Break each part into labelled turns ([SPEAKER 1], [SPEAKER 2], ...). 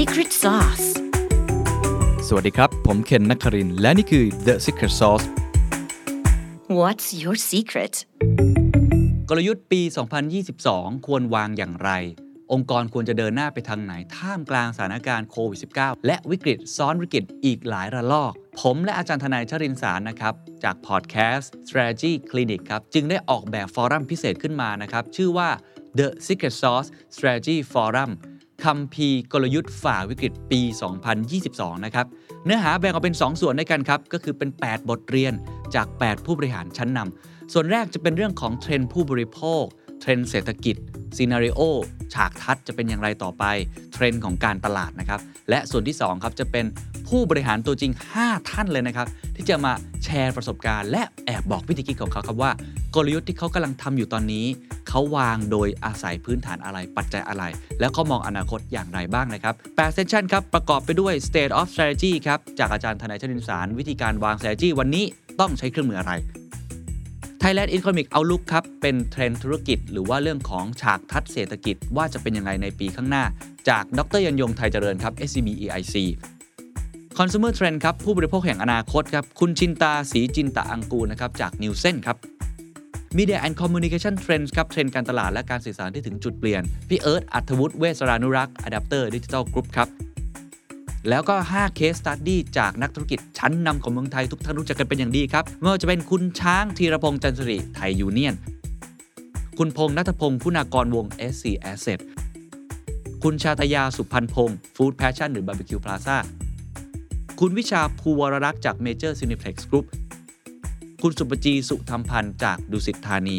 [SPEAKER 1] secret sauce
[SPEAKER 2] สวัสดีครับ ผมเคนนักครินทร์และนี่คือ The Secret Sauce
[SPEAKER 1] What's your secret
[SPEAKER 2] กลยุทธ์ปี 2022 ควรวางอย่างไร องค์กรควรจะเดินหน้าไปทางไหน ท่ามกลางสถานการณ์โควิด -19 และวิกฤตซ้อนวิกฤตอีกหลายระลอก ผมและอาจารย์ทนายชรินสารนะครับ จากพอดแคสต์ Strategy Clinic ครับ จึงได้ออกแบบฟอรัมพิเศษขึ้นมานะครับ ชื่อว่า The Secret Sauce Strategy Forum คัมภีร์กลยุทธ์ฝ่าวิกฤตปี 2022 นะครับ เนื้อหาแบ่งออกเป็น 2 ส่วนด้วยกันครับ ก็คือเป็น 8 บทเรียนจาก 8 ผู้บริหารชั้นนำ ส่วนแรกจะเป็นเรื่องของเทรนด์ผู้บริโภค เทรนด์เศรษฐกิจ scenario ฉากทัศน์จะเป็นอย่างไรต่อไป เทรนด์ของการตลาดนะครับ และส่วนที่ 2 ครับจะเป็น ผู้บริหารตัวจริง 5 ท่านเลยนะครับ ที่จะมาแชร์ประสบการณ์ และแอบบอกวิธีคิดของเขาครับว่า กลยุทธ์ที่เขากำลังทำอยู่ตอนนี้ เขาวางโดยอาศัยพื้นฐานอะไรปัจจัยอะไร แล้วเขามองอนาคตอย่างไรบ้างนะครับ8 session ครับ ประกอบไปด้วย state of strategy ครับ จากอาจารย์ธนัยชรินทร์สาร วิธีการวาง strategy วันนี้ต้องใช้เครื่องมืออะไร Thailand Economic Outlook ครับ เป็นเทรนด์ธุรกิจ หรือว่าเรื่องของฉากทัศน์เศรษฐกิจว่าจะเป็นยังไงในปีข้างหน้า จากดร.ยรรยงไทยเจริญครับ SCB EIC Consumer Trend ครับผู้บริโภคแห่งอนาคตครับคุณชินตา ศรีจินตอังกูรนะครับจาก Nielsen ครับ Media and Communication Trends ครับเทรนด์การตลาดและการสื่อสารที่ถึงจุดเปลี่ยน พี่เอิร์ธอัธวุฒิเวสรานุรักษ์ Adapter Digital Group ครับ แล้วก็ 5 Case Study จากนักธุรกิจชั้นนำของเมืองไทยทุกท่านรู้จักกันเป็นอย่างดีครับไม่ว่าจะเป็นคุณช้างธีรพงษ์จันทริไทยยูเนียน คุณพงษ์นัทพงศ์คุณากรวง SC Asset คุณชาตยาสุพันพงศ์ Food Passion หรือ Barbecue Plaza คุ คุณวิชาภูวรรักษ์จาก Major Cineplex Group คุณศุภจีสุธรรมพันธุ์จากดุสิตธานี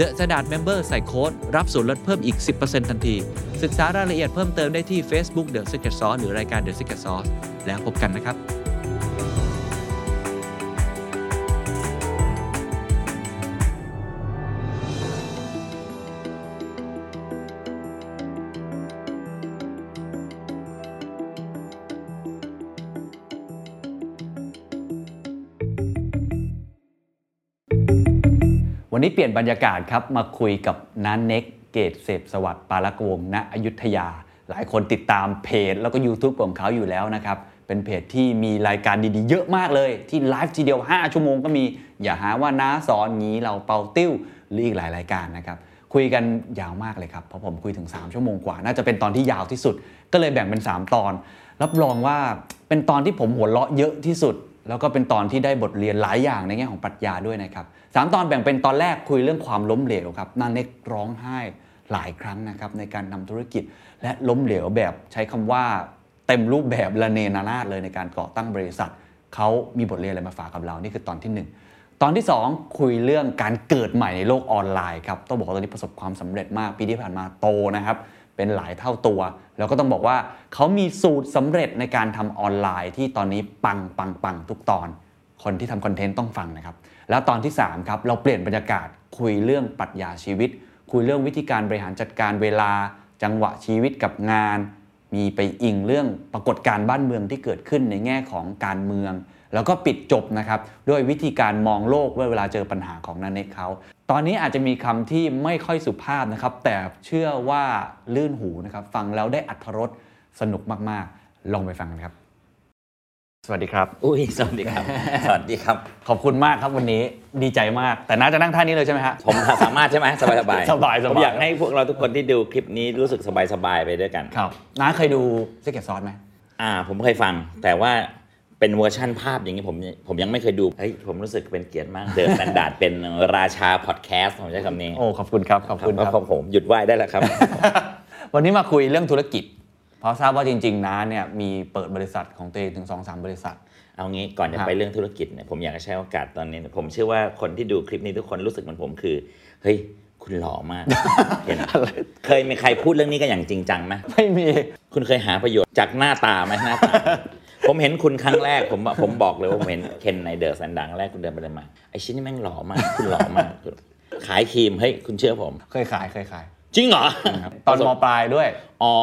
[SPEAKER 2] The Standard Member ใส่โค้ดรับส่วนลดเพิ่มอีก 10%ทันที ศึกษารายละเอียดเพิ่มเติมได้ที่ Facebook The Secret Sauce หรือรายการ The Secret Sauce แล้วพบกันนะครับ นี้เปลี่ยนบรรยากาศครับมาคุยกับน้าเน็กเกตเสพสวัสดิ์ปาลกวงศ์ณอยุธยา หลายคนติดตามเพจ แล้วก็ YouTube ของเขาอยู่แล้วนะครับ เป็นเพจที่มีรายการดีๆ เยอะมากเลย ที่ไลฟ์ทีเดียว 5 ชั่วโมงก็มี อย่าหาว่าน้าสอนงี้เราเปาติ้วหรืออีกหลายรายการนะครับคุยกันยาวมากเลยครับเพราะผมคุยถึง 3 ชั่วโมงกว่า น่าจะเป็นตอนที่ยาวที่สุด ก็เลยแบ่งเป็น 3 ตอน รับรองว่าเป็นตอนที่ผมหัวเราะเยอะที่สุด แล้วก็เป็นตอนที่ได้บทเรียนหลายอย่างในแง่ของปรัชญาด้วยนะครับ สามตอนแบ่งเป็นตอนแรกคุยเรื่องความล้มเหลวครับนางเน็กร้องไห้หลายครั้งนะครับในการนำธุรกิจและล้มเหลวแบบใช้คำว่าเต็มรูปแบบละเนนานาดเลยในการก่อตั้งบริษัทเขามีบทเรียนอะไรมาฝากกับเรานี่คือตอนที่หนึ่งตอนที่ 2 คุยเรื่องการเกิดใหม่ในโลกออนไลน์ครับต้องบอกว่าตอนนี้ประสบความสำเร็จมากปีที่ผ่านมาโตนะครับเป็นหลายเท่าตัว แล้วก็ต้องบอกว่าเขามีสูตรสำเร็จในการทำออนไลน์ที่ตอนนี้ปังปังปังทุกตอน คนที่ทำคอนเทนต์ต้องฟังนะครับ แล้วตอนที่3ครับเราเปลี่ยนบรรยากาศคุยเรื่องปรัชญาชีวิต คุยเรื่องวิธีการบริหารจัดการเวลา จังหวะชีวิตกับงาน มีไปอิงเรื่องปรากฏการณ์บ้านเมืองที่เกิดขึ้นในแง่ของการเมือง แล้วก็ปิดจบนะครับด้วยวิธีการมองโลกเวลาเจอปัญหาของนันเน็กเขาตอนนี้อาจจะมีคำที่ไม่ค่อยสุภาพนะครับ แต่เชื่อว่าลื่นหูนะครับ ฟังแล้วได้อรรถรสสนุกมากๆ ลองไปฟังกันครับ สวัสดีครับ
[SPEAKER 3] อุ้ย สวัสดีครับ สวัสดีครับ
[SPEAKER 2] ขอบคุณมากครับวันนี้ ดีใจมาก แต่น่าจะนั่งท่านี้เลยใช่ไหมฮะ
[SPEAKER 3] ผมสามารถใช่ไหมสบายสบาย
[SPEAKER 2] สบายสบาย
[SPEAKER 3] ผมอยากให้พวกเราทุกคนที่ดูคลิปนี้รู้สึกสบายสบายไปด้วยกัน
[SPEAKER 2] ครับ น้าเคยดู Secret Sauce ไหม
[SPEAKER 3] อ่า ผมเคยฟัง แต่ว่าเป็นเวอร์ชั่นภาพอย่างนี้ผมผมยังไม่เคยดู เฮ้ย ผมรู้สึกเป็นเกียรติมาก The Standard เป็นราชาพอดแคสต์ผมใช้คำนี้
[SPEAKER 2] โอ้ ขอบคุณครับ ขอบคุณครับ
[SPEAKER 3] ครับผมหยุดไหว้ได้แล้วครับ
[SPEAKER 2] วันนี้มาคุยเรื่องธุรกิจ เพราะทราบว่าจริง ๆน้าเนี่ยมีเปิดบริษัทของตัวเองถึง2อสบริษัท
[SPEAKER 3] เอางี้ก่อนจะ
[SPEAKER 2] ครับ
[SPEAKER 3] ไปเรื่องธุรกิจเนี่ยผมอยากจะใช้โอกาสตอนนี้ ผมเชื่อว่าคนที่ดูคลิปนี้ทุกคนรู้สึกเหมือนผมคือ เฮ้ย คุณหล่อมากเห็นเคยมีใครพูดเรื่องนี้กันอย่างจริงจังไหม
[SPEAKER 2] ไม่มี
[SPEAKER 3] คุณเคยหาประโยชน์จากหน้าตาไหมหน้าตาผมเห็นคุณครั้งแรกผมผมบอกเลยว่าผมเห็นเคนในเดอะแซนดังแรกคุณเดินไปเลยมาไอชิ้นนี้แม่งหล่อมากคุณหล่อมากขายครีมเฮ้ยคุณเชื่อผม
[SPEAKER 4] เคยขายเคยขาย
[SPEAKER 3] จริงเหรอ
[SPEAKER 4] ครับตอนมปลายด้วย
[SPEAKER 3] อ๋อ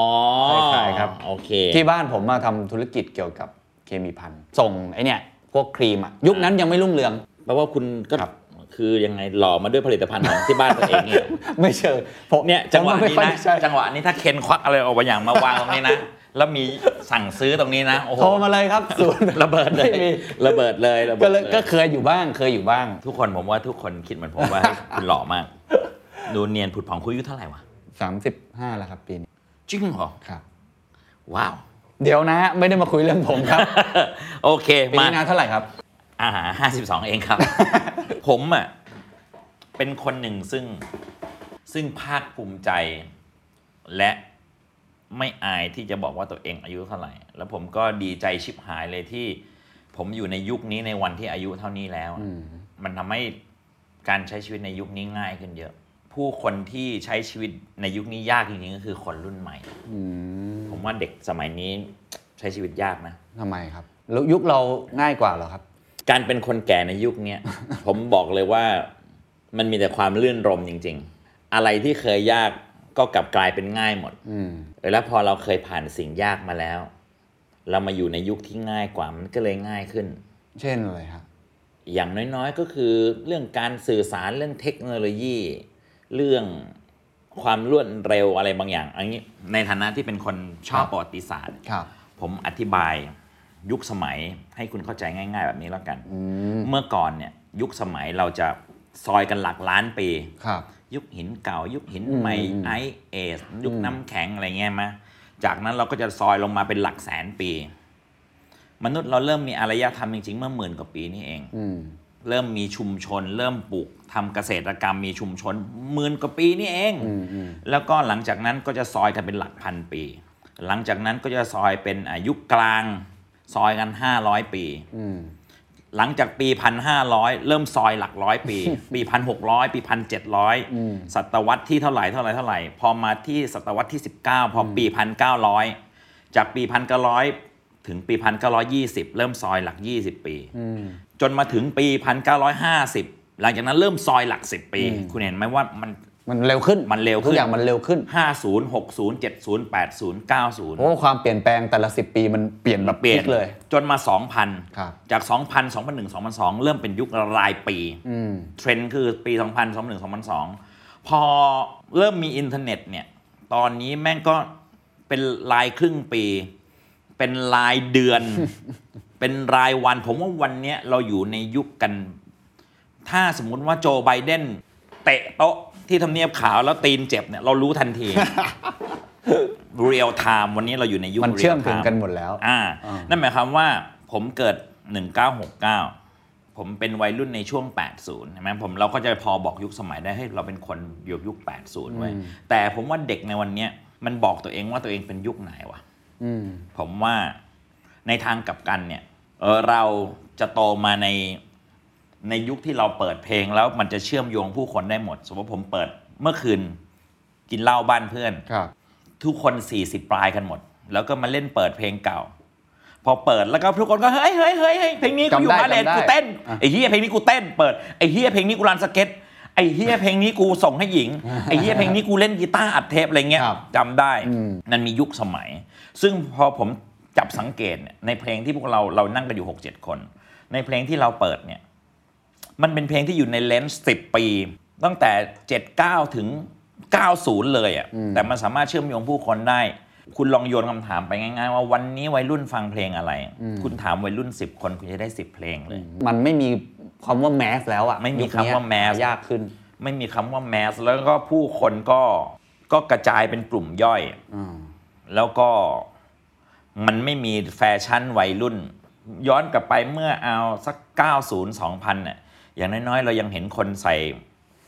[SPEAKER 4] เคยขายครับ
[SPEAKER 3] โอเค
[SPEAKER 4] ที่บ้านผมมาทำธุรกิจเกี่ยวกับเคมีพันส่งไอเนี่ย พวกครีมอะยุคนั้นยังไม่รุ่งเรือง
[SPEAKER 3] แปลว่าคุณก็
[SPEAKER 4] ครับ
[SPEAKER 3] คือยังไงหล่อมาด้วยผลิตภัณฑ์ของที่บ้านตัวเองเนี่ย
[SPEAKER 4] ไม่เชิงผม
[SPEAKER 3] เนี่ยจังหวะ
[SPEAKER 4] ผมไม่
[SPEAKER 3] นี้
[SPEAKER 4] ค่อย
[SPEAKER 3] นะ
[SPEAKER 4] ใช่
[SPEAKER 3] จังหวะนี้ถ้าเคนควักอะไรออกมาอย่างมาวางตรงนี้นะแล้วมีสั่งซื้อตรงนี้นะโอ้โห
[SPEAKER 4] โทรมาเลยครับศูนย์
[SPEAKER 3] ระเบิดเลย
[SPEAKER 4] ไม่มี
[SPEAKER 3] ระเบิดเลยระเบิ
[SPEAKER 4] ก็
[SPEAKER 3] ด
[SPEAKER 4] เล
[SPEAKER 3] เลยย
[SPEAKER 4] ก็เคยอยู่บ้างเคยอยู่บ้าง
[SPEAKER 3] ทุกคนผมว่าทุกคนคิดเหมือนผมว่าเฮ้ยคุณหล่อมาก ดูเนียนผุดผ่องคุยอายุเท่าไหร่วะ
[SPEAKER 4] 35แล้วครับปีนี้
[SPEAKER 3] จริงเหรอ
[SPEAKER 4] ครับ
[SPEAKER 3] ว้าว
[SPEAKER 4] เดี๋ยวนะไม่ได้มาคุยเรื่องผมครับ
[SPEAKER 3] โอเค
[SPEAKER 4] ปี
[SPEAKER 3] มา
[SPEAKER 4] นี้นะเท่าไหร่ครับ
[SPEAKER 3] อาหารห้าสิบสองเองครับ ผมอะ เป็นคนหนึ่งซึ่งซึ่งภาคภูมิใจ และไม่อายที่จะบอกว่าตัวเองอายุเท่าไหร่ แล้วผมก็ดีใจชิบหายเลยที่ ผมอยู่ในยุคนี้ในวันที่อายุเท่านี้แล้ว
[SPEAKER 4] อืม
[SPEAKER 3] มันทำให้การใช้ชีวิตในยุคนี้ง่ายขึ้นเยอะ ผู้คนที่ใช้ชีวิตในยุคนี้ยากจริงๆก็คือคนรุ่นใหม่
[SPEAKER 4] อืม
[SPEAKER 3] ผมว่าเด็กสมัยนี้ใช้ชีวิตยากนะ
[SPEAKER 4] ทำไมครับแล้วยุคเราง่ายกว่าเหรอครับ
[SPEAKER 3] การเป็นคนแก่ในยุคเนี้ย ผมบอกเลยว่ามันมีแต่ความลื่นรมจริง ๆ อะไรที่เคยยากก็กลับกลายเป็นง่ายหมด
[SPEAKER 4] อืม
[SPEAKER 3] แล้วพอเราเคยผ่านสิ่งยากมาแล้ว เรามาอยู่ในยุคที่ง่ายกว่ามันก็เลยง่ายขึ้น
[SPEAKER 4] เช่นอะไรครับ
[SPEAKER 3] อย่างน้อยๆก็คือเรื่องการสื่อสารเรื่องเทคโนโลยี เรื่องความรวดเร็วอะไรบางอย่างอันนี้ในฐานะที่เป็นคนชอบ
[SPEAKER 4] ครับ
[SPEAKER 3] ประวัติศาสตร์
[SPEAKER 4] ครับ
[SPEAKER 3] ผมอธิบายยุคสมัยให้คุณเข้าใจง่าย ๆ แบบนี้แล้วกัน
[SPEAKER 4] อืม
[SPEAKER 3] เมื่อก่อนเนี่ยยุคสมัยเราจะซอยกันหลักล้านปี
[SPEAKER 4] ครับ
[SPEAKER 3] ยุคหินเก่า ยุคหิน
[SPEAKER 4] อืม
[SPEAKER 3] ใหม่
[SPEAKER 4] อืม
[SPEAKER 3] ไอเอสยุค
[SPEAKER 4] อืม
[SPEAKER 3] น้ำแข็งอะไรเงี้ยมาจากนั้นเราก็จะซอยลงมาเป็นหลักแสนปี มนุษย์เราเริ่มมีอารยธรรมจริงๆเมื่อหมื่นกว่าปีนี่เอง
[SPEAKER 4] อืม
[SPEAKER 3] เริ่มมีชุมชน เริ่มปลูก ทำเกษตรกรรมมีชุมชนหมื่นกว่าปีนี่เอง
[SPEAKER 4] อืมอืม
[SPEAKER 3] แล้วก็หลังจากนั้นก็จะซอยกันเป็นหลักพันปี หลังจากนั้นก็จะซอยเป็นอายุคกลางซอยกัน 500 ปี
[SPEAKER 4] อืม
[SPEAKER 3] หลังจากปีพันห้าร้อยเริ่มซอยหลักร้อยปี ปีพันหกร้อยปีพันเจ็ดร้อย
[SPEAKER 4] อืม
[SPEAKER 3] ศตวรรษที่เท่าไหร่เท่าไหร่เท่าไหร่ พอมาที่ศตวรรษที่19พอปีพันเก้าร้อยจากปีพันเก้าร้อยถึงปีพันเก้าร้อยยี่สิบเริ่มซอยหลัก20ปี
[SPEAKER 4] อืม
[SPEAKER 3] จนมาถึงปีพันเก้าร้อยห้าสิบ หลังจากนั้นเริ่มซอยหลัก 10 ปี
[SPEAKER 4] อืม
[SPEAKER 3] คุณเห็นไหมว่ามัน
[SPEAKER 4] มันเร็วขึ้น
[SPEAKER 3] มันเร็วขึ้น
[SPEAKER 4] ทุกอย่างมันเร็วขึ้น
[SPEAKER 3] 50 60 70 80 90
[SPEAKER 4] เพราะว่าความเปลี่ยนแปลงแต่ละสิบปีมันเปลี่ยนแบบ
[SPEAKER 3] เปลี่ยน
[SPEAKER 4] พกเลย
[SPEAKER 3] จนมา 2,000
[SPEAKER 4] ครับ
[SPEAKER 3] จาก 2,000 2001 2002 เริ่มเป็นยุครายปี
[SPEAKER 4] อืม
[SPEAKER 3] เทรนด์คือปี 2000 2001 2002 พอเริ่มมีอินเทอร์เน็ตเนี่ยตอนนี้แม่งก็เป็นรายครึ่งปี เป็นรายเดือน เป็นรายวันผมว่าวันเนี้ยเราอยู่ในยุคกัน ถ้าสมมุติว่าโจไบเดนเตะโต๊ะที่ทำเนียบขาวแล้วตีนเจ็บเนี่ย เรารู้ทันที real time วันนี้เราอยู่ในยุค
[SPEAKER 4] มันเชื่อม
[SPEAKER 3] real time
[SPEAKER 4] กันหมดแล้ว
[SPEAKER 3] อ่า
[SPEAKER 4] อ่านั่
[SPEAKER 3] นนั่นหมายความว่าผมเกิด 1969 ผมเป็นวัยรุ่นในช่วง 80 ใช่ไหมผมเราก็จะพอบอกยุคสมัยได้ให้เราเป็นคนยุคยุค 80 เว้ยแต่ผมว่าเด็กในวันเนี้ยมันบอกตัวเองว่าตัวเองเป็นยุคไหนวะ
[SPEAKER 4] อืม
[SPEAKER 3] ผมว่าในทางกลับกันเนี่ยเออเราจะโตมาใน ในยุคที่เราเปิดเพลงแล้วมันจะเชื่อมโยงผู้คนได้หมด สมมติผมเปิดเมื่อคืนกินเหล้าบ้านเพื่อน
[SPEAKER 4] ครับ
[SPEAKER 3] ทุกคน 40 ปลายกันหมด แล้วก็มาเล่นเปิดเพลงเก่า พอเปิดแล้วก็ทุกคนก็เฮ้ยเฮ้ยเฮ้ยเฮ้ยเพลงนี้กูอยู่
[SPEAKER 4] จำได้
[SPEAKER 3] บาเลน
[SPEAKER 4] จำได้
[SPEAKER 3] กูเต้น
[SPEAKER 4] อะ
[SPEAKER 3] ไอ้เหี้ยเพลงนี้กูเต้นเปิดไอ้เหี้ยเพลงนี้กูลานสเก็ตไอ้เหี้ยเพลงนี้กูส่งให้หญิงไอ้เหี้ยเพลงนี้กูเล่นกีตาร์อัดเทปอะไรเงี้ย
[SPEAKER 4] ครับ
[SPEAKER 3] จำได้
[SPEAKER 4] อืม
[SPEAKER 3] มันมียุคสมัย ซึ่งพอผมจับสังเกตเนี่ยในเพลงที่พวกเราเรานั่งกันอยู่6 7คน ในเพลงที่เราเปิดเนี่ย มันเป็นเพลงที่อยู่ในเลนส์10ปี ตั้งแต่ 79 ถึง 90 เลยอะ่ะแต่มันสามารถเชื่อมโยงผู้คนได้ คุณลองโยนคำถามไปง่ายๆ ว่าวันนี้วัยรุ่นฟังเพลงอะไร คุณถามวัยรุ่น 10 คนคุณจะได้ 10 เพลงเลย
[SPEAKER 4] มันไม่มีคำว่าแมสแล้วอะ
[SPEAKER 3] ไม่มี
[SPEAKER 4] ยุเนี้ย
[SPEAKER 3] คำว่า mass
[SPEAKER 4] ยากขึ้น
[SPEAKER 3] ไม่มีคำว่าแมสแล้วก็ผู้คนก็ก็กระจายเป็นกลุ่มย่อย
[SPEAKER 4] อ่า
[SPEAKER 3] แล้วก็มันไม่มีแฟชั่นวัยรุ่น ย้อนกลับไปเมื่อเอาสัก 90 2000เนี่ย อย่างน้อยๆ เรายังเห็นคนใส่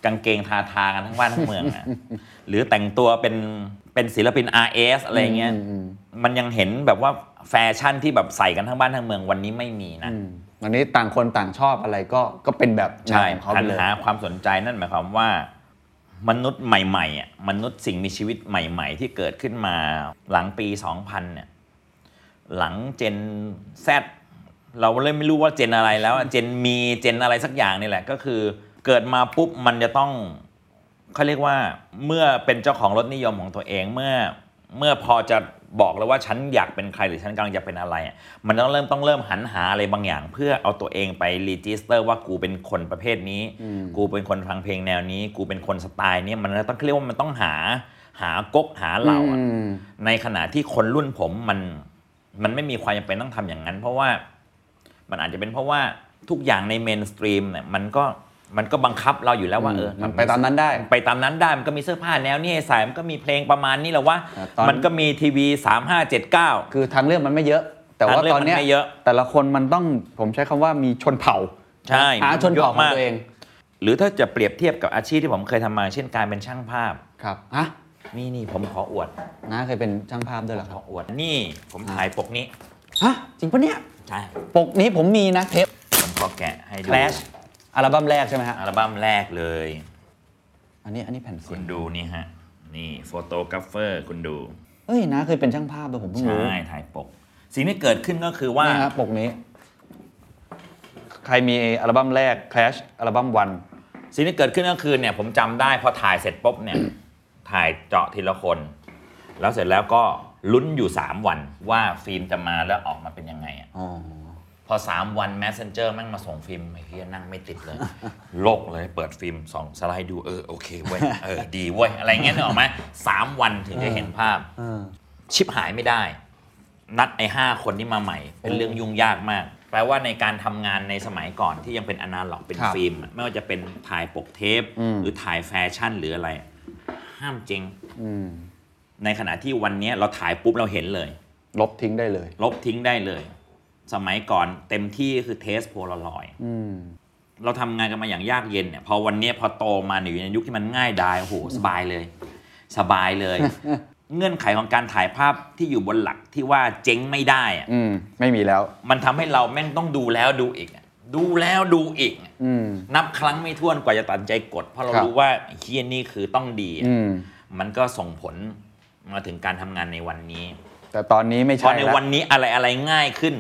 [SPEAKER 3] กางเกงทาทากันทั้งบ้านทั้งเมืองอะหรือแต่งตัวเป็นเป็นศิลปิน RS อะไรเงี้ย
[SPEAKER 4] อืมอืม
[SPEAKER 3] มันยังเห็นแบบว่าแฟชั่นที่แบบใส่กันทั้งบ้านทั้งเมืองวันนี้ไม่มีนะ
[SPEAKER 4] อืมวันนี้ต่างคนต่างชอบอะไรก็ก็เป็นแบบแนว
[SPEAKER 3] ใช่
[SPEAKER 4] ของเขา
[SPEAKER 3] หั
[SPEAKER 4] ไป
[SPEAKER 3] น
[SPEAKER 4] เลย
[SPEAKER 3] หาความสนใจนั่นหมายความว่ามนุษย์ใหม่ๆอะมนุษย์สิ่งมีชีวิตใหม่ ๆ ที่เกิดขึ้นมาหลังปี 2000เนี่ยหลัง Gen Z เราเลยไม่รู้ว่า Gen อะไรแล้วอะ Gen มี Gen อะไรสักอย่างนี่แหละ ก็คือเกิดมาปุ๊บมันจะต้องเขาเรียกว่าเมื่อเป็นเจ้าของรสนิยมของตัวเองเมื่อเมื่อพอจะบอกแล้วว่าฉันอยากเป็นใครหรือฉันกำลังจะเป็นอะไรอะมันต้องเริ่มต้องเริ่มหันหาอะไรบางอย่าง เพื่อเอาตัวเองไป register ว่ากูเป็นคนประเภทนี้ กูเป็นคนฟังเพลงแนวนี้ กูเป็นคนสไตล์เนี้ยมันต้องเรียกว่ามันต้องหาหาก๊กหาเหล่าอะ
[SPEAKER 2] อืม
[SPEAKER 3] ในขณะที่คนรุ่นผมมันมันไม่มีความจำเป็นต้องทำอย่างนั้น เพราะว่า มันอาจจะเป็นเพราะว่าทุกอย่างใน mainstream เนี่ยมันก็มันก็บังคับเราอยู่แล้วว่าเออ
[SPEAKER 2] มันไปตามนั้นได้
[SPEAKER 3] ไปตามนั้นได้มันก็มีเสื้อผ้าแนวนี้ให้ใส่มันก็มีเพลงประมาณนี้แหละว่า
[SPEAKER 2] แต่ตอน
[SPEAKER 3] มันก็มีทีวี3579
[SPEAKER 2] คือทางเลือกมันไม่เยอะ แต่ว่า
[SPEAKER 3] ทางเลือก
[SPEAKER 2] ตอนเนี้ย
[SPEAKER 3] มันไม่เยอะ
[SPEAKER 2] แต่ละคนมันต้องผมใช้คำว่ามีชนเผ่า
[SPEAKER 3] ใช่
[SPEAKER 2] หาชนเผ่าของ
[SPEAKER 3] เยอะมาก
[SPEAKER 2] ตัวเอง
[SPEAKER 3] หรือถ้าจะเปรียบเทียบกับอาชีพที่ผมเคยทำมา เช่นการเป็นช่างภาพ
[SPEAKER 2] ครับฮะ
[SPEAKER 3] นี่นี่ผมขออวด
[SPEAKER 2] น้าเคยเป็นช่างภาพด้วยเหรอครั
[SPEAKER 3] อบอวดนี่ผมถ่ายปกนี้
[SPEAKER 2] ฮะจริงปะเนี่ย
[SPEAKER 3] ใช่
[SPEAKER 2] ปกนี้ผมมีนะเทป
[SPEAKER 3] ผมขอแกะให้ดู
[SPEAKER 2] Clash อัลบั้มแรกใช่ไหมฮะ
[SPEAKER 3] อัลบั้มแรกเลย
[SPEAKER 2] อันนี้อันนี้แผ่นเสียง คุณ
[SPEAKER 3] ดูนี่ฮะ นี่ photographer คุณดู
[SPEAKER 2] เอ้ยน้าเคยเป็นช่างภาพด้วยผมเพิ่งรู้
[SPEAKER 3] ใช่ถ่ายปก สิ่งที่เกิดขึ้นก็คือว่า
[SPEAKER 2] นี่ครับปกนี้ ใครมีอัลบั้มแรก Clash อัลบั้ม one
[SPEAKER 3] สิ่งที่เกิดขึ้นก็คือเนี่ยผมจำได้พอถ่ายเสร็จปุ๊บเนี่ย ถ่ายเจาะทีละคน แล้วเสร็จแล้วก็ ลุ้นอยู่ 3 วันว่าฟิล์มจะมาแล้วออกมาเป็นยังไงอะ
[SPEAKER 2] อ๋อ
[SPEAKER 3] พอ 3 วัน Messenger แม่งมาส่งฟิล์มไอ้เฮียนั่งไม่ติดเลย โลกเลยเปิดฟิล์มส่องสไลด์ดูเออโอเคเว้ยเออดีเว้ยอะไรเงี้ยนึกออกไหมสามวันถึงจะเห็นภาพ
[SPEAKER 2] เออ
[SPEAKER 3] ฉิบหายไม่ได้ นัดไอ้ห้าคนที่มาใหม่ เป็นเรื่องยุ่งยากมาก แปลว่าในการทำงานในสมัยก่อนที่ยังเป็นอนาล็อกเป็น
[SPEAKER 2] ครับ
[SPEAKER 3] ฟิล์มอะไม่ว่าจะเป็นถ่ายปกเทป
[SPEAKER 2] อืม
[SPEAKER 3] หรือถ่ายแฟชั่นหรืออะไร ห้ามจริง
[SPEAKER 2] อืม
[SPEAKER 3] ในขณะที่วันเนี้ยเราถ่ายปุ๊บเราเห็นเลย
[SPEAKER 2] ลบทิ้งได้เลย
[SPEAKER 3] ลบทิ้งได้เลย สมัยก่อนเต็มที่ก็คือ test โพลารอยด์
[SPEAKER 2] อืม
[SPEAKER 3] เราทำงานกันมาอย่างยากเย็นเนี่ยพอวันเนี้ยพอโตมาอยู่ในยุคที่มันง่ายดายโอ้โหสบายเลย สบายเลย เงื่อนไขของการถ่ายภาพที่อยู่บนหลักที่ว่าเจ๊งไม่ได้อะ
[SPEAKER 2] อืมไม่มีแล้ว
[SPEAKER 3] มันทำให้เราแม่งต้องดูแล้วดูอีกอะดูแล้วดูอีกอะ
[SPEAKER 2] อืม
[SPEAKER 3] นับครั้งไม่ถ้วนกว่าจะตัดใจกด เพราะเรา
[SPEAKER 2] ครับ
[SPEAKER 3] รู้ว่าเฮียนี่คือต้องดีอะ
[SPEAKER 2] อืม
[SPEAKER 3] มันก็ส่งผล มาถึงการทำงานในวันนี้
[SPEAKER 2] แต่ตอนนี้ไม่
[SPEAKER 3] เพ
[SPEAKER 2] ใช่
[SPEAKER 3] ราะใน
[SPEAKER 2] แล้ว
[SPEAKER 3] วันนี้อะไรอะไรง่ายขึ้น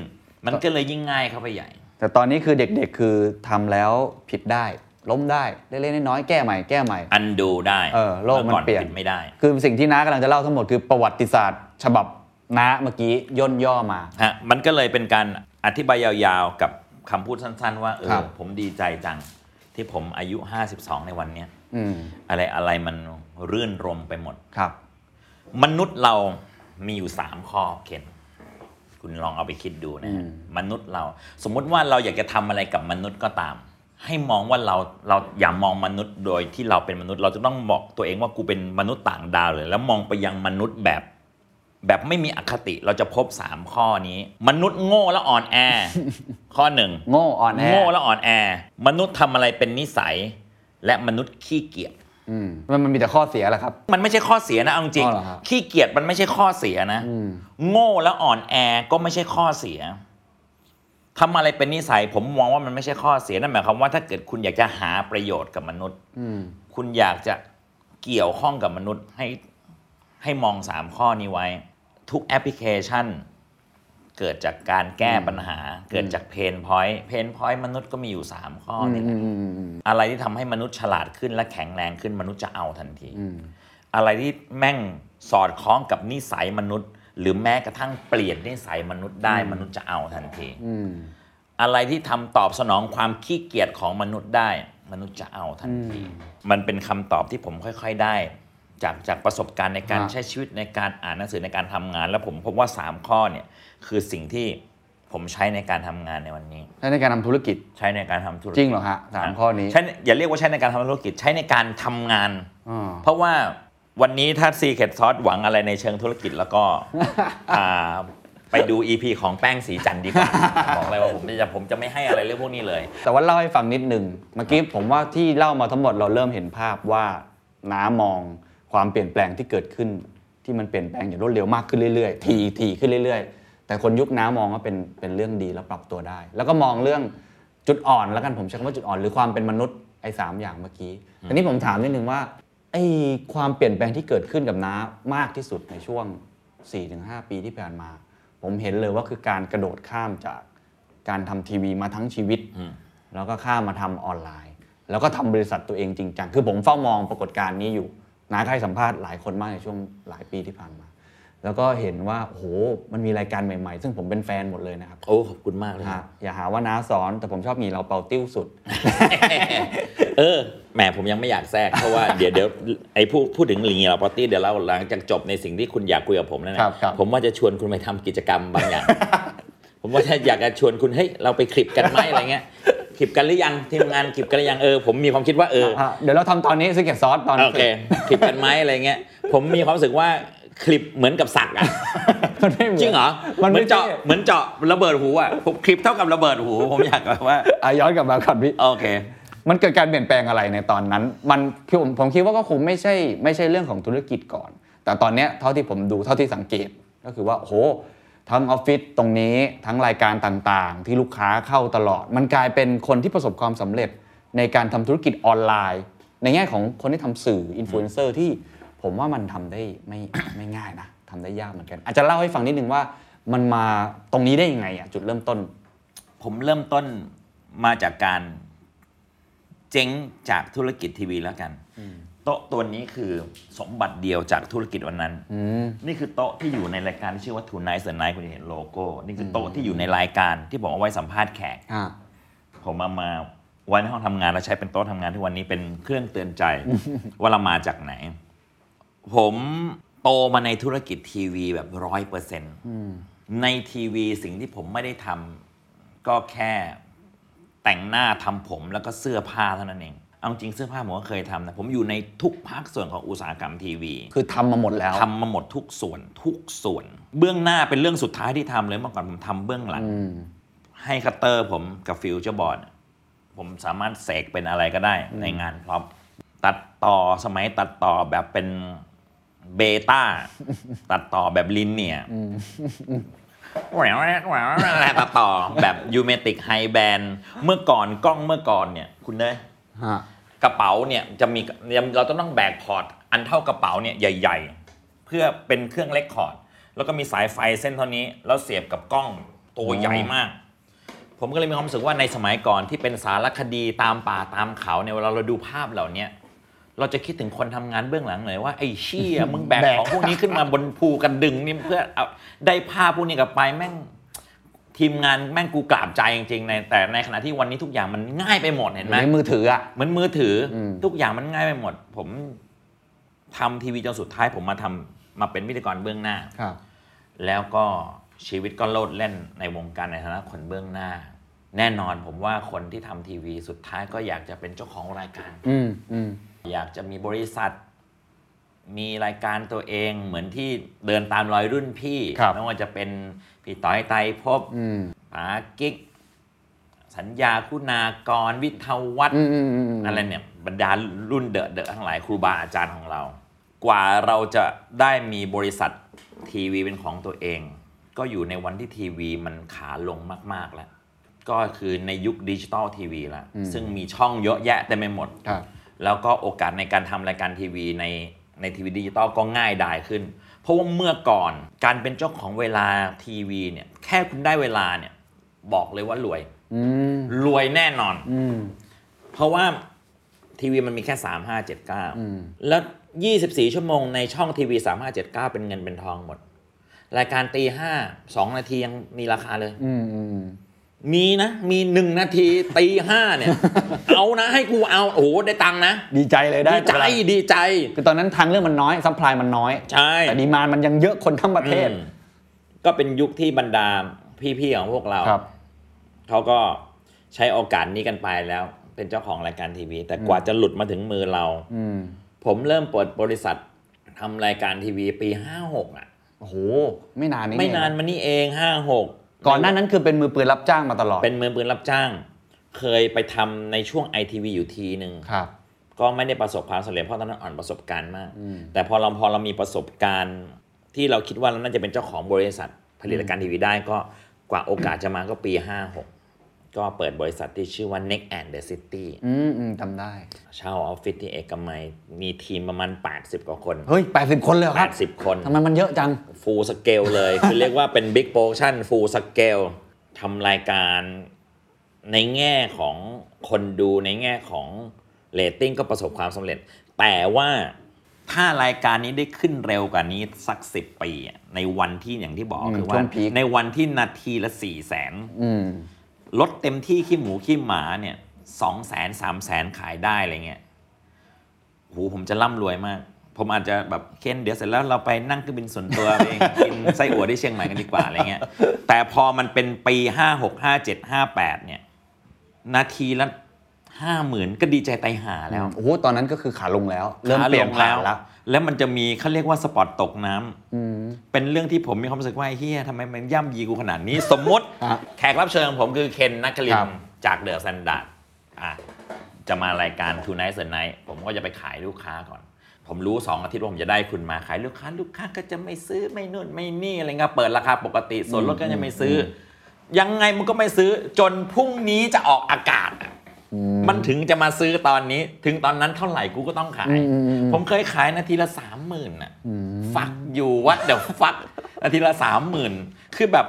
[SPEAKER 3] มันก็เลยยิ่งง่ายเข้าไปใหญ่
[SPEAKER 2] แต่ตอนนี้คือเด็กๆคือทำแล้วผิดได้ ล้มได้เล็กๆน้อยๆแก้ใหม่แก้ใหม่
[SPEAKER 3] อันดูได้
[SPEAKER 2] เออโลกมัน
[SPEAKER 3] ออ
[SPEAKER 2] เปลี่ยน
[SPEAKER 3] ปิดไม่ได้
[SPEAKER 2] คือสิ่งที่น้ากำลังจะเล่าทั้งหมดคือประวัติศาสตร์ ฉบับน้าเมื่อกี้ย่นย่อมา
[SPEAKER 3] ฮะมันก็เลยเป็นการอธิบายยาวๆกับคำพูดสั้น ๆ ว่าเอ
[SPEAKER 2] ครั
[SPEAKER 3] อบผมดีใจจังที่ผมอายุ 52 ในวันเนี้ย
[SPEAKER 2] อืม
[SPEAKER 3] อะไรอะไรมันรื่นรมไปหมด
[SPEAKER 2] ครับ
[SPEAKER 3] มนุษย์เรามีอยู่3ข้อเคนคุณลองเอาไปคิดดูนะฮะ
[SPEAKER 2] อืม
[SPEAKER 3] มนุษย์เรา สมมุติว่าเราอยากจะทำอะไรกับมนุษย์ก็ตาม ให้มองว่าเราเราอย่ามองมนุษย์โดยที่เราเป็นมนุษย์ เราจะต้องบอกตัวเองว่ากูเป็นมนุษย์ต่างดาวเลย แล้วมองไปยังมนุษย์แบบ แบบไม่มีอคติเราจะพบ 3 ข้อนี้ มนุษย์โง่และอ่อนแอ ข้อหนึ่ง
[SPEAKER 2] โง่อ่อนแอ
[SPEAKER 3] โง่และอ่อนแอ มนุษย์ทำอะไรเป็นนิสัย และมนุษย์ขี้เกียจ
[SPEAKER 2] อื มมันมันมีแต่ข้อเสียแหละครับ
[SPEAKER 3] มันไม่ใช่ข้อเสียนะเอาจริง
[SPEAKER 2] อ๋อเหรอครับ
[SPEAKER 3] ขี้เกียจมันไม่ใช่ข้อเสียนะ
[SPEAKER 2] อืม
[SPEAKER 3] โง่และอ่อนแอก็ไม่ใช่ข้อเสียทำอะไรเป็นนิสัย ผมมองว่ามันไม่ใช่ข้อเสียนั่นหมายความว่าถ้าเกิดคุณอยากจะหาประโยชน์กับมนุษย์
[SPEAKER 2] อืม
[SPEAKER 3] คุณอยากจะเกี่ยวข้องกับมนุษย์ให้ให้มองสามข้อนี้ไว้ ทุกแอปพลิเคชัน เกิดจากการแก้ปัญหา เกิดจาก pain point pain point มนุษย์ก็มีอยู่ 3 ข้อนี่แหละ
[SPEAKER 2] อืมอืมอืม
[SPEAKER 3] อะไรที่ทำให้มนุษย์ฉลาดขึ้นและแข็งแรงขึ้นมนุษย์จะเอาทันที
[SPEAKER 2] อืม
[SPEAKER 3] อะไรที่แม่งสอดคล้องกับนิสัยมนุษย์ หรือแม้กระทั่งเปลี่ยนนิสัยมนุษย์ได้มนุษย์จะเอาทันที
[SPEAKER 2] อืม
[SPEAKER 3] อะไรที่ทำตอบสนองความขี้เกียจของมนุษย์ได้ มนุษย์จะเอาทันที มันเป็นคำตอบที่ผมค่อย ๆได้จากจากประสบการณ์ในการ
[SPEAKER 2] ครับ
[SPEAKER 3] ใช้ชีวิตในการอ่านหนังสือในการทำงาน แล้วผมพบว่า 3 ข้อเนี่ย คือสิ่งที่ผมใช้ในการทำงานในวันนี้
[SPEAKER 2] ใช้ในการทำธุรกิจ
[SPEAKER 3] ใช้ในการทำธุรกิจ
[SPEAKER 2] จริงเหรอฮะสามข้อนี้
[SPEAKER 3] ใช้อย่าเรียกว่าใช้ในการทำธุรกิจใช้ในการทำงาน
[SPEAKER 2] อ๋อ
[SPEAKER 3] เพราะว่าวันนี้ถ้า Secret Sauce หวังอะไรในเชิงธุรกิจแล้วก็อ่าไปดู EP ของแป้งสีจันทร์ดีกว่า บอกเลยว่าผมจะผมจะไม่ให้อะไรเรื่องพวกนี้เลย
[SPEAKER 2] แต่ว่าเล่าให้ฟังนิดหนึ่งเมื่อกี้ผมว่าที่เล่ามาทั้งหมดเราเริ่มเห็นภาพว่าน้ามองความเปลี่ยนแปลงที่เกิดขึ้น ที่มันเปลี่ยนแปลงอย่างรวดเร็วมากขึ้นเรื่อยๆ ทีทีขึ้นเรื่อยๆ แต่คนยุคน้ามองว่าเป็นเป็นเรื่องดีแล้วปรับตัวได้ แล้วก็มองเรื่องจุดอ่อนแล้วกันผมใช้คำว่าจุดอ่อนหรือความเป็นมนุษย์ไอ้สามอย่างเมื่อกี้ทีนี้ผมถามนิดนึงว่าไอ้ความเปลี่ยนแปลงที่เกิดขึ้นกับน้ามากที่สุดในช่วง 4-5 ปีที่ผ่านมาผผมเห็นเลยว่าคือการกระโดดข้ามจากการทำทีวีมาทั้งชีวิต แล้วก็ข้ามมาทำออนไลน์ แล้วก็ทำบริษัทตัวเองจริงจังคือผมเฝ้ามองปรากฏการณ์นี้อยู่นาก็ให้สัมภาษณ์หลายคนมากในช่วงหลายปีที่ผ่านมา แล้วก็เห็นว่าโอ้โหมันมีรายการใหม่ๆ ซึ่งผมเป็นแฟนหมดเลยนะครับ
[SPEAKER 3] โอ้ขอบคุณมากเลย
[SPEAKER 2] ฮะอย่าหาว่าน้าสอนแต่ผมชอบมีเราเป่าติ้วสุด
[SPEAKER 3] เออแหมผมยังไม่อยากแทรกเพราะว่าเดี๋ยวเดี๋ยวไอ้พูดพูดถึงลิงเราปาร์ตี้เดี๋ยวเราหลังจากจบในสิ่งที่คุณอยากคุยกับผมแล้วนะครับ
[SPEAKER 2] ครับ
[SPEAKER 3] ผมว่าจะชวนคุณไปทำกิจกรรมบางอย่าง ผมว่าถ้าอยากจะชวนคุณเฮ้ยเราไปขลิบกันไหมอะไรเงี้ยขลิบกันหรือยังทีมงานขลิบกันหรือยังเออผมมีความคิดว่าเออ
[SPEAKER 2] ฮะเดี๋ยวเราทำตอนนี้ secret sauce ตอน
[SPEAKER 3] โอเคคลิปกันไหมอะไรเงี้ยผมมีความรู้สึกว่า คลิปเหมือนกับสักอะ
[SPEAKER 2] มันไม่มืน
[SPEAKER 3] จริงเหรอ
[SPEAKER 2] มัน
[SPEAKER 3] เหมื
[SPEAKER 2] ไม่
[SPEAKER 3] อนเจาะ
[SPEAKER 2] ใช่
[SPEAKER 3] เหมือนเจาะระเบิดหูอะผมขลิบเท่ากับระเบิดหูผมอยากแบบว่า
[SPEAKER 2] อะย้อนกลับมาก่อนพี่
[SPEAKER 3] โอเค
[SPEAKER 2] มันเกิดการเปลี่ยนแปลงอะไรในตอนนั้น มันคือผมผมคิดว่าก็คงไม่ใช่ไม่ใช่เรื่องของธุรกิจก่อน แต่ตอนเนี้ยเท่าที่ผมดูเท่าที่สังเกตก็คือว่าโอ้โหทั้งออฟฟิศตรงนี้ทั้งรายการต่างๆ ที่ลูกค้าเข้าตลอด มันกลายเป็นคนที่ประสบความสำเร็จในการทำธุรกิจออนไลน์ ในแง่ของคนที่ทำสื่ออินฟลูเอนเซอร์ที่ ผมว่ามันทำได้ไม่ไม่ง่ายนะทำได้ยากเหมือนกัน อาจจะเล่าให้ฟังนิดนึงว่ามันมาตรงนี้ได้ยังไงอะจุดเริ่มต้น
[SPEAKER 3] ผมเริ่มต้นมาจากการเจ๊งจากธุรกิจทีวีแล้วกันโต๊ะตัวนี้คือสมบัติเดียวจากธุรกิจวันนั้นนี่คือโต๊ะที่อยู่ในรายการที่ชื่อว่า Two Nights a Night คุณจะเห็นโลโก้ นี่คือโต๊ะที่อยู่ในรายการที่ผมเอาไว้สัมภาษณ์แขก
[SPEAKER 2] อ่า
[SPEAKER 3] ผมเอามาไว้ในห้องทำงานแล้วใช้เป็นโต๊ะทำงานที่วันนี้เป็นเครื่องเตือนใจว่าเรามาจากไหน ผมโตมาในธุรกิจทีวีแบบร้อยเปอร์เซ็นต์ในทีวีสิ่งที่ผมไม่ได้ทำก็แค่แต่งหน้าทำผมแล้วก็เสื้อผ้าเท่านั้นเอง เอาจริงเสื้อผ้าผมก็เคยทำนะผมอยู่ในทุกภาคส่วนของอุตสาหกรรมทีวี
[SPEAKER 2] คือทำมาหมดแล้ว
[SPEAKER 3] ทำมาหมดทุกส่วนทุกส่วน เบื้องหน้าเป็นเรื่องสุดท้ายที่ทำเลยเมื่อก่อนผมทำเบื้องหลังให้คัตเตอร์ผมกับฟิวเจอร์บอร์ดผมสามารถเสกเป็นอะไรก็ได้ในงานพร้อมตัดต่อสมัยตัดต่อแบบเป็น Beta ตัดต่อแบบ linear แหววแหววแหววอะไรตัดต่อแบบ U-matic Hi-band เมื่อก่อนกล้องเมื่อก่อนเนี่ย คุณเนย
[SPEAKER 2] ฮะ
[SPEAKER 3] กระเป๋าเนี่ยจะมีเราต้องต้องแบก port อันเท่ากระเป๋าเนี่ยใหญ่ ๆ เพื่อเป็นเครื่อง record แล้วก็มีสายไฟเส้นเท่านี้ แล้วเสียบกับกล้องตัวใหญ่มาก ผมก็เลยมีความรู้สึกว่าในสมัยก่อนที่เป็นสารคดีตามป่าตามเขาเนี่ยเวลาเราดูภาพเหล่าเนี้ย เราจะคิดถึงคนทำงานเบื้องหลังเลยว่าไอ้เชี่ยมึงแบก
[SPEAKER 2] แบก
[SPEAKER 3] ของพวกนี้ขึ้นมาบนภูกันดึงนี่เพื่อเอาได้ภาพพวกนี้กลับไปแม่งทีมงานแม่งกูกราบใจจริงๆในแต่ในขณะที่วันนี้ทุกอย่างมันง่ายไปหมดเห็นไหม
[SPEAKER 2] ในมือถืออะ
[SPEAKER 3] เหมือนมือถืออ
[SPEAKER 2] ม
[SPEAKER 3] ทุกอย่างมันง่ายไปหมด ผมทำทีวีจนสุดท้ายผมมาทำมาเป็นพิธีกรเบื้องหน้า
[SPEAKER 2] ครับ
[SPEAKER 3] แล้วก็ชีวิตก็โลดเล่นในวงการในฐานะคนเบื้องหน้า แน่นอนผมว่าคนที่ทำทีวีสุดท้ายก็อยากจะเป็นเจ้าของรายการ
[SPEAKER 2] อืมอืม
[SPEAKER 3] อยากจะมีบริษัท มีรายการตัวเองเหมือนที่เดินตามรอยรุ่นพี่
[SPEAKER 2] ครับ
[SPEAKER 3] ไม่ว่าจะเป็นพี่ต้อยไตรภพ
[SPEAKER 2] อืม
[SPEAKER 3] ป๋ากิ๊ก สัญญาคุณากรวิทยวัฒน์
[SPEAKER 2] อืมอืมอืม
[SPEAKER 3] อะไรเนี่ยบรรดารุ่นเดอะเดอะทั้งหลายครูบาอาจารย์ของเรา กว่าเราจะได้มีบริษัททีวีเป็นของตัวเอง ก็อยู่ในวันที่ทีวีมันขาลงมาก ๆแล้วก็คือในยุคดิจิตอลทีวีแล้วซึ่งมีช่องเยอะแยะเต็มไปหมด
[SPEAKER 2] ครับ
[SPEAKER 3] แล้วก็โอกาสในการทำรายการทีวีในในทีวีดิจิตอลก็ง่ายดายขึ้น เพราะว่าเมื่อก่อนการเป็นเจ้าของเวลาทีวีเนี่ยแค่คุณได้เวลาเนี่ยบอกเลยว่ารวย
[SPEAKER 2] อืม
[SPEAKER 3] รวยแน่นอน
[SPEAKER 2] อืม
[SPEAKER 3] เพราะว่าทีวีมันมีแค่3 5 7 9แล้ว24ชั่วโมงในช่องทีวี3 5 7 9เป็นเงินเป็นทองหมด รายการตีห้าสองนาทียังมีราคาเลย
[SPEAKER 2] อื มอืม
[SPEAKER 3] มีนะ มีหนึ่งนาทีตีห้าเนี่ย เอานะให้กูเอา โอ้โห ได้ตังค์นะ
[SPEAKER 2] ดีใจเลยได้
[SPEAKER 3] ดีใจ
[SPEAKER 2] เวลา
[SPEAKER 3] ดีใจ
[SPEAKER 2] คือตอนนั้นทางเลือกมันน้อย supply มันน้อย
[SPEAKER 3] ใช่
[SPEAKER 2] แต่ demand มันยังเยอะคนทั้งประเทศ
[SPEAKER 3] อืมก็เป็นยุคที่บรรดาพี่ๆของพวกเรา
[SPEAKER 2] ครับ
[SPEAKER 3] เขาก็ใช้โอกาสนี้กันไปแล้ว เป็นเจ้าของรายการทีวี แต่กว่าจะหลุดมาถึงมือเรา
[SPEAKER 2] อืม
[SPEAKER 3] ผมเริ่มเปิดบริษัททำรายการทีวีปี56อะ
[SPEAKER 2] โอ้โหไม่นานนี้
[SPEAKER 3] ไม่นาน
[SPEAKER 2] เอง
[SPEAKER 3] มานี่เอง56
[SPEAKER 2] ก่ อนหน้านั้นคือเป็นมือปืนรับจ้างมาตลอด
[SPEAKER 3] เป็นมือปืนรับจ้าง เคยไปทำในช่วง ITV อยู่ทีหนึ่ง
[SPEAKER 2] ครับ
[SPEAKER 3] ก็ไม่ได้ประสบความสำเร็จเพราะตอนนั้นอ่อนประสบการณ์มาก แต่พอเราพอเรามีประสบการณ์ที่เราคิดว่าเราน่าจะเป็นเจ้าของบริษัทผลิตรายการทีวีได้ก็กว่าโอกาสจะมาก็ปี 56 ก็เปิดบริษัทที่ชื่อว่า Next and the City
[SPEAKER 2] อืมอืมจำได้
[SPEAKER 3] เช่าออฟฟิศที่เอกมัย มีทีมประมาณ 80 กว่าคน
[SPEAKER 2] เฮ้ย 80 คนเลยเหรอครับ
[SPEAKER 3] 80 คน
[SPEAKER 2] ทำไมมันเยอะจัง
[SPEAKER 3] full scale เลย คือเรียกว่าเป็น big production full scale ทำรายการในแง่ของคนดูในแง่ของเรตติ้งก็ประสบความสำเร็จ แต่ว่าถ้ารายการนี้ได้ขึ้นเร็วกว่านี้สักสิบปีอะในวันที่อย่างที่บอก
[SPEAKER 2] อืม
[SPEAKER 3] คือ
[SPEAKER 2] ช่
[SPEAKER 3] ว่าว
[SPEAKER 2] งพีค
[SPEAKER 3] ในวันที่นาทีละสี่แสน
[SPEAKER 2] อืม
[SPEAKER 3] ลดเต็มที่ขี้หมูขี้หมาเนี่ยสองแสนสามแสนขายได้อะไรเงี้ยโหผมจะร่ำรวยมาก ผมอาจจะแบบเค้นเดี๋ยวเสร็จแล้วเราไปนั่งเครื่องบินส่วนตัวไปกินไส้อั่วที่เชียงใหม่กันดีกว่าอะไรเงี้ย แต่พอมันเป็นปีห้าหกห้าเจ็ดห้าแปดเนี่ย นาทีละห้าหมื่นก็ดีใจไตายหาแล้ว
[SPEAKER 2] โอ้โห ตอนนั้นก็คือขาลงแล้ว เริ่มเปลี่ยนผ่านแล้ว
[SPEAKER 3] แล้วมันจะมีเขาเรียกว่าสปอตตกน้ำ
[SPEAKER 2] อืม
[SPEAKER 3] เป็นเรื่องที่ผมมีความรู้สึกว่าไอ้เฮียทำไมมันย่ำยีกูขนาดนี้ สมมติ
[SPEAKER 2] ฮะ
[SPEAKER 3] แขกรับเชิญของผมคือเคนนักคลิ
[SPEAKER 2] ครั
[SPEAKER 3] น
[SPEAKER 2] บ
[SPEAKER 3] จากเดอะ s แ a นด a r d อะจะมารายการ Two Nights a Night ผมก็จะไปขายลูกค้าก่อน ผมรู้ 2 อาทิตย์ว่าผมจะได้คุณมาขายลูกค้า ลูกค้าก็จะไม่ซื้อไม่นู่นไม่นี่อะไรเงี้ยเปิดราคาปกติส่วนลดก็จะไม่ซื้ออยังไงมันก็ไม่ซื้อจนพรุ่งนี้จะออกอากาศอะ มันถึงจะมาซื้อตอนนี้ ถึงตอนนั้นเท่าไหร่กูก็ต้องขาย
[SPEAKER 2] อืมอืมอืม
[SPEAKER 3] ผมเคยขายนาทีละสามหมื่นอะ fuck you what the fuck นาทีละสามหมื่นคือแบบ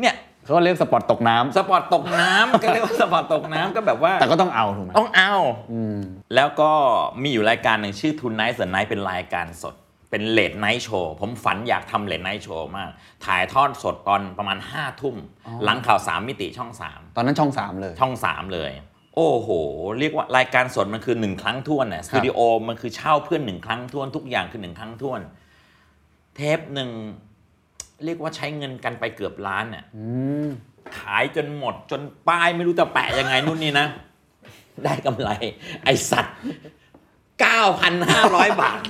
[SPEAKER 3] เนี่ย
[SPEAKER 2] เขาเรียกสปอร์ตตกน้ำ
[SPEAKER 3] สปอร์ตตกน้ำก็เรียกว่าสปอร์ตตกน้ำก็แบบว่า
[SPEAKER 2] แต่ก็ต้องเอาถูกไหม
[SPEAKER 3] ต้องเอา
[SPEAKER 2] อืม
[SPEAKER 3] แล้วก็มีอยู่รายการหนึ่งชื่อ Tonight เ e อร์ไนท์เป็นรายการสด เป็น late night show ผมฝันอยากทำ late night show มาก ถ่ายทอดสดตอนประมาณ5้าทุ่ม หลังข่าว3มิติช่อง3
[SPEAKER 2] ตอนนั้นช่องสามเลย
[SPEAKER 3] ช่อง3เลย โอ้โห เรียกว่ารายการสดมันคือหนึ่งครั้งท้วนน่ะสตูดิโอมันคือเช่าเพื่อนหนึ่งครั้งท้วนทุกอย่างคือหนึ่งครั้งท้วน เทปหนึ่งเรียกว่าใช้เงินกันไปเกือบล้านน่ะ
[SPEAKER 2] อืม
[SPEAKER 3] ขายจนหมดจนป้ายไม่รู้จะแปะยังไงนู่นนี่นะ ได้กำไร ไอสัตว์ 9,500 บาท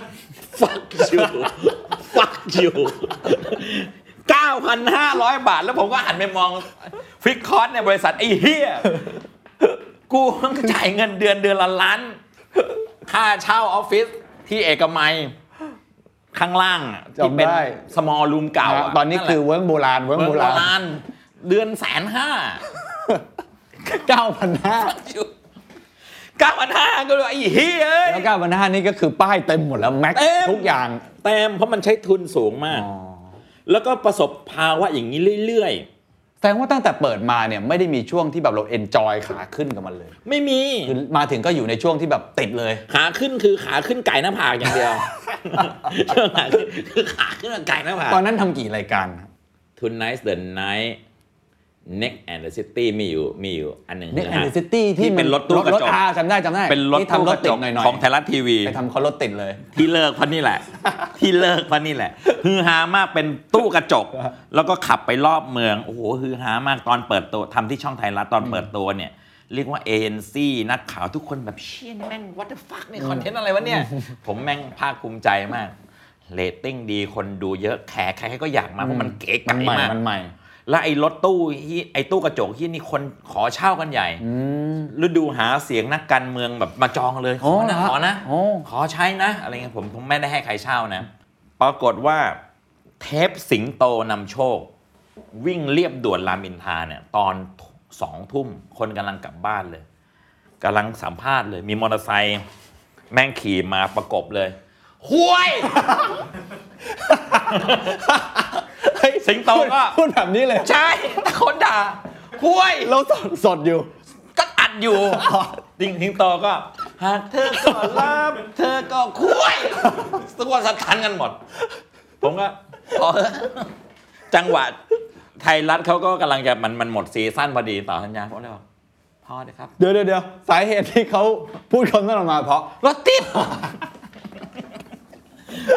[SPEAKER 3] fuck you fuck you 9,500 บาท แล้วผมก็หันไปมองฟิกคอร์สในบริษัทไอ้เฮีย กูต้องจ่ายเงินเดือนเดือนละล้าน ค่าเช่าออฟฟิศที่เอกมัย ข้างล่างอะที่เป็น
[SPEAKER 2] จำได้
[SPEAKER 3] Smallroom เก่าะ
[SPEAKER 2] ตอนนี้คือเวิร์กโบราณเวิร์ก
[SPEAKER 3] เมือง
[SPEAKER 2] โบ
[SPEAKER 3] โบ
[SPEAKER 2] ราณ
[SPEAKER 3] ราณเดือนแสนห้า
[SPEAKER 2] เก้าพันห้า
[SPEAKER 3] เก้าพันห้าก็เลยไอ้เฮ้ยเอ้ย
[SPEAKER 2] แล้วเก้าพันห้านี่ก็คือป้ายเต็มหมดแล้วแม็ก
[SPEAKER 3] เต็ม
[SPEAKER 2] ทุกอย่าง
[SPEAKER 3] เต็มเพราะมันใช้ทุนสูงมาก
[SPEAKER 2] อ๋อ
[SPEAKER 3] แล้วก็ประสบภาวะอย่างนี้เรื่อย
[SPEAKER 2] แสดงว่าตั้งแต่เปิดมาเนี่ยไม่ได้มีช่วงที่แบบเราเอนจอยขาขึ้นกับมันเลย
[SPEAKER 3] ๆไม่มี
[SPEAKER 2] คือมาถึงก็อยู่ในช่วงที่แบบติดเลย
[SPEAKER 3] ขาขึ้นคือขาขึ้นไก่หน้าผากอย่างเดียวช่วงขาขึ้นคือขาขึ้นกับไก่หน้าผาก
[SPEAKER 2] ตอนนั้นทำกี่รายการนะ
[SPEAKER 3] ทุ นไนท์เดินไนท์ Next and the City มีอยู่มีอยู่อันหนึ่ง
[SPEAKER 2] เน็ก and the City ที่
[SPEAKER 3] ที่เป็นรถตู้กระจก
[SPEAKER 2] อาจำได้จำได้
[SPEAKER 3] เป็นรถ
[SPEAKER 2] ที่
[SPEAKER 3] ตู้
[SPEAKER 2] ทำร
[SPEAKER 3] ก
[SPEAKER 2] ถ
[SPEAKER 3] ระ
[SPEAKER 2] ติ
[SPEAKER 3] จ
[SPEAKER 2] ด
[SPEAKER 3] ก
[SPEAKER 2] หน่อยๆ
[SPEAKER 3] ของไทยรัฐทีวี
[SPEAKER 2] ไปทำเขารถติดเลย
[SPEAKER 3] ที่เลิกเพราะนี่แหละ ที่เลิกเพราะนี่แหละฮือฮามากเป็นตู้กระจก แล้วก็ขับไปรอบเมืองโอ้โหฮือฮามากตอนเปิดตัวทำที่ช่องไทยรัฐตอนเปิดตัวเนี่ยเรียกว่า MC นักข่าวทุกคนแบบเชี่ยนี่แม่ง what the fuck เนี่ยคอนเทนต์อะไรวะเนี่ย ผมแม่งภาคภูมิใจมากเรตติ้งดีคนดูเยอะแขกใครๆก็อยากมาเพราะมันเก๋
[SPEAKER 2] มัน
[SPEAKER 3] ไก๋
[SPEAKER 2] ใหม่
[SPEAKER 3] มาก
[SPEAKER 2] มันใหม่
[SPEAKER 3] แล้วไอ้รถตู้ที่ไอ้ตู้กระจกที่นี่คนขอเช่ากันใหญ่
[SPEAKER 2] อืม
[SPEAKER 3] ฤดูหาเสียงนักการเมืองแบบมาจองเลยข
[SPEAKER 2] อ๋อ
[SPEAKER 3] อนะ
[SPEAKER 2] เหรอ
[SPEAKER 3] ขอนะ
[SPEAKER 2] โอ้
[SPEAKER 3] ขอใช้นะ อะไรเงี้ยผมผมไม่ได้ให้ใครเช่านะ ปรากฏว่าเทปสิงโตนำโชค วิ่งเรียบด่วนรามอินทราเนี่ยตอนสองทุ่มคนกำลังกลับบ้านเลยกำลังสัมภาษณ์เลย มีมอเตอร์ไซค์แม่งขี่มาประกบเลยห้วย สิงโตก็
[SPEAKER 2] พูดแบบนี้เลย
[SPEAKER 3] ใช่แต่คนด่าห้วย
[SPEAKER 2] เราสดสดอยู่
[SPEAKER 3] ก็อัดอยู่ติงทิงโตก็หากเธอก็รับเธอก็คุยตัวสถานกันหมด ผมก็พอเถอะจังหวะไทยรัฐเขาก็กำลังจะมันมันหมดซีซั่นพอดีต่อสัญญาผมเลยบอกพอเลยครับ
[SPEAKER 2] เดี๋ยวเดี๋ยวเดี๋ยวสาเหตุที่เขาพูดคำนั้นออกมาเพราะ
[SPEAKER 3] รถติด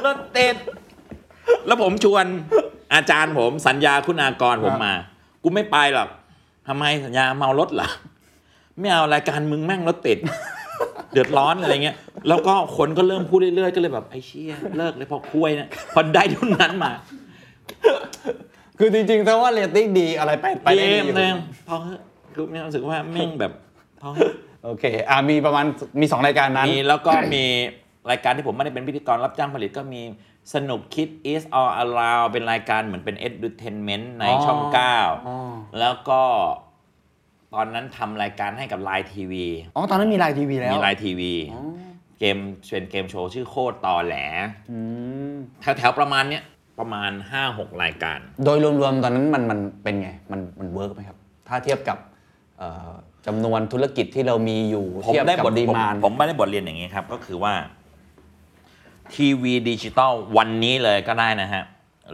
[SPEAKER 3] รถติดแล้วผมชวน อาจารย์ผมสัญญาคุณากรผมมา กูไม่ไปหรอกทำไมสัญญาเมารถเหรอไม่เอารายการมึงแม่งรถติด เดือดร้อนอะไรเงี้ย แล้วก็คนก็เริ่มพูดเรื่อยๆก็เลยแบบไอ้เชี่ยเลิกเลยพอคุยนะพอได้ทุนนั้นมา
[SPEAKER 2] คือจริงๆถ้าว่าเรตติ้งดีอะไรไปไป
[SPEAKER 3] เก
[SPEAKER 2] ได้ดี
[SPEAKER 3] ม
[SPEAKER 2] อยู่
[SPEAKER 3] เลยพอเถอะคือมีความรู้สึกว่าแม่งแบบพอเถอะ
[SPEAKER 2] โอเคอ่ามีประมาณมีสองรายการนั้น
[SPEAKER 3] มีแล้วก็มีรายการที่ผมไม่ได้เป็นพิธีกรรับจ้างผลิตก็มี สนุกคิด is all around เป็นรายการเหมือนเป็น entertainment ในช่อง
[SPEAKER 2] อ๋อ
[SPEAKER 3] เก้า
[SPEAKER 2] อ๋อ
[SPEAKER 3] แล้วก็ตอนนั้นทำรายการให้กับ LINE TV
[SPEAKER 2] อ๋อ ตอนนั้นมี LINE TV แล้ว
[SPEAKER 3] มี LINE TV
[SPEAKER 2] อ๋อ
[SPEAKER 3] เกมเป็นเกมโชว์ชื่อโคตรตอแหล
[SPEAKER 2] อืม
[SPEAKER 3] แถวๆประมาณเนี้ยประมาณ 5-6 รายการ
[SPEAKER 2] โดยรวมๆ ตอนนั้นมันมันเป็นไง มันมัน work ไหมครับ ถ้าเทียบกับเอ่อจำนวนธุรกิจที่เรามีอยู่
[SPEAKER 3] ผม
[SPEAKER 2] เทียบ
[SPEAKER 3] ได้
[SPEAKER 2] กับ
[SPEAKER 3] บท
[SPEAKER 2] ดี
[SPEAKER 3] ผม
[SPEAKER 2] มาน
[SPEAKER 3] ผมไม่ได้บทเรียนอย่างนี้ครับ ก็คือว่า ทีวีดิจิตอลวันนี้เลยก็ได้นะฮะ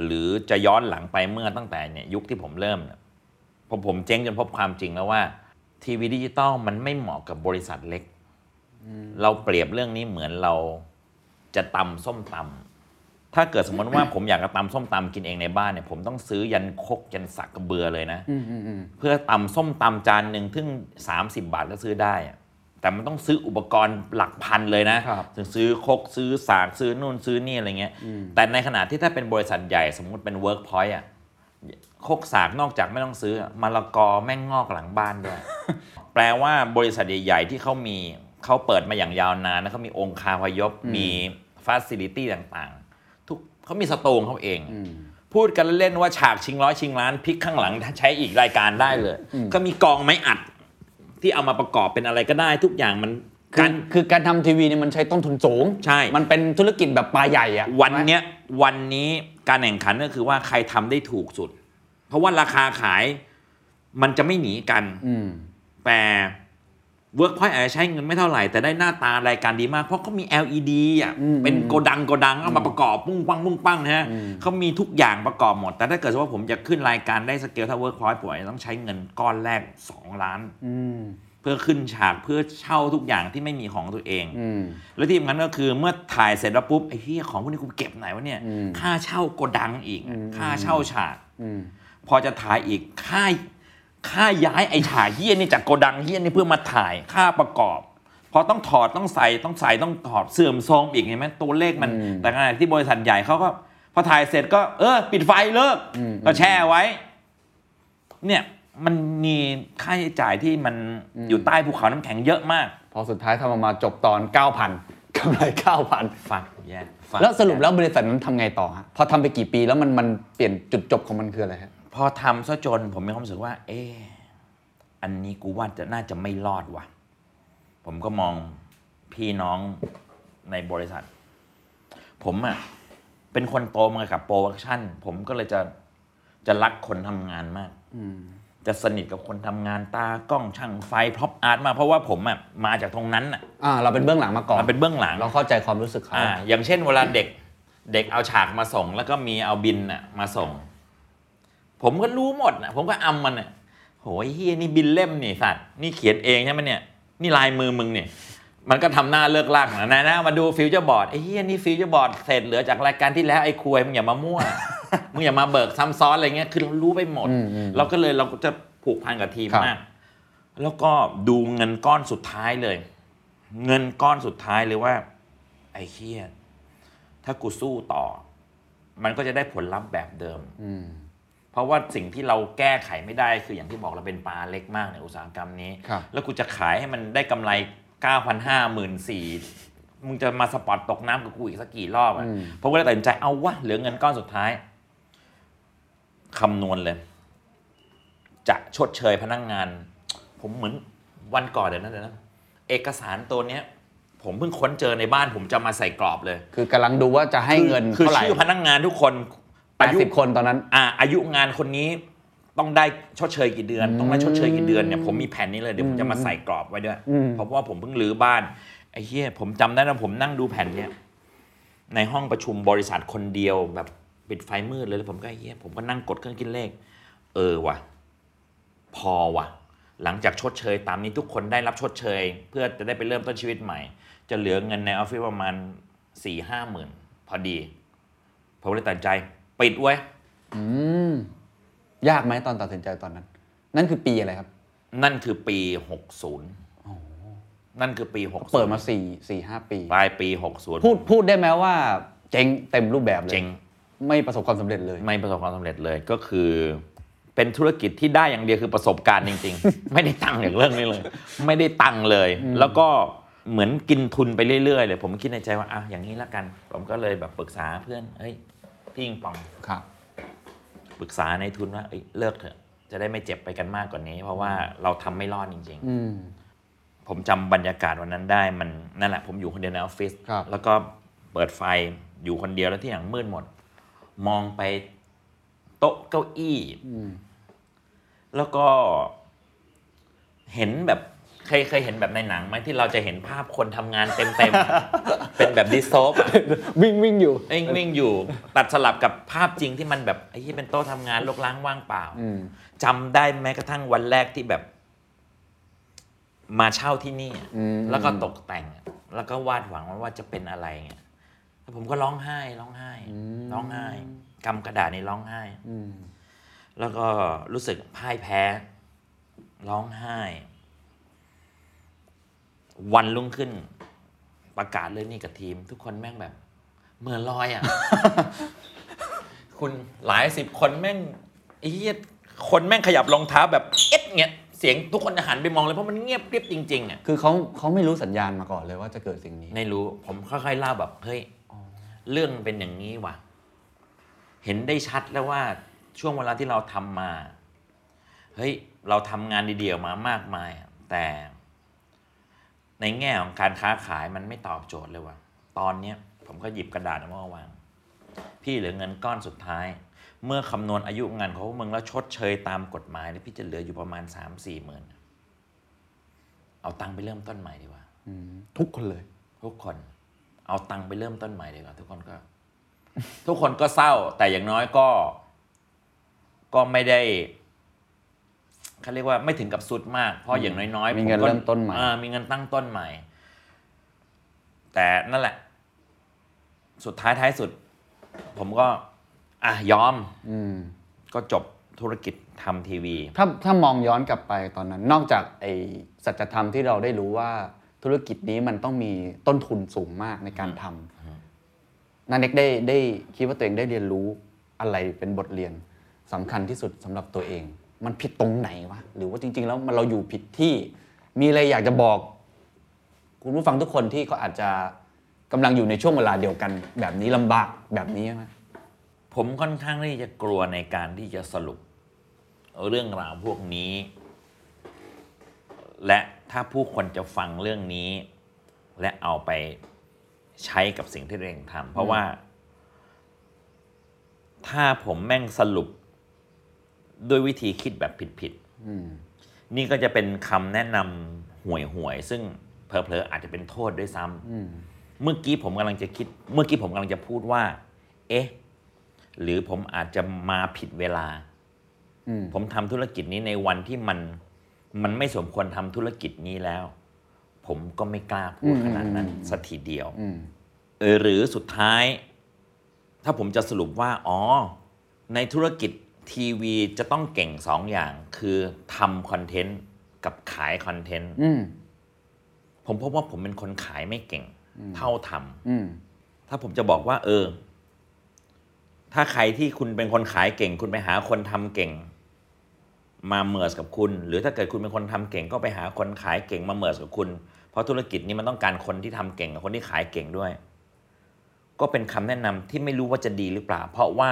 [SPEAKER 3] หรือจะย้อนหลังไปเมื่อตั้งแต่เนี่ยยุคที่ผมเริ่มเนี่ยผมผมเจ๊งจนพบความจริงแล้วว่าทีวีดิจิตอลมันไม่เหมาะกับบริษัทเล็ก เราเปรียบเรื่องนี้เหมือนเราจะตำส้มตำถ้าเกิดสมมติว่าผมอยากจะตำส้มตำกินเองในบ้านเนี่ยผมต้องซื้อยันครกยันสากกะเบือเลยนะ
[SPEAKER 2] อืมอืมอืม
[SPEAKER 3] เพื่อตำส้มตำจานหนึ่งซึ่ง30 บาทก็ซื้อได้อะ แต่มันต้องซื้ออุปกรณ์หลักพันเลยนะครับถึงซื้อครกซื้อสากซื้อนู่นซื้อนี่อะไรเงี้ย แต่ในขณะที่ถ้าเป็นบริษัทใหญ่สมมุติเป็น Workpoint อะครกสากนอกจากไม่ต้องซื้อมะละกอแม่งงอกหลังบ้านด้วย แปลว่าบริษัทใหญ่ ๆ ที่เขามีเขาเปิดมาอย่างยาวนานนะเขามีองค์คาพยพมีฟ a ซิลิตี้ต่างๆ ทุกเขามีสตูงเขาเอง พูดกันเล่นๆว่าฉากชิงร้อยชิงล้านพลิกข้างหลังใช้อีกรายการได้เลย ก็มีกองไม้อัด ที่เอามาประกอบเป็นอะไรก็ได้ทุกอย่างมัน
[SPEAKER 2] คื
[SPEAKER 3] กา
[SPEAKER 2] อ
[SPEAKER 3] ร
[SPEAKER 2] คือการทำทีวีเนี่ยมันใช้ต้นทุนสูง
[SPEAKER 3] ใช่
[SPEAKER 2] มันเป็นธุรกิจแบบปลาใหญ่อะ
[SPEAKER 3] วันเนี้ยวันนี้การแข่งขันก็คือว่าใครทำได้ถูกสุด เพราะว่าราคาขายมันจะไม่หนีกัน
[SPEAKER 2] อืม
[SPEAKER 3] แต่ Workpoint อาจจะใช้เงินไม่เท่าไหร่ แต่ได้หน้าตารายการดีมาก เพราะเขามี LED อะ
[SPEAKER 2] อืม
[SPEAKER 3] เป็นโกดังโกดังเอามาประกอบปุ้งปังปุ้งปังนะฮะเขามีทุกอย่างประกอบหมด แต่ถ้าเกิดว่าผมจะขึ้นรายการได้สเกลถ้า Workpoint ผมอาจจะต้องใช้เงินก้อนแรก 2 ล้าน
[SPEAKER 2] อืม
[SPEAKER 3] เพื่อขึ้นฉากเพื่อเช่าทุกอย่างที่ไม่มีของตัวเอง
[SPEAKER 2] อืม
[SPEAKER 3] แล้วที่สำคัญก็คือเมื่อถ่ายเสร็จแล้วปุ๊บไอ้เหี้ยของพวกนี้กูเก็บไหนวะเนี่ย
[SPEAKER 2] อืม
[SPEAKER 3] ค่าเช่าโกดังอีกอะค่าเช่าฉาก
[SPEAKER 2] อืม
[SPEAKER 3] พอจะถ่ายอีกค่า ค่าย้ายไอ้ฉากเฮี้ยนี่จากโกดังเฮี้ยนี่เพื่อมาถ่ายค่าประกอบพอต้องถอดต้องใส่ต้องใส่ต้องถอดเสื่อมโทรมอีกเห็นไหมตัวเลขมัน
[SPEAKER 2] อืม
[SPEAKER 3] แต่ขณะที่บริษัทใหญ่เขาก็ พอถ่ายเสร็จก็ เออ ปิดไฟเลิก
[SPEAKER 2] อืม
[SPEAKER 3] ก็แช่ไว้ เนี่ยมันมีค่าใช้จ่ายที่มันอยู่ใต้ภูเขาน้ำแข็งเยอะมาก
[SPEAKER 2] พอสุดท้ายทำออกมาจบตอน 9,000กำไร9,000
[SPEAKER 3] ฟังแย่ฟัง
[SPEAKER 2] แล้วสรุปแล้วบริษัทนั้นทำไงต่อฮะพอทำไปกี่ปีแล้วมันมันเปลี่ยนจุดจบของมันคืออะไรฮะ
[SPEAKER 3] พอทำซะจนผมมีความรู้สึกว่า เอออันนี้กูว่าจะน่าจะไม่รอดว่ะ ผมก็มองพี่น้องในบริษัท ผมอะ่ะเป็นคนโตมากับ production ผมก็เลยจะจะรักคนทำงานมากจะสนิทกับคนทำงานตากล้องช่างไฟ prop art มากเพราะว่าผมอะ่ะมาจากตรงนั้นอะ
[SPEAKER 2] อ่าเราเป็นเบื้องหลังมาก่อน
[SPEAKER 3] มาเป็นเบื้องหลัง
[SPEAKER 2] เราเข้าใจความรู้สึกเขา
[SPEAKER 3] อ่าอย่างเช่นเวลาเด็กเด็กเอาฉากมาส่ง แล้วก็มีเอาบิลน่ะมาส่ง ผมก็รู้หมดนะผมก็อำมันน่ะโหยเหี้ยนี่บิลเล่มนี้สัตว์นี่เขียนเองใช่ไหมเนี่ยนี่ลายมือมึงเนี่ยมันก็ทำหน้าเลิ่กลั่กนะนะนะมาดูฟิวเจอร์บอร์ดไอ้เหี้ยนี่ฟิวเจอร์บอร์ดเศษเหลือจากรายการที่แล้วไอ้ควยมึงอย่ามามั่วมึงอย่ามาเบิกซ้ำซ้อนอะไรเงี้ยคือเรารู้ไปหมด
[SPEAKER 2] อืมอืม
[SPEAKER 3] เราก็เลยเราก็จะผูกพันกับทีม
[SPEAKER 2] ครับ
[SPEAKER 3] มาก แล้วก็ดูเงินก้อนสุดท้ายเลย เงินก้อนสุดท้ายเลยว่า ไอ้เหี้ยถ้ากูสู้ต่อ มันก็จะได้ผลลัพธ์แบบเดิม
[SPEAKER 2] อืม
[SPEAKER 3] เพราะว่าสิ่งที่เราแก้ไขไม่ได้คืออย่างที่บอกเราเป็นปลาเล็กมากในอุตสาหกรรมนี้
[SPEAKER 2] ครับ
[SPEAKER 3] แล้วกูจะขายให้มันได้กำไร9 5 0 0 0 0 4มึงจะมาสปอตตกน้ำกับกูอีกสักกี่รอบอะ
[SPEAKER 2] อืม
[SPEAKER 3] ผมก็เลยตัดสินใจเอาวะเหลือเงินก้อนสุดท้ายคำนวณเลย จะชดเชยพนักงาน ผมเหมือนวันก่อนเดี๋ยวนะเดี๋ยวนะเอกสารตัวเนี้ย ผมเพิ่งค้นเจอในบ้านผมจะมาใส่กรอบเลย
[SPEAKER 2] คือกำลังดูว่าจะให้เงิน
[SPEAKER 3] คือ
[SPEAKER 2] เท่าไหร่
[SPEAKER 3] ชื่อพนักงานทุกคน อายุ
[SPEAKER 2] 80คนตอนนั้น
[SPEAKER 3] อ่าอายุงานคนนี้ต้องได้ชดเชยกี่เดือน ต้องได้ชดเชยกี่เดือนเนี่ยผมมีแผนนี้เลยเดี๋ยวผมจะมาใส่กรอบไว้ด้วย
[SPEAKER 2] อืม
[SPEAKER 3] เพราะว่าผมเพิ่งรื้อบ้านไอ้เหี้ยผมจำได้นะผมนั่งดูแผ่นเนี้ยในห้องประชุมบริษัทคนเดียวแบบปิดไฟมืดเลยแล้วผมก็ไอ้เหี้ยผมก็นั่งกดเครื่องคิดเลข เออว่ะพอว่ะ หลังจากชดเชย ตามนี้ทุกคนได้รับชดเชย เพื่อจะได้ไปเริ่มต้นชีวิตใหม่ จะเหลือเงินในออฟฟิศประมาณสี่ห้าหมื่นพอดีผมเลยตัดสินใจ ปิดไว้ย
[SPEAKER 2] อืมยากไหมตอนตัดสินใจตอนนั้น นั่นคือปีอะไรครับ
[SPEAKER 3] นั่นคือปี 60 นั่นคือปี 60
[SPEAKER 2] เปิดมาสี่สี่ห้าปี
[SPEAKER 3] ปลายปี 60
[SPEAKER 2] พูดพูดได้ไหมว่า เจ๊งเต็มรูปแบบเลย
[SPEAKER 3] เจ๊ง
[SPEAKER 2] ไม่ประสบความสำเร็จเลย
[SPEAKER 3] ไม่ประสบความสำเร็จเลยก็คือ เป็นธุรกิจที่ได้อย่างเดียวคือประสบการณ์จริง ๆ ไม่ได้ตังค์อย่างเรื่องนี้เลย ไม่ได้ตังค์เลย แล้วก็เหมือนกินทุนไปเรื่อยๆเลย ผมคิดในใจว่าอะอย่างนี้ละกัน ผมก็เลยแบบปรึกษาเพื่อนเฮ้ย พี่อิงปอง
[SPEAKER 2] ครับ
[SPEAKER 3] ปรึกษาในทุนว่าเอ้ยเลิกเถอะ จะได้ไม่เจ็บไปกันมากกว่านี้ เพราะว่าเราทำไม่รอดจริง
[SPEAKER 2] อืม
[SPEAKER 3] ๆผมจำบรรยากาศวันนั้นได้มันนั่นแหละ ผมอยู่คนเดียวในออฟฟิศ
[SPEAKER 2] ครับ
[SPEAKER 3] แล้วก็เปิดไฟอยู่คนเดียวแล้วที่อย่างมืดหมด มองไปโต๊ะเก้าอี้
[SPEAKER 2] อืม
[SPEAKER 3] แล้วก็เห็นแบบ เคยเคยเห็นแบบในหนังไหมที่เราจะเห็นภาพคนทำงานเต็มๆเป็นแบบดิสโซฟอะ
[SPEAKER 2] วิ่งวิ่งอยู่
[SPEAKER 3] เองวิ่งอยู่ ตัดสลับกับภาพจริงที่มันแบบไอ้ที่เป็นโต๊ะทำงานลกล้างว่างเปล่า
[SPEAKER 2] อืม
[SPEAKER 3] จำได้แม้กระทั่งวันแรกที่แบบ มาเช่าที่นี่อะ
[SPEAKER 2] อืม
[SPEAKER 3] แล้วก็ตกแต่งอะแล้วก็วาดหวังว่าว่าจะเป็นอะไรเงี้ยแล้วผมก็ร้องไห้ร้องไห้ร้องไห้กำกระดาษนี่ร้องไห้
[SPEAKER 2] อืม
[SPEAKER 3] แล้วก็รู้สึกพ่ายแพ้ ร้องไห้ วันรุ่งขึ้น ประกาศเลยนี่กับทีม ทุกคนแม่งแบบเหมือนลอยอะ คุณหลายสิบคนแม่งไอ้เหี้ยคนแม่งขยับรองเท้าแบบเอ็ดเงี้ยเสียงทุกคนจะหันไปมองเลยเพราะมันเงียบกริบจริงๆอะ
[SPEAKER 2] คือเขาเขาไม่รู้สัญญาณมาก่อนเลยว่าจะเกิดสิ่งนี้
[SPEAKER 3] ไม่รู้ผมค่อยๆเล่าแบบเฮ้ยเรื่องเป็นอย่างนี้ว่ะ เห็นได้ชัดแล้วว่าช่วงเวลาที่เราทำมา เฮ้ย เราทำงานดีๆออกมามากมายอะแต่ ในแง่ของการค้าขายมันไม่ตอบโจทย์เลยว่ะ ตอนเนี้ยผมก็หยิบกระดาษออกมาวาง พี่เหลือเงินก้อนสุดท้าย เมื่อคำนวณอายุงานของพวกมึงแล้วชดเชยตามกฎหมายเนี่ยพี่จะเหลืออยู่ประมาณสามสี่หมื่นเอาตังค์ไปเริ่มต้นใหม่ดีกว่า
[SPEAKER 2] อืมทุกคนเลย
[SPEAKER 3] ทุกคน เอาตังค์ไปเริ่มต้นใหม่ดีกว่า ทุกคนก็ ทุกคนก็เศร้า แต่อย่างน้อยก็ ก็ไม่ได้ เขาเรียกว่าไม่ถึงกับสุดมาก เพราะอย่างน้อยๆ
[SPEAKER 2] มีเงิน
[SPEAKER 3] ผก็
[SPEAKER 2] เริ่มต้นใหม่
[SPEAKER 3] อ่ามีเงินตั้งต้นใหม่ แต่นั่นแหละ สุดท้ายท้ายสุด ผมก็ อะยอม
[SPEAKER 2] อืม
[SPEAKER 3] ก็จบธุรกิจทำทีวี
[SPEAKER 2] ถ้าถ้ามองย้อนกลับไปตอนนั้น นอกจากไอ้สัจธรรมที่เราได้รู้ว่าธุรกิจนี้มันต้องมีต้นทุนสูงมากในการทำนันเน็กได้ได้คิดว่าตัวเองได้เรียนรู้อะไรเป็นบทเรียนสำคัญที่สุดสำหรับตัวเอง มันผิดตรงไหนวะหรือว่าจริง ๆ แล้วมันเราอยู่ผิดที่ มีอะไรอยากจะบอก คุณผู้ฟังทุกคนที่เขาอาจจะกำลังอยู่ในช่วงเวลาเดียวกัน แบบนี้ลำบากแบบนี้ไหม
[SPEAKER 3] ผมค่อนข้างที่จะกลัวในการที่จะสรุป เรื่องราวพวกนี้ และถ้าผู้คนจะฟังเรื่องนี้ และเอาไปใช้กับสิ่งที่ตัวเองทำเพราะว่า ถ้าผมแม่งสรุป ด้วยวิธีคิดแบบผิดๆนี่ก็จะเป็นคำแนะนำห่วยๆซึ่งเผลอๆอาจจะเป็นโทษด้วยซ้ำเมื่อกี้ผมกำลังจะคิด เมื่อกี้ผมกำลังจะพูดว่า เอ๊ะ หรือผมอาจจะมาผิดเวลา
[SPEAKER 2] อืม
[SPEAKER 3] ผมทำธุรกิจนี้ในวันที่มัน มันไม่สมควรทำธุรกิจนี้แล้ว ผมก็ไม่กล้าพูดขนาดนั้นสัทีเดียว
[SPEAKER 2] อืม
[SPEAKER 3] เออหรือสุดท้าย ถ้าผมจะสรุปว่า อ๋อ ในธุรกิจ ทีวีจะต้องเก่งสองอย่างคือทำคอนเทนต์กับขายคอนเทนต์
[SPEAKER 2] อืม
[SPEAKER 3] ผมพบว่าผมเป็นคนขายไม่เก่ง เท่าทำ
[SPEAKER 2] อืม
[SPEAKER 3] ถ้าผมจะบอกว่า เออ ถ้าใครที่คุณเป็นคนขายเก่ง คุณไปหาคนทำเก่ง มา merge กับคุณ หรือถ้าเกิดคุณเป็นคนทำเก่ง ก็ไปหาคนขายเก่งมา merge กับคุณ เพราะธุรกิจนี้มันต้องการคนที่ทำเก่งกับคนที่ขายเก่งด้วย ก็เป็นคำแนะนำที่ไม่รู้ว่าจะดีหรือเปล่า เพราะว่า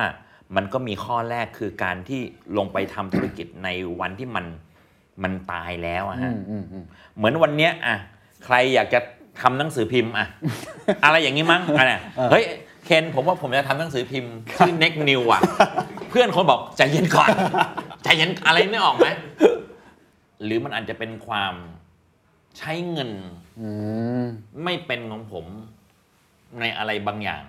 [SPEAKER 3] มันก็มีข้อแรกคือการที่ลงไปทำธุรกิจในวันที่มันมันตายแล้วอะ
[SPEAKER 2] อื
[SPEAKER 3] ฮะ
[SPEAKER 2] มอืมอืม
[SPEAKER 3] เหมือนวันเนี้ยอะใครอยากจะทำหนังสือพิมพ์อะอะไรอย่างนี้มั้งอะไรยเฮ้ยเคนผมว่าผมจะทำหนังสือพิมพ์ชื่อ เน็ก News อะเพื่อนคนบอกใจเย็นก่อนใจเย็นอะไรไม่ออกไหมหรือมันอาจจะเป็นความใช้เงิน
[SPEAKER 2] อืม
[SPEAKER 3] ไม่เป็นของผมในอะไรบางอย่าง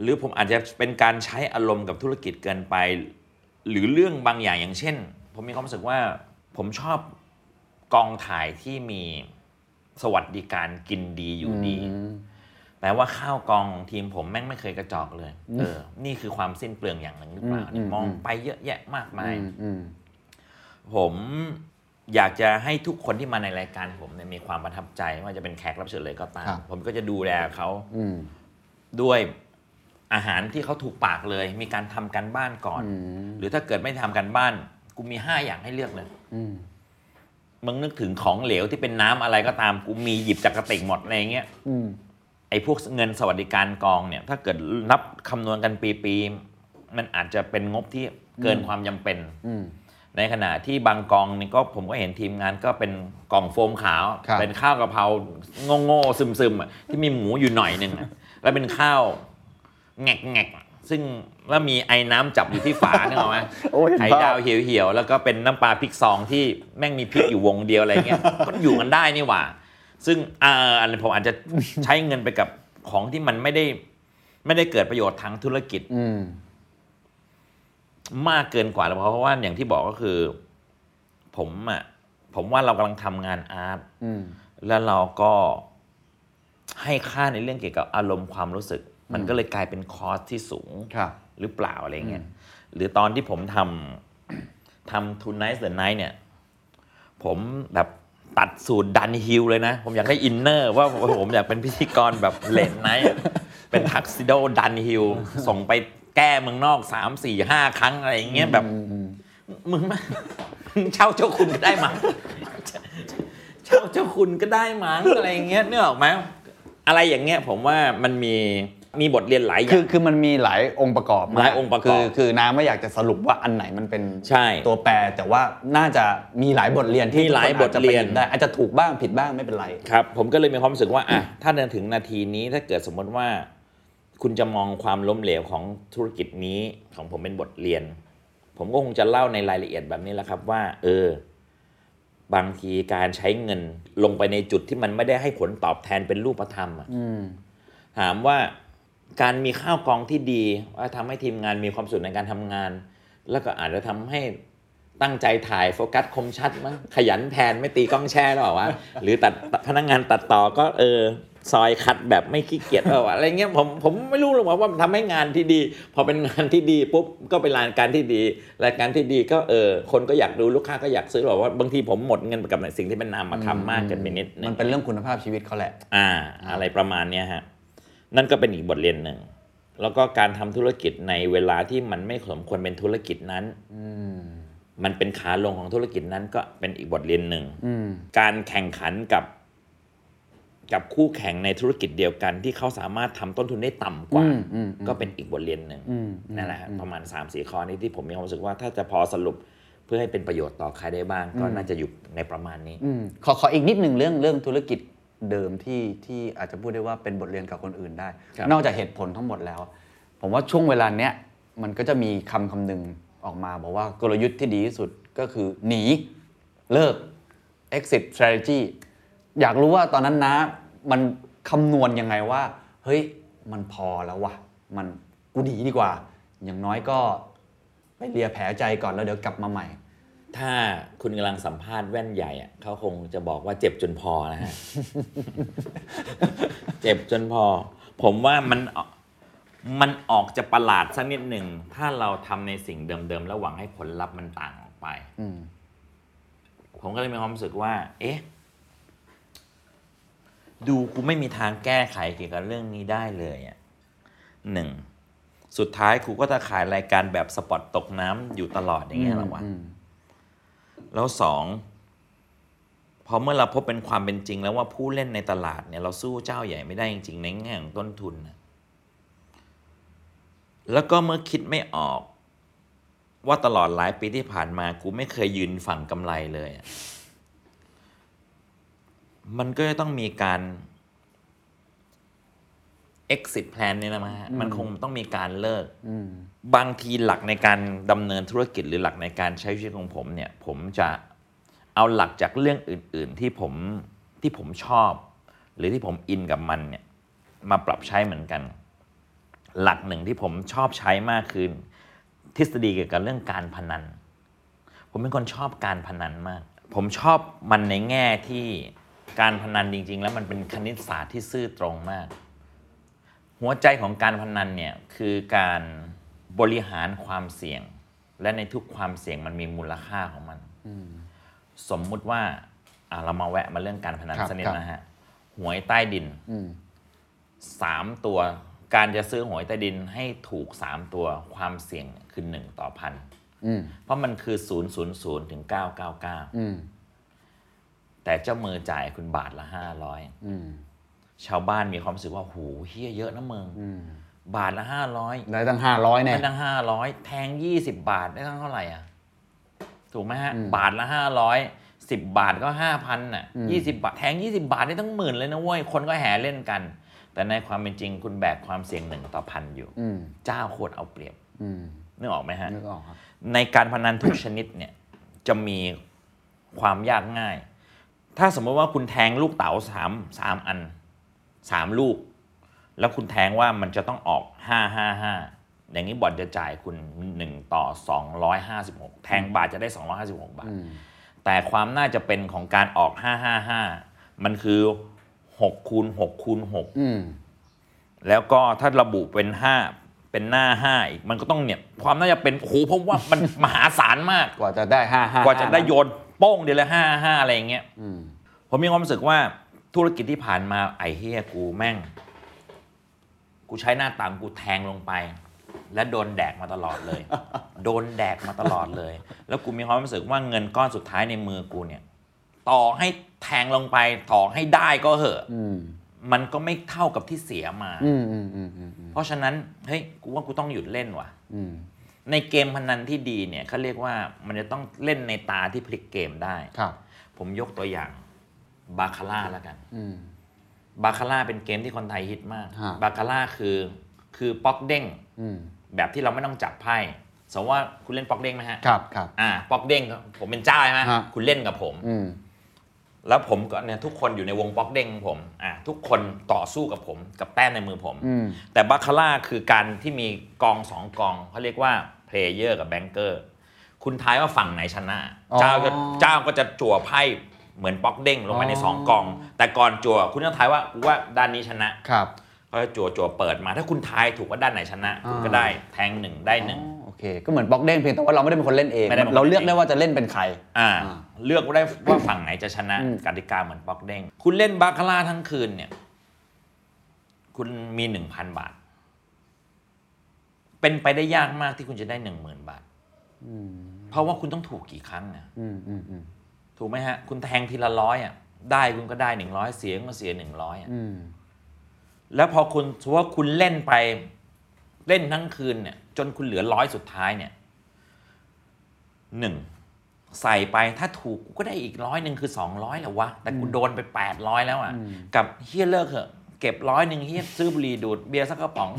[SPEAKER 3] หรือผมอาจจะเป็นการใช้อารมณ์กับธุรกิจเกินไป หรือเรื่องบางอย่างอย่างเช่น ผมมีความรู้สึกว่าผมชอบกองถ่ายที่มีสวัสดิการกินดีอยู่ดีแปลว่าข้าวกองของทีมผมแม่งไม่เคยกระจอกเลย เออ นี่คือความสิ้นเปลืองอย่างหนึ่งหรือเปล่าเนี่ยมองไปเยอะแยะมากมาย
[SPEAKER 2] อืมอืม
[SPEAKER 3] ผมอยากจะให้ทุกคนที่มาในรายการผมเนี่ยมีความประทับใจไม่ว่าจะเป็นแขกรับเชิญเลยก็ตาม
[SPEAKER 2] ครับ
[SPEAKER 3] ผมก็จะดูแลเขา
[SPEAKER 2] อืม
[SPEAKER 3] ด้วย อาหารที่เขาถูกปากเลย มีการทำกันบ้านก่อน
[SPEAKER 2] อืม
[SPEAKER 3] หรือถ้าเกิดไม่ทำกันบ้าน กูมีห้าอย่างให้เลือกเลย
[SPEAKER 2] อืม
[SPEAKER 3] มึงนึกถึงของเหลวที่เป็นน้ำอะไรก็ตามกูมีหยิบจากกระติกหมดอะไรอย่างเงี้ย
[SPEAKER 2] อืม
[SPEAKER 3] ไอ้พวกเงินสวัสดิการกองเนี่ย ถ้าเกิดนับคำนวณกันปีๆมันอาจจะเป็นงบที่เกินความจำเป็น
[SPEAKER 2] อืม
[SPEAKER 3] ในขณะที่บางกองนี่ก็ผมก็เห็นทีมงานก็เป็นกล่องโฟมขาว
[SPEAKER 2] ครับ
[SPEAKER 3] เป็นข้าวกะเพราโง่ๆซึมๆอะที่มีหมูอยู่หน่อยหนึ่งอะแล้วเป็นข้าว แงกๆซึ่งแล้วมีไอ้น้ำจับอยู่ที่ฝาเนี่ยหรอกไหม
[SPEAKER 2] โอ้ย
[SPEAKER 3] ไข่ดาวเหี่ยวๆ แล้วก็เป็นน้ำปลาพริกซองที่แม่งมีพริกอยู่วงเดียวอะไรเงี้ยก็อยู่กันได้นี่หว่า ซึ่งอ่าอันนี้ผมอาจจะใช้เงินไปกับของที่มันไม่ได้ ไม่ได้เกิดประโยชน์ทางธุรกิจ
[SPEAKER 2] อืม
[SPEAKER 3] มากเกินกว่าแล้วเพราะว่าอย่างที่บอกก็คือ ผมอะผมว่าเรากำลังทำงานอาร์ต
[SPEAKER 2] อืม
[SPEAKER 3] แล้วเราก็ให้ค่าในเรื่องเกี่ยวกับอารมณ์ความรู้สึก มันก็เลยกลายเป็นคอสที่สูง
[SPEAKER 2] ครับ
[SPEAKER 3] หรือเปล่าอะไรเงี้ยหรือตอนที่ผมทำทำ Tonight the Night เนี่ยผมแบบตัดสูตร Dunhill เลยนะ ผมอยากได้ inner ว่าผมอยากเป็นพิธีกรแบบ late night เป็นทักซิโด Dunhill ส่งไปแก้เมืองนอกสามสี่ห้าครั้งอะไรอย่างเงี้ยแบบมึงมามึงเช่าเจ้าคุณก็ได้มั้งเช่าเจ้าคุณก็ได้มั้งอะไรอย่างเงี้ยนึกออกไหมอะไรอย่างเงี้ยผมว่ามันมี มีบทเรียนหลายอย่า
[SPEAKER 2] คือง คือมันมีหลายองค์ประกอบมก
[SPEAKER 3] หลายองค์ประกอบ
[SPEAKER 2] คือคือน้าไม่อยากจะสรุปว่าอันไหนมันเป็น
[SPEAKER 3] ใช่
[SPEAKER 2] ตัวแปร แต่ว่าน่าจะมีหลายบทเรียนที่
[SPEAKER 3] มีหลาย
[SPEAKER 2] ทุกคนอจจะ
[SPEAKER 3] บทเรียน
[SPEAKER 2] ไปหบได้อาจจะถูกบ้างผิดบ้างไม่เป็นไร
[SPEAKER 3] ครับ ผมก็เลยมีความรู้สึกว่าอะถ้าเดินถึงนาทีนี้ถ้าเกิดสมมติว่า คุณจะมองความล้มเหลวของธุรกิจนี้ของผมเป็นบทเรียน ผมก็คงจะเล่าในรายละเอียดแบบนี้แหละครับว่า เออ บางทีการใช้เงินลงไปในจุดที่มันไม่ได้ให้ผลตอบแทนเป็นรูปธรรมอะ
[SPEAKER 2] อืม
[SPEAKER 3] ถามว่า การมีข้าวกองที่ดีว่าทำให้ทีมงานมีความสุขในการทำงาน แล้วก็อาจจะทำให้ตั้งใจถ่ายโฟกัสคมชัดมั้งขยันแทนไม่ตีกล้องแช่หรอวะหรือตัดพนักงานตัดต่อก็เออซอยคัดแบบไม่ขี้เกียจหรอวะอะไรเงี้ยผมผมไม่รู้หรอกว่าว่ามันทำให้งานที่ดี พอเป็นงานที่ดีปุ๊บก็เป็นรายการที่ดีรายการที่ดีก็เออคนก็อยากดูลูกค้าก็อยากซื้อหรอกว่าบางทีผมหมดเงินไปกับสิ่งที่เป็นนามธรรมมากเกินไปนิดนึ
[SPEAKER 2] มั
[SPEAKER 3] ง
[SPEAKER 2] นเป็นเรื่องคุณภาพชีวิตเขาแหละ
[SPEAKER 3] อ่า อะไรประมาณเนี้ยฮะ นั่นก็เป็นอีกบทเรียนหนึ่ง แล้วก็การทำธุรกิจในเวลาที่มันไม่สมควรเป็นธุรกิจนั้น
[SPEAKER 2] อืม
[SPEAKER 3] มันเป็นขาลงของธุรกิจนั้นก็เป็นอีกบทเรียนหนึ่ง
[SPEAKER 2] อืม
[SPEAKER 3] การแข่งขันกับ กับคู่แข่งในธุรกิจเดียวกัน ที่เขาสามารถทำต้นทุนได้ต่ำกว่า
[SPEAKER 2] อืมอืมอืม
[SPEAKER 3] ก็เป็นอีกบทเรียนหนึ่ง
[SPEAKER 2] อืม
[SPEAKER 3] นั่นแหละฮะประมาณ3ามสี่ข้อนี้ที่ผมมีความรู้สึกว่าถ้าจะพอสรุปเพื่อให้เป็นประโยชน์ต่อใครได้บ้าง ก็น่าจะอยู่ในประมาณนี้
[SPEAKER 2] อืมขอขออีกนิดหนึ่งเรื่องเรื่องธุรกิจ เดิมที่ที่อาจจะพูดได้ว่าเป็นบทเรียนกับคนอื่นได้
[SPEAKER 3] ครับ
[SPEAKER 2] นอกจากเหตุผลทั้งหมดแล้ว ผมว่าช่วงเวลาเนี้ยมันก็จะมีคำคำหนึ่งออกมาบอกว่ากลยุทธ์ที่ดีที่สุดก็คือหนีเลิก exit strategy อยากรู้ว่าตอนนั้นนะมันคำนวณยังไงว่า เฮ้ย มันพอแล้ววะมันกูหนีดีกว่า อย่างน้อยก็ไปเลียแผลใจก่อนแล้วเดี๋ยวกลับมาใหม่
[SPEAKER 3] ถ้าคุณกำลังสัมภาษณ์แว่นใหญ่อะเขาคงจะบอกว่าเจ็บจนพอนะฮะ เจ็บจนพอ ผมว่ามันมันออกจะประหลาดสักนิดหนึ่ง ถ้าเราทำในสิ่งเดิมๆแล้วหวังให้ผลลัพธ์มันต่างออกไปผมก็เลยมีความรู้สึกว่า เอ๊ะ ดูกูไม่มีทางแก้ไขเกี่ยวกับเรื่องนี้ได้เลยอะหนึ่ง สุดท้ายกูก็จะขายรายการแบบสปอตตกน้ำอยู่ตลอดอย่างเงี้ยหรอวะ แล้วสองพอเมื่อเราพบเป็นความเป็นจริง แล้วว่าผู้เล่นในตลาดเนี่ยเราสู้เจ้าใหญ่ไม่ได้จริงๆในแง่ของต้นทุนนะแล้วก็เมื่อคิดไม่ออก ว่าตลอดหลายปีที่ผ่านมากูไม่เคยยืนฝั่งกำไรเลย มันก็จะต้องมีการ exit plan เนี่ยนะมฮะมันคงต้องมีการเลิก
[SPEAKER 2] อ
[SPEAKER 3] บางทีหลักในการดำเนินธุรกิจหรือหลักในการใช้ชีวิตของผมเนี่ยผมจะเอาหลักจากเรื่องอื่น ๆ ที่ผมที่ผมชอบ หรือที่ผมอินกับมันเนี่ยมาปรับใช้เหมือนกัน หลักหนึ่งที่ผมชอบใช้มากคือทฤษฎีเกี่ยวกับเรื่องการพนัน ผมเป็นคนชอบการพนันมาก ผมชอบมันในแง่ที่การพนันจริง ๆ แล้วมันเป็นคณิตศาสตร์ที่ซื่อตรงมาก หัวใจของการพนันเนี่ยคือการ บริหารความเสี่ยง และในทุกความเสี่ยงมันมีมูลค่าของมันสมมุติว่าอะเรามาแวะมาเรื่องการพนัน
[SPEAKER 2] ครับ
[SPEAKER 3] สักนิด
[SPEAKER 2] ครับ
[SPEAKER 3] นะฮะหวยใต้ดิน
[SPEAKER 2] อืม
[SPEAKER 3] สามตัวการจะซื้อหวยใต้ดินให้ถูกสามตัวความเสี่ยงคือหนึ่งต่อพัน
[SPEAKER 2] อืม
[SPEAKER 3] เพราะมันคือศูนย์ศูนย์ศูนย์ถึงเก้าเก้าเก้า
[SPEAKER 2] อืม
[SPEAKER 3] แต่เจ้ามือจ่ายคุณบาทละห้าร้อย
[SPEAKER 2] อืม
[SPEAKER 3] ชาวบ้านมีความรู้สึกว่าหูเฮียเยอะนะมึง
[SPEAKER 2] อืม
[SPEAKER 3] บาทละห้าร้อย
[SPEAKER 2] ได้ตั้งห้าร้อยแน่
[SPEAKER 3] ได้ตั้งห้าร้อยแทงยี่สิบบาทได้ตั้งเท่าไหร่อะถูกไหมฮะ บาทละห้าร้อยสิบบาทก็ห้าพันอะยี่สิบาทแทงยี่สิบาทได้ตั้งหมื่นเลยนะเว้ยคนก็แห่เล่นกัน แต่ในความเป็นจริงคุณแบกความเสี่ยงหนึ่งต่อพันอยู่
[SPEAKER 2] อืม
[SPEAKER 3] เจ้าโคตรเอาเปรียบ
[SPEAKER 2] อืม
[SPEAKER 3] นึกออกไหมฮะ
[SPEAKER 2] นึกออกครับ
[SPEAKER 3] ในการพนันทุกชนิดเนี่ยจะมีความยากง่าย ถ้าสมมติว่าคุณแทงลูกเต๋าสามสามอันสามลูก แล้วคุณแทงว่ามันจะต้องออกห้าห้าห้าอย่างนี้บอร์ดจะจ่ายคุณหนึ่งต่อสองร้อยห้าสิบหกแทงบาทจะได้สองร้อยห้าสิบหกบาท แต่ความน่าจะเป็นของการออกห้าห้าห้ามันคือหกคูณหกคูณหก
[SPEAKER 2] อืม
[SPEAKER 3] แล้วก็ถ้าระบุเป็นห้าเป็นหน้าห้าอีก มันก็ต้องเนี่ย ความน่าจะเป็นโอ้โหเพราะว่ามันมหาศาลมาก
[SPEAKER 2] กว่าจะได้ห้าห้าก
[SPEAKER 3] ว่าจะได้โยนโป้งเดียวละห้าห้าอะไรอย่างเงี้ย
[SPEAKER 2] อืม
[SPEAKER 3] ผมมีความรู้สึกว่าธุรกิจที่ผ่านมาไอ้เฮียกูแม่ง กูใช้หน้าต่างกูแทงลงไป และโดนแดกมาตลอดเลย โดนแดกมาตลอดเลย แล้วกูมีความรู้สึกว่าเงินก้อนสุดท้ายในมือกูเนี่ย ต่อให้แทงลงไปต่อให้ได้ก็เหอะ
[SPEAKER 2] อืม
[SPEAKER 3] มันก็ไม่เท่ากับที่เสียมา
[SPEAKER 2] อืมอืมอืมอืมอืม
[SPEAKER 3] เพราะฉะนั้นเฮ้ยกูว่ากูต้องหยุดเล่นว่ะ
[SPEAKER 2] อืม
[SPEAKER 3] ในเกมพนันที่ดีเนี่ยเขาเรียกว่ามันจะต้องเล่นในตาที่พลิกเกมได้
[SPEAKER 2] ครับ
[SPEAKER 3] ผมยกตัวอย่างบาคาร่าแล้วกัน
[SPEAKER 2] อืม
[SPEAKER 3] บาคาร่าเป็นเกมที่คนไทยฮิตมาก
[SPEAKER 2] ฮะ
[SPEAKER 3] บาคาร่าคือคือป๊อกเด้ง
[SPEAKER 2] อืม
[SPEAKER 3] แบบที่เราไม่ต้องจับไพ่สมมติว่าคุณเล่นป๊อกเด้งไหมฮะ
[SPEAKER 2] ครับครับ
[SPEAKER 3] อ่าป๊อกเด้งก็ผมเป็นเจ้าใช่ไหม
[SPEAKER 2] ฮะ
[SPEAKER 3] คุณเล่นกับผม
[SPEAKER 2] อืม
[SPEAKER 3] แล้วผมก็เนี่ยทุกคนอยู่ในวงป๊อกเด้งของผมอ่าทุกคนต่อสู้กับผมกับแต้มในมือผม
[SPEAKER 2] อืม
[SPEAKER 3] แต่บาคาร่าคือการที่มีกองสองกองเขาเรียกว่า player กับ banker คุณทายว่าฝั่งไหนชนะ
[SPEAKER 2] อ๋อ
[SPEAKER 3] เจ้าก็เจ้าก็จะจั่วไพ่ เหมือนป๊อกเด้งลงไปใน
[SPEAKER 2] อ๋อ
[SPEAKER 3] สองกอง แต่ก่อนจั่วคุณต้องทายว่าว่าด้านนี้ชนะครับเขาจะจั่วจั่วเปิดมา ถ้าคุณทายถูกว่าด้านไหนชนะคุณก็
[SPEAKER 2] อ่า
[SPEAKER 3] ได้แทงหนึ่งได้หนึ่ง
[SPEAKER 2] อ๋อโอเค ก็เหมือนป๊อกเด้งเพียงแต่ว่าเราไม่ได้เป็นคนเล่นเอง
[SPEAKER 3] ไม่ได้เป็นคน
[SPEAKER 2] เราเลือก
[SPEAKER 3] เล่นเอง
[SPEAKER 2] ได้ว่าจะเล่นเป็นใคร
[SPEAKER 3] อ่า
[SPEAKER 2] อ่า
[SPEAKER 3] เลือกได้ว่าฝั่งไหนจะชนะ
[SPEAKER 2] อืม
[SPEAKER 3] กติกาเหมือนป๊อกเด้งคุณเล่นบาคาร่าทั้งคืนเนี่ย คุณมีหนึ่งพันบาท เป็นไปได้ยากมากที่คุณจะได้หนึ่งหมื่นบาท
[SPEAKER 2] อืม
[SPEAKER 3] เพราะว่าคุณต้องถูกกี่ครั้งเนี่ย
[SPEAKER 2] อืมอืมอืม
[SPEAKER 3] ถูกไหมฮะ คุณแทงทีละร้อยอะได้คุณก็ได้หนึ่งร้อยเสียก็เสียหนึ่งร้อยอะ
[SPEAKER 2] อืม
[SPEAKER 3] แล้วพอคุณสมมติว่าคุณเล่นไปเล่นทั้งคืนเนี่ย จนคุณเหลือร้อยสุดท้ายเนี่ยหนึ่งใส่ไปถ้าถูกกูก็ได้อีกร้อยหนึ่งคือสองร้อยแหละวะ แต่กูโดนไปแปดร้อยแล้วอะ กลับเหี้ยเลิกเหอะเก็บร้อยหนึ่งเฮียซื้อบุหรี่ดูดเบียร์สักกระป๋อง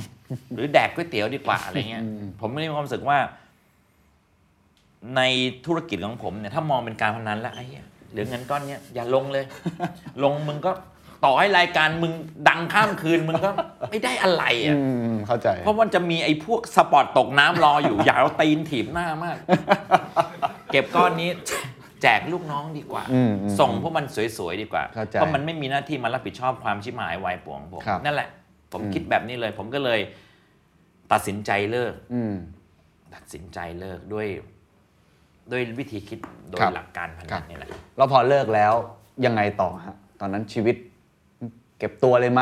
[SPEAKER 3] หรือแดกก๋วยเตี๋ยวดีกว่าอะไรเงี้ยผมไม่ได้มีความรู้สึกว่า ในธุรกิจของผมเนี่ยถ้ามองเป็นการพนันแล้วไอ้เหี้ยเหลือเงินก้อนเนี้ยอย่าลงเลย ลงมึงก็ต่อให้รายการมึงดังข้ามคืนมึงก็ไม่ได้อะไร
[SPEAKER 2] อื
[SPEAKER 3] อะ
[SPEAKER 2] มเข้าใจ
[SPEAKER 3] เพราะมันจะมีไอ้พวก spot ตกน้ำรออยู่ อยากเอาตีนถีบหน้ามาก เก็บก้อนนี้แจกลูกน้องดีกว่า
[SPEAKER 2] อืมอืม
[SPEAKER 3] ส่งพวกมันสวยๆดีกว่า
[SPEAKER 2] เข้าใจ
[SPEAKER 3] เพราะมันไม่มีหน้าที่มารับผิดชอบความชิบหายวายป่วงผม
[SPEAKER 2] ครับ
[SPEAKER 3] นั่นแหละผม
[SPEAKER 2] อืม
[SPEAKER 3] คิดแบบนี้เลย ผมก็เลย ตัดสินใจเลิก
[SPEAKER 2] อืม
[SPEAKER 3] ตัดสินใจเลิกด้วย ด้วยวิธีคิดโดย
[SPEAKER 2] ครับ
[SPEAKER 3] หลักการพ
[SPEAKER 2] ครั
[SPEAKER 3] นัน
[SPEAKER 2] บ
[SPEAKER 3] นี่แหละ
[SPEAKER 2] แล้วพอเลิกแล้วยังไงต่อฮะตอนนั้นชีวิตเก็บตัวเลยไหม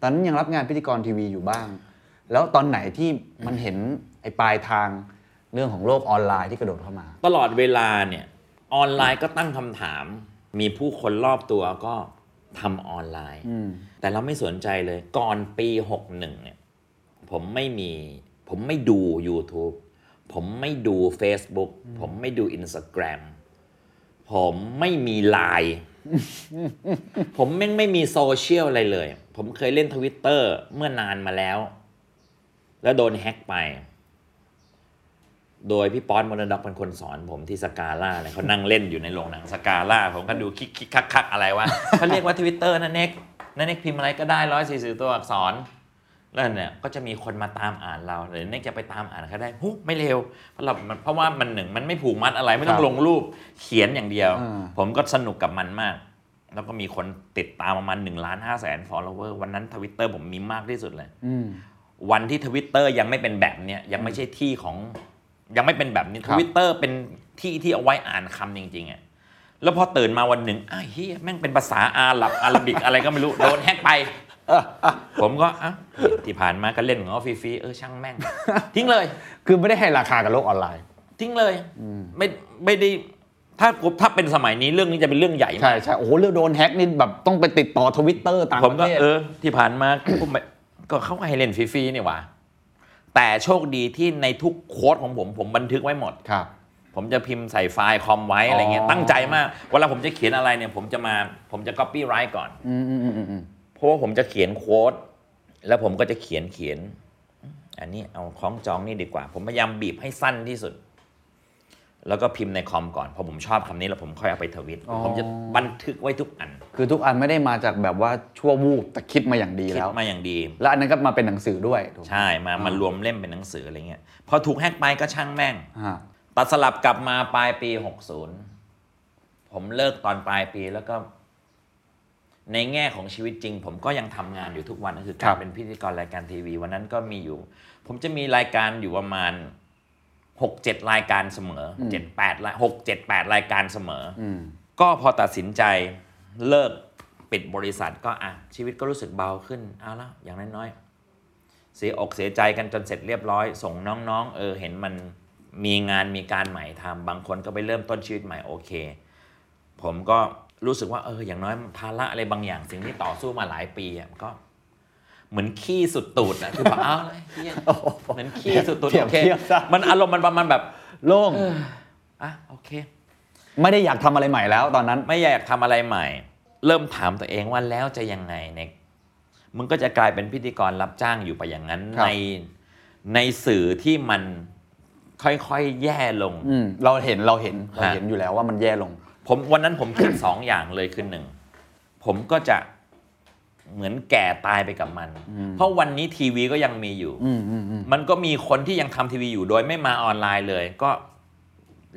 [SPEAKER 2] ตอนนั้นยังรับงานพิธีกรทีวีอยู่บ้าง แล้วตอนไหนที่มันเห็นไอ้ปลายทางเรื่องของโลกออนไลน์ที่กระโดดเข้ามา
[SPEAKER 3] ตลอดเวลาเนี่ยออนไลน์ก็ตั้งคำถาม มีผู้คนรอบตัวก็ทำออนไลน์
[SPEAKER 2] อืม
[SPEAKER 3] แต่เราไม่สนใจเลย ก่อนปี 61เนี่ยผมไม่มีผมไม่ดู YouTube ผมไม่ดู Facebook ผมไม่ดู Instagram ผมไม่มีไลน์ผมแม่งไม่มีโซเชียลอะไรเลย ผมเคยเล่นทวิตเตอร์เมื่อนานมาแล้ว แล้วโดนแฮ็กไป โดยพี่ป๊อนมรดกเป็นคนสอนผมที่สกาล่าเนี่ยเขานั่งเล่นอยู่ในโรงหนังสกาล่า ผมก็ดูคิกคิกคักคักอะไรวะเขาเรียกว่าทวิตเตอร์น้าเน็กน้าเน็กพิมพ์อะไรก็ได้ร้อยสี่สิบตัวอักษร แล้วเนี่ยก็จะมีคนมาตามอ่านเราหรือเน็กจะไปตามอ่านเขาได้หูไม่เลวเพราะเรามันเพราะว่ามันหนึ่งมันไม่ผูกมัดอะไรไม่ต้อ
[SPEAKER 2] ค
[SPEAKER 3] ง
[SPEAKER 2] รับ
[SPEAKER 3] ลงรูปเขียนอย่างเดียว
[SPEAKER 2] อ่า
[SPEAKER 3] ผมก็สนุกกับมันมาก แล้วก็มีคนติดตามประมาณ1ล้าน5แสน follower วันนั้นทวิตเตอร์ผมมีมากที่สุดเลย
[SPEAKER 2] อืม
[SPEAKER 3] วันที่ทวิตเตอร์ยังไม่เป็นแบบเนี้ยยังไม่ใช่ที่ของ ยังไม่เป็นแบบนี้
[SPEAKER 2] ค
[SPEAKER 3] ท
[SPEAKER 2] รับ
[SPEAKER 3] วิตเตอร์เป็นที่ที่เอาไว้อ่านคำจริงๆอะแล้วพอตื่นมาวันหนึ่งอ้าวเฮียแม่งเป็นภาษาอาหรับอาหรับิกอะไรก็ไม่รู้โดนแฮกไป ผมก็อะที่ผ่านมาก็เล่นของเขาฟรีๆเออช่างแม่ง ทิ้งเลย
[SPEAKER 2] คือไม่ได้ให้ราคากับโลกออนไลน์
[SPEAKER 3] ทิ้งเลยไม่ไม่ได้ถ้าถ้าเป็นสมัยนี้เรื่องนี้จะเป็นเรื่องใหญ่
[SPEAKER 2] ใช่
[SPEAKER 3] มาก
[SPEAKER 2] ใช่โอ้โหเรื่องโดนแฮ็กนี่แบบต้องไปติดต่อทวิตเตอร์ต่างประเทศผมก็
[SPEAKER 3] เออที่ผ่านมาผมไม่ก็เขาก็ให้เล่นฟรีๆนี่หว่าแต่โชคดีที่ในทุก quote ของผมผมบันทึกไว้หมด
[SPEAKER 2] ครับ
[SPEAKER 3] ผมจะพิมพ์ใส่ไฟล์คอมไว้อะไรเงี้ย
[SPEAKER 2] อ๋อ
[SPEAKER 3] ตั้งใจมากเวลาผมจะเขียนอะไรเนี่ย ผมจะมาผมจะ copywrite ก่อน
[SPEAKER 2] อืมอืมอืมอืมอืม
[SPEAKER 3] เพราะว่าผมจะเขียน quote แล้วผมก็จะเขียนเขียน อันนี้เอาคล้องจองนี่ดีกว่า ผมพยายามบีบให้สั้นที่สุด แล้วก็พิมพ์ในคอมก่อนพอผมชอบคำนี้แล้วผมค่อยเอาไปทวิตผมจะบันทึกไว้ทุกอัน
[SPEAKER 2] คือทุกอันไม่ได้มาจากแบบว่าชั่ววูบแต่คิดมาอย่างดี
[SPEAKER 3] คิด
[SPEAKER 2] แล้ว
[SPEAKER 3] มาอย่างดี
[SPEAKER 2] แล้วอันนั้นก็มาเป็นหนังสือด้วยถูกไหม
[SPEAKER 3] ใช่มามารวมเล่มเป็นหนังสืออะไรเงี้ยพอถูกแฮกไปก็ช่างแม่ง
[SPEAKER 2] อ่า
[SPEAKER 3] ตัดสลับกลับมาปลายปี 60 ผมเลิกตอนปลายปีแล้วก็ ในแง่ของชีวิตจริง ผมก็ยังทำงานอยู่ทุกวันก็คือการเป็นพิธีกรรายการทีวี วันนั้นก็มีอยู่ ผมจะมีรายการอยู่ประมาณหกเจ็ดรายการเสมอเจ็ดแปดหกเจ็ดแปดรายการเสมออ
[SPEAKER 2] อืม
[SPEAKER 3] ก็พอตัดสินใจเลิกปิดบริษัทก็อะชีวิตก็รู้สึกเบาขึ้นเอาละอย่างน้อยๆเสียอกเสียใจกันจนเสร็จเรียบร้อย ส่งน้องๆ เออเห็นมันมีงานมีการใหม่ทำบางคนก็ไปเริ่มต้นชีวิตใหม่โอเค ผมก็ รู้สึกว่าเอออย่างน้อยภาระอะไรบางอย่างสิ่งที่ต่อสู้มาหลายปีอะก็เหมือนขี้สุดตูดนะคือแบบอ้าวเลยเหี้ยเหมือนขี้สุดตูด
[SPEAKER 2] เทียบ
[SPEAKER 3] โอเค
[SPEAKER 2] เทียบซะ
[SPEAKER 3] มันอารมณ์มันประมาณแบบ
[SPEAKER 2] โล่ง
[SPEAKER 3] อะโอเค
[SPEAKER 2] ไม่ได้อยากทำอะไรใหม่แล้ว ตอนนั้น
[SPEAKER 3] ไม่อยากทำอะไรใหม่ เริ่มถามตัวเองว่าแล้วจะยังไงเน็กมึงก็จะกลายเป็นพิธีกรรับจ้างอยู่ไปอย่างนั้น
[SPEAKER 2] ครับ
[SPEAKER 3] ในในสื่อที่มันค่อยๆแย่ลง
[SPEAKER 2] อืมเราเห็นเราเห็นเรา
[SPEAKER 3] ฮะ
[SPEAKER 2] เห็นอยู่แล้วว่ามันแย่ลง
[SPEAKER 3] ผมวันนั้นผมคิดสองอย่างเลยคือหนึ่งผมก็จะเหมือนแก่ตายไปกับมัน เพราะวันนี้ทีวีก็ยังมีอยู่
[SPEAKER 2] อืมอืมอืม
[SPEAKER 3] มันก็มีคนที่ยังทำทีวีอยู่โดยไม่มาออนไลน์เลย ก็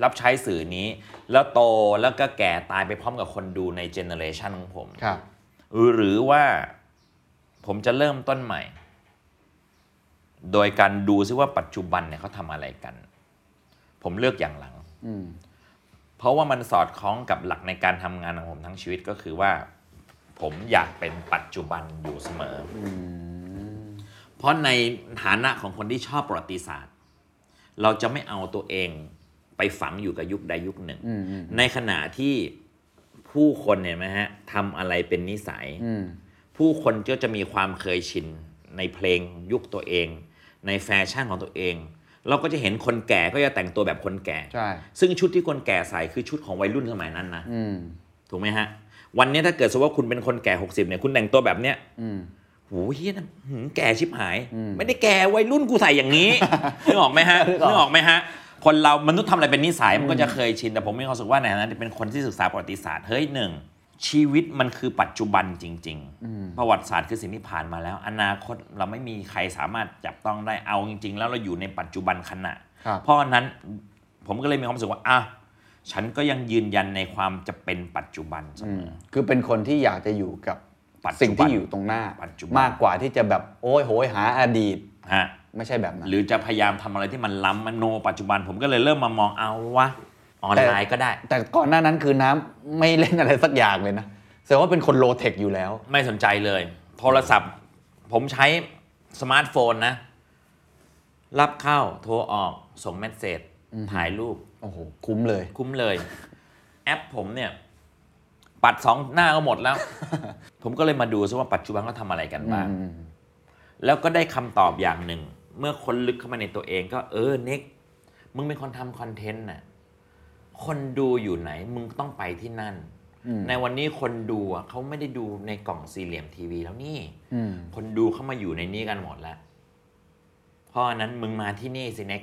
[SPEAKER 3] รับใช้สื่อนี้ แล้วโตแล้วก็แก่ตายไปพร้อมกับคนดูในเจเนอเรชันของผม
[SPEAKER 2] ครับ
[SPEAKER 3] หรือว่าผมจะเริ่มต้นใหม่ โดยการดูซิว่าปัจจุบันเนี่ยเขาทำอะไรกัน ผมเลือกอย่างหลัง
[SPEAKER 2] อืม
[SPEAKER 3] เพราะว่ามันสอดคล้องกับหลักในการทำงานของผมทั้งชีวิตก็คือว่า ผมอยากเป็นปัจจุบันอยู่เสมออเพราะในฐานะของคนที่ชอบประวัติศาสตร์ เราจะไม่เอาตัวเองไปฝังอยู่กับยุคใดยุคหนึ่ง
[SPEAKER 2] อืมอืม
[SPEAKER 3] ในขณะที่ผู้คนเนี่ยไหมฮะทำอะไรเป็นนิสัย
[SPEAKER 2] อืม
[SPEAKER 3] ผู้คนก็จะมีความเคยชินในเพลงยุคตัวเอง ในแฟชั่นของตัวเอง เราก็จะเห็นคนแก่ก็จะแต่งตัวแบบคนแก่
[SPEAKER 2] ใช่
[SPEAKER 3] ซึ่งชุดที่คนแก่ใส่คือชุดของวัยรุ่นสมัยนั้นนะ
[SPEAKER 2] อืม
[SPEAKER 3] ถูกไหมฮะ วันนี้ถ้าเกิดสมมติว่าคุณเป็นคนแก่ 60เนี่ยคุณแต่งตัวแบบเนี้ย
[SPEAKER 2] อืม
[SPEAKER 3] โหเฮียนะหืมแก่ชิบหาย
[SPEAKER 2] อืม
[SPEAKER 3] ไม่ได้แก่วัยรุ่นกูใส่อย่างนี้ นึกออกไหมฮะ
[SPEAKER 2] นึกออก
[SPEAKER 3] นึกออกไหมฮะ คนเรามนุษย์ทำอะไรเป็นนิสัยมันก็จะเคยชินแต่ผมมีความรู้สึกว่าในฐานะที่เป็นคนที่ศึกษาประวัติศาสตร์เฮ้ยหนึ่ง ชีวิตมันคือปัจจุบันจริง ๆ ประวัติศาสตร์คือสิ่งที่ผ่านมาแล้ว อนาคตเราไม่มีใครสามารถจับต้องได้เอาจริง ๆ แล้วเราอยู่ในปัจจุบันขณะ
[SPEAKER 2] ครับ
[SPEAKER 3] เพราะฉะนั้นผมก็เลยมีความรู้สึกว่าอะฉันก็ยังยืนยันในความจะเป็นปัจจุบันเส
[SPEAKER 2] อื
[SPEAKER 3] ม
[SPEAKER 2] ม
[SPEAKER 3] อ
[SPEAKER 2] คือเป็นคนที่อยากจะอยู่กับ
[SPEAKER 3] ปัจจุบัน
[SPEAKER 2] สิ่งที่อยู่ตรงหน้า
[SPEAKER 3] ปัจจุบัน
[SPEAKER 2] มากกว่าที่จะแบบโอ้ยโหยหาอดีต
[SPEAKER 3] ฮะ
[SPEAKER 2] ไม่ใช่แบบนั้น
[SPEAKER 3] หรือจะพยายามทำอะไรที่มันล้ำมันโน ปัจจุบันผมก็เลยเริ่มมามองเอาวะ ออนไลน์ก็ได้
[SPEAKER 2] แต่ก่อนหน้านั้นคือน้ำไม่เล่นอะไรสักอย่างเลยนะแสดงว่าเป็นคนโลเทคอยู่แล้ว
[SPEAKER 3] ไม่สนใจเลย โทรศัพท์ ผมใช้สมาร์ทโฟนนะ รับเข้าโทรออกส่ง message ถ่ายรูป
[SPEAKER 2] โอ้โห คุ้มเลย
[SPEAKER 3] คุ้มเลย แอปผมเนี่ย ปัดสองหน้าก็หมดแล้ว ผมก็เลยมาดูซิว่าปัจจุบันเขาทำอะไรกันบ้าง
[SPEAKER 2] อืม
[SPEAKER 3] แล้วก็ได้คำตอบอย่างหนึ่ง เมื่อค้นลึกเข้ามาในตัวเองก็เออเน็กมึงเป็นคนทำคอนเทนต์น่ะ คนดูอยู่ไหนมึงต้องไปที่นั่น
[SPEAKER 2] อืม
[SPEAKER 3] ในวันนี้คนดูอะเขาไม่ได้ดูในกล่องสี่เหลี่ยมทีวีแล้วนี่
[SPEAKER 2] อืม
[SPEAKER 3] คนดูเข้ามาอยู่ในนี้กันหมดแล้ว เพราะฉะนั้นมึงมาที่นี่สิเน็ก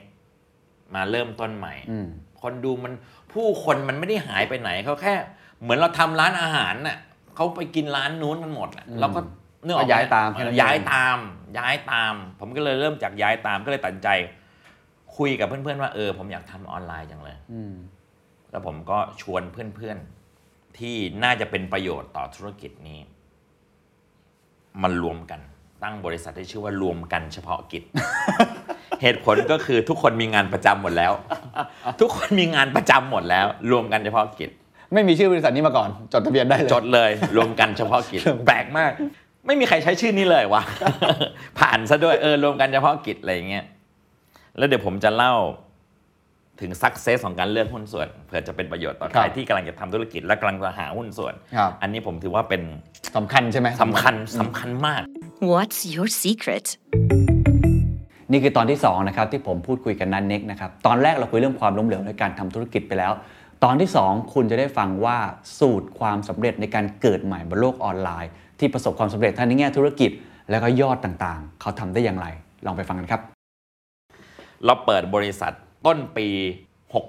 [SPEAKER 3] มาเริ่มต้นใหม่
[SPEAKER 2] อืม
[SPEAKER 3] คนดูมันผู้คนมันไม่ได้หายไปไหนเขาแค่ เหมือนเราทำร้านอาหารน่ะเขาไปกินร้านนู้นกันหมดน่ะแล้วก็เนื้อออกไห
[SPEAKER 2] ก็ย้ายตามแค่นั้นเอง
[SPEAKER 3] ย้ายตาม ย้ายตาม ผมก็เลยเริ่มจากย้ายตามก็เลยตัดสินใจ คุยกับเพื่อนๆว่าเออ ผมอยากทำออนไลน์จังเลย
[SPEAKER 2] อืม
[SPEAKER 3] แล้วผมก็ชวนเพื่อนๆ ที่น่าจะเป็นประโยชน์ต่อธุรกิจนี้มันรวมกันตั้งบริษัทที่ชื่อว่ารวมกันเฉพาะกิจ เหตุผลก็คือทุกคนมีงานประจำหมดแล้ว ทุกคนมีงานประจำหมดแล้ว รวมกันเฉพาะกิจ
[SPEAKER 2] ไม่มีชื่อบริษัทนี้มาก่อน จดทะเบียนได้เลย
[SPEAKER 3] จดเลย รวมกันเฉพาะกิจแปลกมาก ไม่มีใครใช้ชื่อนี้เลยวะผ่านซะด้วยเออรวมกันเฉพาะกิจอะไรอย่างเงี้ยแล้วเดี๋ยวผมจะเล่า ถึงสักเซสของการเลือกหุ้นส่วนเผื่อจะเป็นประโยชน์ต่อใครที่กำลังจะทำธุรกิจและกำลังจะหาหุ้นส่วน
[SPEAKER 2] ครับ
[SPEAKER 3] อันนี้ผมถือว่าเป็น
[SPEAKER 2] สำคัญใช่ไหม
[SPEAKER 3] สำคัญสำคัญมาก
[SPEAKER 1] What's your secret?
[SPEAKER 2] นี่คือตอนที่2นะครับที่ผมพูดคุยกับนันเน็กนะครับตอนแรกเราคุยเรื่องความล้มเหลวในการทำธุรกิจไปแล้ว ตอนที่ 2 คุณจะได้ฟังว่าสูตรความสำเร็จในการเกิดใหม่บนโลกออนไลน์ ที่ประสบความสำเร็จทั้งในแง่ธุรกิจ แล้วก็ยอดต่างๆ เขาทำได้อย่างไร ลองไปฟังกันครับ
[SPEAKER 3] เราเปิดบริษัท ต้นปี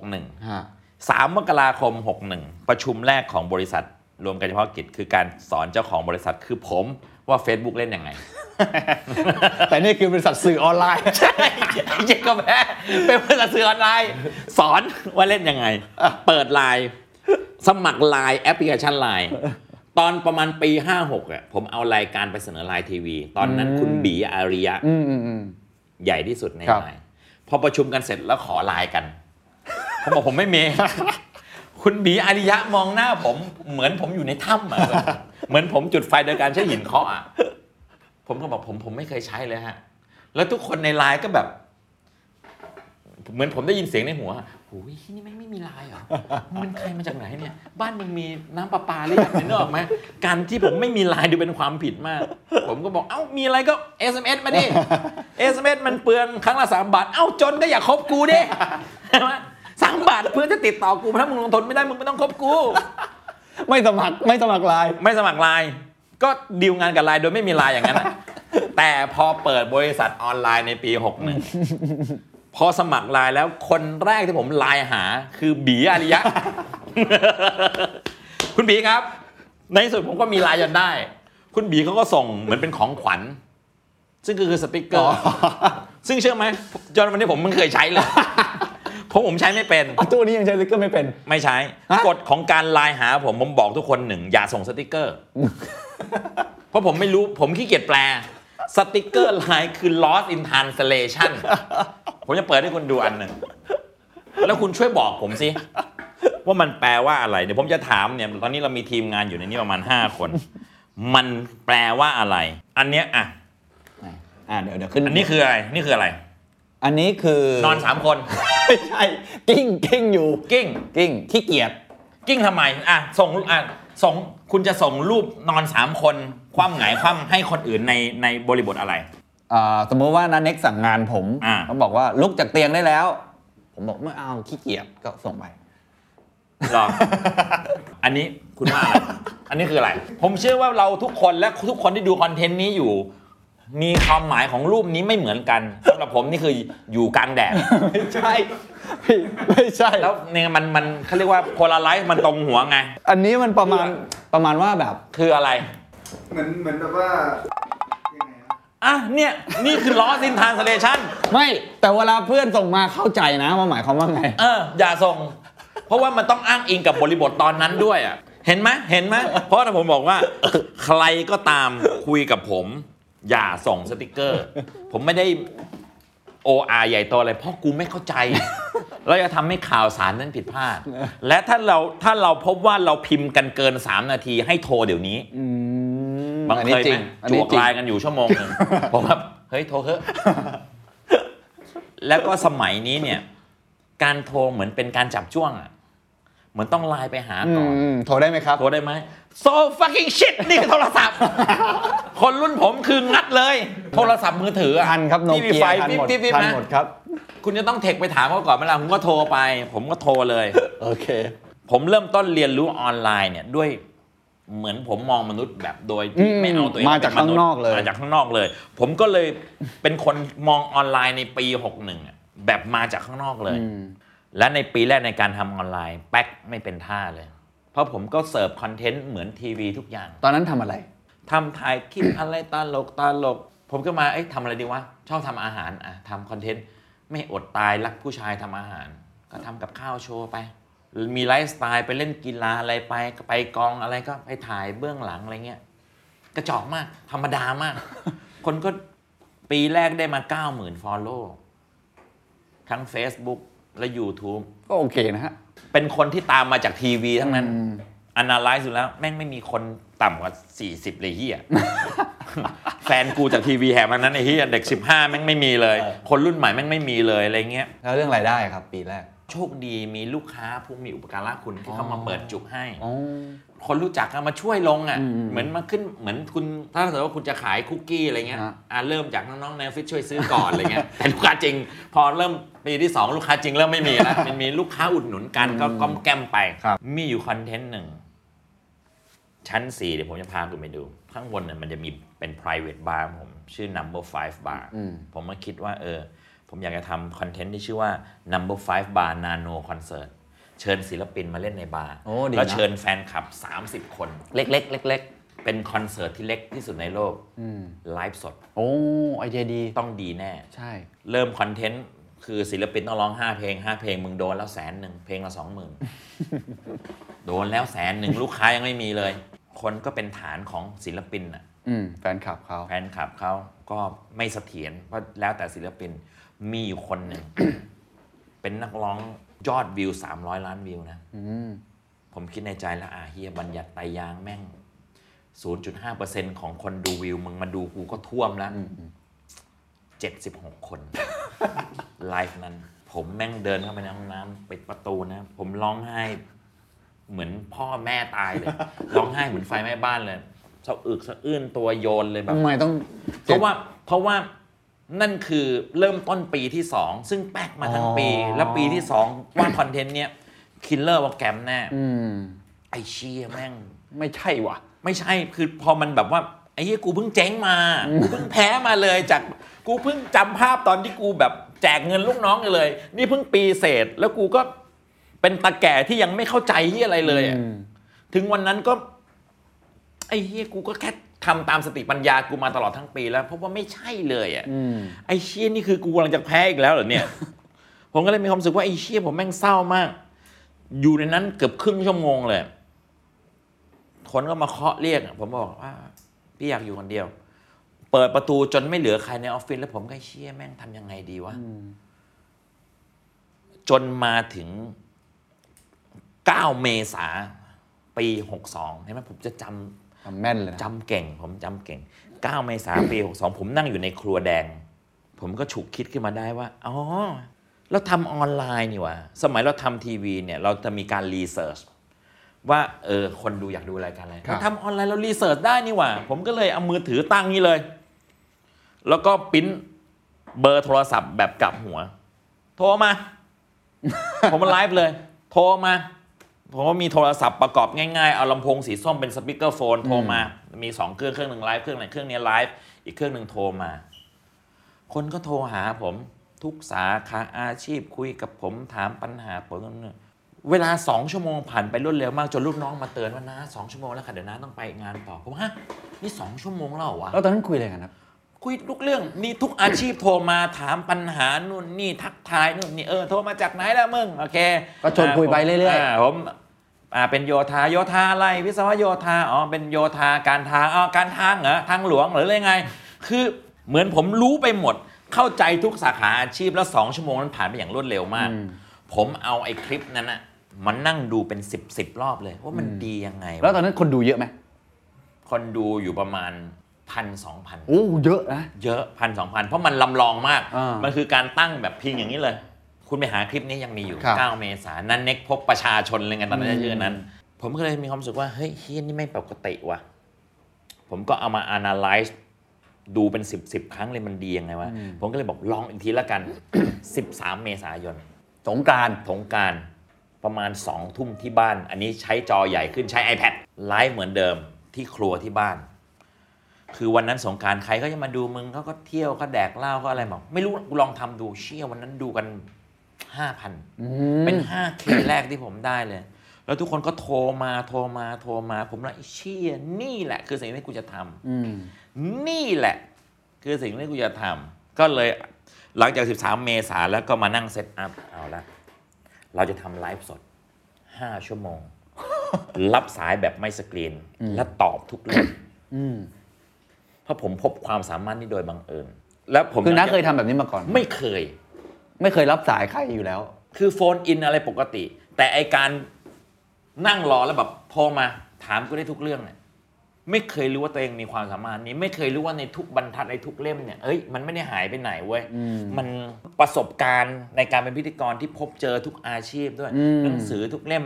[SPEAKER 3] 61 3 มกราคม 61 ประชุมแรกของบริษัทรวมกันเฉพาะกิจคือการสอนเจ้าของบริษัทคือผมว่า Facebook เล่นยังไง
[SPEAKER 2] แต่นี่คือบริษัทสื่อออนไลน์
[SPEAKER 3] ใช่ไอ้เจ๊ก็แพ้เป็นบริษัทสื่อออนไลน์ สอนว่าเล่นยังไง เปิดไลน์สมัครไลน์แอปพลิเคชันไลน์ตอนประมาณปี 56อะผมเอารายการไปเสนอไลน์ทีวี ตอนนั้นคุณบีอาริยะ
[SPEAKER 2] อืมอืมอืม
[SPEAKER 3] ใหญ่ที่สุดใน
[SPEAKER 2] ครับ
[SPEAKER 3] ไลน์ พอประชุมกันเสร็จแล้วขอไลน์กันผมบอกผมไม่มีคุณบีอาริยะมองหน้าผมเหมือนผมอยู่ในถ้ำอะเหมือนผมจุดไฟโดยการใช้หินเคาะอะผมก็บอกผมผมไม่เคยใช้เลยฮะ แล้วทุกคนในไลน์ก็แบบ เหมือนผมได้ยินเสียงในหัว โอ้ยนี่มึงไม่มีไลน์เหรอมึงเป็นใครมาจากไหนเนี่ย บ้านมึงมีน้ำประปาหรือยังเนี่ยนึกออกไหมการที่ผมไม่มีไลน์ดูเป็นความผิดมาก ผมก็บอก เอ้า มีอะไรก็ SMS มาดิ SMS มันเปลืองครั้งละสามบาท เอ้า จนก็อย่าคบกูดิใช่ไหมสามบาทเพื่อจะติดต่อกูถ้ามึงลงทุนไม่ได้มึงไม่ต้องคบกู
[SPEAKER 2] ไม่สมัครไม่สมัครไลน์
[SPEAKER 3] ไม่สมัครไลน์ก็ดีลงานกับไลน์โดยไม่มีไลน์อย่างนั้นนะแต่พอเปิดบริษัทออนไลน์ในปี 61 พอสมัครไลน์แล้วคนแรกที่ผมไลน์หาคือบีอาริยะ คุณบีครับ ในที่สุดผมก็มีไลน์จนได้ คุณบีเขาก็ส่งเหมือนเป็นของขวัญ ซึ่งก็คือสติกเกอร์ ซึ่งเชื่อไหมจนวันนี้ผมไม่เคยใช้เลยเพราะผมใช้ไม่เป็น
[SPEAKER 2] อะตัวนี้ยังใช้สติ๊กเกอร์ไม่เป็น
[SPEAKER 3] ไม่ใช้
[SPEAKER 2] ฮะ
[SPEAKER 3] กฎของการไลน์หา ผมผมบอกทุกคนหนึ่งอย่าส่งสติกเกอร์ เพราะผมไม่รู้ผมขี้เกียจแปล สติกเกอร์ไลน์คือ lost in translation ผมจะเปิดให้คุณดูอันหนึ่ง แล้วคุณช่วยบอกผมสิ ว่ามันแปลว่าอะไร เดี๋ยวผมจะถามเนี่ย ตอนนี้เรามีทีมงานอยู่ในนี้ประมาณ 5 คน มันแปลว่าอะไร อันเนี้ยอะ
[SPEAKER 2] อ่าเดี๋ยวเดี๋ยวขึ้น
[SPEAKER 3] อันนี้คืออะไร นี่คืออะไร
[SPEAKER 2] อันนี้คือน
[SPEAKER 3] อนสามคน
[SPEAKER 2] ไม่ใช่ กลิ้งกลิ้งอยู่
[SPEAKER 3] กลิ้ง
[SPEAKER 2] กลิ้งขี้เกียจ
[SPEAKER 3] กลิ้งทำไม อะ ส่ง อะ ส่ง คุณจะส่งรูปนอนสามคน คว่ำหงายคว่ำให้คนอื่นในในบริบทอะไร
[SPEAKER 2] อ่าสมมติว่านันเน็กสั่งงานผม
[SPEAKER 3] อ่า
[SPEAKER 2] เขาบอกว่าลุกจากเตียงได้แล้ว ผมบอกไม่เอาขี้เกียจก็ส่งไป
[SPEAKER 3] หรออันนี้คุณว่าอะไร อันนี้คืออะไร ผมเชื่อว่าเราทุกคนและทุกคนที่ดูคอนเทนต์นี้อยู่ มีความหมายของรูปนี้ไม่เหมือนกันสำหรับผมนี่คืออยู่กลางแดด
[SPEAKER 2] ไม่ใช่พี่ไม่ใช่
[SPEAKER 3] แล้วเนี่ยมันมันเขาเรียกว่าโพลาไรซ์มันตรงหัวไง
[SPEAKER 2] อันนี้มันประมาณประมาณว่าแบบ
[SPEAKER 3] คืออะไร
[SPEAKER 5] เหมือนเหมือนแบบว่ายังไงครับ
[SPEAKER 3] อะเนี่ยนี่คือ lost in translation
[SPEAKER 2] ไม่แต่เวลาเพื่อนส่งมาเข้าใจนะว่าหมายความว่าไง
[SPEAKER 3] เออ อย่าส่ง เพราะว่ามันต้องอ้างอิงกับบริบทตอนนั้นด้วยอะเห็นไหมเห็นไหมเพราะถ้าผมบอกว่า ใครก็ตามคุยกับผม อย่าส่งสติกเกอร์ ผมไม่ได้โออาใหญ่โตอะไรเพราะกูไม่เข้าใจแล้วจะทำให้ข่าวสารนั้นผิดพลาด และถ้าเราถ้าเราพบว่าเราพิมพ์กันเกิน 3 นาทีให้โทรเดี๋ยวนี้
[SPEAKER 2] อืม
[SPEAKER 3] บาง
[SPEAKER 2] อัน
[SPEAKER 3] เค
[SPEAKER 2] นี้
[SPEAKER 3] ย
[SPEAKER 2] จริ
[SPEAKER 3] ไหม
[SPEAKER 2] งอัน
[SPEAKER 3] จ
[SPEAKER 2] นี้
[SPEAKER 3] วก
[SPEAKER 2] จริง
[SPEAKER 3] ไลน์กันอยู่ชั่วโมงหนึ่งผมแบบเฮ้ยโทรเถอะแล้วก็สมัยนี้เนี่ย การโทรเหมือนเป็นการจับจ้วงอะเหมือนต้องไลน์ไปหา
[SPEAKER 2] อื
[SPEAKER 3] ก่อน
[SPEAKER 2] มโทรได้ไหมครับ
[SPEAKER 3] โทรได้ไหม so fucking shit นี่คือโทรศัพท์ คนรุ่นผมคืองัดเลย โทรศัพท์มือถืออะ
[SPEAKER 2] ทันครับโน
[SPEAKER 3] ที่มี
[SPEAKER 2] เกีย
[SPEAKER 3] ไฟ
[SPEAKER 2] ทัน
[SPEAKER 3] ปิ๊บ
[SPEAKER 2] หมด
[SPEAKER 3] ปิ๊บปิ๊บ
[SPEAKER 2] ทัน
[SPEAKER 3] นะ
[SPEAKER 2] หมดครับ
[SPEAKER 3] คุณจะต้องเทคไปถามเขาก่อนเวลาผมก็โทรไป ผมก็โทรเลย
[SPEAKER 2] โอเค
[SPEAKER 3] ผมเริ่มต้นเรียนรู้ออนไลน์เนี่ยด้วย เหมือนผมมองมนุษย์แบบโดยที่
[SPEAKER 2] อืม
[SPEAKER 3] ไม่เอาตัวเอง
[SPEAKER 2] มาจาก
[SPEAKER 3] ป็มนุษ
[SPEAKER 2] ข้างนอกเลย
[SPEAKER 3] มาจากข้างนอกเลย ผมก็เลยเป็นคนมองออนไลน์ในปี 61อะแบบมาจากข้างนอกเลย
[SPEAKER 2] อืม
[SPEAKER 3] และในปีแรกในการทำออนไลน์ แป๊กไม่เป็นท่าเลย เพราะผมก็เสิร์ฟคอนเทนต์เหมือนทีวีทุกอย่าง
[SPEAKER 2] ตอนนั้นทำอะไร
[SPEAKER 3] ทำถ่ายคลิปอะไรตลกตลก ผมก็มาเอ้ยทำอะไรดีวะชอบทำอาหารอะทำคอนเทนต์ไม่อดตายรักผู้ชายทำอาหาร ก็ทำกับข้าวโชว์ไป มีไลฟ์สไตล์ไปเล่นกีฬาอะไรไปก็ไปกองอะไรก็ไปถ่ายเบื้องหลังอะไรเงี้ยกระจอกมาก ธรรมดามาก คนก็ปีแรกได้มา 90,000 follow ทั้ง Facebook และ YouTube
[SPEAKER 2] ก็โอเคนะฮะ
[SPEAKER 3] เป็นคนที่ตามมาจากทีวีทั้งนั้น
[SPEAKER 2] อืม
[SPEAKER 3] อนาลิซ์ดูแล้ว แม่งไม่มีคนต่ำกว่า 40 เลยเฮียแฟนกูจากทีวีแหมทั้งนั้นไอ้เฮียเด็ก 15 แม่งไม่มีเลย คนรุ่นใหม่แม่งไม่มีเลยอะไรเงี้ย
[SPEAKER 2] แล้วเรื่องรายได้ครับ ปีแรก
[SPEAKER 3] โชคดีมีลูกค้าผู้มีอุปการะคุณที่เข้ามาเปิดจุกให้
[SPEAKER 2] อ๋อ
[SPEAKER 3] คนรู้จักกันมาช่วยลงอะ
[SPEAKER 2] อืมอืม
[SPEAKER 3] เหมือนมาขึ้นเหมือนคุณถ้าสมมติว่าคุณจะขายคุกกี้อะไรเงี้ย
[SPEAKER 2] ฮะ
[SPEAKER 3] อ่าเริ่มจากน้องๆในออฟฟิศช่วยซื้อก่อนอะไรเงี้ยแต่ลูกค้าจริง พอเริ่มปีที่ 2 ลูกค้าจริงเริ่มไม่มีแล้วมันมีลูกค้าอุดหนุนกันก็ก้อมแก้มไป
[SPEAKER 2] ครับ
[SPEAKER 3] มีอยู่คอนเทนต์หนึ่ง ชั้น 4 เดี๋ยวผมจะพาคุณไปดู ข้างบนเนี่ยมันจะมีเป็น private bar ของผม ชื่อ number five bar
[SPEAKER 2] อืม
[SPEAKER 3] ผมมาคิดว่าเออ ผมอยากจะทำคอนเทนต์ที่ชื่อว่า number five bar nano concert เชิญศิลปินมาเล่นในบาร์
[SPEAKER 2] โอ้ดีนะ
[SPEAKER 3] แล้วเชิญแฟนคลับ 30 คน เล็กๆเล็กๆเป็นคอนเสิร์ตที่เล็กที่สุดในโลก
[SPEAKER 2] อืม
[SPEAKER 3] ไลฟ์สด
[SPEAKER 2] โอ้ไอเดียดี
[SPEAKER 3] ต้องดีแน่
[SPEAKER 2] ใช่
[SPEAKER 3] เริ่มคอนเทนต์คือศิลปินต้องร้อง 5 เพลง 5 เพลงมึงโดนแล้วแสนหนึ่งเพลงละสองหมื่นโดนแล้วแสนหนึ่งลูกค้ายังไม่มีเลย คนก็เป็นฐานของศิลปินอะ
[SPEAKER 2] อืมแฟนคลับเขา
[SPEAKER 3] แฟนคลับเขาก็ไม่เสถียรเพราะแล้วแต่ศิลปิน มีอยู่คนหนึ่ง เป็นนักร้องยอดวิว300ล้านวิวนะ
[SPEAKER 2] อืม
[SPEAKER 3] ผมคิดในใจแล้วอ่าเฮียบัญญัติไตรยางแม่ง 0.5%ของคนดูวิว มึงมาดูกูก็ท่วมแล้ว76 คน ไลฟ์นั้น ผมแม่งเดินเข้าไปในห้องน้ำปิดประตูนะ ผมร้องไห้ เหมือนพ่อแม่ตายเลย ร้องไห้เหมือนไฟไหม้บ้านเลยสะอึกสะอื้นตัวโยนเลยแบบ
[SPEAKER 2] ทำไมต้อง
[SPEAKER 3] เพราะว่าเพราะว่า นั่นคือเริ่มต้นปีที่ 2 ซึ่งแป๊กมาทั้งปี
[SPEAKER 2] อ๋อ
[SPEAKER 3] แล้วปีที่ 2 ว่าคอนเทนต์เนี้ยkiller program แน่
[SPEAKER 2] อืม
[SPEAKER 3] ไอ้เหี้ยแม่ง
[SPEAKER 2] ไม่ใช่ว่ะ
[SPEAKER 3] ไม่ใช่คือพอมันแบบว่า ไอ้เหี้ยกูเพิ่งเจ๊งมา กูเพิ่งแพ้มาเลยจากกูเพิ่งจำภาพตอนที่กูแบบแจกเงินลูกน้องเลย นี่เพิ่งปีเศษแล้วกูก็เป็นตาแก่ที่ยังไม่เข้าใจเหี้ยอะไรเลยอะ
[SPEAKER 2] อืม
[SPEAKER 3] ถึงวันนั้นก็ ไอ้เหี้ยกูก็แค่ ทำตามสติปัญญากูมาตลอดทั้งปีแล้ว เพราะว่าไม่ใช่เลยอะ
[SPEAKER 2] อืม
[SPEAKER 3] ไอ้เชี่ยนี่คือกูกำลังจะแพ้อีกแล้วเหรอเนี่ย ผมก็เลยมีความรู้สึกว่าไอ้เชี่ยผมแม่งเศร้ามาก อยู่ในนั้นเกือบครึ่งชั่วโมงเลยคนก็มาเคาะเรียก ผมบอกว่า พี่อยากอยู่คนเดียว เปิดประตูจนไม่เหลือใครในออฟฟิศแล้วผมก็ไอ้เชี่ยแม่งทำยังไงดีวะจนมาถึง 9 เมษาปี 62เห็นไหมผมจะจำ
[SPEAKER 2] ทำแม่นเลยนะ
[SPEAKER 3] จำเก่ง ผมจำเก่ง 9 เมษายนปี 62 ผมนั่งอยู่ในครัวแดง ผมก็ฉุกคิดขึ้นมาได้ว่า อ๋อ เราทำออนไลน์นี่หว่า สมัยเราทำทีวีเนี่ย เราจะมีการ research ว่าเออคนดูอยากดูรายการอะไร
[SPEAKER 2] ครับ
[SPEAKER 3] เราทำออนไลน์เรา research ได้นี่หว่า ผมก็เลยเอามือถือตั้งนี่เลย แล้วก็ปริ้นเบอร์โทรศัพท์แบบกลับหัว โทรมา ผมมาไลฟ์เลย โทรมา ผมก็มีโทรศัพท์ประกอบง่ายๆ เอาลำโพงสีส้มเป็น speakerphone โทรมา มี 2 เครื่องเครื่องหนึ่งไลฟ์เครื่องไหนเครื่องนี้ไลฟ์อีกเครื่องหนึ่งโทรมา คนก็โทรหาผมทุกสาขาอาชีพคุยกับผมถามปัญหาผมเวลาสองชั่วโมงผ่านไปรวดเร็วมากจนลูกน้องมาเตือนว่านะสองชั่วโมงแล้วค่ะเดี๋ยวนะต้องไปงานต่อผมฮะนี่สองชั่วโมงแล้วเหรอวะ
[SPEAKER 2] แล้วตอนนั้นคุยอะไรกันครับ
[SPEAKER 3] คุยทุกเรื่องมีทุกอาชีพโทรมาถามปัญหานู่นนี่ทักทายนู่นนี่เออโทรมาจากไหนแล้วมึงโอเค
[SPEAKER 2] ก็ชวนคุยไปเรื่อยๆ
[SPEAKER 3] ๆผมอ่าเป็นโยธาโยธาอะไรวิศวะโยธาอ๋อเป็นโยธาการทางอ๋อการทางเหรอทางหลวงหรืออะไรไง คือเหมือนผมรู้ไปหมด เข้าใจทุกสาขาอาชีพแล้วสองชั่วโมงนั้นผ่านไปอย่างรวดเร็วมาก
[SPEAKER 2] อืม
[SPEAKER 3] ผมเอาไอ้คลิปนั้นอะมันนั่งดูเป็นสิบสิบรอบเลยว่ามันดียังไงะ
[SPEAKER 2] แล้วตอนนั้นคนดูเยอะไหม
[SPEAKER 3] คนดูอยู่ประมาณ พันสองพัน
[SPEAKER 2] โอ้เยอะนะ
[SPEAKER 3] เยอะพันสองพันเพราะมันลำลองมาก
[SPEAKER 2] อ่ามั
[SPEAKER 3] มันคือการตั้งแบบพิงอย่างนี้เลย คุณไปหาคลิปนี้ยังมีอยู่
[SPEAKER 2] ครับ
[SPEAKER 3] 9 เมษายนนั้นเน็กพบประชาชนอะไรเงี้ยตอนนั้น
[SPEAKER 2] อืม
[SPEAKER 3] ชื่อนั้น ผมก็เลยมีความรู้สึกว่า เฮ้ยเฮียนี่ไม่ปกติว่ะ ผมก็เอามา analyze ดูเป็น 10บสครั้งเลยมันดียังไงวะ ผมก็เลยบอกลองอีกทีละกัน 13 เมษายน
[SPEAKER 2] สงกราร
[SPEAKER 3] สงกรารประมาณ2ทุ่มที่บ้าน อันนี้ใช้จอใหญ่ขึ้นใช้ iPad ไลฟ์เหมือนเดิมที่ครัวที่บ้าน คือวันนั้นสงกรารใครก็จะมาดูมึงเขาก็เที่ยวเขาแดกเหล้าก็อะไรบอกไม่รู้กูลองทำดูเชี่ยวันนั้นดูกัน5,000เป็น 5K แรกที่ผมได้เลย แล้วทุกคนก็โทรมาโทรมาโทรมา ผมเลยเชี่ยนี่แหละ คือสิ่งที่กูจะทำ
[SPEAKER 2] อืม
[SPEAKER 3] นี่แหละ คือสิ่งที่กูจะทำก็เลยหลังจาก 13 เมษาแล้วก็มานั่งเซตอัพเอาละเราจะทำไลฟ์สด 5 ชั่วโมง รับสายแบบไม่สกรีน และตอบทุกเรื่อง
[SPEAKER 2] อืม
[SPEAKER 3] เพ ราะผมพบความสามารถนี้โดยบังเอิญ แล้วผม
[SPEAKER 2] คือน้า
[SPEAKER 3] จะ
[SPEAKER 2] เคยทำแบบนี้มาก่อน
[SPEAKER 3] ไม่เคย
[SPEAKER 2] ไม่เคยรับสายใครอยู่แล้ว
[SPEAKER 3] คือโฟนอินอะไรปกติ แต่ไอการนั่งรอแล้วแบบโทรมาถามกูได้ทุกเรื่องเนี่ยไม่เคยรู้ว่าตัวเองมีความสามารถนี้ ไม่เคยรู้ว่าในทุกบรรทัดในทุกเล่มเนี่ยเอ้ยมันไม่ได้หายไปไหนเว้ยมันประสบการณ์ในการเป็นพิธีกรที่พบเจอทุกอาชีพด้วย
[SPEAKER 2] อืม
[SPEAKER 3] หนังสือทุกเล่ม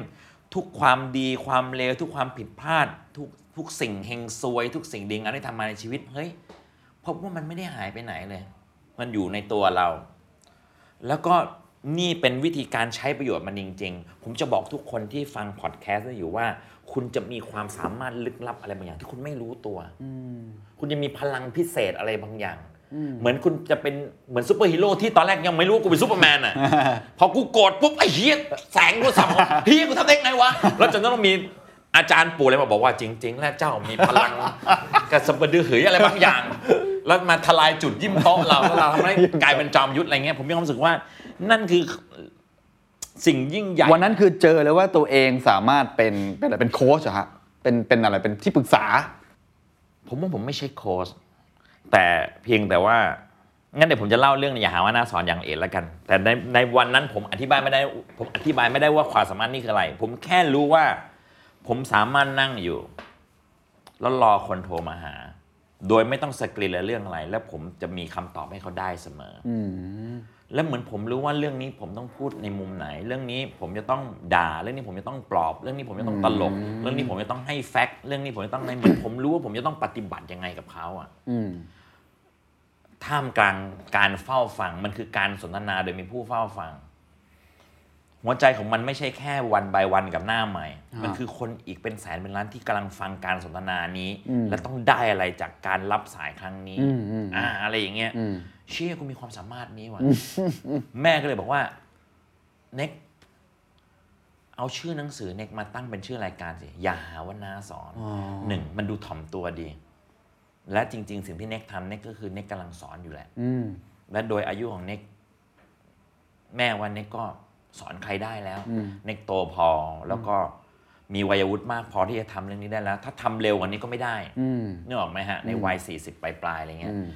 [SPEAKER 3] ทุกความดีความเลวทุกความผิดพลาด ทุก ทุกสิ่งเฮงซวย ทุกสิ่งดีงามที่ทำมาในชีวิตเฮ้ยพบว่ามันไม่ได้หายไปไหนเลย มันอยู่ในตัวเรา แล้วก็นี่เป็นวิธีการใช้ประโยชน์มันจริง ๆ ผมจะบอกทุกคนที่ฟังพอดแคสต์อยู่ว่า คุณจะมีความสามารถลึกลับอะไรบางอย่างที่คุณไม่รู้ตัวคุณจะมีพลังพิเศษอะไรบางอย่างเหมือนคุณจะเป็นเหมือนซูเปอร์ฮีโร่ที่ตอนแรกยังไม่รู้ว่ากูเป็นซูเปอร์แมนอะพอกูโกรธปุ๊บไอ้เหี้ยแสงกูสับเฮียกูทำได้ไงวะแล้วจนต้องมี อาจารย์ปู่เลยมาบอกว่าจริง ๆ แล้วเจ้ามีพลัง กระสบกระดือหืออะไรบางอย่าง แล้วมาทลายจุดยิ้มโต๊ะเราแล้วเราทำให้กลายเป็นจอมยุทธอะไรเงี้ยผมมีความรู้สึกว่า นั่นคือสิ่งยิ่งใหญ่
[SPEAKER 2] วันนั้นคือเจอเลยว่าตัวเองสามารถเป็นเป็นอะไรเป็นโค้ชอะฮะเป็นเป็นอะไรเป็นที่ปรึกษา
[SPEAKER 3] ผมว่าผมไม่ใช่โค้ชแต่เพียงแต่ว่างั้นเดี๋ยวผมจะเล่าเรื่องอย่าหาว่าน่าสอนอย่างเอ็นแล้วกัน แต่ในในวันนั้นผมอธิบายไม่ได้ผมอธิบายไม่ได้ว่าความสามารถนี่คืออะไร ผมแค่รู้ว่า ผมสามารถนั่งอยู่ แล้วรอคนโทรมาหา โดยไม่ต้องสกรีนเลยเรื่องอะไร แล้วผมจะมีคำตอบให้เขาได้เสมออแล้วเหมือนผมรู้ว่าเรื่องนี้ผมต้องพูดในมุมไหน เรื่องนี้ผมจะต้องด่า เรื่องนี้ผมจะต้องปลอบ เรื่องนี้ผมจะต้องตลก เรื่องนี้ผมจะต้องให้แฟกต์เรื่องนี้ผมจะต้องในเหมือนผมรู้ว่าผมจะต้องปฏิบัติยังไงกับเขาอะ
[SPEAKER 2] อืม
[SPEAKER 3] ท่ามกลางการเฝ้าฟังมันคือการสนทนาโดยมีผู้เฝ้าฟัง หัวใจของมันไม่ใช่แค่วันบายวันกับหน้าใหม่ มันคือคนอีกเป็นแสนเป็นล้านที่กำลังฟังการสนทนานี้ และต้องได้อะไรจากการรับสายครั้งนี้
[SPEAKER 2] อืมอืม
[SPEAKER 3] อ่าอะไรอย่างเงี้ย
[SPEAKER 2] อืม
[SPEAKER 3] เชี่ยกูมีความสามารถนี้ว่ะแม่ก็เลยบอกว่าเน็กเอาชื่อหนังสือเน็กมาตั้งเป็นชื่อรายการสิอย่าหาว่าน้าสอน
[SPEAKER 2] อ๋อ
[SPEAKER 3] หนึ่งมันดูถ่อมตัวดี และจริง ๆ สิ่งที่เน็กทำเน็กก็คือเน็กกำลังสอนอยู่แหละ
[SPEAKER 2] อืม
[SPEAKER 3] และโดยอายุของเน็กแม่วันเน็กก็ สอนใครได้แล้ว
[SPEAKER 2] อืม
[SPEAKER 3] เน็กโตพอแล้วก็มีวัยวุฒิมากพอที่จะทำเรื่องนี้ได้แล้ว ถ้าทำเร็วกว่านี้ก็ไม่ได้
[SPEAKER 2] อืม
[SPEAKER 3] นึกออกไหมฮะ ในวัย 40 ปลายๆอะไรเงี้ย
[SPEAKER 2] อืม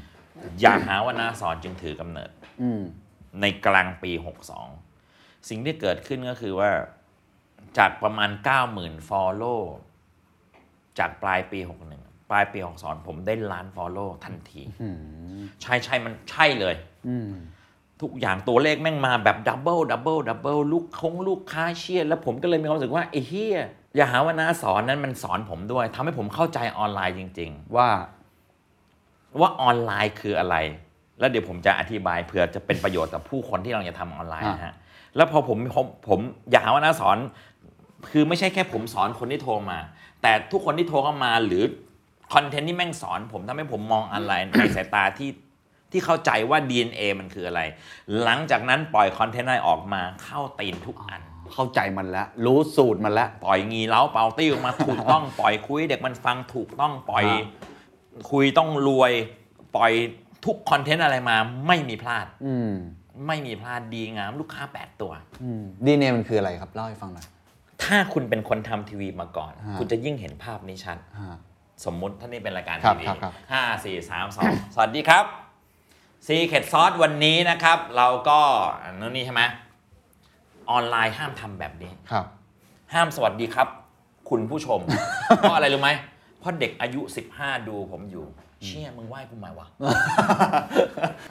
[SPEAKER 3] อย่าหาว่าน้าสอนจึงถือกำเนิด
[SPEAKER 2] อืม
[SPEAKER 3] ในกลางปี 62 สิ่งที่เกิดขึ้นก็คือว่าจากประมาณ 90,000 follow จากปลายปี 61 ปลายปี 62 ผมได้ล้าน follow ทันที
[SPEAKER 2] อืม
[SPEAKER 3] ใช่ใช่มันใช่เลย
[SPEAKER 2] อืม
[SPEAKER 3] ทุกอย่างตัวเลขแม่งมาแบบ double double double ลูกคงลูกค้าเหี้ยแล้วผมก็เลยมีความรู้สึกว่าไอ้เหี้ยอย่าหาว่าน้าสอนนั้นมันสอนผมด้วยทำให้ผมเข้าใจออนไลน์จริง ๆ
[SPEAKER 2] ว่า
[SPEAKER 3] ว่าออนไลน์คืออะไร แล้วเดี๋ยวผมจะอธิบายเผื่อจะเป็นประโยชน์กับผู้คนที่เราจะทำออนไลน์นะฮะแล้วพอผมผมผมอยากหาว่าน้าสอน คือไม่ใช่แค่ผมสอนคนที่โทรมา แต่ทุกคนที่โทรเข้ามาหรือคอนเทนต์ที่แม่งสอน ผมทำให้ผมมองออนไลน์ในสายตาที่ ที่เข้าใจว่า DNA มันคืออะไร หลังจากนั้นปล่อยคอนเทนต์อะไรออกมาเข้าตีนทุกอัน
[SPEAKER 2] เข้าใจมันแล้ว รู้สูตรมันแล้ว
[SPEAKER 3] ปล่อยงีเล้าเป่าตี้ออกมาถูกต้อง ปล่อยคุยให้เด็กมันฟังถูกต้องปล่อย
[SPEAKER 2] ฮะ
[SPEAKER 3] คุยต้องรวย ปล่อยทุกคอนเทนต์อะไรมาไม่มีพลาด
[SPEAKER 2] อืม
[SPEAKER 3] ไม่มีพลาดดีงามลูกค้า 8 ตัว
[SPEAKER 2] อืมดีเนมันคืออะไรครับ เล่าให้ฟังหน่อย
[SPEAKER 3] ถ้าคุณเป็นคนทำทีวีมาก่อน
[SPEAKER 2] ฮะ
[SPEAKER 3] คุณจะยิ่งเห็นภาพนี้ชัด
[SPEAKER 2] ฮะ
[SPEAKER 3] สมมุติถ้านี่เป็นรายการ
[SPEAKER 2] ครั
[SPEAKER 3] ที
[SPEAKER 2] บ
[SPEAKER 3] วี
[SPEAKER 2] ครับครับ
[SPEAKER 3] ห้าสี่สามสองสวัสดีครับ ซีเคดซอสวันนี้นะครับ เราก็อันนนนี่ใช่ไหมออนไลน์ห้ามทำแบบนี้
[SPEAKER 2] ครับ
[SPEAKER 3] ห้ามสวัสดีครับ คุณผู้ชม เพราะอะไรรู้ไหมเพราะเด็กอายุ 15 ดูผมอยู่ เชี่ยมึงไหว้กูไหมวะ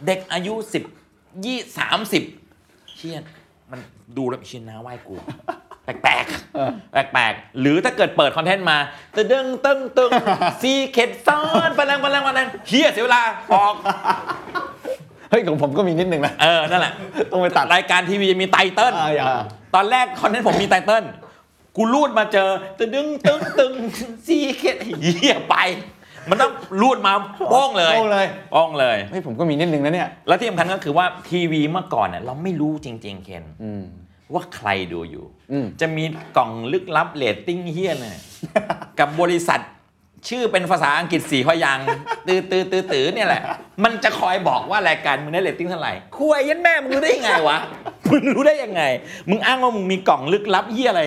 [SPEAKER 3] เด็กอายุ 10ยี่สามสิบเชี่ยมันดูแล้วเชี่ยน้าไหว้กูแปลกๆแปลกๆ หรือถ้าเกิดเปิดคอนเทนต์มาตะดึงตึงตึงซีเข็ดซ้อนไปแรงไปแรงไปแรงเฮียเสียเวลาออก
[SPEAKER 2] เฮ้ยของผมก็มีนิดนึงนะ
[SPEAKER 3] เออนั่นแหละ
[SPEAKER 2] ต้องไปตัด
[SPEAKER 3] รายการทีวีจะมีไตเติ้ล
[SPEAKER 2] อ่าอย่า
[SPEAKER 3] ตอนแรกคอนเทนต์ผมมีไตเติ้ลกูรูดมาเจอตึงตึงตึงตึงซีเคดเหี้ยไป มันต้องรูดมาโป้งเลย
[SPEAKER 2] โป้งเลย
[SPEAKER 3] โป้งเลย
[SPEAKER 2] เฮ้ยผมก็มีนิดนึงนะเนี่ย
[SPEAKER 3] แล้วที่สำคัญก็คือว่าทีวีเมื่อก่อนเนี่ยเราไม่รู้จริง ๆ เคน
[SPEAKER 2] อืม
[SPEAKER 3] ว่าใครดูอยู่
[SPEAKER 2] อืม
[SPEAKER 3] จะมีกล่องลึกลับเรตติ้งเหี้ยเนี่ยกับบริษัท ชื่อเป็นภาษาอังกฤษสี่พยางค์ตื้อตื้อตื้อตื้อเนี่ยแหละ มันจะคอยบอกว่ารายการมึงได้เรตติ้งเท่าไหร่คุยยันแม่มึงรู้ได้ยังไงวะมึงรู้ได้ยังไง มึงอ้างว่ามึงมีกล่องลึกลับเฮี้ยอะไร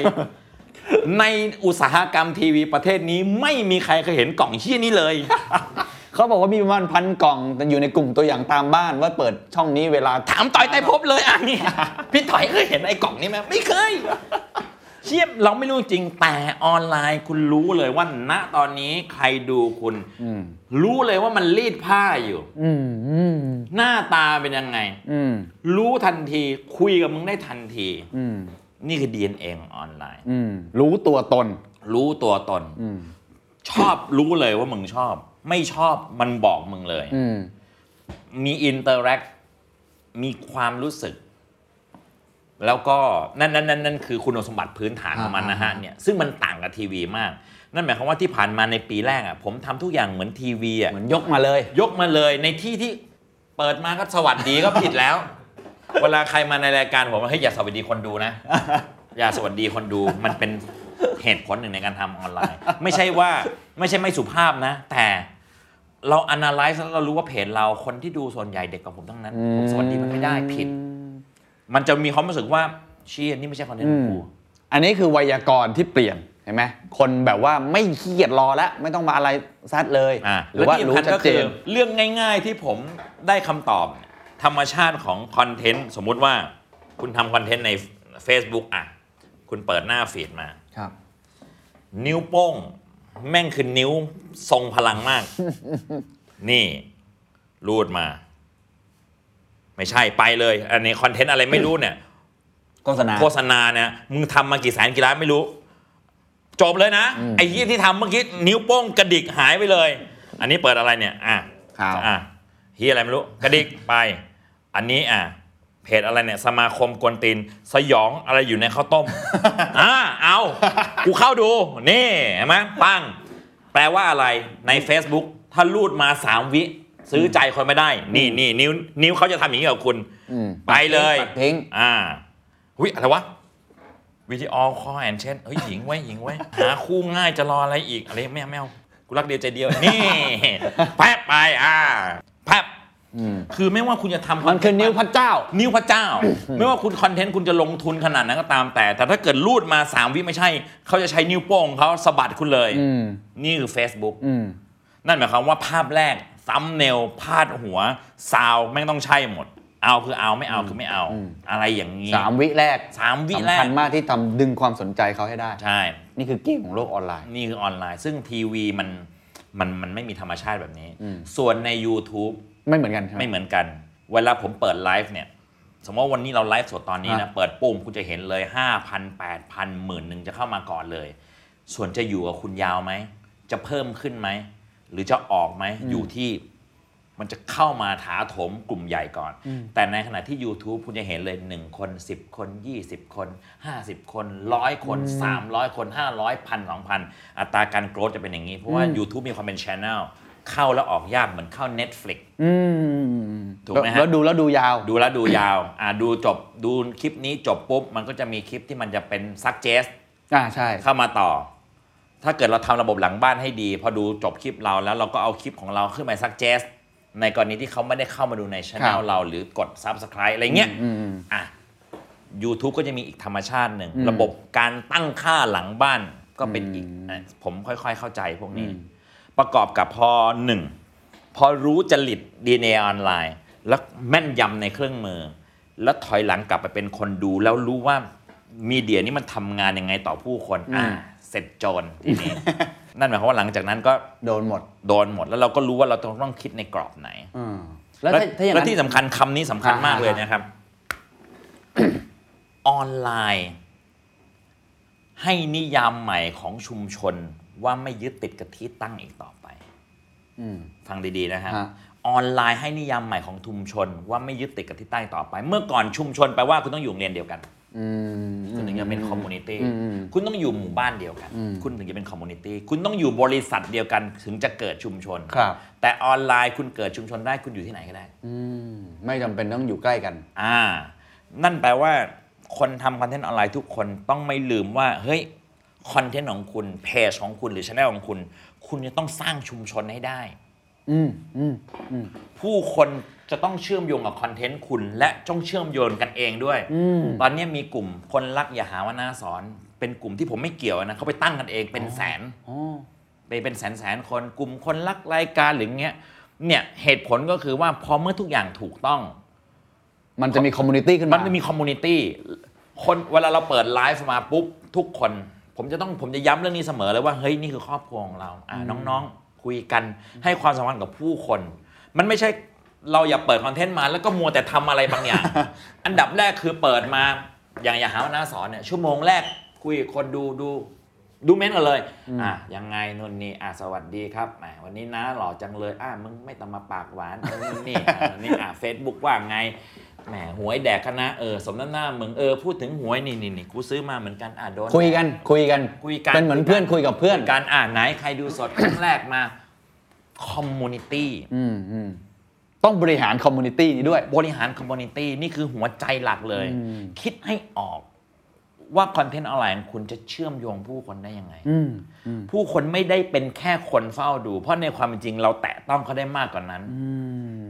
[SPEAKER 3] ในอุตสาหกรรมทีวีประเทศนี้ไม่มีใครเคยเห็นกล่องเฮี้ยนี้เลย
[SPEAKER 2] เขาบอกว่ามีประมาณพันกล่องแต่อยู่ในกลุ่มตัวอย่างตามบ้านว่าเปิดช่องนี้เวลา
[SPEAKER 3] ถามต่อยไตรภพเลยอะเนี่ยพี่ต่อยเคยเห็นไอ้กล่องนี้ไหมไม่เคย เชียบเราไม่รู้จริงแต่ออนไลน์คุณรู้เลยว่าณตอนนี้ใครดูคุณ
[SPEAKER 2] อืม
[SPEAKER 3] รู้เลยว่ามันรีดผ้าอยู่
[SPEAKER 2] อืมอืม
[SPEAKER 3] หน้าตาเป็นยังไง
[SPEAKER 2] อืม
[SPEAKER 3] รู้ทันทีคุยกับมึงได้ทันที
[SPEAKER 2] อืม
[SPEAKER 3] นี่คือ DNA ของออนไลน์
[SPEAKER 2] อืมรู้ตัวตน
[SPEAKER 3] รู้ตัวตน
[SPEAKER 2] อืม
[SPEAKER 3] ชอบรู้เลยว่ามึงชอบ ไม่ชอบมันบอกมึงเลย
[SPEAKER 2] อืม
[SPEAKER 3] มี interact มีความรู้สึก แล้วก็นั่นนั่นนั่นนั่นคือคุณสมบัติพื้นฐานของมันนะฮะ
[SPEAKER 2] อ่า
[SPEAKER 3] เนี่ยซึ่งมันต่างกับทีวีมาก นั่นหมายความว่าที่ผ่านมาในปีแรกอะผมทำทุกอย่างเหมือนทีวีอะ
[SPEAKER 2] เหมือนยกมาเลย
[SPEAKER 3] ยกมาเลยในที่ที่เปิดมาก็สวัสดีก็ผิดแล้ว เวลาใครมาในรายการผมว่าเฮ้ยอย่าสวัสดีคนดูนะ อย่าสวัสดีคนดูมันเป็นเหตุผลหนึ่งในการทำออนไลน์ ไม่ใช่ว่าไม่ใช่ไม่สุภาพนะ แต่เรา analyze แล้วเรารู้ว่าเพจเราคนที่ดูส่วนใหญ่เด็กกว่าผมทั้งนั้น ผมสวัสดีมันไม่ได้ผิด มันจะมีความรู้สึกว่าเชี่ยนี่ไม่ใช่คอนเทนต์ของกู
[SPEAKER 2] อันนี้คือไวยากรณ์ที่เปลี่ยนเห็นไหมคนแบบว่าไม่ขี้เกียจรอแล้ว ไม่ต้องมาอะไรซัดเลย
[SPEAKER 3] อะ
[SPEAKER 2] หรือว่า
[SPEAKER 3] และที่
[SPEAKER 2] รู้
[SPEAKER 3] สำคัญ
[SPEAKER 2] ชั
[SPEAKER 3] ก็
[SPEAKER 2] ดเจ
[SPEAKER 3] คือนเรื่องง่าย ๆที่ผมได้คำตอบ ธรรมชาติของคอนเทนต์สมมุติว่าคุณทำคอนเทนต์ใน Facebook อะ คุณเปิดหน้าฟีดมา
[SPEAKER 2] ครับ
[SPEAKER 3] นิ้วโป้ง แม่งคือนิ้วทรงพลังมาก นี่รูดมา ไม่ใช่ไปเลย อันนี้คอนเทนต์อะไรไม่รู้เนี่ย
[SPEAKER 2] โฆษณา
[SPEAKER 3] โฆษณาเนี่ยมึงทำมากี่แสนกี่ล้านไม่รู้ จบเลยนะ ไอ้ยี่ที่ทำเมื่อกี้นิ้วโป้งกระดิกหายไปเลย อันนี้เปิดอะไรเนี่ย อะ
[SPEAKER 2] ข่าว
[SPEAKER 3] อะเฮียอะไรไม่รู้ กระดิกไป อันนี้อะเพจอะไรเนี่ยสมาคมกวนตีนสยองอะไรอยู่ในข้าวต้มอ่าเอากูเข้าดู นี่เห็นไหมปังแปลว่าอะไรใน Facebook ถ้ารูดมาสามวิ ซื้อใจคนไม่ได้ นี่นี่นิ้วนิ้วเขาจะทำอย่างนี้กับคุณ
[SPEAKER 2] อืม
[SPEAKER 3] ไปเลย
[SPEAKER 2] ปัดทิ้ง
[SPEAKER 3] อ่าหุยอะไรวะวิดีโอคอลแอนเช่นเฮ้ยหญิงไว้ยหญิงไว้ยหาคู่ง่ายจะรออะไรอีกอะไรไม่เอาไม่เอากูรักเดียวใจเดียว นี่แพบไปอ่าแพบ
[SPEAKER 2] อืม
[SPEAKER 3] คือไม่ว่าคุณจะทำ
[SPEAKER 2] มันคือนิ้วพระเจ้า
[SPEAKER 3] นิ้วพระเจ้า ไม่ว่าคุณคอนเทนต์คุณจะลงทุนขนาดนั้นก็ตามแต่ แต่ถ้าเกิดรูดมา 3 วิไม่ใช่ เขาจะใช้นิ้วโป้งเขาสะบัดคุณเลย
[SPEAKER 2] อืม
[SPEAKER 3] นี่คือ Facebook
[SPEAKER 2] อืม
[SPEAKER 3] นั่นหมายความว่าภาพแรก thumbnail พาดหัว sound แม่งต้องใช่หมด เอาคือเอาไม่เอาคือไม่เอา
[SPEAKER 2] อืม
[SPEAKER 3] อะไรอย่างนี้
[SPEAKER 2] สามวิแรก
[SPEAKER 3] สามวิแรก
[SPEAKER 2] สำคัญมากที่ทำดึงความสนใจเขาให้ได้
[SPEAKER 3] ใช่
[SPEAKER 2] นี่คือเกมของโลกออนไลน์
[SPEAKER 3] นี่คือออนไลน์ ซึ่งทีวีมันมันมันไม่มีธรรมชาติแบบนี้
[SPEAKER 2] อืม
[SPEAKER 3] ส่วนใน YouTube
[SPEAKER 2] ไม่เหมือนกันใช่ไหม
[SPEAKER 3] ไม่เหมือนกัน เวลาผมเปิดไลฟ์เนี่ย สมมติว่าวันนี้เราไลฟ์สดตอนนี้นะ
[SPEAKER 2] อะ
[SPEAKER 3] เปิดปุ่มคุณจะเห็นเลย 5,000 8,000หมื่นหนึ่งจะเข้ามาก่อนเลย ส่วนจะอยู่กับคุณยาวไหม จะเพิ่มขึ้นไหม หรือจะออกไหมอยู่ที่มันจะเข้ามาถาโถมกลุ่มใหญ่ก่อน แต่ในขณะที่ YouTube คุณจะเห็นเลย 1 คน 10 คน 20 คน 50 คน 100 คน 300 คน 500พัน2,000อัตราการโกรธจะเป็นอย่างนี้ เพราะว่า YouTube มีความเป็น Channel เข้าแล้วออกยากเหมือนเข้า Netflix
[SPEAKER 2] อืม
[SPEAKER 3] ถูกไหมฮะ
[SPEAKER 2] แล้วดูแล้วดูยาว
[SPEAKER 3] ดูแล้วดูยาวอ่าดูจบดูคลิปนี้จบปุ๊บ มันก็จะมีคลิปที่มันจะเป็นซักเจส
[SPEAKER 2] อ่าใช่
[SPEAKER 3] เข้ามาต่อ ถ้าเกิดเราทำระบบหลังบ้านให้ดี พอดูจบคลิปเราแล้วเราก็เอาคลิปของเราขึ้นมาซักเจสในกรณีที่เขาไม่ได้เข้ามาดูในช anel เรา หรือกด Subscribe อะไรเงี้ย
[SPEAKER 2] อืมอืม
[SPEAKER 3] อะ YouTube ก็จะมีอีกธรรมชาติหนึ่ง
[SPEAKER 2] อืม
[SPEAKER 3] ระบบการตั้งค่าหลังบ้านก็เป็นอีก
[SPEAKER 2] อืม
[SPEAKER 3] อะผมค่อยๆเข้าใจพวกนี้
[SPEAKER 2] อืม
[SPEAKER 3] ประกอบกับพอหนึ่ง พอรู้จริต DNA ออนไลน์ แล้วแม่นยำในเครื่องมือ แล้วถอยหลังกลับไปเป็นคนดู แล้วรู้ว่ามีเดียนี้มันทำงานยังไงต่อผู้คนอ่า เสร็จโจรทีนี้ นั่นหมายความว่าหลังจากนั้นก็
[SPEAKER 2] โดนหมด
[SPEAKER 3] โดนหมดแล้วเราก็รู้ว่าเราต้องต้องคิดในกรอบไหน
[SPEAKER 2] อืมแล้วถ้าถ้าอย่าง
[SPEAKER 3] และ
[SPEAKER 2] นั้น
[SPEAKER 3] ที่สำคัญคำนี้สำคัญมากเลยนะครับ ออนไลน์ ให้นิยามใหม่ของชุมชนว่าไม่ยึดติดกับที่ตั้งอีกต่อไป
[SPEAKER 2] อืม
[SPEAKER 3] ฟังดีๆนะครับ
[SPEAKER 2] ฮะ
[SPEAKER 3] ออนไลน์ให้นิยามใหม่ของชุมชนว่าไม่ยึดติดกับที่ตั้งอีกต่อไป เมื่อก่อนชุมชนแปลว่าคุณต้องอยู่โรงเรียนเดียวกัน
[SPEAKER 2] อืม
[SPEAKER 3] คุณถึงจะเป็น community อืมคุณต้องอยู่หมู่บ้านเดียวกัน
[SPEAKER 2] อืม
[SPEAKER 3] คุณถึงจะเป็น community คุณต้องอยู่บริษัทเดียวกันถึงจะเกิดชุมชน
[SPEAKER 2] ครับ
[SPEAKER 3] แต่ออนไลน์คุณเกิดชุมชนได้คุณอยู่ที่ไหนก็ได้
[SPEAKER 2] อืมไม่จำเป็นต้องอยู่ใกล้กัน
[SPEAKER 3] อ่า นั่นแปลว่า คนทำคอนเทนต์ออนไลน์ทุกคนต้องไม่ลืมว่า เฮ้ยคอนเทนต์ของคุณเพจของคุณหรือช anel ของคุณ คุณจะต้องสร้างชุมชนให้ได้
[SPEAKER 2] อืมอืมอืม
[SPEAKER 3] ผู้คน จะต้องเชื่อมโยงกับคอนเทนต์คุณ และต้องเชื่อมโยงกันเองด้วย
[SPEAKER 2] อืม
[SPEAKER 3] ตอนนี้มีกลุ่มคนรักอย่าหาว่าน่าสอน เป็นกลุ่มที่ผมไม่เกี่ยวนะเขาไปตั้งกันเองเป็นแสน
[SPEAKER 2] อ๋อ
[SPEAKER 3] ไปเป็นแสนแสนๆคนกลุ่มคนรักรายการหรือเงี้ยเนี่ยเหตุผลก็คือว่าพอเมื่อทุกอย่างถูกต้อง
[SPEAKER 2] มันจะมี community ขึ้นมา
[SPEAKER 3] มันจะมีคอมมูนิตี้คนเวลาเราเปิดไลฟ์มาปุ๊บทุกคน ผมจะต้องผมจะย้ำเรื่องนี้เสมอเลยว่าเฮ้ยนี่คือครอบครัวของเราอ่าน้องๆ คุยกันให้ความสำคัญกับผู้คน มันไม่ใช่ เราอย่าเปิดคอนเทนต์มาแล้วก็มัวแต่ทำอะไรบางอย่าง อันดับแรกคือเปิดมาอย่างอย่าหาว่าน้าสอนเนี่ยชั่วโมงแรกคุยกับคนดูดูดูเม้นต์กันเลยอะยังไงนู่นนี่อะสวัสดีครับแหมวันนี้นะหล่อจังเลยอะมึงไม่ต้องมาปากหวานเออนู่นนี่อะนี่อะเฟซบุ๊กว่าไงแหมหวยแดกคณะเออสมน้ำหน้ามึงเออพูดถึงหวยนี่นี่นี่กูซื้อมาเหมือนกันอะโดน
[SPEAKER 2] คุยกันคุยกัน
[SPEAKER 3] คุยกัน
[SPEAKER 2] เป็นเหมือนเพื่อนคุยกับเพื่อน
[SPEAKER 3] การอ่านไหนใครดูสดครั้งแรกมา communityอืม
[SPEAKER 2] อืม ต้องบริหารคอมมูนิตี้นี้ด้วย
[SPEAKER 3] บริหาร community นี่คือหัวใจหลักเลย
[SPEAKER 2] อืม
[SPEAKER 3] คิดให้ออกว่าคอนเทนต์ออนไลน์ของคุณจะเชื่อมโยงผู้คนได้ยังไง
[SPEAKER 2] อืมอืม
[SPEAKER 3] ผู้คนไม่ได้เป็นแค่คนเฝ้าดู เพราะในความเป็นจริงเราแตะต้องเขาได้มากกว่านั้น
[SPEAKER 2] อืม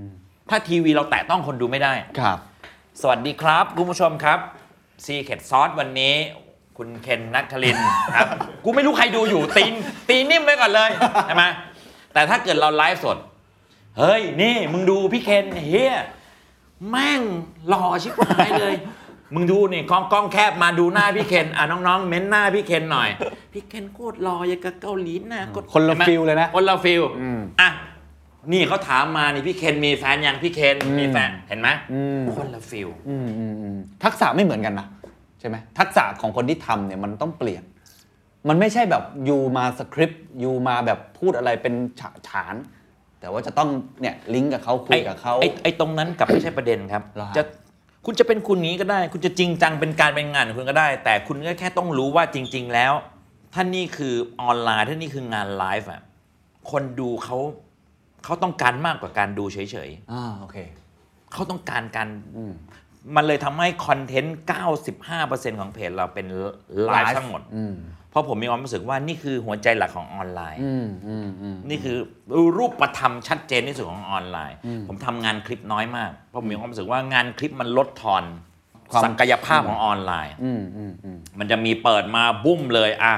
[SPEAKER 3] ถ้าทีวีเราแตะต้องคนดูไม่ได้
[SPEAKER 2] ครับ
[SPEAKER 3] สวัสดีครับ คุณผู้ชมครับซีเ e ดซอสวันนี้ คุณเคนนัทคลินครับ กูไม่รู้ใครดูอยู่ตีนตีนิ่มไว้ก่อนเลยใช่ไหมแต่ถ้าเกิดเราไลฟ์สด เฮ้ยนี่มึงดูพี่เคนเฮียแม่งหล่อชิบหายเลย มึงดูนี่กล้องกล้องแคบมาดูหน้าพี่เคนอะน้องๆ เม้นหน้าพี่เคนหน่อย พี่เคนโคตรหล่ออย่างกับเกาหลีนะกด
[SPEAKER 2] คนละ
[SPEAKER 3] ห็ไหม
[SPEAKER 2] ฟิลเลยนะ
[SPEAKER 3] คนละฟิล
[SPEAKER 2] อืม
[SPEAKER 3] อะนี่เขาถามมานี่พี่เคนมีแฟนยังพี่เคนมีแฟนเห็นไหม
[SPEAKER 2] อืม
[SPEAKER 3] คนละฟิล
[SPEAKER 2] อืมอืมอืมทักษะไม่เหมือนกันนะใช่ไหมทักษะของคนที่ทำเนี่ยมันต้องเปลี่ยน มันไม่ใช่แบบยูมาสคริปต์ยูมาแบบพูดอะไรเป็นฉะฉาน แต่ว่าจะต้องเนี่ยลิงก์กับเขาคุยกับเขา
[SPEAKER 3] ไอ้ไอ้ตรงนั้นกลับไม่ใช่ประเด็นครับ
[SPEAKER 2] เหรอฮะ
[SPEAKER 3] จะคุณจะเป็นคุณนี้ก็ได้ คุณจะจริงจังเป็นการเป็นงานของคุณก็ได้ แต่คุณก็แค่ต้องรู้ว่าจริง ๆ แล้วถ้านี่คือออนไลน์ถ้านี่คืองานไลฟ์อะคนดูเขาเขาต้องการมากกว่าการดูเฉย
[SPEAKER 2] อ่าโอเค
[SPEAKER 3] ๆเขาต้องการการ
[SPEAKER 2] อืม
[SPEAKER 3] มันเลยทำให้คอนเทนต์ 95%ของเพจเราเป็นไลฟ์ทั้งหมด
[SPEAKER 2] อืม
[SPEAKER 3] เพราะผมมีความรู้สึกว่านี่คือหัวใจหลักของออนไลน์
[SPEAKER 2] อืมอืมอืม
[SPEAKER 3] นี่คือรูปประธรรมชัดเจนที่สุดของออนไลน์ ผมทำงานคลิปน้อยมาก เพราะผมมีความรู้สึกว่างานคลิปมันลดทอน
[SPEAKER 2] ความ
[SPEAKER 3] ศักยภาพของออนไลน์
[SPEAKER 2] อืมอืมอืม
[SPEAKER 3] มันจะมีเปิดมาบุ้มเลยอะ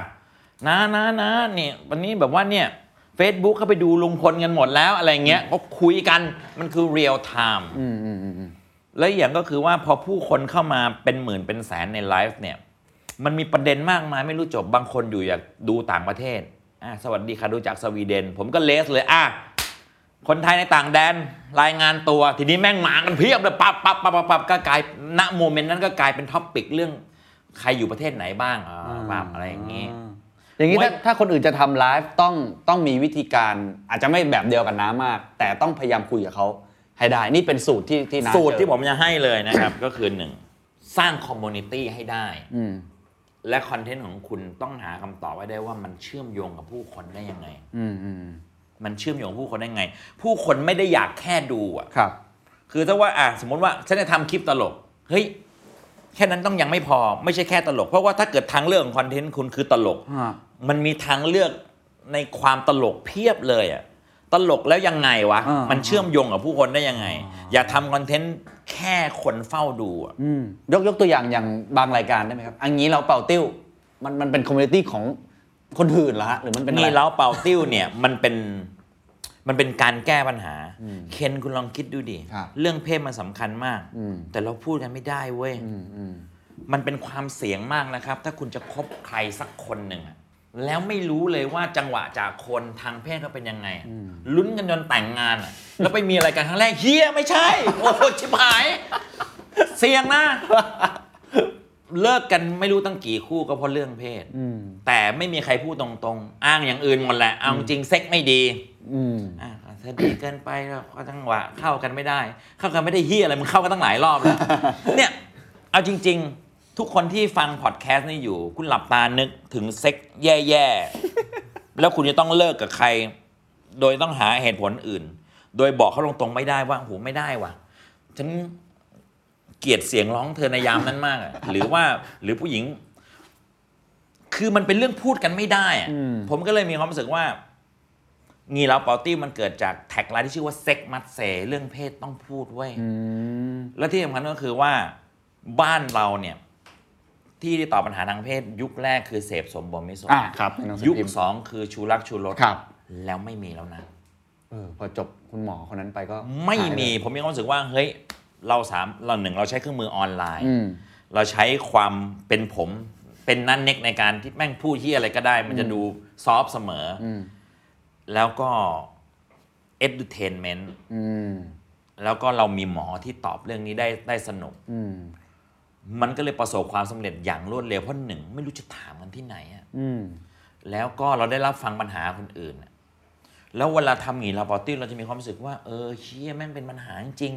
[SPEAKER 3] นะนะนะนี่วันนี้แบบว่าเนี่ย Facebook เข้าไปดูลุงพลกันหมดแล้วอะไรเงี้ยก็คุยกันมันคือ real time
[SPEAKER 2] อืมอืมอืมอืม
[SPEAKER 3] และอีกอย่างก็คือว่าพอผู้คนเข้ามาเป็นหมื่นเป็นแสนในไลฟ์เนี่ย มันมีประเด็นมากมายไม่รู้จบบางคนอยู่อยากดูต่างประเทศอะสวัสดีค่ะดูจากสวีเดน ผมก็เลสเลยอะคนไทยในต่างแดนรายงานตัว ทีนี้แม่งมากันเพียบเลยปั๊บปั๊บปั๊บปั๊บปั๊บก็กลายณ moment นั้นก็กลายเป็น topic เรื่องใครอยู่ประเทศไหนบ้างอ่าปั๊บอะไรอย่างนี้
[SPEAKER 2] อย่างนี้ถ้า
[SPEAKER 3] ไว้
[SPEAKER 2] ถ้าคนอื่นจะทำไลฟ์ต้องต้องมีวิธีการอาจจะไม่แบบเดียวกันน้ามาก แต่ต้องพยายามคุยกับเขาให้ได้นี่เป็นสูตรที่ที่น้า
[SPEAKER 3] สูตร
[SPEAKER 2] เจอ
[SPEAKER 3] ที่ผมจะให้เลยนะครับ ก็คือหนึ่งสร้าง community ให้ได้
[SPEAKER 2] อืม
[SPEAKER 3] และคอนเทนต์ของคุณต้องหาคำตอบไว้ได้ว่ามันเชื่อมโยงกับผู้คนได้ยังไง
[SPEAKER 2] อืมอืม
[SPEAKER 3] มันเชื่อมโยงกับผู้คนได้ไง ผู้คนไม่ได้อยากแค่ดูอะ
[SPEAKER 2] ครับ
[SPEAKER 3] คือถ้าว่าอะสมมติว่าฉันจะทำคลิปตลก เฮ้ยแค่นั้นต้องยังไม่พอไม่ใช่แค่ตลก เพราะว่าถ้าเกิดทางเลือกของคอนเทนต์คุณคือตลก
[SPEAKER 2] อ่า
[SPEAKER 3] มันมีทางเลือกในความตลกเพียบเลยอะตลกแล้วยังไงวะ
[SPEAKER 2] อ่ามั
[SPEAKER 3] มันเชื่อมโยงกับผู้คนได้ยังไง อย่าทำคอนเทนต์แค่คนเฝ้าดูอะ
[SPEAKER 2] อืมยกยกตัวอย่างอย่างบางรายการได้ไหมครับ อันนี้เราเป่าติ้ว มันมันเป็น community ของคนอื่นเหรอฮะหรือมันเป็นอะไร
[SPEAKER 3] นี่เล้าเป่าติ้วเนี่ย มันเป็นมันเป็นการแก้ปัญหาเคนคุณลองคิดดูดิ
[SPEAKER 2] ครับ
[SPEAKER 3] เรื่องเพศมันสำคัญมาก
[SPEAKER 2] อืม
[SPEAKER 3] แต่เราพูดกันไม่ได้เว้ย
[SPEAKER 2] อืมอืม
[SPEAKER 3] มันเป็นความเสี่ยงมากนะครับ ถ้าคุณจะคบใครสักคนหนึ่งอะ แล้วไม่รู้เลยว่าจังหวะจากคนทางเพศเขาเป็นยังไงอะลุ้นกันจนแต่งงานอะแล้วไปมีอะไรกันครั้งแรกเฮียไม่ใช่ โอ้โหชิบหาย เสี่ยงนะ เลิกกันไม่รู้ตั้งกี่คู่ก็เพราะเรื่องเพศ
[SPEAKER 2] อืม
[SPEAKER 3] แต่ไม่มีใครพูดตรงๆ อ้างอย่างอื่นหมดแหละเอาจริงเซ็กไม่ดี
[SPEAKER 2] อืม
[SPEAKER 3] อะเธอดีเกินไปแล้วก็จังหวะเข้ากันไม่ได้ เข้ากันไม่ได้เฮียอะไรมึงเข้ากันตั้งหลายรอบแล้วเนี่ย เอาจริง ๆ ทุกคนที่ฟังพอดแคสต์นี่อยู่ คุณหลับตานึกถึงเซ็กแย่ๆ แล้วคุณจะต้องเลิกกับใคร โดยต้องหาเหตุผลอื่น โดยบอกเขาตรงๆไม่ได้ว่าโหไม่ได้ว่ะ ฉันเกลียดเสียงร้องเธอในยามนั้นมากอะหรือว่าหรือผู้หญิง คือมันเป็นเรื่องพูดกันไม่ได้อะ
[SPEAKER 2] อืม
[SPEAKER 3] ผมก็เลยมีความรู้สึกว่า งี้เล้าเป่าติ้วมันเกิดจาก tagline ที่ชื่อว่า sex must sayเรื่องเพศต้องพูดเว้ย
[SPEAKER 2] อืม
[SPEAKER 3] และที่สำคัญก็คือว่าบ้านเราเนี่ย ที่ตอบปัญหาทางเพศ ยุคแรกคือเสพสมบมิสม
[SPEAKER 2] อ่าครับในหนังสือ
[SPEAKER 3] ยุค
[SPEAKER 2] พิมพ์
[SPEAKER 3] สองคือชูรักชูรส
[SPEAKER 2] ครับ
[SPEAKER 3] แล้วไม่มีแล้วนะ
[SPEAKER 2] เออพอจบคุณหมอคนนั้นไปก็
[SPEAKER 3] ไม่
[SPEAKER 2] หายเลย
[SPEAKER 3] มีผมมีความรู้สึกว่าเฮ้ยเราสามเราหนึ่งเราใช้เครื่องมือออนไลน์
[SPEAKER 2] อืม
[SPEAKER 3] เราใช้ความเป็นผมเเป็นนั่นเน็กในการที่แม่งพูดที่อะไรก็ได้ มันจะดูซอฟต์เสมออแล้วก็ entertainment
[SPEAKER 2] อืม
[SPEAKER 3] แล้วก็เรามีหมอที่ตอบเรื่องนี้ได้ได้สนุก
[SPEAKER 2] อืม
[SPEAKER 3] มันก็เลยประสบความสำเร็จอย่างรวดเร็วเพราะหนึ่งไม่รู้จะถามกันที่ไหนอะ
[SPEAKER 2] อืม
[SPEAKER 3] แล้วก็เราได้รับฟังปัญหาคนอื่นอะแล้วเวลาทำหงีลาปอตี้เราจะมีความรู้สึกว่า เออเชี่ยแม่งเป็นปัญหาจริง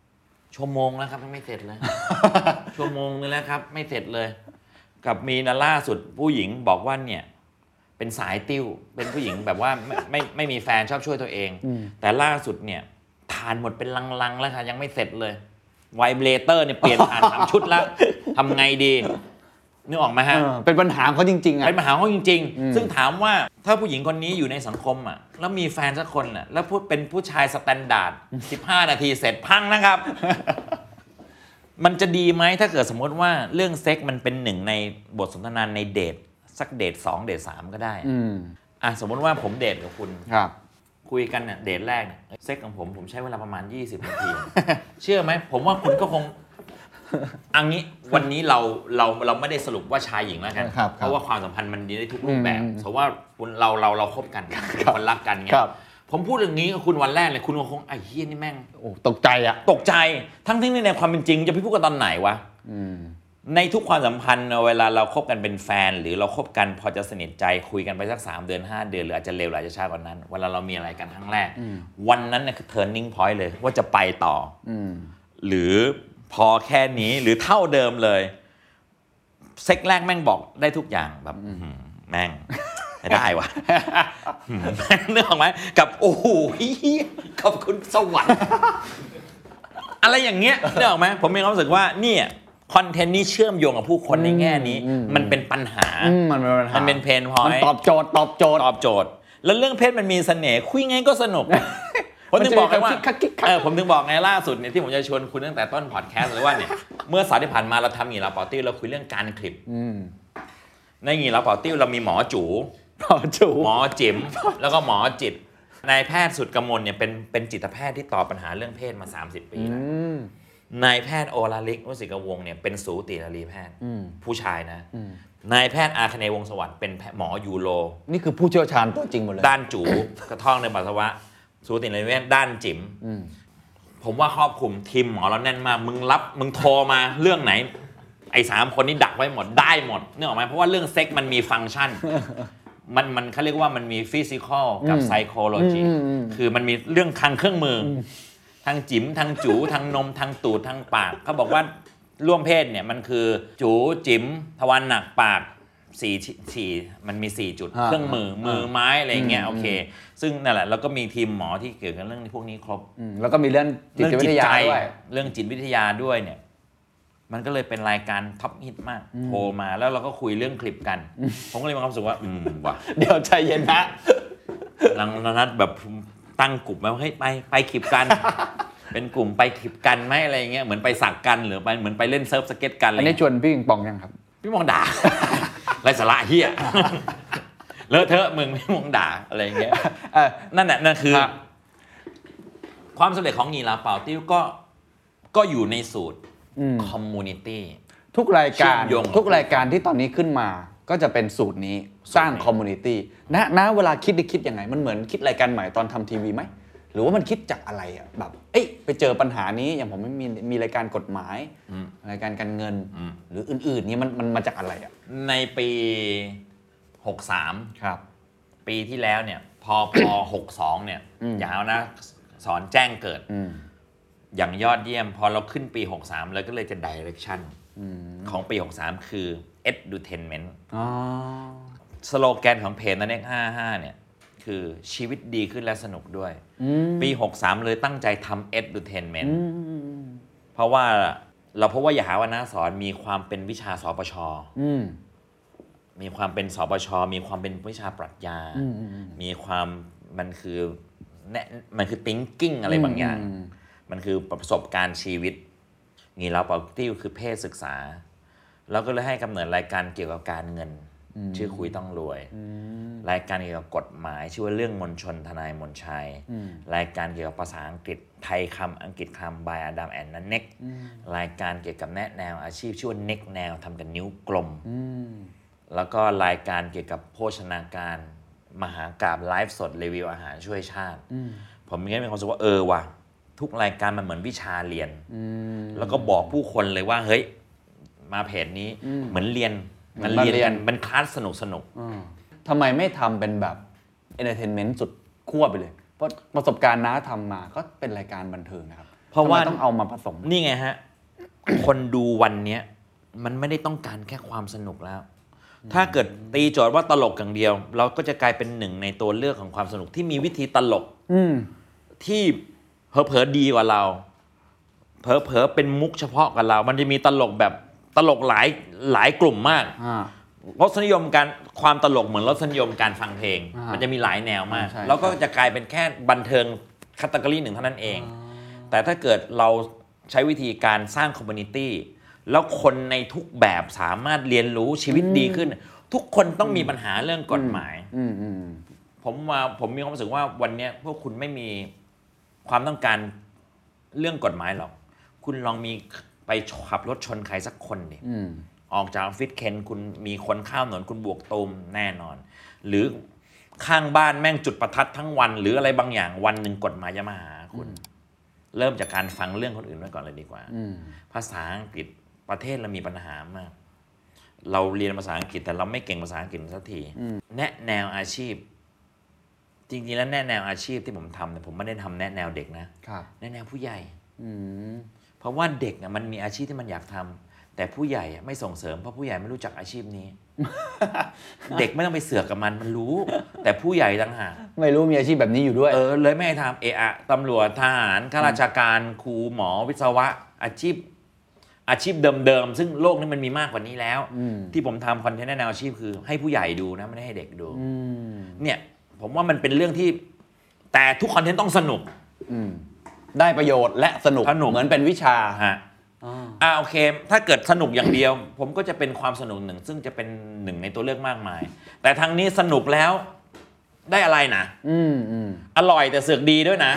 [SPEAKER 3] ๆชั่วโมงแล้วครับยังไม่เสร็จเลย ชั่วโมงนึงแล้วครับ ไม่เสร็จเลย กับมีนะล่าสุดผู้หญิงบอกว่าเนี่ย เป็นสายติ้ว เป็นผู้หญิงแบบว่าไม่ไม่ไม่มีแฟนชอบช่วยตัวเอง แต่ล่าสุดเนี่ยถ่านหมดเป็นลังๆแล้วค่ะยังไม่เสร็จเลย vibrator เนี่ยเปลี่ยนผ่านสามชุดแล้วทำไงดีนึกออกไหมฮะ
[SPEAKER 2] เออเป็นปัญหาของเขาจริงๆอะ
[SPEAKER 3] เป็นปัญหาของเขาจริง ๆ ซึ่งถามว่าถ้าผู้หญิงคนนี้อยู่ในสังคมอะ แล้วมีแฟนสักคนอะ แล้วพูดเป็นผู้ชาย standard 15 นาทีเสร็จพังนะครับ มันจะดีไหมถ้าเกิดสมมติว่าเรื่องเซ็กมันเป็นหนึ่งในบทสนทนาในเดทสักเดทสองเดทสามก็ได้
[SPEAKER 2] อืม
[SPEAKER 3] อะสมมติว่าผมเดทกับคุณ
[SPEAKER 2] ครับ
[SPEAKER 3] คุยกันเนี่ยเดทแรกเนี่ยเซ็กของผมผมใช้เวลาประมาณ 20 นาที เชื่อไหมผมว่าคุณก็คงอันนี้วันนี้เราเราเราไม่ได้สรุปว่าชายหญิงแล้วกัน
[SPEAKER 2] ครับครับ
[SPEAKER 3] เพราะว่าความสัมพันธ์มันดีได้ทุกรูปแบบ
[SPEAKER 2] อืม
[SPEAKER 3] สมมติว่าคุณเราเราเราคบกันเป็นคนรักกันเงี้
[SPEAKER 2] ครั
[SPEAKER 3] ย
[SPEAKER 2] บ
[SPEAKER 3] ผมพูดอย่างนี้กับคุณวันแรกเลยคุณก็คงไอ้เฮียนี่แม่ง
[SPEAKER 2] โอ้ตกใจอะ
[SPEAKER 3] ตกใจทั้งที่ในความเป็นจริงจะไปพูดกันตอนไหนวะ
[SPEAKER 2] อืม
[SPEAKER 3] ในทุกความสัมพันธ์เวลาเราคบกันเป็นแฟน หรือเราคบกันพอจะสนิทใจคุยกันไปสักสามเดือน 5 เดือน หรืออาจจะเร็วหรืออาจจะช้ากว่านั้น เวลาเรามีอะไรกันครั้งแรก วันนั้นเนี่ยคือ turning point เลยว่าจะไปต่ออ
[SPEAKER 2] อืม
[SPEAKER 3] หรือพอแค่นี้หรือเท่าเดิมเลย เซ็กแรกแม่งบอกได้ทุกอย่างแบบอื้อหือแม่งไม่ได้วะอืมแม่งเรื่องไหมกับโอ้โหเหี้ยขอบคุณสวรรค์อะไรอย่างเงี้ยเรื่องไหมผมมีความรู้สึกว่าเนี่ย คอนเทนต์นี้เชื่อมโยงกับผู้คนในแง่นี้
[SPEAKER 2] อืม
[SPEAKER 3] มันเป็นปัญหา
[SPEAKER 2] อืมมันเป็นปัญหา
[SPEAKER 3] มันเป็น pain point
[SPEAKER 2] มันตอบโจทย์ตอบโจทย์
[SPEAKER 3] ตอบโจทย์ แล้วเรื่องเพศมันมีเสน่ห์คุยไงก็สนุกผมถึงบอกไงว่า
[SPEAKER 2] มันจะมีความคิกคักคิกคัก
[SPEAKER 3] เออผมถึงบอกไงล่าสุดเนี่ยที่ผมจะชวนคุณตั้งแต่ต้นพอดแคสต์เลยว่าเนี่ยเมื่อเสาร์ที่ผ่านมาเราทำหงีลาปอตี้เราคุยเรื่องการคลิป
[SPEAKER 2] อืม
[SPEAKER 3] ในหงี่เหลาเป่าติ้วเรามีหมอจู
[SPEAKER 2] พอจู
[SPEAKER 3] หมอจิ๋มแล้วก็หมอจิตนายแพทย์สุดกมลเนี่ยเป็นเป็นจิตแพทย์ที่ตอบปัญหาเรื่องเพศมา 30 ปี
[SPEAKER 2] อื
[SPEAKER 3] แล้ว
[SPEAKER 2] ม
[SPEAKER 3] นายแพทย์โอลาลิกวสิกวงศ์เนี่ยเป็นสูตินรีแพทย์
[SPEAKER 2] อืม
[SPEAKER 3] ผู้ชายนะ
[SPEAKER 2] อืม
[SPEAKER 3] นายแพทย์อาคเนย์วงศ์สวัสดิ์เป็นแพทย์หมอ uro
[SPEAKER 2] นี่คือผู้เชี่ยวชาญตัวจริงหมดเลย
[SPEAKER 3] ด้านจูกระท่องในปัสสาวะ สูตินรีแพทย์ด้านจิ๋ม
[SPEAKER 2] อืม
[SPEAKER 3] ผมว่าครอบคลุมทีมหมอเราแน่นมาก มึงรับมึงโทรมาเรื่องไหน ไอ้สามคนนี้ดักไว้หมดได้หมดเนื่องออกไหมเพราะว่าเรื่องเซ็กมันมีฟังก์ชันมันมันเขาเรียกว่ามันมี physical กับ
[SPEAKER 2] อืม
[SPEAKER 3] psychology
[SPEAKER 2] อืมอืม
[SPEAKER 3] คือมันมีเรื่องทางเครื่องมืออ ทางจิ๋มทางจูทางนมทางตูดทางปากเขาบอกว่าร่วมเพศเนี่ยมันคือจูจิ๋มทวารหนักปากสี่สี่มันมี 4 จุด
[SPEAKER 2] อ่า
[SPEAKER 3] เครื่องมือมือไม้อะไรอย่างเงี้ย
[SPEAKER 2] อืม
[SPEAKER 3] โอเค ซึ่งนั่นแหละแล้วก็มีทีมหมอที่เกี่ยวกับเรื่องพวกนี้ครบ
[SPEAKER 2] อืมแล้วก็มีเรื่องจิตวิทยาด้วย
[SPEAKER 3] เรื่องจิตวิทยาด้วยเนี่ย มันก็เลยเป็นรายการ top hit มากโทรมาแล้วเราก็คุยเรื่องขริบกัน ผมก็เลยมีความรู้สึกว่า อืมว่ะ
[SPEAKER 2] เดี๋ยวใจเย็นนะ
[SPEAKER 3] หลังนัดแบบ ตั้งกลุ่มมาว่าเฮ้ยไปไปขริบกัน เป็นกลุ่มไปขริบกันไหมอะไรเงี้ยเหมือนไปสักกันหรือไปเหมือนไปเล่น surf skate กันอะไร
[SPEAKER 2] อันนี้
[SPEAKER 3] เงี้ย
[SPEAKER 2] ชวนพี่ปิงปองยังครับ
[SPEAKER 3] พี่มองด่า ไร้สาระเฮียเลอะเทอะมึงพี่มองด่าอะไรเงี้ย
[SPEAKER 2] เออ
[SPEAKER 3] นั่นแหละนั่นคือ
[SPEAKER 2] ครับ
[SPEAKER 3] ความสำเร็จของหงี่เหลาเป่าติ้วก็ก็อยู่ในสูตร
[SPEAKER 2] อืม
[SPEAKER 3] community
[SPEAKER 2] ทุกรายการ
[SPEAKER 3] เชื่อมโยง
[SPEAKER 2] ทุกรายการที่ตอนนี้ขึ้นมา ก็จะเป็นสูตรนี้สร้าง community นะนะเวลาคิดได้คิดยังไง มันเหมือนคิดรายการใหม่ตอนทำทีวีไหม หรือว่ามันคิดจากอะไรอะแบบ เอ้ยไปเจอปัญหานี้อย่างผมไม่มีมีรายการกฎหมาย
[SPEAKER 3] อืม
[SPEAKER 2] รายการการเงิน
[SPEAKER 3] อืม
[SPEAKER 2] หรืออื่นๆเนี่ยมันมันมาจากอะไรอะ
[SPEAKER 3] ในปี 63
[SPEAKER 2] ครับ
[SPEAKER 3] ปีที่แล้วเนี่ย พอพอ62 เนี่ย
[SPEAKER 2] อืม
[SPEAKER 3] อยาวนะ สอนแจ้งเกิด
[SPEAKER 2] อืม
[SPEAKER 3] อย่างยอดเยี่ยม พอเราขึ้นปี 63 แล้วก็เลยจะ direction
[SPEAKER 2] อืม
[SPEAKER 3] ของปี 63 คือ edutainment
[SPEAKER 2] อ๋อ
[SPEAKER 3] สโลแกนของเพจนันเอก55 เนี่ย คือชีวิตดีขึ้นและสนุกด้วย
[SPEAKER 2] อืม
[SPEAKER 3] ปี 63 เลยตั้งใจทำ edutainment
[SPEAKER 2] อืม
[SPEAKER 3] เพราะว่าเราพบว่าอย่าหาว่านาสอนมีความเป็นวิชาสปช
[SPEAKER 2] อืม
[SPEAKER 3] มีความเป็นสปช มีความเป็นวิชาปรัชญา
[SPEAKER 2] อืมอืมอืม
[SPEAKER 3] มีความมันคือแนะมันคือ thinking อะไรบางอย่าง
[SPEAKER 2] อืม
[SPEAKER 3] มันคือประสบการณ์ชีวิตงี้เราปกติคือเพศศึกษา แล้วก็เลยให้กำเนิดรายการเกี่ยวกับการเงิน ชื่อคุยต้องรวย รายการเกี่ยวกับกฎหมาย ชื่อว่าเรื่องมนชนทนายมนชัย รายการเกี่ยวกับภาษาอังกฤษไทยคำอังกฤษคำบายอดัมแอนนันเน็กรายการเกี่ยวกับแนะแนวอาชีพชื่อว่าเน็กแนวทำกับนิ้วกลมแล้วก็รายการเกี่ยวกับโภชนาการมหากราบไลฟ์สดรีวิวอาหารช่วยชาติ ผมมีความรู้สึกว่าเออว่ะทุกรายการมันเหมือนวิชาเรียน แล้วก็บอกผู้คนเลยว่าเฮ้ย มาเพจนี้เหมือนเรียน
[SPEAKER 2] เหมื
[SPEAKER 3] มั
[SPEAKER 2] อนนมา
[SPEAKER 3] เรียน
[SPEAKER 2] เรีย
[SPEAKER 3] กันนเป็นคลาสสนุกสนุก
[SPEAKER 2] ทำไมไม่ทำเป็นแบบ entertainment สุดขั้วไปเลย เพราะประสบการณ์น้าทำมาก็เป็นรายการบันเทิงนะครับ
[SPEAKER 3] เพราะว่า
[SPEAKER 2] ทำไมต้องเอามาผสม
[SPEAKER 3] นี่ไงฮะ คนดูวันเนี้ยมันไม่ได้ต้องการแค่ความสนุกแล้ว ถ้าเกิดตีโจทย์ว่าตลกอย่างเดียว เราก็จะกลายเป็นหนึ่งในตัวเลือกของความสนุกที่มีวิธีตลก
[SPEAKER 2] อืม
[SPEAKER 3] ที่เผลอๆดีกว่าเราเผลอๆเป็นมุกเฉพาะกับเรา มันจะมีตลกแบบ ตลกหลายหลายกลุ่มมาก
[SPEAKER 2] อ่า
[SPEAKER 3] รสนิยมการความตลกเหมือนรสนิยมการฟังเพลง
[SPEAKER 2] อ่ามั
[SPEAKER 3] มันจะมีหลายแนวมาก
[SPEAKER 2] ใช่
[SPEAKER 3] แล้วก็จะกลายเป็นแค่บันเทิง category หนึ่งเท่านั้นเอง แต่ถ้าเกิดเราใช้วิธีการสร้าง community แล้วคนในทุกแบบสามารถเรียนรู้ชีวิตดีขึ้น ทุกคนต้องมีปัญหาเรื่องกฎหมาย
[SPEAKER 2] อืมอืม
[SPEAKER 3] ผมมาผมมีความรู้สึกว่าวันเนี้ยพวกคุณไม่มีความต้องการเรื่องกฎหมายหรอก คุณลองมี ไปขับรถชนใครสักคนดิ
[SPEAKER 2] อืม
[SPEAKER 3] ออกจากออฟฟิศเคนคุณมีคนข้ามถนนคุณบวกตูมแน่นอน หรือข้างบ้านแม่งจุดประทัดทั้งวัน หรืออะไรบางอย่างวันหนึ่งกฎหมายจะมาหาคุณ เริ่มจากการฟังเรื่องคนอื่นไว้ก่อนเลยดีกว่า
[SPEAKER 2] อืม
[SPEAKER 3] ภาษาอังกฤษประเทศเรามีปัญหามาก เราเรียนภาษาอังกฤษแต่เราไม่เก่งภาษาอังกฤษสักทีแนะแนวอาชีพ จริงๆแล้วแนะแนวอาชีพที่ผมทำเนี่ยผมไม่ได้ทำแนะแนวเด็กนะ
[SPEAKER 2] ครับ
[SPEAKER 3] แนะแนวผู้ใหญ่
[SPEAKER 2] อืม
[SPEAKER 3] เพราะว่าเด็กน่ะมันมีอาชีพที่มันอยากทำแต่ผู้ใหญ่อะไม่ส่งเสริมเพราะผู้ใหญ่ไม่รู้จักอาชีพนี้ เด็กไม่ต้องไปเสือกกับมันมันรู้ แต่ผู้ใหญ่ต่างหาก
[SPEAKER 2] ไม่รู้มีอาชีพแบบนี้อยู่ด้วย
[SPEAKER 3] เออเลยไม่ให้ทำเอะอะตำรวจทหารข้าราชการครูหมอวิศวะ อาชีพ อาชีพเดิมๆซึ่งโลกนี้มันมีมากกว่านี้แล้ว
[SPEAKER 2] ม
[SPEAKER 3] ที่ผมทำคอนเทนต์แนะแนวอาชีพคือ ให้ผู้ใหญ่ดูนะไม่ได้ให้เด็กดู
[SPEAKER 2] อืม
[SPEAKER 3] เนี่ย ผมว่ามันเป็นเรื่องที่แต่ทุกคอนเทนต์ต้องสนุก
[SPEAKER 2] อืม ได้ประโยชน์และสนุก
[SPEAKER 3] สนุก
[SPEAKER 2] เหมือนเป็นวิชา
[SPEAKER 3] ฮะ
[SPEAKER 2] อ่า
[SPEAKER 3] อ่าโอเค ถ้าเกิดสนุกอย่างเดียว ผมก็จะเป็นความสนุกหนึ่ง ซึ่งจะเป็นหนึ่งในตัวเลือกมากมาย แต่ทางนี้สนุกแล้วได้อะไรนะ
[SPEAKER 2] อืมอืม
[SPEAKER 3] อร่อยแต่เสือกดีด้วยนะ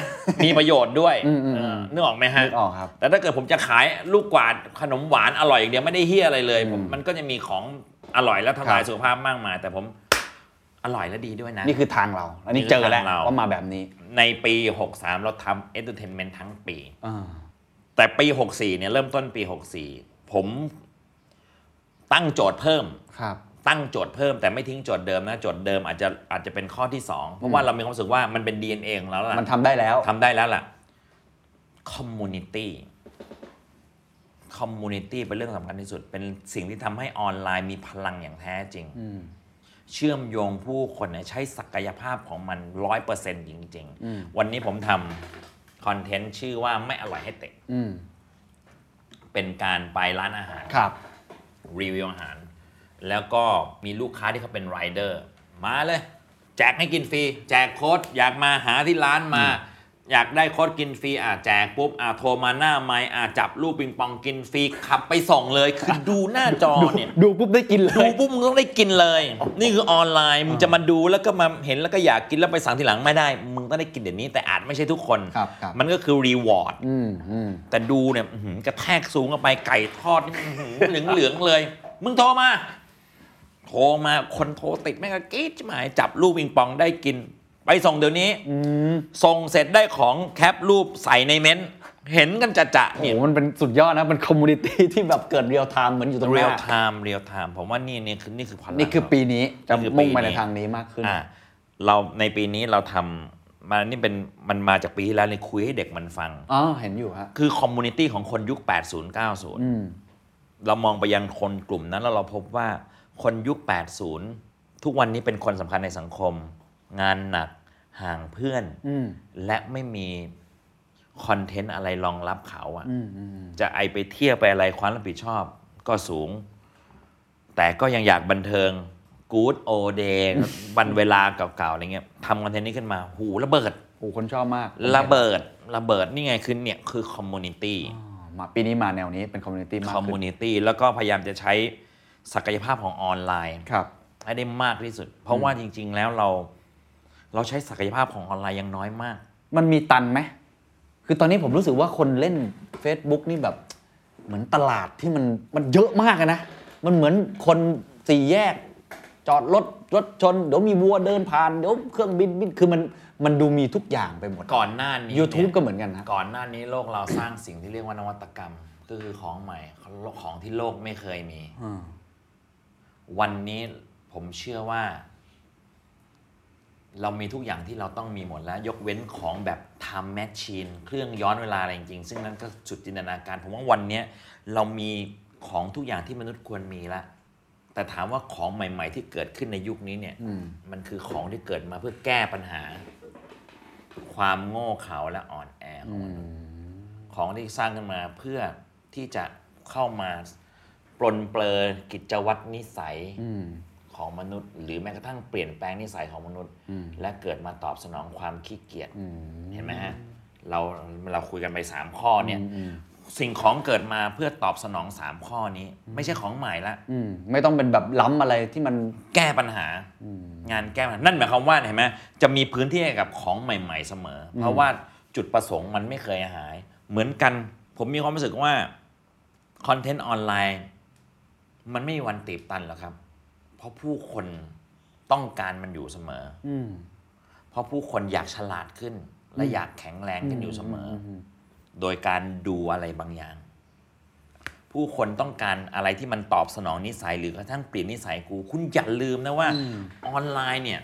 [SPEAKER 3] มีประโยชน์ด้วย
[SPEAKER 2] อืมอืม
[SPEAKER 3] เออนึกออกไหมฮะ
[SPEAKER 2] นึกออกครับ
[SPEAKER 3] แต่ถ้าเกิดผมจะขายลูกกวาดขนมหวานอร่อยอย่างเดียวไม่ได้เฮี้ยอะไรเลยผม
[SPEAKER 2] อืม
[SPEAKER 3] มันก็จะมีของอร่อยและทำลาย
[SPEAKER 2] ครับ
[SPEAKER 3] สุขภาพมากมาย แต่ผม อร่อยและดีด้วยนะ
[SPEAKER 2] นี่คือทางเรา อันนี้
[SPEAKER 3] นี่คือ
[SPEAKER 2] เจอแล้ว
[SPEAKER 3] ทางเรา
[SPEAKER 2] ว่ามาแบบนี้
[SPEAKER 3] ในปี 63 เราทำ entertainment ทั้งปี
[SPEAKER 2] อ่า
[SPEAKER 3] แต่ปี 64 เนี่ยเริ่มต้นปี 64 ผมตั้งโจทย์เพิ่ม
[SPEAKER 2] ครับ
[SPEAKER 3] ตั้งโจทย์เพิ่มแต่ไม่ทิ้งโจทย์เดิมนะโจทย์เดิมอาจจะอาจจะเป็นข้อที่ 2 เพราะว่าเรามีความรู้สึกว่ามันเป็น DNA ของเราแล้วล่ะ
[SPEAKER 2] มันทำได้แล้ว
[SPEAKER 3] ทำได้แล้วล่ะ community community เป็นเรื่องสำคัญที่สุด เป็นสิ่งที่ทำให้ออนไลน์มีพลังอย่างแท้จริง
[SPEAKER 2] อืม
[SPEAKER 3] เชื่อมโยงผู้คนเนี่ยใช้ศักยภาพของมันร้อยเปอร์เซ็นต์จริง
[SPEAKER 2] อืม
[SPEAKER 3] ๆวันนี้ผมทำ content ชื่อว่าไม่อร่อยให้เตะ
[SPEAKER 2] อืม
[SPEAKER 3] เป็นการไปร้านอาหาร
[SPEAKER 2] ครับ
[SPEAKER 3] รีวิวอาหาร แล้วก็มีลูกค้าที่เขาเป็นไรเดอร์มาเลย แจกให้กินฟรี แจกโค้ดอยากมาหาที่ร้านมา อยากได้โค้ดกินฟรีอะแจกปุ๊บอะโทรมาหน้าไม้อะจับลูกปิงปองกินฟรีขับไปส่งเลย คือดูหน้าจอเนี่ย
[SPEAKER 2] ดูปุ๊บได้กินเล
[SPEAKER 3] ดู
[SPEAKER 2] ย
[SPEAKER 3] ปุ๊บมึงต้องได้กินเลย นี่คือออนไลน์มึงจะมาดูแล้วก็มาเห็นแล้วก็อยากกินแล้วไปสั่งทีหลังไม่ได้ มึงต้องได้กินเดี๋ยวนี้แต่อาจไม่ใช่ทุกคน
[SPEAKER 2] ครับครับ
[SPEAKER 3] มันก็คือ reward อื
[SPEAKER 2] มอืม
[SPEAKER 3] แต่ดูเนี่ยอื้อหือกระแทกสูงเข้าไปไก่ทอดนี่เหลืองเหลืองๆเลย มึงโทรมา โทรมาคนโทรติดแม่งก็กรี๊ดใช่ไหมจับลูกปิงปองได้กิน ไปส่งเดี๋ยวนี้
[SPEAKER 2] อืม
[SPEAKER 3] ส่งเสร็จได้ของ cap รูปใส่ในเม้นต์เห็นกันจะจะ
[SPEAKER 2] โอ้
[SPEAKER 3] เนี่ย
[SPEAKER 2] โหมันเป็นสุดยอดนะเป็น community ที่แบบเกิด real time เหมือนอยู่ตรงห
[SPEAKER 3] เรียล
[SPEAKER 2] น้า
[SPEAKER 3] ไทม์ real time ผมว่านี่นี่คือนี่คือพลัง
[SPEAKER 2] นี่คือปีนี้จะ
[SPEAKER 3] นี่คือปี
[SPEAKER 2] มุ่งไปใน
[SPEAKER 3] นี้
[SPEAKER 2] ทางนี้มากขึ้น
[SPEAKER 3] อ่าเราในปีนี้เราทำมานี่เป็นมันมาจากปีที่แล้วเลยคุยให้เด็กมันฟัง
[SPEAKER 2] อ๋อเห็นอยู่ฮะ
[SPEAKER 3] คือ community ของคนยุค 80 90
[SPEAKER 2] อืม
[SPEAKER 3] เรามองไปยังคนกลุ่มนั้นแล้วเราพบว่าคนยุค 80 ทุกวันนี้เป็นคนสำคัญในสังคม งานหนักห่างเพื่อน
[SPEAKER 2] อืม
[SPEAKER 3] และไม่มี content อะไรรองรับเขาอะ
[SPEAKER 2] อืมอืม
[SPEAKER 3] จะไอไปเที่ยวไปอะไรความรับผิดชอบก็สูง แต่ก็ยังอยากบันเทิงกู๊ดโอเดย์วันเวลาเก่าๆอะไรเงี้ยทำ content นี้ขึ้นมา หูระเบิด
[SPEAKER 2] โอ้คนชอบมาก
[SPEAKER 3] ระเบิดระเบิดนี่ไงคือเนี่ยคือ community อ๋
[SPEAKER 2] อมาปีนี้มาแนวนี้เป็น community มากขึ้น
[SPEAKER 3] community แล้วก็พยายามจะใช้ศักยภาพของออนไลน์
[SPEAKER 2] ครับ
[SPEAKER 3] ให้ได้มากที่สุด เพราะว่าจริง ๆ แล้วเรา เราใช้ศักยภาพของออนไลน์ยังน้อยมาก
[SPEAKER 2] มันมีตันไหมคือตอนนี้ผมรู้สึกว่าคนเล่น Facebook นี่แบบเหมือนตลาดที่มันมันเยอะมากอะนะ มันเหมือนคนสี่แยก จอดรถรถชน เดี๋ยวมีวัวเดินผ่านเดี๋ยวเครื่องบินบินคือมันมันดูมีทุกอย่างไปหมด
[SPEAKER 3] ก่อนหน้านี้
[SPEAKER 2] YouTube
[SPEAKER 3] ย
[SPEAKER 2] ก็เหมือนกันนะ
[SPEAKER 3] ก่อนหน้านี้โลกเราสร้างสิ่งที่เรียกว่านวัตกรรม ก็คือของใหม่ของที่โลกไม่เคยมีวันนี้ผมเชื่อว่า เรามีทุกอย่างที่เราต้องมีหมดแล้ว ยกเว้นของแบบ time machine เครื่องย้อนเวลาอะไรจริงๆ ซึ่งนั่นก็สุดจินตนาการ ผมว่าวันนี้เรามีของทุกอย่างที่มนุษย์ควรมีล้วแต่ถามว่าของใหม่ ๆ ที่เกิดขึ้นในยุคนี้เนี่ยมันคือของที่เกิดมาเพื่อแก้ปัญหา ความโง่เขลาและอ่อนแอของมนุษย์ของที่สร้างขึ้นมาเพื่อที่จะเข้ามาปลนเปลือกิจวัตรนิสัย ของมนุษย์ หรือแม้กระทั่งเปลี่ยนแปลงนิสัยของมนุษย์ และเกิดมาตอบสนองความขี้เกียจเห็นไหมฮะเราเราคุยกันไปสามข้อเนี่ยสิ่งของเกิดมาเพื่อตอบสนองสามข้อนี้ ไม่ใช่ของใหม่ละ
[SPEAKER 2] อืมไม่ต้องเป็นแบบล้ำอะไรที่มัน
[SPEAKER 3] แก้ปัญหางานแก้ปัญหานั่นหมายความว่าเห็นไหมจะมีพื้นที่ให้กับของใหม่ ๆ เสมอ เพราะว่าจุดประสงค์มันไม่เคยหาย เหมือนกัน ผมมีความรู้สึกว่าคอนเทนต์ออนไลน์ มันไม่มีวันตีบตันหรอกครับเพ ราะผู้คนต้องการมันอยู่เสมออเพราะผู้คนอยากฉลาดขึ้น และอยากแข็งแรงขึ้นอยู่เสมออโดยการดูอะไรบางอย่าง ผู้คนต้องการอะไรที่มันตอบสนองนิสัยหรือกระทั่งเปลี่ยนนิสัยกู คุณอย่าลืมนะว่า ออนไลน์เนี่ย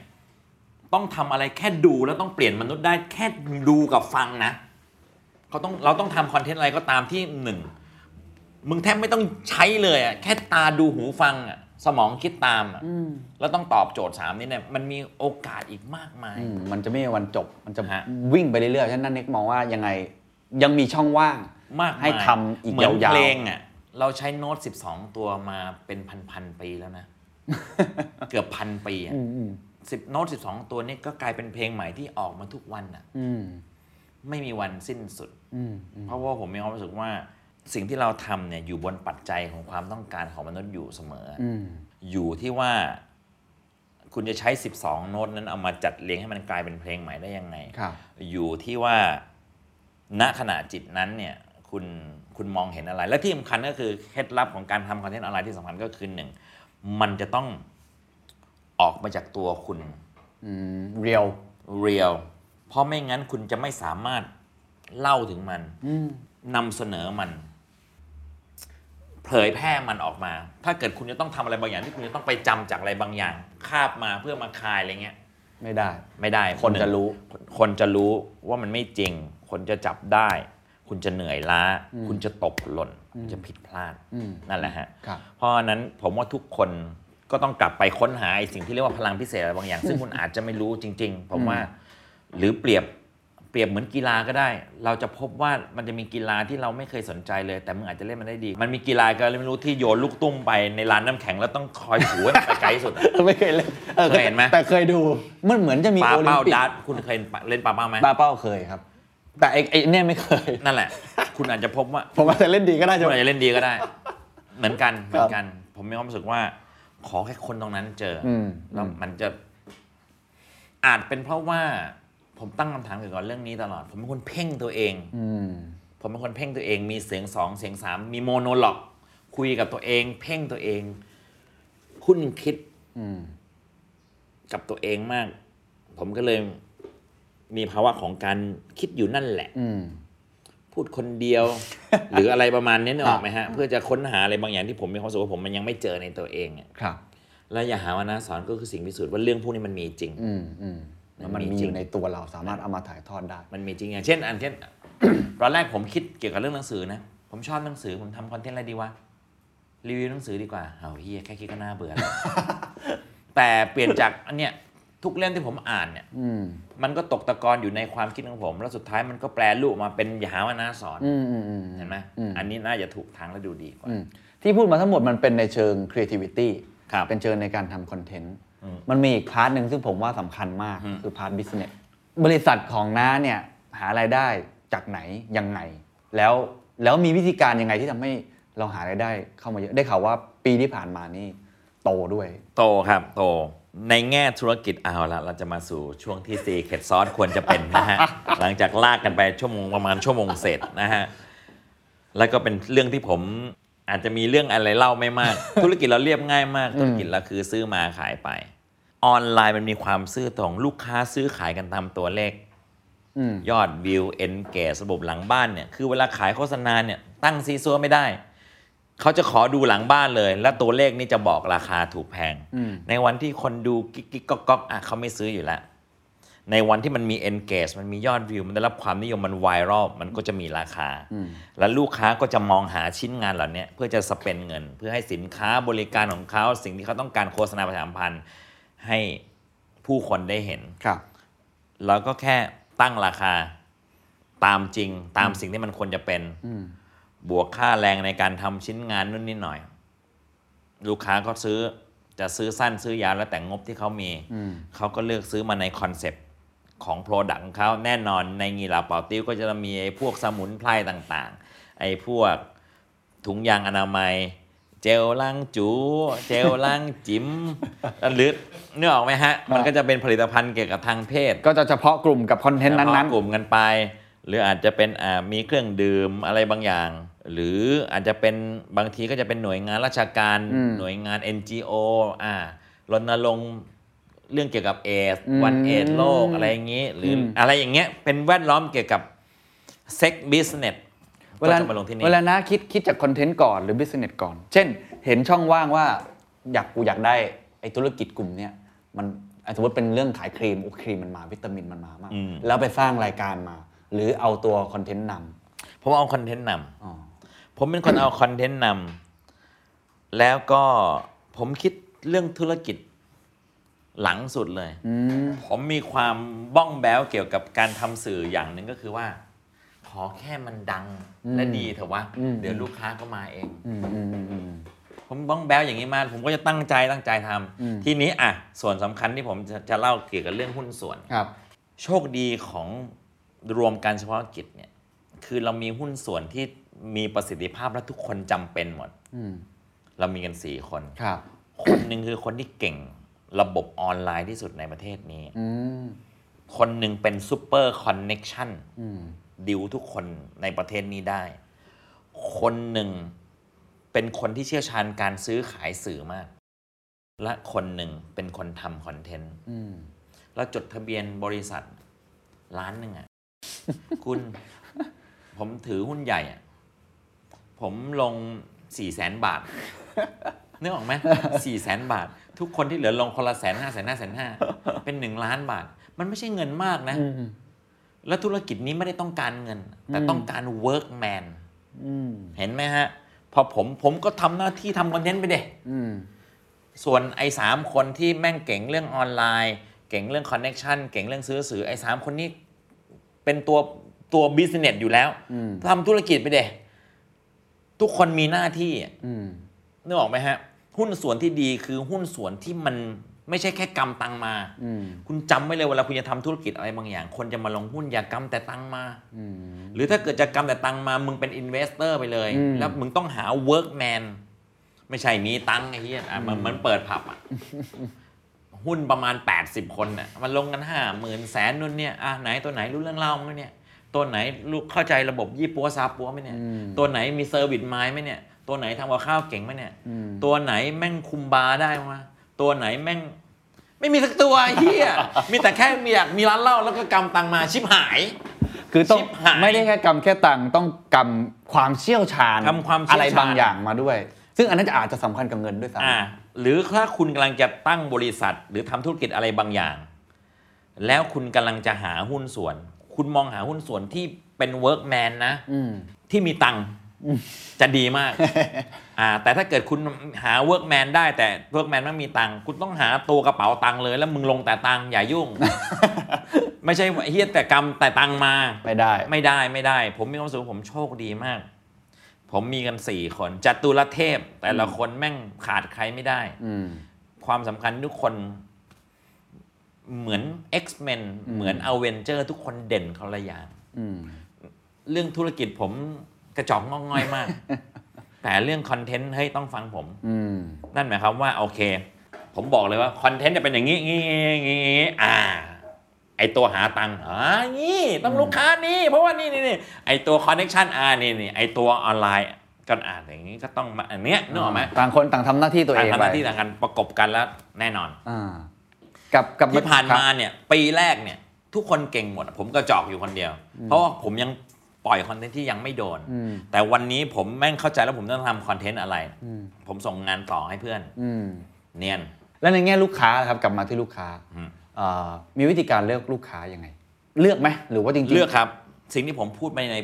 [SPEAKER 3] ต้องทำอะไรแค่ดูแล้วต้องเปลี่ยนมนุษย์ได้แค่ดูกับฟังนะเขาต้องเราต้องทำคอนเทนต์อะไรก็ตามที่หนึ่งมึงแทบไม่ต้องใช้เลยอะแค่ตาดูหูฟังอะ สมองคิดตามอะแล้วต้องตอบโจทย์สามนี้เนี่ยมันมีโอกาสอีกมากมาย
[SPEAKER 2] อืมมันจะไม่มีวันจบ มันจะ
[SPEAKER 3] ฮะ
[SPEAKER 2] วิ่งไปเรื่อยๆฉะนั้นนั่นเน็กมองว่ายังไงยังมีช่องว่าง
[SPEAKER 3] มากมาย
[SPEAKER 2] ให้ทำอีก
[SPEAKER 3] เหมือน
[SPEAKER 2] ยาวๆ
[SPEAKER 3] เพลงอะเราใช้โน้ต 12 ตัวมาเป็นพันๆปีแล้วนะ เกือบพันปีอะสิบโน้ต 12 ตัวนี้ก็กลายเป็นเพลงใหม่ที่ออกมาทุกวันอะ
[SPEAKER 2] อืม
[SPEAKER 3] ไม่มีวันสิ้นสุด
[SPEAKER 2] อืม
[SPEAKER 3] เพราะว่าผมมีความรู้สึกว่า สิ่งที่เราทำเนี่ยอยู่บนปัจจัยของความต้องการของมนุษย์อยู่เสมออ
[SPEAKER 2] อืม
[SPEAKER 3] อยู่ที่ว่าคุณจะใช้ 12 โน้ตนั้นเอามาจัดเรียงให้มันกลายเป็นเพลงใหม่ได้ยังไง
[SPEAKER 2] ครับ
[SPEAKER 3] อยู่ที่ว่าณขณะจิตนั้นเนี่ยคุณคุณมองเห็นอะไร และที่สำคัญก็คือเคล็ดลับของการทำ content ออนไลน์ที่สำคัญก็คือหนึ่งมันจะต้องออกมาจากตัวคุณ
[SPEAKER 2] อืมเรียว
[SPEAKER 3] real เพราะไม่งั้นคุณจะไม่สามารถเล่าถึงมันนำเสนอมันเผยแพร่มันออกมา ถ้าเกิดคุณจะต้องทำอะไรบางอย่างที่คุณจะต้องไปจำจากอะไรบางอย่าง คาบมาเพื่อมาคายอะไรเงี้ย
[SPEAKER 2] ไม่ได้
[SPEAKER 3] ไม่ได้
[SPEAKER 2] คนจะรู้
[SPEAKER 3] คนคนจะรู้ว่ามันไม่จริง คนจะจับได้ คุณจะเหนื่อยล้า คุณจะตกหล่น คุณจะผิดพลาด
[SPEAKER 2] อืม
[SPEAKER 3] นั่นแหละฮะ
[SPEAKER 2] ครับ
[SPEAKER 3] เพราะฉะนั้นผมว่าทุกคนก็ต้องกลับไปค้นหาไอ้สิ่งที่เรียกว่าพลังพิเศษอะไรบางอย่าง ซึ่งคุณอาจจะไม่รู้จริง ๆ ผมว่า หรือเปรียบ เปรียบเหมือนกีฬาก็ได้ เราจะพบว่ามันจะมีกีฬาที่เราไม่เคยสนใจเลย แต่มึงอาจจะเล่นมันได้ดี มันมีกีฬาก็ไม่รู้ที่โยนลูกตุ้มไปในลานน้ำแข็งแล้วต้องคอยถูให้มันไปไกลที่สุดอะ
[SPEAKER 2] ไม่เคยเล่นออ
[SPEAKER 3] เคยเห็นไหม
[SPEAKER 2] แต่เคยดูมันเหมือนจะมีโอลิม
[SPEAKER 3] เป้า dart คุณเคยเล่นปลาเป้าไหม
[SPEAKER 2] ปลาเป้าเคยครับ แต่ไอ้ไอ้เนี่ยไม่เคย
[SPEAKER 3] นั่นแหละ คุณอาจจะพบว่า
[SPEAKER 2] ผมอาจจะเล่นดีก็ได้
[SPEAKER 3] คุ
[SPEAKER 2] ใช่ไหม
[SPEAKER 3] อาจจะเล่นดีก็ได้ เหมือนกันเหมือนกัน ผมมีความรู้สึกว่า ขอแค่คนตรงนั้นเจออ
[SPEAKER 2] อืม
[SPEAKER 3] แล้วมันจะ อาจเป็นเพราะว่า ผมตั้งคำถามเกี่ยวกับเรื่องนี้ตลอด ผมเป็นคนเพ่งตัวเอง
[SPEAKER 2] อืม
[SPEAKER 3] ผมเป็นคนเพ่งตัวเอง มีเสียงสองเสียงสามมี monologue คุยกับตัวเอง เพ่งตัวเอง คุ้นคิด
[SPEAKER 2] อืม
[SPEAKER 3] กับตัวเองมาก ผมก็เลยมีภาวะของการคิดอยู่นั่นแหละ
[SPEAKER 2] อืม
[SPEAKER 3] พูดคนเดียว หรืออะไรประมาณนี้นึกออกไหมฮะ เพื่อจะค้นหาอะไรบางอย่างที่ผมมีความรู้สึกว่าผมมันยังไม่เจอในตัวเองอะ
[SPEAKER 2] ครับ
[SPEAKER 3] และอย่าหาว่านะสอนก็คือสิ่งพิสูจน์ว่าเรื่องพวกนี้มันมีจริง
[SPEAKER 2] อื มอืมแล้วมัน
[SPEAKER 3] มันมี
[SPEAKER 2] มีอ
[SPEAKER 3] จริ
[SPEAKER 2] ยู่
[SPEAKER 3] ง
[SPEAKER 2] ในตัวเราสามารถเอามาถ่ายทอดได้
[SPEAKER 3] มันมีจริงอย่างเช่นอันเช่นตอนแรกผมคิดเกี่ยวกับเรื่องหนังสือนะ ผมชอบหนังสือผมทำคอนเทนต์อะไรดีวะรีวิวหนังสือดีกว่าไอ้เหี้ยแค่คิดก็น่าเบื่อแล้วแต่เปลี่ยนจากอันเนี้ยทุกเล่มที่ผมอ่านเนี่ย
[SPEAKER 2] อืม
[SPEAKER 3] มันก็ตกตะกอนอยู่ในความคิดของผม แล้วสุดท้ายมันก็แปรรูปออกมาเป็นอย่าหาว่าน้าสอน
[SPEAKER 2] อืมอืมอืม
[SPEAKER 3] เห็นไหม
[SPEAKER 2] อืม
[SPEAKER 3] อันนี้น่าจะถูกทางและดูดีกว่า
[SPEAKER 2] อืมที่พูดมาทั้งหมดมันเป็นในเชิง creativity
[SPEAKER 3] ครับ
[SPEAKER 2] เป็นเชิงในการทำคอนเทนต์
[SPEAKER 3] อื ม
[SPEAKER 2] มันมีอีก part หนึ่งซึ่งผมว่าสำคัญมาก
[SPEAKER 3] อืม
[SPEAKER 2] คือพาร์ท business บริษัทของน้าเนี่ยหารายได้จากไหนยังไง แล้วแล้วมีวิธีการยังไงที่ทำให้เราหารายได้เข้ามาเยอะได้ข่าวว่าปีที่ผ่านมานี่โตด้วย
[SPEAKER 3] โตครับโตในแง่ธุรกิจเอาละเราจะมาสู่ช่วงที่ซีเคดซอสควรจะเป็นนะฮะ หลังจากลากกันไปชั่วโมงประมาณชั่วโมงเสร็จนะฮะ แล้วก็เป็นเรื่องที่ผม อาจจะมีเรื่องอะไรเล่าไม่มาก ธุรกิจเราเรียบง่ายมาก ธุรกิจเราคือซื้อมาขายไป ออนไลน์มันมีความซื่อตรงลูกค้าซื้อขายกันตามตัวเลข
[SPEAKER 2] อืม
[SPEAKER 3] ยอดวิว engage ระบบหลังบ้านเนี่ยคือเวลาขายโฆษณาเนี่ยตั้งซี้ซั้วไม่ได้เขาจะขอดูหลังบ้านเลย และตัวเลขนี่จะบอกราคาถูกแพง
[SPEAKER 2] อืม
[SPEAKER 3] ในวันที่คนดูกิ๊กกิ๊กก๊อกก๊อกอะเขาไม่ซื้ออยู่แล้ว ในวันที่มันมี engage มันมียอดวิว มันได้รับความนิยมมันไวรัลมันก็จะมีราคา และลูกค้าก็จะมองหาชิ้นงานเหล่านี้เพื่อจะ spend เงิน เพื่อให้สินค้าบริการของเขาสิ่งที่เขาต้องการโฆษณาประชาสัมพันธ์ให้ผู้คนได้เห็น
[SPEAKER 2] ครับ
[SPEAKER 3] เราก็แค่ตั้งราคาตามจริงตามสิ่งที่มันควรจะเป็น
[SPEAKER 2] อืม
[SPEAKER 3] บวกค่าแรงในการทำชิ้นงานนู่นนี่หน่อย ลูกค้าก็ซื้อจะซื้อสั้นซื้อยาวแล้วแต่งบที่เขามี
[SPEAKER 2] อืม
[SPEAKER 3] เขาก็เลือกซื้อมาในคอนเซปต์ ของ Product ของเขาแน่นอนในงีลาเป่าติ้วก็จะมีไอ้พวกสมุนไพรต่างๆ ไอ้พวกถุงยางอนามัย เจลล้างจู เจลล้างจิ๋มหรือเนื้อออกไหมฮะ มันก็จะเป็นผลิตภัณฑ์เกี่ยวกับทางเพศ
[SPEAKER 2] ก็จะเฉพาะกลุ่มกับคอนเทนต์นั้น
[SPEAKER 3] เฉพาะกลุ่มกันไป หรืออาจจะเป็นอ่ามีเครื่องดื่มอะไรบางอย่าง หรืออาจจะเป็นบางทีก็จะเป็นหน่วยงานราชการ
[SPEAKER 2] อืม
[SPEAKER 3] หน่วยงาน NGO อ่ารณรงค์ เรื่องเกี่ยวกับเอส
[SPEAKER 2] อืม
[SPEAKER 3] วันเอสโลกอะไรอย่างนี้ หรืออ
[SPEAKER 2] ม
[SPEAKER 3] อะไรอย่างเงี้ยเป็นแวดล้อมเกี่ยวกับเซ็ก business
[SPEAKER 2] ๆเวลา
[SPEAKER 3] จะมาลงที่นี่
[SPEAKER 2] เวลานะคิดคิดจากคอนเทนต์ก่อนหรือ business ก่อน เช่น เห็นช่องว่างว่าอยากกูอยากได้ไอ้ธุรกิจกลุ่มเนี้ยมันอะสมมติเป็นเรื่องขายครีมโอ้ครีมมันมาวิตามินมันมามาก
[SPEAKER 3] อืม
[SPEAKER 2] แล้วไปสร้างรายการมา หรือเอาตัวคอนเทนต์น
[SPEAKER 3] ผมเอาคอนเทนต์นำ
[SPEAKER 2] อ๋อ
[SPEAKER 3] ผมเป็นคนเอาคอนเทนต์นำแล้วก็ผมคิดเรื่องธุรกิจ หลังสุดเลย
[SPEAKER 2] อืม
[SPEAKER 3] ผมมีความบ้องแบ้วเกี่ยวกับการทำสื่ออย่างหนึ่งก็คือว่า ขอแค่มันดังและดีเถอะวะ
[SPEAKER 2] อืม
[SPEAKER 3] เดี๋ยวลูกค้าก็มาเอง
[SPEAKER 2] อืมอืมอืมอืม
[SPEAKER 3] ผมบ้องแบ้วอย่างนี้มา ผมก็จะตั้งใจตั้งใจทำ
[SPEAKER 2] อืม
[SPEAKER 3] ทีนี้อะส่วนสำคัญที่ผมจะจะเล่าเกี่ยวกับเรื่องหุ้นส่วน
[SPEAKER 2] ครับ
[SPEAKER 3] โชคดีของรวมการเฉพาะกิจเนี่ย คือเรามีหุ้นส่วนที่มีประสิทธิภาพและทุกคนจำเป็นหมด
[SPEAKER 2] อืม
[SPEAKER 3] เรามีกันสี่คน
[SPEAKER 2] ครับ
[SPEAKER 3] คนหนึ่งคือคนที่เก่ง ระบบออนไลน์ที่สุดในประเทศนี้
[SPEAKER 2] อืม
[SPEAKER 3] คนหนึ่งเป็น super connection อื
[SPEAKER 2] ม
[SPEAKER 3] ดิวทุกคนในประเทศนี้ได้ คนหนึ่งเป็นคนที่เชี่ยวชาญการซื้อขายสื่อมาก และคนหนึ่งเป็นคนทำคอนเทนต์
[SPEAKER 2] อืม
[SPEAKER 3] แล้วจดทะเบียนบริษัทล้านหนึ่งอะ คุณ ผมถือหุ้นใหญ่อะ ผมลงสี่แสนบาท นึกออกไหมสี่แสนบาท ทุกคนที่เหลือลงคนละแสนห้าแสนห้าแสนห้าเป็นหนึ่งล้านบาท มันไม่ใช่เงินมากนะ
[SPEAKER 2] อืม
[SPEAKER 3] แล้วธุรกิจนี้ไม่ได้ต้องการเงิน แต่ต้องการ workman
[SPEAKER 2] อืม
[SPEAKER 3] เห็นไหมฮะ พอผมผมก็ทำหน้าที่ทำคอนเทนต์ไปเด็
[SPEAKER 2] อืม
[SPEAKER 3] ส่วนไอ้สามคนที่แม่งเก่งเรื่องออนไลน์ เก่งเรื่องคอนเน็ชันเก่งเรื่องซื้อสื่อไอ้สามคนนี้เป็นตัวตัว business อยู่แล้ว
[SPEAKER 2] อืม
[SPEAKER 3] ทำธุรกิจไปเด็ทุกคนมีหน้าที่อะ
[SPEAKER 2] อืม
[SPEAKER 3] นึกออกไหมฮะ หุ้นส่วนที่ดีคือหุ้นส่วนที่มันไม่ใช่แค่กำตังมา
[SPEAKER 2] อืม
[SPEAKER 3] คุณจำไว้เลยเวลาคุณจะทำธุรกิจอะไรบางอย่าง คนจะมาลงหุ้นอย่ากำแต่ตังมา
[SPEAKER 2] อืม
[SPEAKER 3] หรือถ้าเกิดจะกำแต่ตังมา มึงเป็น investor ไปเลย
[SPEAKER 2] อืม
[SPEAKER 3] แล้วมึงต้องหา workman ไม่ใช่มีตังค์ไอ้เหี้ยอะมันเหมือนเปิดผับอะ หุ้นประมาณ 80 คนน่ะมันลงกันห้าหมื่นแสนนู่นเนี่ยอะไหนตัวไหนรู้เรื่องเหล้าไหมเนี่ย ตัวไหนรู้เข้าใจระบบยี่ปั๊วซาปั๊วไหมเนี่ย
[SPEAKER 2] อืม
[SPEAKER 3] ตัวไหนมี service mind ไหมเนี่ย ตัวไหนทำกับข้าวเก่งไหมเนี่ย
[SPEAKER 2] อืม
[SPEAKER 3] ตัวไหนแม่งคุมบาร์ได้ไหมตัวไหนแม่ง ไม่มีสักตัวไอ้เหี้ยมีแต่แค่มีอยากมีร้านเหล้าแล้วก็กำตังมาชิบหาย
[SPEAKER 2] คือต้อง
[SPEAKER 3] ชิบหาย
[SPEAKER 2] ไม่ได้แค่กำแค่ตังค์ต้องกำความเชี่ยวชาญ
[SPEAKER 3] กำความเชี่ยวชาญ
[SPEAKER 2] อะไรบางอย่างมาด้วย ซึ่งอันนั้นจะอาจจะสำคัญกับเงินด้วยซ้ำ
[SPEAKER 3] อ่าหรือถ้าคุณกำลังจะตั้งบริษัท หรือทำธุรกิจอะไรบางอย่าง แล้วคุณกำลังจะหาหุ้นส่วน คุณมองหาหุ้นส่วนที่เป็น workman นะ
[SPEAKER 2] อืม
[SPEAKER 3] ที่มีตังค์ จะดีมากอ่าแต่ถ้าเกิดคุณหา workman ได้แต่ workman ไม่มีตังค์คุณต้องหาตัวกระเป๋าตังค์เลย แล้วมึงลงแต่ตังค์อย่ายุ่ง ไม่ใช่ว่าเหี้ยแต่กำแต่ตังค์มา
[SPEAKER 2] ไม่ได้
[SPEAKER 3] ไม่ได้ไม่ได้ ผมมีความรู้สึกว่าผมโชคดีมาก ผมมีกันสี่คนจัตุรเทพ แต่ละคนแม่งขาดใครไม่ได้
[SPEAKER 2] อืม
[SPEAKER 3] ความสำคัญทุกคนเหมือน X-Men เหมือน a v e n g e r ทุกคนเด่นคนละอย่าง
[SPEAKER 2] อืม
[SPEAKER 3] เรื่องธุรกิจผมก ระจอกงอกง่อยมาก แต่เรื่องคอนเทนต์เฮ้ยต้องฟังผม
[SPEAKER 2] อืม
[SPEAKER 3] นั่นหมายความว่าโอเค ผมบอกเลยว่าคอนเทนต์จะเป็นอย่างนี้งี้งี้งี้อ่า ไอตัวหาตังค์อ่านี่ต้องลูกค้านี่เพราะว่านี่นี่นี่ไอตัวคอนเน c ชันอ่านี่นี่ไอตัวออนไลน์ก็อ่านอย่างนี้ก็ต้องมาอันเนี้ยนึกออกไหม
[SPEAKER 2] ต่างคนต่างทำหน้าที่ตัวเอง
[SPEAKER 3] ต่างทำห
[SPEAKER 2] ไป
[SPEAKER 3] น้าที่ต่างกันประกบกันแล้วแน่นอน
[SPEAKER 2] อ่ากับกับ
[SPEAKER 3] ที่ผ่าน
[SPEAKER 2] ครับ
[SPEAKER 3] มาเนี่ย ปีแรกเนี่ย ทุกคนเก่งหมดผมกระจอกอยู่คนเดียว เพราะว่าผมยัง ปล่อยคอนเทนต์ที่ยังไม่โดน
[SPEAKER 2] อืม
[SPEAKER 3] แต่วันนี้ผมแม่งเข้าใจแล้วผมต้องทำคอนเทนต์อะไร
[SPEAKER 2] อืม
[SPEAKER 3] ผมส่งงานต่อให้เพื่อน
[SPEAKER 2] อืม
[SPEAKER 3] เนียน
[SPEAKER 2] แล้วในแง่ลูกค้าครับกลับมาที่ลูกค้า
[SPEAKER 3] อืม
[SPEAKER 2] เอ่อมีวิธีการเลือกลูกค้ายังไง เลือกไหมหรือว่าจริงๆ
[SPEAKER 3] เลือกครับ สิ่งที่ผมพูดไปใน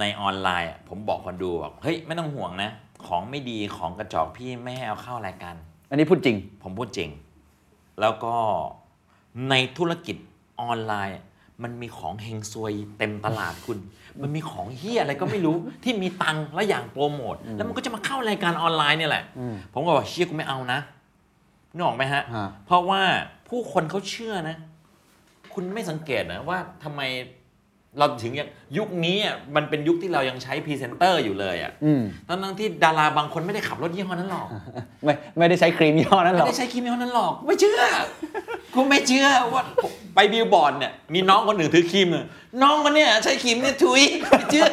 [SPEAKER 3] ในออนไลน์อะผมบอกคนดูบอกเฮ้ยไม่ต้องห่วงนะ ของไม่ดีของกระจอกพี่ไม่ให้เอาเข้ารายการ
[SPEAKER 2] อันนี้พูดจริง
[SPEAKER 3] ผมพูดจริง แล้วก็ในธุรกิจออนไลน์ มันมีของเฮงซวยเต็มตลาดคุณ มันมีของเฮียอะไรก็ไม่รู้ที่มีตังค์และอย่างโปรโมทแล้วมันก็จะมาเข้ารายการออนไลน์เนี่ยแหละ
[SPEAKER 2] อืม
[SPEAKER 3] ผมก็บอกเชี่ยกูไม่เอานะนึกออกไหมฮะ
[SPEAKER 2] ฮะ
[SPEAKER 3] เพราะว่าผู้คนเขาเชื่อนะ คุณไม่สังเกตนะว่าทำไม เราถึงยังยุคนี้อะมันเป็นยุคที่เรายังใช้พรีเซนเตอร์อยู่เลยอะ
[SPEAKER 2] อืม
[SPEAKER 3] ทั้งๆที่ดาราบางคนไม่ได้ขับรถยี่ห้อนั้นหรอก
[SPEAKER 2] ไม่ไม่ได้ใช้ครีมยี่ห้อนั้นหร
[SPEAKER 3] ไม่
[SPEAKER 2] อก
[SPEAKER 3] ได้ใช้ครีมยี่ห้อนั้นหรอก ไม่เชื่อกูไม่เชื่อว่าไปบิลบอร์ดเนี่ยมีน้องคนหนึ่งถือครีมเนี่ยน้องคนเนี้ยใช้ครีมเนี่ยถุยไม่เชื่อ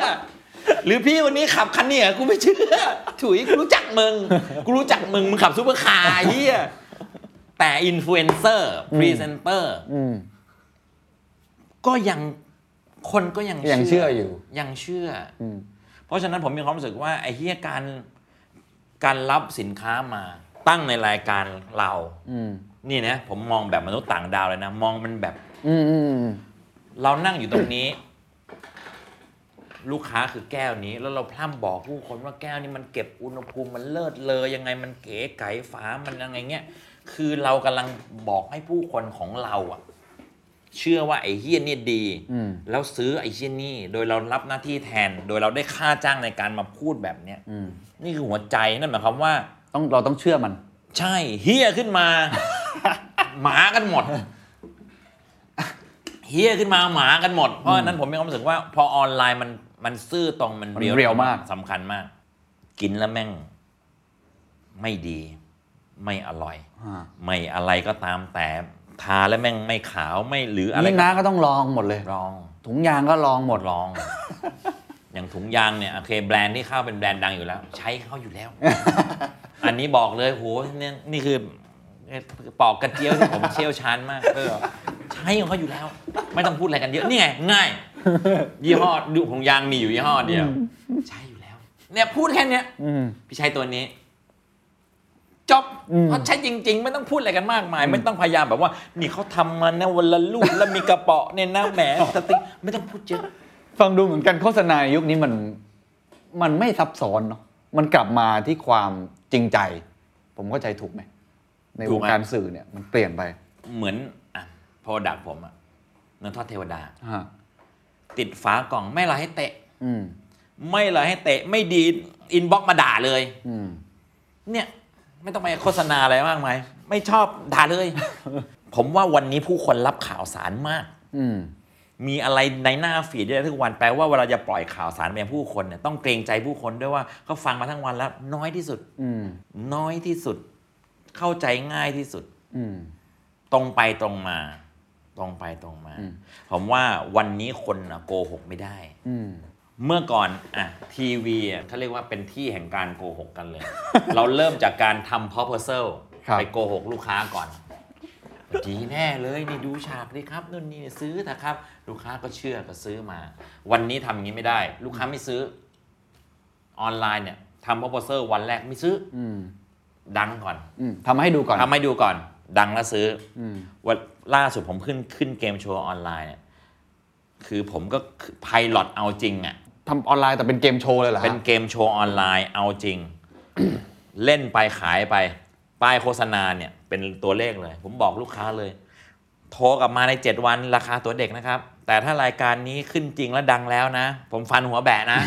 [SPEAKER 3] หรือพี่วันนี้ขับคันเนี้ยกูไม่เชื่อ ถุยกูรู้จักมึงกูรู้จักมึงมึงขับซูเปอร์คาร์เหี้ยแต่อินฟลูเอนเซอร์พรีเซนเตอร์
[SPEAKER 2] อืม
[SPEAKER 3] ก็ยัง คนก็ยัง
[SPEAKER 2] ยังเชื่ออยู่
[SPEAKER 3] ยังเชื่อ
[SPEAKER 2] อืม
[SPEAKER 3] เพราะฉะนั้นผมมีความรู้สึกว่าไอ้เหี้ยการการรับสินค้ามาตั้งในรายการเรา
[SPEAKER 2] อืม
[SPEAKER 3] นี่นะผมมองแบบมนุษย์ต่างดาวเลยนะ มองมันแบบ
[SPEAKER 2] อืมอืมอืม
[SPEAKER 3] เรานั่งอยู่ตรงนี้ ลูกค้าคือแก้วนี้ แล้วเราพร่ำบอกผู้คนว่าแก้วนี้มันเก็บอุณหภูมิมันเลิศเลยยังไงมันเก๋ไก๋ฝามันยังไงเงี้ยคือเรากำลังบอกให้ผู้คนของเราอะ เชื่อว่าไอ้เฮี้ยนี่ดี
[SPEAKER 2] อืม
[SPEAKER 3] แล้วซื้อไอ้เฮี้ยนี่ โดยเรารับหน้าที่แทน โดยเราได้ค่าจ้างในการมาพูดแบบเนี้ย
[SPEAKER 2] อืม
[SPEAKER 3] นี่คือหัวใจนั่นหมายความว่า
[SPEAKER 2] ต้องเราต้องเชื่อมัน
[SPEAKER 3] ใช่เฮี้ยขึ้นมา หมากันหมดเฮี้ยขึ้นมาหมากันหมด เพราะฉะนั้นผมมีความรู้สึกว่า พอออนไลน์มันมันซื่อตรงมัน
[SPEAKER 2] มันเรียวมาก
[SPEAKER 3] สำคัญมาก กินแล้วแม่ง ไม่ดี ไม่อร่อย
[SPEAKER 2] อ่า
[SPEAKER 3] ไม่อะไรก็ตามแต่ ทาแล้วแม่งไม่ขาวไม่หรืออะไร
[SPEAKER 2] นี่น้าก็ต้องลองหมดเลย
[SPEAKER 3] ลอง
[SPEAKER 2] ถุงยางก็ลองหมด
[SPEAKER 3] ลอง อย่างถุงยางเนี่ยโอเคแบรนด์ที่เข้าเป็นแบรนด์ดังอยู่แล้ว ใช้เขาอยู่แล้ว อันนี้บอกเลยโหเนี่ยนี่คือปอกกระเจียวที่ผมเชี่ยวชาญมากเออใช้ของเขาอยู่แล้ว ไม่ต้องพูดอะไรกันเยอะนี่ไงง่าย ยี่ห้อดูของยางมีอยู่ยี่ห้อเดียว ใช้อยู่แล้ว เนี่ยพูดแค่เนี้ย
[SPEAKER 2] อืม
[SPEAKER 3] พี่ใช้ตัวนี้ จบ
[SPEAKER 2] อืม
[SPEAKER 3] เพราะใช้จริง ๆ ไม่ต้องพูดอะไรกันมากมาย ไม่ต้องพยายามแบบว่านี่เขาทำมานะวันละลูกแล้วมีกระเป๋อเนี่ยนะแหมสติ๊กไม่ต้องพูดเยอะ
[SPEAKER 2] ฟังดูเหมือนกันโฆษณาในยุคนี้มันมันไม่ซับซ้อนเนาะมันกลับมาที่ความจริงใจ ผมเข้าใจถูกไหม
[SPEAKER 3] ถูกไหมในวง
[SPEAKER 2] การสื่อเนี่ยมันเปลี่ยนไป
[SPEAKER 3] เหมือนอะ product ผมอะเนื้อทอดเทวดา
[SPEAKER 2] ฮะ
[SPEAKER 3] ติดฝากล่องไม่อร่อยให้เตะ
[SPEAKER 2] อืม
[SPEAKER 3] ไม่อร่อยให้เตะ ไม่ดี inbox มาด่าเลย
[SPEAKER 2] อืม
[SPEAKER 3] เนี่ย ไม่ต้องไปโฆษณาอะไรมากมายไม่ชอบด่าเลย ผมว่าวันนี้ผู้คนรับข่าวสารมาก
[SPEAKER 2] อืม
[SPEAKER 3] มีอะไรในหน้า feed ได้ทุกวันแปลว่าเวลาจะปล่อยข่าวสารไปยังผู้คนเนี่ยต้องเกรงใจผู้คนด้วยว่าเขาฟังมาทั้งวันแล้ว น้อยที่สุด
[SPEAKER 2] อืม
[SPEAKER 3] น้อยที่สุด เข้าใจง่ายที่สุด
[SPEAKER 2] อืม
[SPEAKER 3] ตรงไปตรงมา ตรงไปตรงมา
[SPEAKER 2] อืม
[SPEAKER 3] ผมว่าวันนี้คนน่ะโกหกไม่ได้
[SPEAKER 2] อืม
[SPEAKER 3] เมื่อก่อนอะทีวีอะเขาเรียกว่าเป็นที่แห่งการโกหกกันเลย เราเริ่มจากการทำ proposal
[SPEAKER 2] ครับ
[SPEAKER 3] ไปโกหกลูกค้าก่อน ดีแน่เลยนี่ดูฉากดิครับนู่นนี่ซื้อเถอะครับ ลูกค้าก็เชื่อก็ซื้อมา วันนี้ทำอย่างนี้ไม่ได้ ลูกค้าไม่ซื้อออนไลน์เนี่ยทำ proposal วันแรกไม่ซื้อ
[SPEAKER 2] อืม
[SPEAKER 3] ดังก่อน
[SPEAKER 2] อืมทำให้ดูก่อน
[SPEAKER 3] ทำให้ดูก่อน ดังแล้วซื้อ
[SPEAKER 2] อืม
[SPEAKER 3] วันล่าสุดผมขึ้นขึ้นเกมโชว์ออนไลน์เนี่ยคือผมก็ไพลอตเอาจริงอะ
[SPEAKER 2] ทำออนไลน์แต่เป็นเกมโชว์เลยเหรอฮะ
[SPEAKER 3] เป็นเกมโชว์ออนไลน์เอาจริง เล่นไปขายไป ป้ายโฆษณาเนี่ยเป็นตัวเลขเลย ผมบอกลูกค้าเลย โทรกลับมาใน 7 วันราคาตัวเด็กนะครับ แต่ถ้ารายการนี้ขึ้นจริงแล้วดังแล้วนะ ผมฟันหัวแบะนะ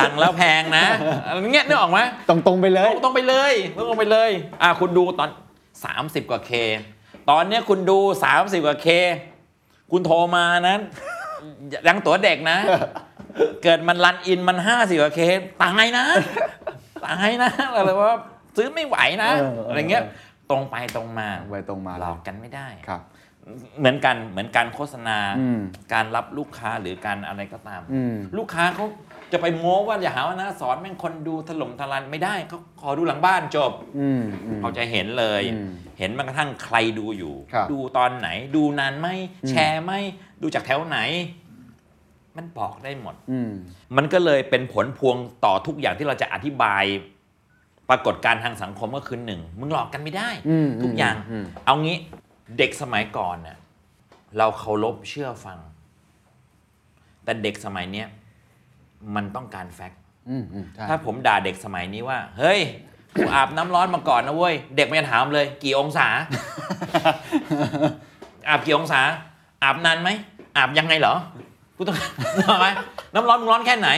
[SPEAKER 3] ดังแล้วแพงนะอะไรเงี้ยนึกออกไหม
[SPEAKER 2] ตรงตรงๆไปเลย
[SPEAKER 3] ต้องไปเลยต้องไปเลย อะคุณดูตอน 30 กว่าเค ตอนเนี้ยคุณดู 30 กว่าเค คุณโทรมานั้น ยังตัวเด็กนะ เกิดมันรันอินมัน50กว่าเคตายนะ ตายนะอะไรว่าซื้อไม่ไหวนะ
[SPEAKER 2] เออเอออ
[SPEAKER 3] อะไรเงี้ยตรงไปตรงมา
[SPEAKER 2] ไปตรงมา
[SPEAKER 3] หลอกกันไม่ได้
[SPEAKER 2] ครับ
[SPEAKER 3] เหมือนกันเหมือนการโฆษณา
[SPEAKER 2] อืม
[SPEAKER 3] การรับลูกค้าหรือการอะไรก็ตาม
[SPEAKER 2] อืม
[SPEAKER 3] ลูกค้าเขาจะไปโม้ว่าอย่าหาว่านะสอนแม่งคนดูถล่มทลายไม่ได้เขาขอดูหลังบ้านจบ
[SPEAKER 2] อืมอืม
[SPEAKER 3] เขาจะเห็นเลย
[SPEAKER 2] อืม
[SPEAKER 3] เห็นแม้กระทั่งใครดูอยู่
[SPEAKER 2] ครับ
[SPEAKER 3] ดูตอนไหน ดูนานไหม
[SPEAKER 2] อืม
[SPEAKER 3] แชร์ไหมดูจากแถวไหน มันบอกได้หมด
[SPEAKER 2] อืม
[SPEAKER 3] มันก็เลยเป็นผลพวงต่อทุกอย่างที่เราจะอธิบาย ปรากฏการณ์ทางสังคมก็คือหนึ่งมึงหลอกกันไม่ได้
[SPEAKER 2] อืม
[SPEAKER 3] ทุกอย่าง
[SPEAKER 2] อืม
[SPEAKER 3] เอางี้เด็กสมัยก่อนเน่ะเราเคารพเชื่อฟัง แต่เด็กสมัยเนี้ยมันต้องการแฟกต์
[SPEAKER 2] อืมอืมใช่
[SPEAKER 3] ถ้าผมด่าเด็กสมัยนี้ว่า เฮ้ยกูอาบน้ำร้อนมาก่อนนะเว้ย เด็กมันจะถามเลย กี่องศา อาบกี่องศา อาบนานไหมอาบยังไงเหรอ กูต้องนึกออกไหมน้ำร้อนมึงร้อนแค่ไหน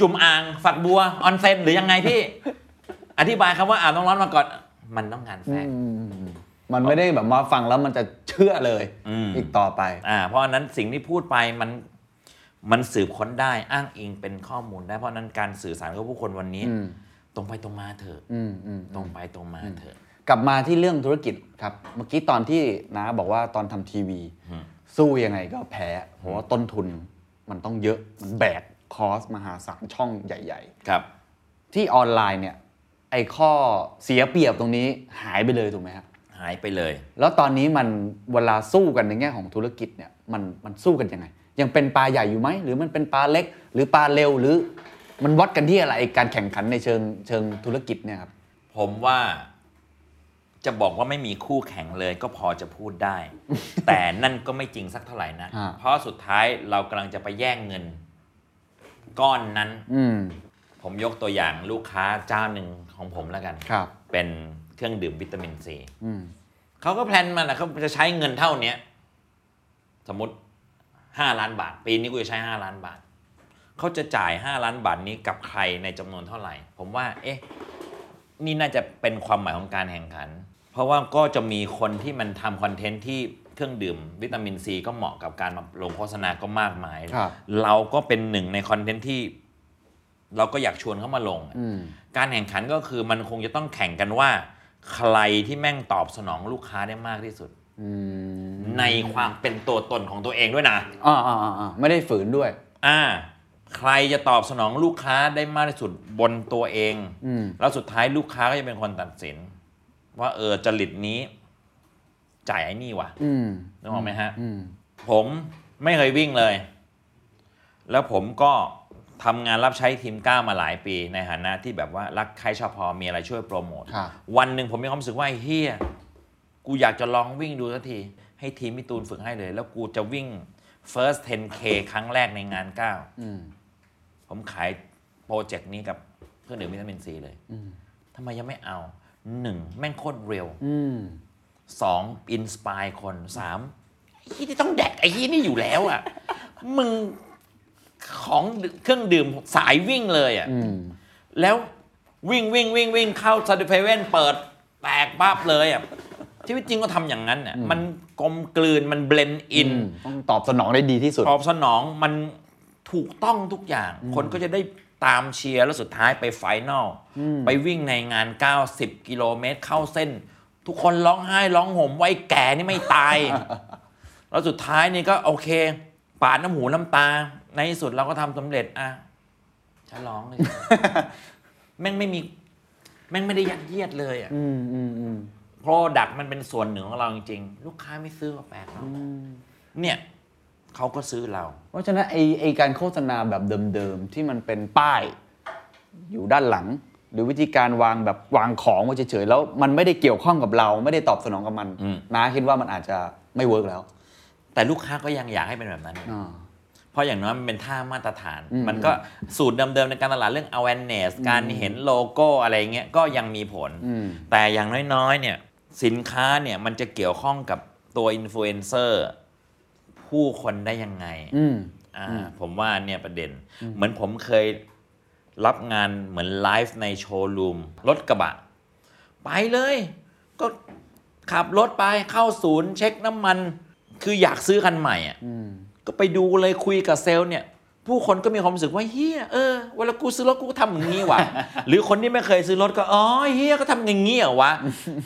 [SPEAKER 3] จุ่มอ่างฝักบัวออนเซนหรือยังไงพี่ อธิบายคำว่าอาบน้ำร้อนมาก่อน มันต้องการแฟกต์
[SPEAKER 2] อืมอืมมันไม่ได้แบบมาฟังแล้วมันจะเชื่อเลย
[SPEAKER 3] อืม
[SPEAKER 2] อีกต่อไป
[SPEAKER 3] อ่า เพราะฉะนั้นสิ่งที่พูดไปมันมันสืบค้นได้อ้างอิงเป็นข้อมูลได้เพราะฉะนั้นการสื่อสารกับผู้คนวันนี้
[SPEAKER 2] อืม
[SPEAKER 3] ตรงไปตรงมาเถอะ
[SPEAKER 2] อืมอืม
[SPEAKER 3] ตรงไปตรงมาเถอะ
[SPEAKER 2] กลับมาที่เรื่องธุรกิจครับ เมื่อกี้ตอนที่น้าบอกว่าตอนทำทีวี
[SPEAKER 3] อืม
[SPEAKER 2] สู้ยังไงก็แพ้เพราะว่าต้นทุน มันต้องเยอะมันแบกคอสมหาศาลช่องใหญ่
[SPEAKER 3] ครับ
[SPEAKER 2] ๆที่ออนไลน์เนี่ยไอ้ข้อเสียเปรียบตรงนี้หายไปเลยถูกไหมครับ
[SPEAKER 3] หายไปเลย
[SPEAKER 2] แล้วตอนนี้มันเวลาสู้กันในแง่ของธุรกิจเนี่ยมันมันสู้กันยังไง ยังเป็นปลาใหญ่อยู่ไหมหรือมันเป็นปลาเล็ก หรือปลาเร็วหรือ มันวัดกันที่อะไรไอ้การแข่งขันในเชิงเชิงธุรกิจเนี่ยครับ
[SPEAKER 3] ผมว่า จะบอกว่าไม่มีคู่แข่งเลยก็พอจะพูดได้ แต่นั่นก็ไม่จริงสักเท่าไหร่นะ
[SPEAKER 2] ฮะ
[SPEAKER 3] เพราะสุดท้ายเรากำลังจะไปแย่งเงิน ก้อนนั้น
[SPEAKER 2] อืม
[SPEAKER 3] ผมยกตัวอย่างลูกค้าเจ้าหนึ่งของผมแล้วกัน
[SPEAKER 2] ครับ
[SPEAKER 3] เป็นเครื่องดื่มวิตามินซี
[SPEAKER 2] อืม
[SPEAKER 3] เขาก็แพลนมานะเขาจะใช้เงินเท่าเนี้ยสมมติห้าล้านบาท ปีนี้กูจะใช้ห้าล้านบาท เขาจะจ่ายห้าล้านบาทนี้กับใครในจำนวนเท่าไหร่ ผมว่า เอ๊ะ นี่น่าจะเป็นความหมายของการแข่งขัน เพราะว่าก็จะมีคนที่มันทำคอนเทนต์ที่เครื่องดื่มวิตามินซีก็เหมาะกับการมาลงโฆษณาก็มากมาย
[SPEAKER 2] ครับ
[SPEAKER 3] เราก็เป็นหนึ่งในคอนเทนต์ที่ เราก็อยากชวนเขามาลง
[SPEAKER 2] อืม
[SPEAKER 3] การแข่งขันก็คือมันคงจะต้องแข่งกันว่า ใครที่แม่งตอบสนองลูกค้าได้มากที่สุด
[SPEAKER 2] อืม
[SPEAKER 3] ในความเป็นตัวตนของตัวเองด้วยนะ
[SPEAKER 2] อ่าอ่าอ่าอ่าไม่ได้ฝืนด้วย
[SPEAKER 3] อ่า ใครจะตอบสนองลูกค้าได้มากที่สุดบนตัวเอง
[SPEAKER 2] อืม
[SPEAKER 3] แล้วสุดท้ายลูกค้าก็จะเป็นคนตัดสิน ว่าเออจริตนี้ จ่ายไอ้นี่ว่ะ
[SPEAKER 2] อืม
[SPEAKER 3] นึกออกไหมฮะ
[SPEAKER 2] อืม
[SPEAKER 3] ผมไม่เคยวิ่งเลย แล้วผมก็ทำงานรับใช้ทีมก้าวมาหลายปีในฐานะที่แบบว่ารักใครชอบพอมีอะไรช่วยโปรโมท
[SPEAKER 2] ครับ
[SPEAKER 3] วันหนึ่งผมมีความรู้สึกว่าไอ้เฮียกูอยากจะลองวิ่งดูสักที ให้ทีมพี่ตูนฝึกให้เลย แล้วกูจะวิ่ง first 10k ครั้งแรกในงานก้าว
[SPEAKER 2] อืม
[SPEAKER 3] ผมขายโปรเจกต์นี้กับเครื่องดื่มวิตามินซีเลย
[SPEAKER 2] อืม
[SPEAKER 3] ทำไมยังไม่เอา หนึ่งแม่งโคตรเร็ว
[SPEAKER 2] อืม
[SPEAKER 3] สอง inspire คนสามที่ที่ต้องแดกไอ้ที่นี่อยู่แล้วอะ มึงของเครื่องดื่มสายวิ่งเลยอะ
[SPEAKER 2] อืม
[SPEAKER 3] แล้ววิ่งวิ่งวิ่งวิ่งเข้าซาดิเฟเว่นเปิดแตกปั๊บเลยอะชีวิตจริงก็ทำอย่างนั้นอะมันกลมกลืนมัน blend in
[SPEAKER 2] ต้องตอบสนองได้ดีที่สุด
[SPEAKER 3] ตอบสนองมันถูกต้องทุกอย่าง คนก็จะได้ ตามเชียร์แล้วสุดท้ายไป final ไปวิ่งในงาน 90 กิโลเมตรเข้าเส้น ทุกคนร้องไห้ร้องห่มไว้แก่นี่ไม่ตาย แล้วสุดท้ายนี่ก็โอเค ปาดน้ำหูน้ำตา ในที่สุดเราก็ทำสำเร็จอะฉลองเลยแม่งไม่มี แม่งไม่ได้ยัดเยียดเลยอะ
[SPEAKER 2] อืมอืมอืม
[SPEAKER 3] product มันเป็นส่วนหนึ่งของเราจริงๆ ลูกค้าไม่ซื้อก็แปลกเนาะเนี่ย เขาก็ซื้อเรา
[SPEAKER 2] เพราะฉะนั้นไอไอการโฆษณาแบบเดิมๆ ที่มันเป็นป้ายอยู่ด้านหลัง หรือวิธีการวางแบบวางของไว้เฉยๆแล้วมันไม่ได้เกี่ยวข้องกับเราไม่ได้ตอบสนองกับมัน
[SPEAKER 3] อืม
[SPEAKER 2] น้าคิดว่ามันอาจจะไม่ work แล้ว
[SPEAKER 3] แต่ลูกค้าก็ยังอยากให้เป็นแบบนั้น
[SPEAKER 2] อ่า
[SPEAKER 3] เพราะอย่างน้อยมันเป็นท่ามาตรฐาน
[SPEAKER 2] อืม
[SPEAKER 3] มันก็สูตรเดิมๆในการตลาดเรื่อง awareness การเห็นโลโก้อะไรเงี้ยก็ยังมีผล
[SPEAKER 2] อืม
[SPEAKER 3] แต่อย่างน้อยๆเนี่ยสินค้าเนี่ยมันจะเกี่ยวข้องกับตัวอินฟลูเอนเซอร์ ผู้คนได้ยังไง
[SPEAKER 2] อืม
[SPEAKER 3] อ่าผมว่าเนี่ยประเด็น เหมือนผมเคยรับงานเหมือนไลฟ์ในโชว์รูมรถกระบะ ไปเลย ก็ขับรถไปเข้าศูนย์ เช็คน้ำมัน คืออยากซื้อคันใหม่อะ
[SPEAKER 2] อืม
[SPEAKER 3] ก็ไปดูเลยคุยกับเซลล์เนี่ย ผู้คนก็มีความรู้สึกว่าเหี้ยเออเวลากูซื้อรถกูก็ทำอย่างนี้ว่ะ หรือคนที่ไม่เคยซื้อรถก็อ๋อเฮียก็ทำอย่างนี้เหรอวะ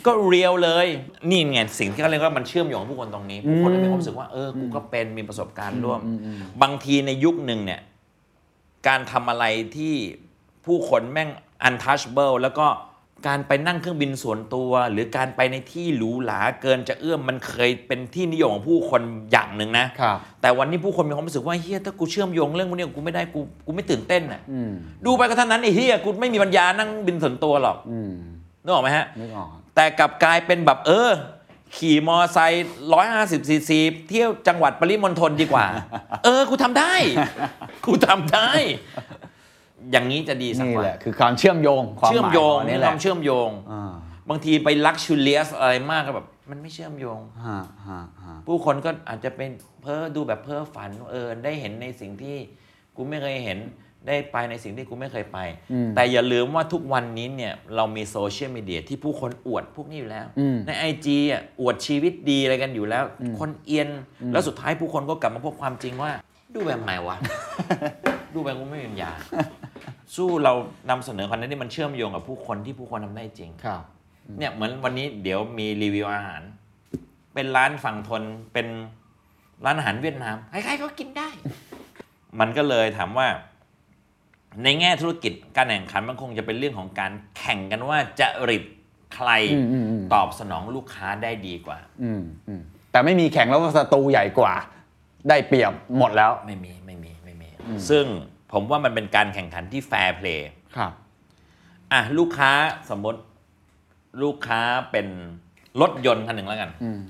[SPEAKER 3] ก็เรียวเลย นี่ไงสิ่งที่เขาเรียกว่ามันเชื่อมโยงผู้คนตรงนี้ ผู้คนก็มีความรู้สึกว่าเออกูก็เป็นมีประสบการณ์ร่วม บางทีในยุคหนึ่งเนี่ยการทำอะไรที่ผู้คนแม่ง untouchable แล้วก็ การไปนั่งเครื่องบินส่วนตัว หรือการไปในที่หรูหราเกินจะเอื้อมมันเคยเป็นที่นิยมของผู้คนอย่างหนึ่งนะ
[SPEAKER 2] ครับ
[SPEAKER 3] แต่วันนี้ผู้คนมีความรู้สึกว่าเฮียถ้ากูเชื่อมโยงเรื่องพวกนี้กับกูไม่ได้กูกูไม่ตื่นเต้นอะ
[SPEAKER 2] อืม
[SPEAKER 3] ดูไปก็เท่านั้นไอ้เฮียกูไม่มีปัญญานั่งบินส่วนตัวหรอก
[SPEAKER 2] อืม
[SPEAKER 3] นึกออกไหมฮะ
[SPEAKER 2] นึกออก
[SPEAKER 3] แต่กลับกลายเป็นแบบเออ ขี่มอไซค์ร้อยห้าสิบซีซีเที่ยวจังหวัดปริมณฑลดีกว่า เออกูทำได้ กูทำได้ อย่างนี้จะดีสัก
[SPEAKER 2] นี่
[SPEAKER 3] กว่า
[SPEAKER 2] แหละคือความเชื่อมโยงความ
[SPEAKER 3] เชื่อมโยง
[SPEAKER 2] หายข
[SPEAKER 3] นี่
[SPEAKER 2] นี่
[SPEAKER 3] ค
[SPEAKER 2] แหละ
[SPEAKER 3] วามเชื่อมโยง
[SPEAKER 2] อ่า
[SPEAKER 3] บางทีไปลักชูเลียสอะไรมากก็แบบมันไม่เชื่อมโยง
[SPEAKER 2] ฮะฮะฮะ
[SPEAKER 3] ผู้คนก็อาจจะเป็นเพ้อดูแบบเพ้อฝันเออได้เห็นในสิ่งที่กูไม่เคยเห็นได้ไปในสิ่งที่กูไม่เคยไปแต่อย่าลืมว่าทุกวันนี้เนี่ยเรามีโซเชียลมีเดียที่ผู้คนอวดพวกนี้อยู่แล้วในไอจีอะอวดชีวิตดีอะไรกันอยู่แล้ว คนเอียน แล้วสุดท้ายผู้คนก็กลับมาพบความจริงว่า ดูแบบไหนวะ ดูแบบกูไม่มีปัญญา สู้เรานำเสนอคอนเทนต์ที่มันเชื่อมโยงกับผู้คนที่ผู้คนทำได้จริง
[SPEAKER 2] ครับ
[SPEAKER 3] เนี่ยเหมือนวันนี้เดี๋ยวมีรีวิวอาหาร เป็นร้านฝั่งทนเป็นร้านอาหารเวียดนามใครๆก็กินได้ มันก็เลยถามว่า ในแง่ธุรกิจการแข่งขันมันคงจะเป็นเรื่องของการแข่งกันว่าจะริดใคร
[SPEAKER 2] อืมอืมอืม
[SPEAKER 3] ตอบสนองลูกค้าได้ดีกว่า
[SPEAKER 2] อืมอืมแต่ไม่มีแข่งแล้วว่าศัตรูใหญ่กว่า ได้เปรียบหมดแล้ว
[SPEAKER 3] ไม่มีไม่มีไม่มีซึ่ง ผมว่ามันเป็นการแข่งขันที่แฟร์เพลย์
[SPEAKER 2] ครับ
[SPEAKER 3] อะลูกค้าสมมติลูกค้าเป็นรถยนต์คันหนึ่งแล้วกัน
[SPEAKER 2] อืม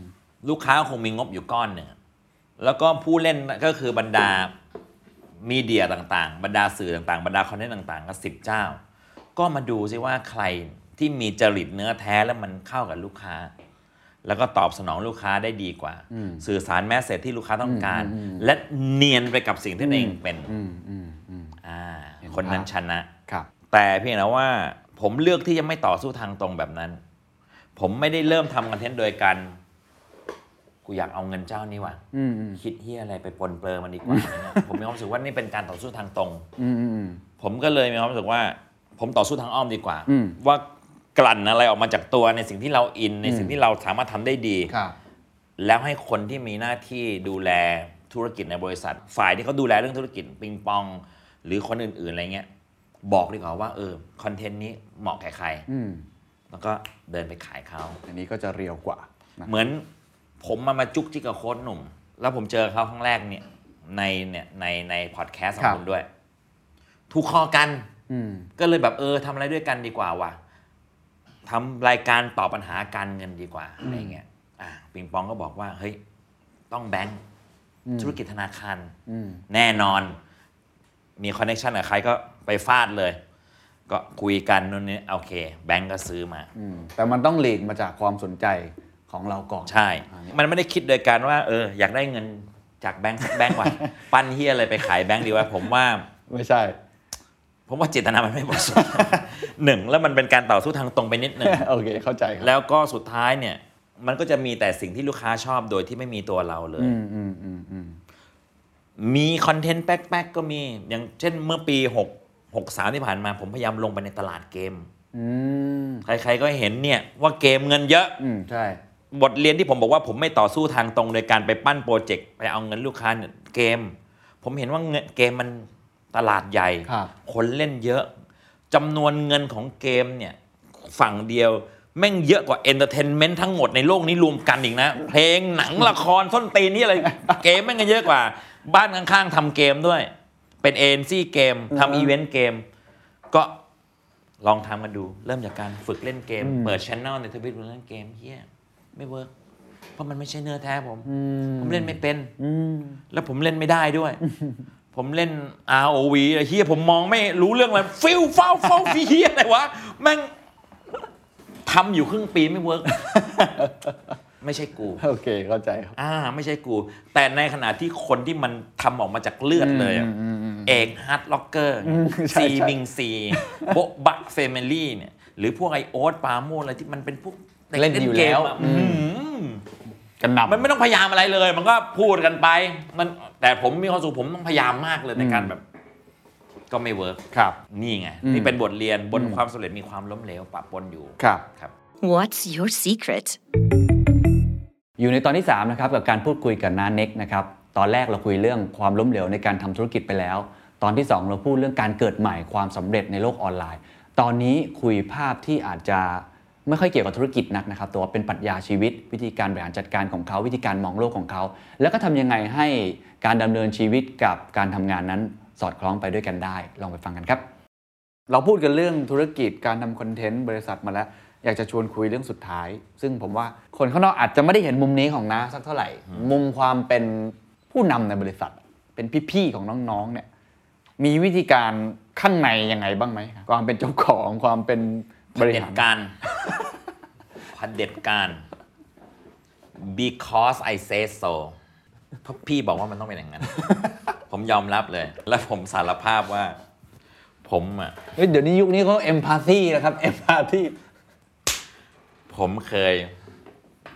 [SPEAKER 3] ลูกค้าคงมีงบอยู่ก้อนหนึ่งแล้วก็ผู้เล่นก็คือบรรดามีเดียต่างๆ บรรดาสื่อต่างๆ บรรดาคอนเทนต์ต่างๆ ก็สิบเจ้า ก็มาดูซิว่าใครที่มีจริตเนื้อแท้แล้วมันเข้ากับลูกค้า แล้วก็ตอบสนองลูกค้าได้ดีกว่า สื่อสารแมสเซจที่ลูกค้าต้องการ และเนียนไปกับสิ่งที่ตัวเองเป็น
[SPEAKER 2] อืมอืมอืม
[SPEAKER 3] อ่า
[SPEAKER 2] เห็น
[SPEAKER 3] คนนั้น
[SPEAKER 2] ภาพ
[SPEAKER 3] ชนะ
[SPEAKER 2] ครับ
[SPEAKER 3] แต่เพียงแต่ว่าผมเลือกที่จะไม่ต่อสู้ทางตรงแบบนั้น ผมไม่ได้เริ่มทำคอนเทนต์โดยการกูอยากเอาเงินเจ้านี้ว่ะ
[SPEAKER 2] อืมอืม
[SPEAKER 3] คิดเฮียอะไรไปปนเปื้อมันดีกว่าอะไรเงี้ยผมมีความรู้สึกว่านี่เป็นการต่อสู้ทางตรง
[SPEAKER 2] อืมอืมอืม
[SPEAKER 3] ผมก็เลยมีความรู้สึกว่า ผมต่อสู้ทางอ้อมดีกว่า
[SPEAKER 2] อืม
[SPEAKER 3] ว่า กลั่นอะไรออกมาจากตัวในสิ่งที่เราอินในสิ่งที่เราสามารถทำได้ดี
[SPEAKER 2] ครับ
[SPEAKER 3] แล้วให้คนที่มีหน้าที่ดูแลธุรกิจในบริษัท ฝ่ายที่เขาดูแลเรื่องธุรกิจปิงปอง หรือคนอื่นๆอะไรเงี้ยบอกดีกว่าว่าเออคอนเทนต์นี้เหมาะแก่ใคร
[SPEAKER 2] อืม
[SPEAKER 3] แล้วก็เดินไปขายเขา
[SPEAKER 2] อันนี้ก็จะเรียวกว่านะ
[SPEAKER 3] เหมือนผมมามาจุกจิกกับโค้ชหนุ่ม แล้วผมเจอเขาครั้งแรกเนี่ยในเนี่ยในในพอดแคสต์ของคุณด้วย ถูกคอกัน
[SPEAKER 2] อืม
[SPEAKER 3] ก็เลยแบบเออทำอะไรด้วยกันดีกว่าว่ะ ทำรายการตอบปัญหาการเงินดีกว่าอะไรเงี้ยอะปิงปองก็บอกว่าเฮ้ยต้องแบงค์ธุรกิจธนาคาร
[SPEAKER 2] อืม
[SPEAKER 3] แน่นอน มีคอนเน c t ชันกับใครก็ไปฟาดเลย ก็คุยกันนู่นนี่โอเค แบงก์ก็ซื้อมา
[SPEAKER 2] อืมแต่มันต้องหลีดมาจากความสนใจของเราก่อน
[SPEAKER 3] ใช่
[SPEAKER 2] อันนี้
[SPEAKER 3] มันไม่ได้คิดโดยการว่า เออ อยากได้เงินจากแบงค์แบงค์ว่ะ ปั้นเฮียอะไรไปขายแบงค์ดีวะผมว่า
[SPEAKER 2] ไม่ใช่
[SPEAKER 3] ผมว่าเจตนามันไม่บริสุทธิ์หนึ่งแล้วมันเป็นการต่อสู้ทางตรงไปนิดหนึ่ง
[SPEAKER 2] โอเคเข้าใจครับ
[SPEAKER 3] แล้วก็สุดท้ายเนี่ย มันก็จะมีแต่สิ่งที่ลูกค้าชอบโดยที่ไม่มีตัวเราเลย
[SPEAKER 2] อืมอืมอืมอืม
[SPEAKER 3] มีคอนเทนต์แป๊กๆก็มี อย่างเช่นเมื่อปี6 6 3ที่ผ่านมา ผมพยายามลงไปในตลาดเกม
[SPEAKER 2] อืม
[SPEAKER 3] ใครๆก็เห็นเนี่ยว่าเกมเงินเยอะ
[SPEAKER 2] อืมใช่
[SPEAKER 3] บทเรียนที่ผมบอกว่าผมไม่ต่อสู้ทางตรงโดยการไปปั้นโปรเจกต์ไปเอาเงินลูกค้าเนี่ยเกม ผมเห็นว่าเงินเกมมัน ตลาดใหญ่
[SPEAKER 2] ครับ
[SPEAKER 3] คนเล่นเยอะจำนวนเงินของเกมเนี่ยฝั่งเดียวแม่งเยอะกว่า entertainment ทั้งหมดในโลกนี้รวมกันอีกนะ เพลงหนังละครส้นตีนนี่อะไร เกมแม่งก็เยอะกว่า บ้านข้างๆทำเกมด้วย เป็นเอ็นซี่เกมทำอีเวนต์เกม ก็ลองทำกันดู เริ่มจากการฝึกเล่นเกม เปิดช anel ในทวิตเล่นเกมเหี้ยไม่ work เพราะมันไม่ใช่เนื้อแท้ผม ผมเล่นไม่เป็น
[SPEAKER 2] อืม
[SPEAKER 3] แล้วผมเล่นไม่ได้ด้วย ผมเล่น ROV ไอ้เฮียผมมองไม่รู้เรื่องอะไรฟิลเฝ้าเฝ้าฟีเฮียอะไรวะแม่งทำอยู่ครึ่งปีไม่เวิร์กไม่ใช่กู
[SPEAKER 2] โอเคเข้าใจครับ
[SPEAKER 3] อ่า ไม่ใช่กู แต่ในขณะที่คนที่มันทำออกมาจากเลือดเลยอะ
[SPEAKER 2] อืมอืมอืม
[SPEAKER 3] เอกฮาร์ดล็อกเกอร์
[SPEAKER 2] อืมใช่
[SPEAKER 3] ซี
[SPEAKER 2] ใช่
[SPEAKER 3] มิงซีโบะบักเฟมิลี่เนี่ย หรือพวกไอโอ๊ตปาโมอะไรที่มันเป็นพวกด็ก
[SPEAKER 2] เล่นอยู่แล้ว
[SPEAKER 3] เกมะอื้อหือ
[SPEAKER 2] กันนำ
[SPEAKER 3] มันไม่ต้องพยายามอะไรเลย มันก็พูดกันไป มันแต่ผมมีความสุขผมต้องพยายามมากเลยในการ
[SPEAKER 2] อืม
[SPEAKER 3] แบบ ก็ไม่ work
[SPEAKER 2] ครับ
[SPEAKER 3] นี่ไง
[SPEAKER 2] อืม
[SPEAKER 3] นี่เป็นบทเรียนบน
[SPEAKER 2] อืม
[SPEAKER 3] ความสำเร็จมีความล้มเหลวปะปนอยู่
[SPEAKER 2] ครับ
[SPEAKER 3] ครับ
[SPEAKER 1] What's your secret?
[SPEAKER 4] อยู่ในตอนที่ 3 นะครับ กับการพูดคุยกับน้าเน็กนะครับ ตอนแรกเราคุยเรื่องความล้มเหลวในการทำธุรกิจไปแล้ว ตอนที่ 2 เราพูดเรื่องการเกิดใหม่ความสำเร็จในโลกออนไลน์ ตอนนี้คุยภาพที่อาจจะ ไม่ค่อยเกี่ยวกับธุรกิจนักนะครับแต่ว่าเป็นปรัชญาชีวิต วิธีการบริหารจัดการของเขา วิธีการมองโลกของเขา แล้วก็ทำยังไงให้การดำเนินชีวิตกับการทำงานนั้นสอดคล้องไปด้วยกันได้ ลองไปฟังกันครับ
[SPEAKER 2] เราพูดกันเรื่องธุรกิจการทำคอนเทนต์บริษัทมาแล้ว อยากจะชวนคุยเรื่องสุดท้าย ซึ่งผมว่าคนข้างนอกอาจจะไม่ได้เห็นมุมนี้ของน้าสักเท่าไหร่ มุมความเป็นผู้นำในบริษัท เป็นพี่ๆของน้องๆเนี่ยมีวิธีการข้างในยังไงบ้างไหมความเป็นเจ้าของความเป็น บ
[SPEAKER 3] เผ
[SPEAKER 2] ริ
[SPEAKER 3] ด็
[SPEAKER 2] หา
[SPEAKER 3] จ
[SPEAKER 2] ร
[SPEAKER 3] การเผด็จการ because I say so เพราะพี่บอกว่ามันต้องเป็นอย่างนั้น ผมยอมรับเลย และผมสารภาพว่า ผมอะ
[SPEAKER 2] เฮ้ยเดี๋ยวนี้ยุคนี้เขาเอมพาธีนะครับเอมพาธี
[SPEAKER 3] ผมเคย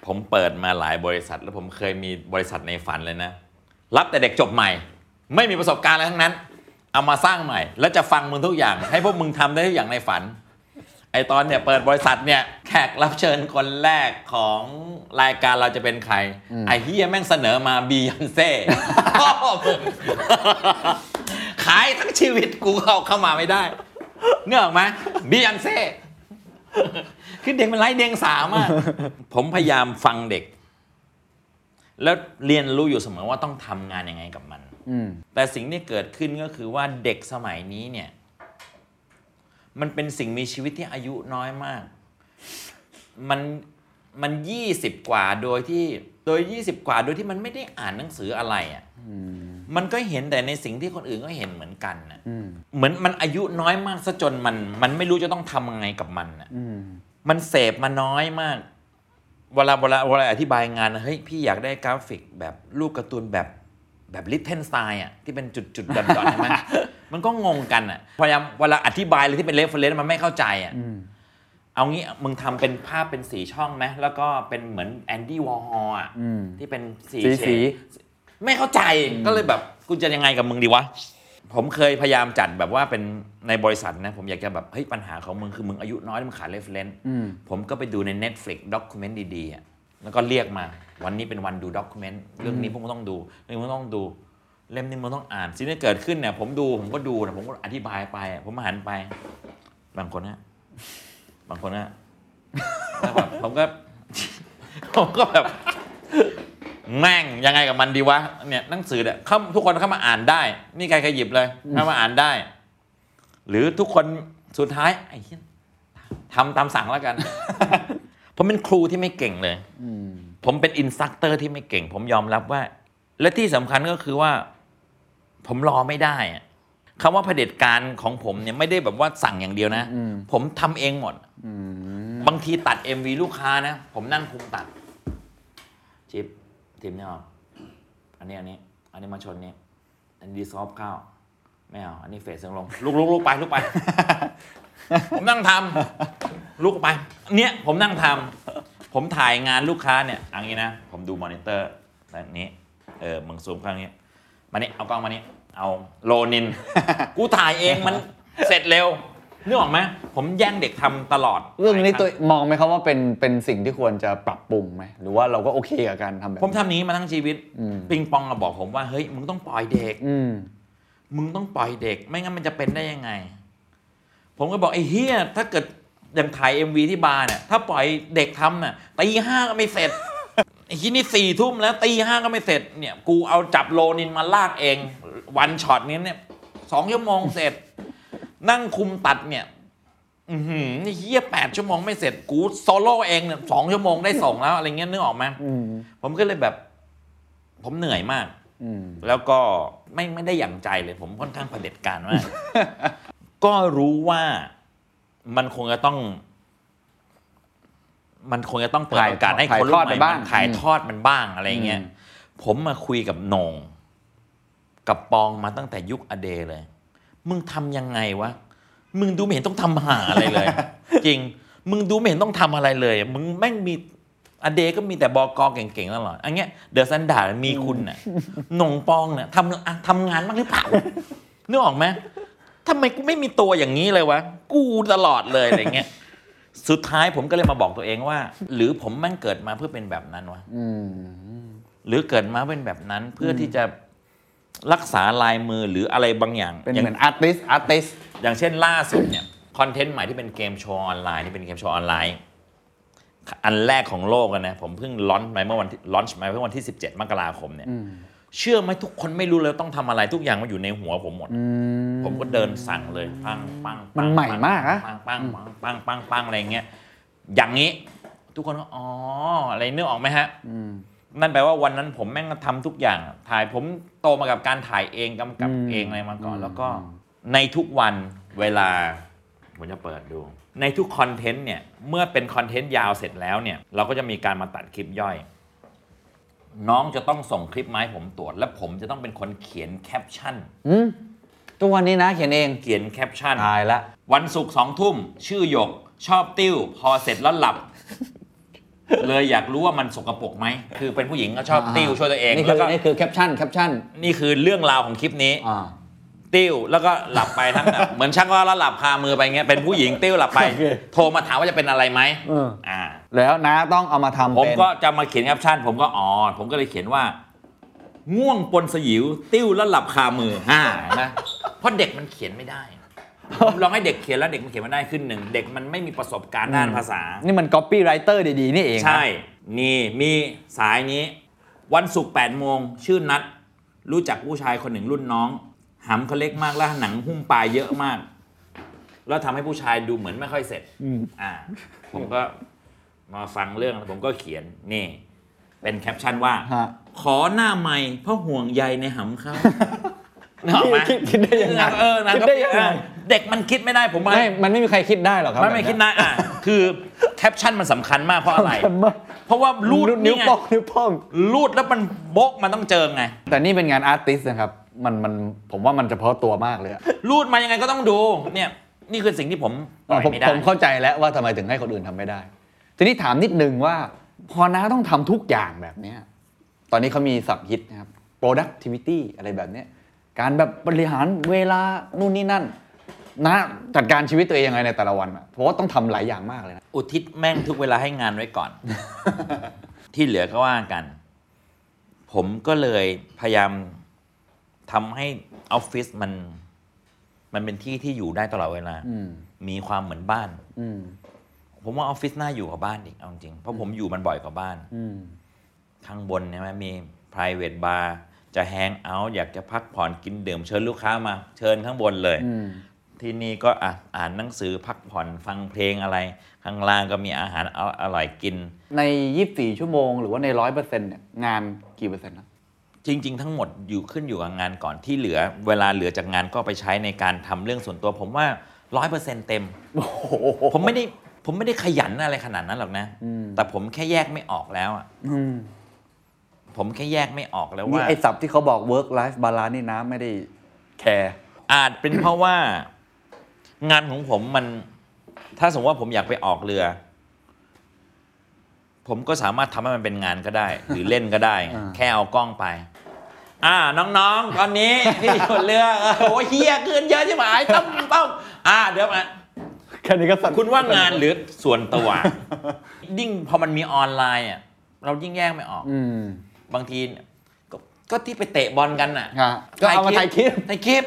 [SPEAKER 3] ผมเปิดมาหลายบริษัท แล้วผมเคยมีบริษัทในฝันเลยนะ รับแต่เด็กจบใหม่ ไม่มีประสบการณ์อะไรทั้งนั้น เอามาสร้างใหม่ แล้วจะฟังมึงทุกอย่าง ให้พวกมึงทำได้ทุกอย่างในฝัน ไอตอนเนี่ยเปิดบริษัทเนี่ยแขกรับเชิญคนแรกของรายการเราจะเป็นใคร ไอเฮียแม่งเสนอมาบียอนเซ่พ่อมึงขายทั้งชีวิตกูเข้าเข้ามาไม่ได้ เนื่อออกไหมบียอนเซ่คือเด็กมันไร้เดียงสามากผมพยายามฟังเด็ก แล้วเรียนรู้อยู่เสมอว่าต้องทำงานยังไงกับมัน
[SPEAKER 2] อืม
[SPEAKER 3] แต่สิ่งที่เกิดขึ้นก็คือว่าเด็กสมัยนี้เนี่ย มันเป็นสิ่งมีชีวิตที่อายุน้อยมาก มันมันยี่สิบกว่าโดยที่โดยยี่สิบกว่าโดยที่มันไม่ได้อ่านหนังสืออะไรอะ่ะมันก็เห็นแต่ในสิ่งที่คนอื่นก็เห็นเหมือนกันน่ะ
[SPEAKER 2] อืม
[SPEAKER 3] เหมือนมันอายุน้อยมากซะจนมันมันไม่รู้จะต้องทำยังไงกับมันน่ะ
[SPEAKER 2] อืม
[SPEAKER 3] มันเสพมาน้อยมาก เวลาเวลาเวลาอธิบายงานนะเฮ้ยพี่อยากได้กราฟิกแบบรูปการ์ตูนแบบ แบบ Lichtenstein อะที่เป็นจุดจุดๆ dot ๆใช่ไหมมันก็งงกันอะพยายามเวลาอธิบายอะไรที่เป็น reference มันไม่เข้าใจอะ
[SPEAKER 2] อืม
[SPEAKER 3] เอางี้มึงทำเป็นภาพเป็นสี่ช่องไหมแล้วก็เป็นเหมือน Andy Warhol อะ
[SPEAKER 2] อืม
[SPEAKER 3] ที่เป็นสี
[SPEAKER 2] สี
[SPEAKER 3] เฉดสีไม่เข้าใจก็เลยแบบกูจะยังไงกับมึงดีวะผมเคยพยายามจัดแบบว่าเป็นในบริษัทนะ ผมอยากจะแบบเฮ้ยปัญหาของมึงคือมึงอายุน้อยแล้วมึงขาด reference
[SPEAKER 2] อืม
[SPEAKER 3] ผมก็ไปดูใน Netflix document ดีๆอะแล้วก็เรียกมา วันนี้เป็นวันดู document เรื่องนี้พวกมึงต้องดูเรื่องนี้มึงต้องดู เล่มนี้มึงต้องอ่านสิ่งที่เกิดขึ้นเนี่ยผมดูผมก็ดูนะผมก็อธิบายไปอะผมหันไป บางคนนะบางคนนะแล้วแบบผมก็ผมก็แบบแม่งยังไงกับมันดีวะเนี่ยหนังสือเนี่ยเข้าทุกคนเข้ามาอ่านได้ นี่ใครใครหยิบเลยเข้ามาอ่านได้ หรือทุกคนสุดท้ายไอ้เหี้ยทำตามสั่งแล้วกันผมเป็นครูที่ไม่เก่งเลย
[SPEAKER 2] อืม
[SPEAKER 3] ผมเป็นอินสตัคเตอร์ที่ไม่เก่ง ผมยอมรับว่า และที่สำคัญก็คือว่า ผมรอไม่ได้อะคำว่าเผด็จการของผมเนี่ยไม่ได้แบบว่าสั่งอย่างเดียวนะ
[SPEAKER 2] อืม
[SPEAKER 3] ผมทำเองหมด
[SPEAKER 2] อืม
[SPEAKER 3] บางทีตัด MV ลูกค้านะ ผมนั่งคุมตัดชิปทีมเนี่ยออกอันนี้อันนี้ อันนี้มาชนนี้อันนี้ดีซอฟเข้าไม่เอาอันนี้เฟสเสียงลงลุกลุกลุกไปลุกไป ผมนั่งทำลุกไป เนี่ยผมนั่งทำ ผมถ่ายงานลูกค้าเนี่ยอันนี้นะ ผมดูมอนิเตอร์แบบนี้ เออมึงซูมข้างนี้ มานี่เอากล้องมานี่เอาโลนิน กูถ่ายเองมันเสร็จเร็วนึกออกไหมผมแย่งเด็กทำตลอด
[SPEAKER 2] เรื่องนี้ตัวมองไหมครับว่าเป็นเป็นสิ่งที่ควรจะปรับปรุงไหมหรือว่าเราก็โอเคกับการทำแบบ
[SPEAKER 3] ผมทำอย่างนี้มาทั้งชีวิต
[SPEAKER 2] อืม
[SPEAKER 3] ปิงปองอะบอกผมว่าเฮ้ยมึงต้องปล่อยเด็ก
[SPEAKER 2] อืม
[SPEAKER 3] มึงต้องปล่อยเด็ก ไม่งั้นมันจะเป็นได้ยังไง ผมก็บอกไอ้เฮียถ้าเกิด อย่างถ่าย MV ที่บาร์เนี่ยถ้าปล่อยเด็กทำน่ะตีห้าก็ไม่เสร็จไอ้ที่นี่สี่ทุ่มแล้วตีห้าก็ไม่เสร็จเนี่ยกูเอาจับโลนินมาลากเอง one shot นี้เนี่ยสองชั่วโมงเสร็จ นั่งคุมตัดเนี่ยอือหือนี่เหี้ยแปดชั่วโมงไม่เสร็จกูโซโล่เองเนี่ยสองชั่วโมงได้ส่งแล้วอะไรเงี้ยนึกออกไหม
[SPEAKER 2] อืม
[SPEAKER 3] ผมก็เลยแบบ ผมเหนื่อยมาก
[SPEAKER 2] อืม
[SPEAKER 3] แล้วก็ไม่ไม่ได้อย่างใจเลย ผมค่อนข้างเผด็จการมากก็รู้ว่า มันคงจะต้อง มันคงจะต้องเปิด
[SPEAKER 2] ถ่าย
[SPEAKER 3] โอกาสให้
[SPEAKER 2] ถ่าย
[SPEAKER 3] คนรุ่
[SPEAKER 2] ทอด
[SPEAKER 3] นใหม่
[SPEAKER 2] ไปบ้าง
[SPEAKER 3] มันถ่ายทอดมันบ้างอะไรเงี้ย
[SPEAKER 2] อืม
[SPEAKER 3] ผมมาคุยกับโหนงกับปองมาตั้งแต่ยุคอเดเลย มึงทำยังไงวะ มึงดูไม่เห็นต้องทำหาอะไรเลย จริง มึงดูไม่เห็นต้องทำอะไรเลย มึงแม่งมีอเดก็มีแต่บอกอเก่งๆตลอดอันเนี้ยเดอะซันดาร์มีคุณน่ะหนงปองเนี่ยทำอะทำงานบ้างหรือเปล่านึกออกไหม ทำไมกูไม่มีตัวอย่างนี้เลยวะ กูตลอดเลยอะไรเงี้ย สุดท้ายผมก็เลยมาบอกตัวเองว่า หรือผมแม่งเกิดมาเพื่อเป็นแบบนั้นวะ
[SPEAKER 2] อืม
[SPEAKER 3] หรือเกิดมาเป็นแบบนั้นเพื่อที่จะรักษาลายมือหรืออะไรบางอย่าง
[SPEAKER 2] เป็น
[SPEAKER 3] อย่าง
[SPEAKER 2] เหมือน artist artist อ
[SPEAKER 3] ย่างเช่นล่าสุดเนี่ย content ใหม่ที่เป็นเกมโชว์ออนไลน์ที่เป็นเกมโชว์ออนไลน์ อันแรกของโลกอะนะผมเพิ่ง launch ไปเมื่อวันที่ launch ไปเมื่อวันที่ 17 มกราคมเนี่ย เชื่อไหมทุกคนไม่รู้เลยต้องทำอะไรทุกอย่างมันอยู่ในหัวผมหมด ผมก็เดินสั่งเลยปังปังปัง
[SPEAKER 2] มันใหม่มากอะ
[SPEAKER 3] ปังปังปังปังปังปังอะไรเงี้ยอย่างนี้ ทุกคนก็อ๋ออะไรนึกออกไหมฮะนั่นแปลว่าวันนั้นผมแม่งก็ทำทุกอย่าง ถ่ายผมโตมากับการถ่ายเองกำกับเองอะไรมาก่อน แล้วก็ในทุกวันเวลาผมจะเปิดดู ในทุกคอนเทนต์เนี่ยเมื่อเป็นคอนเทนต์ยาวเสร็จแล้วเนี่ยเราก็จะมีการมาตัดคลิปย่อย น้องจะต้องส่งคลิปมาให้ผมตรวจ และผมจะต้องเป็นคนเขียนแคปชั่น
[SPEAKER 2] อืมทุกวันนี้นะเขียนเอง
[SPEAKER 3] เขียนแคปชั่น
[SPEAKER 2] ตายละ
[SPEAKER 3] วันศุกร์สองทุ่ม ชื่อหยก ชอบติ้ว พอเสร็จแล้วหลับ เลยอยากรู้ว่ามันสกปรกไหม คือเป็นผู้หญิงก็ชอบติ้วช่วยตัวเอง
[SPEAKER 2] นี่คื
[SPEAKER 3] แล้วก็
[SPEAKER 2] นี่คือแคปชั่นแคปชั่น
[SPEAKER 3] นี่คือเรื่องราวของคลิปนี้
[SPEAKER 2] อ่า
[SPEAKER 3] ติ้วแล้วก็หลับไปทั้งเหมือนชักว่าแล้วหลับคามือไปเงี้ยเป็นผู้หญิงติ้วหลับไป
[SPEAKER 2] โอเค
[SPEAKER 3] โทรมาถามว่าจะเป็นอะไรไหม
[SPEAKER 2] เออ
[SPEAKER 3] อ่า
[SPEAKER 2] แล้วนะต้องเอามาทำ
[SPEAKER 3] ผม
[SPEAKER 2] เป็น
[SPEAKER 3] ก็จะมาเขียนแคปชั่นผมก็อ๋อผมก็เลยเขียนว่า ง่วงปนสยิว ติ้วแล้วหลับคามือฮ่านะเพราะเด็กมันเขียนไม่ได้ผมลองให้เด็กเขียนแล้วเด็กมันเขียนไม่ได้ขึ้นหนึ่งเด็กมันไม่มีประสบการณ์ด้านภาษา
[SPEAKER 2] นี่มันก๊อปปี้ไรเตอร์ดี ๆ นี่เองนะ
[SPEAKER 3] ใช่ นี่มีสายนี้ วันศุกร์8โมง ชื่อนัด รู้จักผู้ชายคนหนึ่งรุ่นน้อง หำเขาเล็กมากแล้วหนังหุ้มปลายเยอะมาก แล้วทำให้ผู้ชายดูเหมือนไม่ค่อยเสร็จอ่า ผมก็มาฟังเรื่องแล้วผมก็เขียนนี่ เป็นแคปชั่นว่า
[SPEAKER 2] ฮะ
[SPEAKER 3] ขอหน้าใหม่เพราะห่วงใยในหำเขานึกออกไหม
[SPEAKER 2] คิดคิดได้ยังไง
[SPEAKER 3] เออนะ
[SPEAKER 2] คิด
[SPEAKER 3] ก็
[SPEAKER 2] ได้ยังไง
[SPEAKER 3] เด็กมันคิดไม่ได้ผม
[SPEAKER 2] ไม่มันไม่มีใครคิดได้หรอกครับ
[SPEAKER 3] ไม่ไม่คิดนะอะ คือแคปชั่นมันสำคัญมากเพราะอะไร
[SPEAKER 2] สำคัญมาก
[SPEAKER 3] เพราะว่ารูด
[SPEAKER 2] นี่
[SPEAKER 3] ไงนิ้ว
[SPEAKER 2] โป้งนิ้วโป้ง
[SPEAKER 3] รูดแล้วมันโบกมันต้องเจอไง
[SPEAKER 2] แต่นี่เป็นงาน artist นะครับ มันมันผมว่ามันเฉพาะตัวมากเลยอะ
[SPEAKER 3] รูดมายังไงก็ต้องดู เนี่ย นี่คือสิ่งที่ผมปล่อย
[SPEAKER 2] ผม
[SPEAKER 3] ไม่ได้
[SPEAKER 2] ผมเข้าใจแล้วว่าทำไมถึงให้คนอื่นทำไม่ได้ ทีนี้ถามนิดนึงว่า พอน้าต้องทำทุกอย่างแบบเนี้ยตอนนี้เขามีศัพท์ฮิตนะครับ productivity อะไรแบบเนี้ยการแบบบริหารเวลานู่นนี่นั่นนะจัดการชีวิตตัวเองยังไงในแต่ละวันอะเพราะว่าต้องทำหลายอย่างมากเลยนะ
[SPEAKER 3] อุทิศแม่งทุกเวลาให้งานไว้ก่อน ที่เหลือก็ว่ากัน ผมก็เลยพยายาม ทำให้ออฟฟิศมัน มันเป็นที่ที่อยู่ได้ตลอดเวลา
[SPEAKER 2] อืม
[SPEAKER 3] มีความเหมือนบ้าน
[SPEAKER 2] อืม
[SPEAKER 3] ผมว่าออฟฟิศน่าอยู่กว่าบ้านอีกเอาจริงเพราะผมอยู่มันบ่อยกว่าบ้าน
[SPEAKER 2] อืม
[SPEAKER 3] ข้างบนเนี่ยมันมี private bar จะแฮงเอาท์อยากจะพักผ่อนกินดื่มเชิญลูกค้ามา เชิญข้างบนเลย
[SPEAKER 2] อืม
[SPEAKER 3] ที่นี่ก็อะอ่านหนังสือพักผ่อนฟังเพลงอะไร ข้างล่างก็มีอาหารออร่อยกิน
[SPEAKER 2] ใน 24 ชั่วโมง หรือว่าใน 100%เนี่ยงานกี่เปอร์เซ็นต์นะ
[SPEAKER 3] จริง ๆ ทั้งหมดอยู่ขึ้นอยู่กับงานก่อนที่เหลือ เวลาเหลือจากงานก็ไปใช้ในการทำเรื่องส่วนตัว ผมว่าร้อยเปอร์เซ็นต์เต็มผมไม่ได้ผมไม่ได้ขยันอะไรขนาดนั้นหรอกนะ
[SPEAKER 2] อืม
[SPEAKER 3] แต่ผมแค่แยกไม่ออกแล้วอะ
[SPEAKER 2] อืม
[SPEAKER 3] ผมแค่แยกไม่ออกแล้ว
[SPEAKER 2] นี่
[SPEAKER 3] ว่า
[SPEAKER 2] ไอ้ศัพท์ที่เขาบอก work life balance นี่นะไม่ได้แคร์
[SPEAKER 3] อาจเป็นเพราะว่า งานของผมมัน ถ้าสมมติว่าผมอยากไปออกเรือ ผมก็สามารถทำให้มันเป็นงานก็ได้ หรือเล่นก็ได้
[SPEAKER 2] อ่า
[SPEAKER 3] แค่เอากล้องไป อ่าน้องๆ ตอนนี้ที่อยู่เรือเออโอ้ยเฮียเกินเยอะใช่ไหมต้องต้องอ่าเดี๋ยวมา
[SPEAKER 2] แค่นี้ก็สั่น
[SPEAKER 3] คุณว่างานหรือส่วนตัวยิ่งพอมันมีออนไลน์อะเรายิ่งแยกไม่ออก
[SPEAKER 2] อืม
[SPEAKER 3] บางทีก็ก็ที่ไปเตะบอลกันน่ะ
[SPEAKER 2] ฮะก็เอามาถ่ายคลิป
[SPEAKER 3] ถ่ายคลิป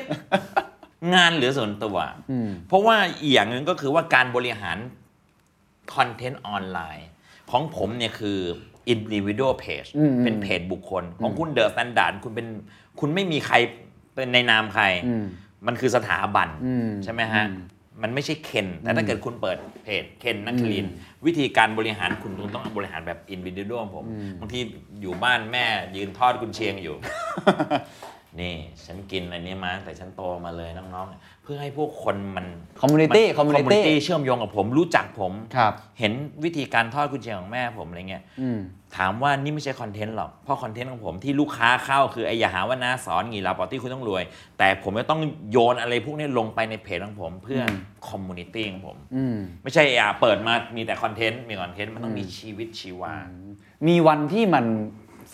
[SPEAKER 3] งานหรือส่วนตัว
[SPEAKER 2] อืม
[SPEAKER 3] เพราะว่าอีกอย่างหนึ่งก็คือว่าการบริหารคอนเทนต์ออนไลน์ ของผมเนี่ยคือ individual page
[SPEAKER 2] อืม
[SPEAKER 3] เป็นเพจบุคคล ของคุณ THE STANDARD คุณเป็นคุณไม่มีใครเป็นในนามใคร
[SPEAKER 2] อืม
[SPEAKER 3] มันคือสถาบัน
[SPEAKER 2] อืม
[SPEAKER 3] ใช่ไหมฮะ
[SPEAKER 2] อืม
[SPEAKER 3] มันไม่ใช่เคนแต่ถ้าเกิดคุณเปิดเพจเคนนักคลินทร์วิธีการบริหารคุณต้องบริหารแบบอินดิวิ u a l ผมบางทีอยู่บ้านแม่ยืนทอดกุนเชียงอยู่นี่ ฉันกินอันนี้มาตั้งแต่ฉันโตมาเลยน้องๆเพื่อให้พวกคนมัน
[SPEAKER 2] Community
[SPEAKER 3] มัน
[SPEAKER 2] Community
[SPEAKER 3] community เชื่อมโยงกับผมรู้จักผม
[SPEAKER 2] ครับ
[SPEAKER 3] เห็นวิธีการทอดกุนเชียงของแม่ผมอะไรเงี้ย
[SPEAKER 2] อืม
[SPEAKER 3] ถามว่านี่ไม่ใช่คอนเทนต์หรอก เพราะคอนเทนต์ของผมที่ลูกค้าเข้าคือไอ้อย่าหาว่าน้าสอนงีลาปอตี้คุณต้องรวย แต่ผมจะต้องโยนอะไรพวกนี้ลงไปในเพจของผม เพื่อ community ของผม
[SPEAKER 2] อืม
[SPEAKER 3] ไม่ใช่อะเปิดมามีแต่คอนเทนต์มีคอนเทนต์มันต้องมีชีวิตชีวา
[SPEAKER 2] มีวันที่มัน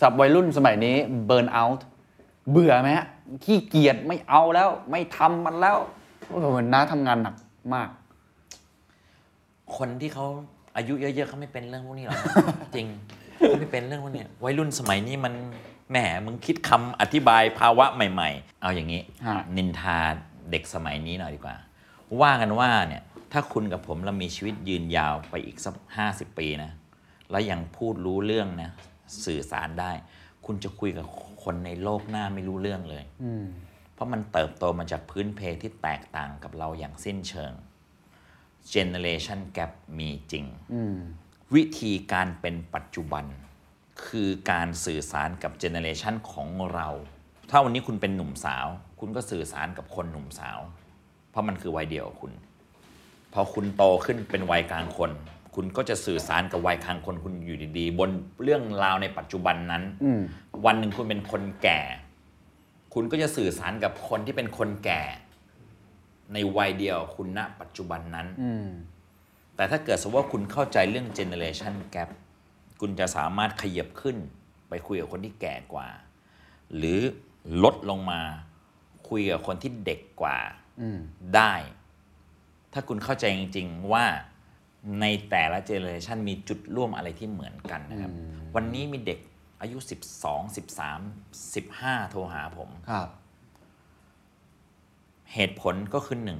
[SPEAKER 2] สับวัยรุ่นสมัยนี้เบิร์นเอาท์เบื่อไหมฮะขี้เกียจไม่เอาแล้วไม่ทำมันแล้วโอ้โห เหมือนน้าทำงานหนักมาก
[SPEAKER 3] คนที่เขาอายุเยอะๆเขาไม่เป็นเรื่องพวกนี้หรอกจริงเขาไม่เป็นเรื่องพวกเนี้ยวัยรุ่นสมัยนี้มันแหมมึงคิดคำอธิบายภาวะใหม่ ๆ เอาอย่างนี้
[SPEAKER 2] ฮะ
[SPEAKER 3] นินทาเด็กสมัยนี้หน่อยดีกว่า ว่ากันว่าเนี่ย ถ้าคุณกับผมเรามีชีวิตยืนยาวไปอีกสักห้าสิบปีนะ แล้วยังพูดรู้เรื่องนะ สื่อสารได้ คุณจะคุยกับคนในโลกหน้าไม่รู้เรื่องเลย เพราะมันเติบโตมาจากพื้นเพที่แตกต่างกับเราอย่างสิ้นเชิง Generation Gap มีจริง วิธีการเป็นปัจจุบัน คือการสื่อสารกับเจเนเรชันของเรา ถ้าวันนี้คุณเป็นหนุ่มสาว คุณก็สื่อสารกับคนหนุ่มสาว เพราะมันคือวัยเดียวกับคุณ พอคุณโตขึ้นเป็นวัยกลางคน คุณก็จะสื่อสารกับวัยกลางคนคุณอยู่ดีๆ บนเรื่องราวในปัจจุบันนั้น วันหนึ่งคุณเป็นคนแก่ คุณก็จะสื่อสารกับคนที่เป็นคนแก่ ในวัยเดียวคุณณปัจจุบันนั้น แต่ถ้าเกิดสมมติว่าคุณเข้าใจเรื่อง generation gap คุณจะสามารถขยับขึ้นไปคุยกับคนที่แก่กว่า หรือลดลงมาคุยกับคนที่เด็กกว่าได้ ถ้าคุณเข้าใจจริง ๆ ว่าในแต่ละเจเนอเรชันมีจุดร่วมอะไรที่เหมือนกันนะครับ วันนี้มีเด็ก อายุ 12 13 15 โทรหาผม
[SPEAKER 2] ครับ
[SPEAKER 3] เหตุผลก็คือหนึ่ง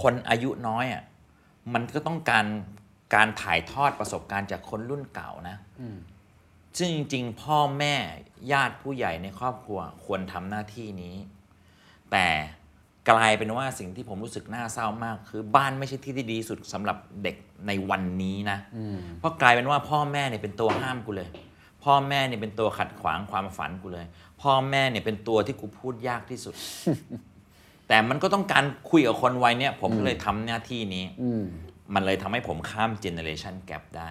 [SPEAKER 3] คนอายุน้อยอะมันก็ต้องการการถ่ายทอดประสบการณ์จากคนรุ่นเก่านะซึ่งจริง ๆ พ่อแม่ญาติผู้ใหญ่ในครอบครัวควรทำหน้าที่นี้ แต่กลายเป็นว่าสิ่งที่ผมรู้สึกน่าเศร้ามาก คือบ้านไม่ใช่ที่ที่ดีที่สุดสำหรับเด็กในวันนี้นะเพราะกลายเป็นว่าพ่อแม่เนี่ยเป็นตัวห้ามกูเลย พ่อแม่เนี่ยเป็นตัวขัดขวางความฝันกูเลย พ่อแม่เนี่ยเป็นตัวที่กูพูดยากที่สุด แต่มันก็ต้องการคุยกับคนวัยเนี้ยผมก็เลยทำหน้าที่นี้มันเลยทำให้ผมข้ามเจเนเรชันแก p ได้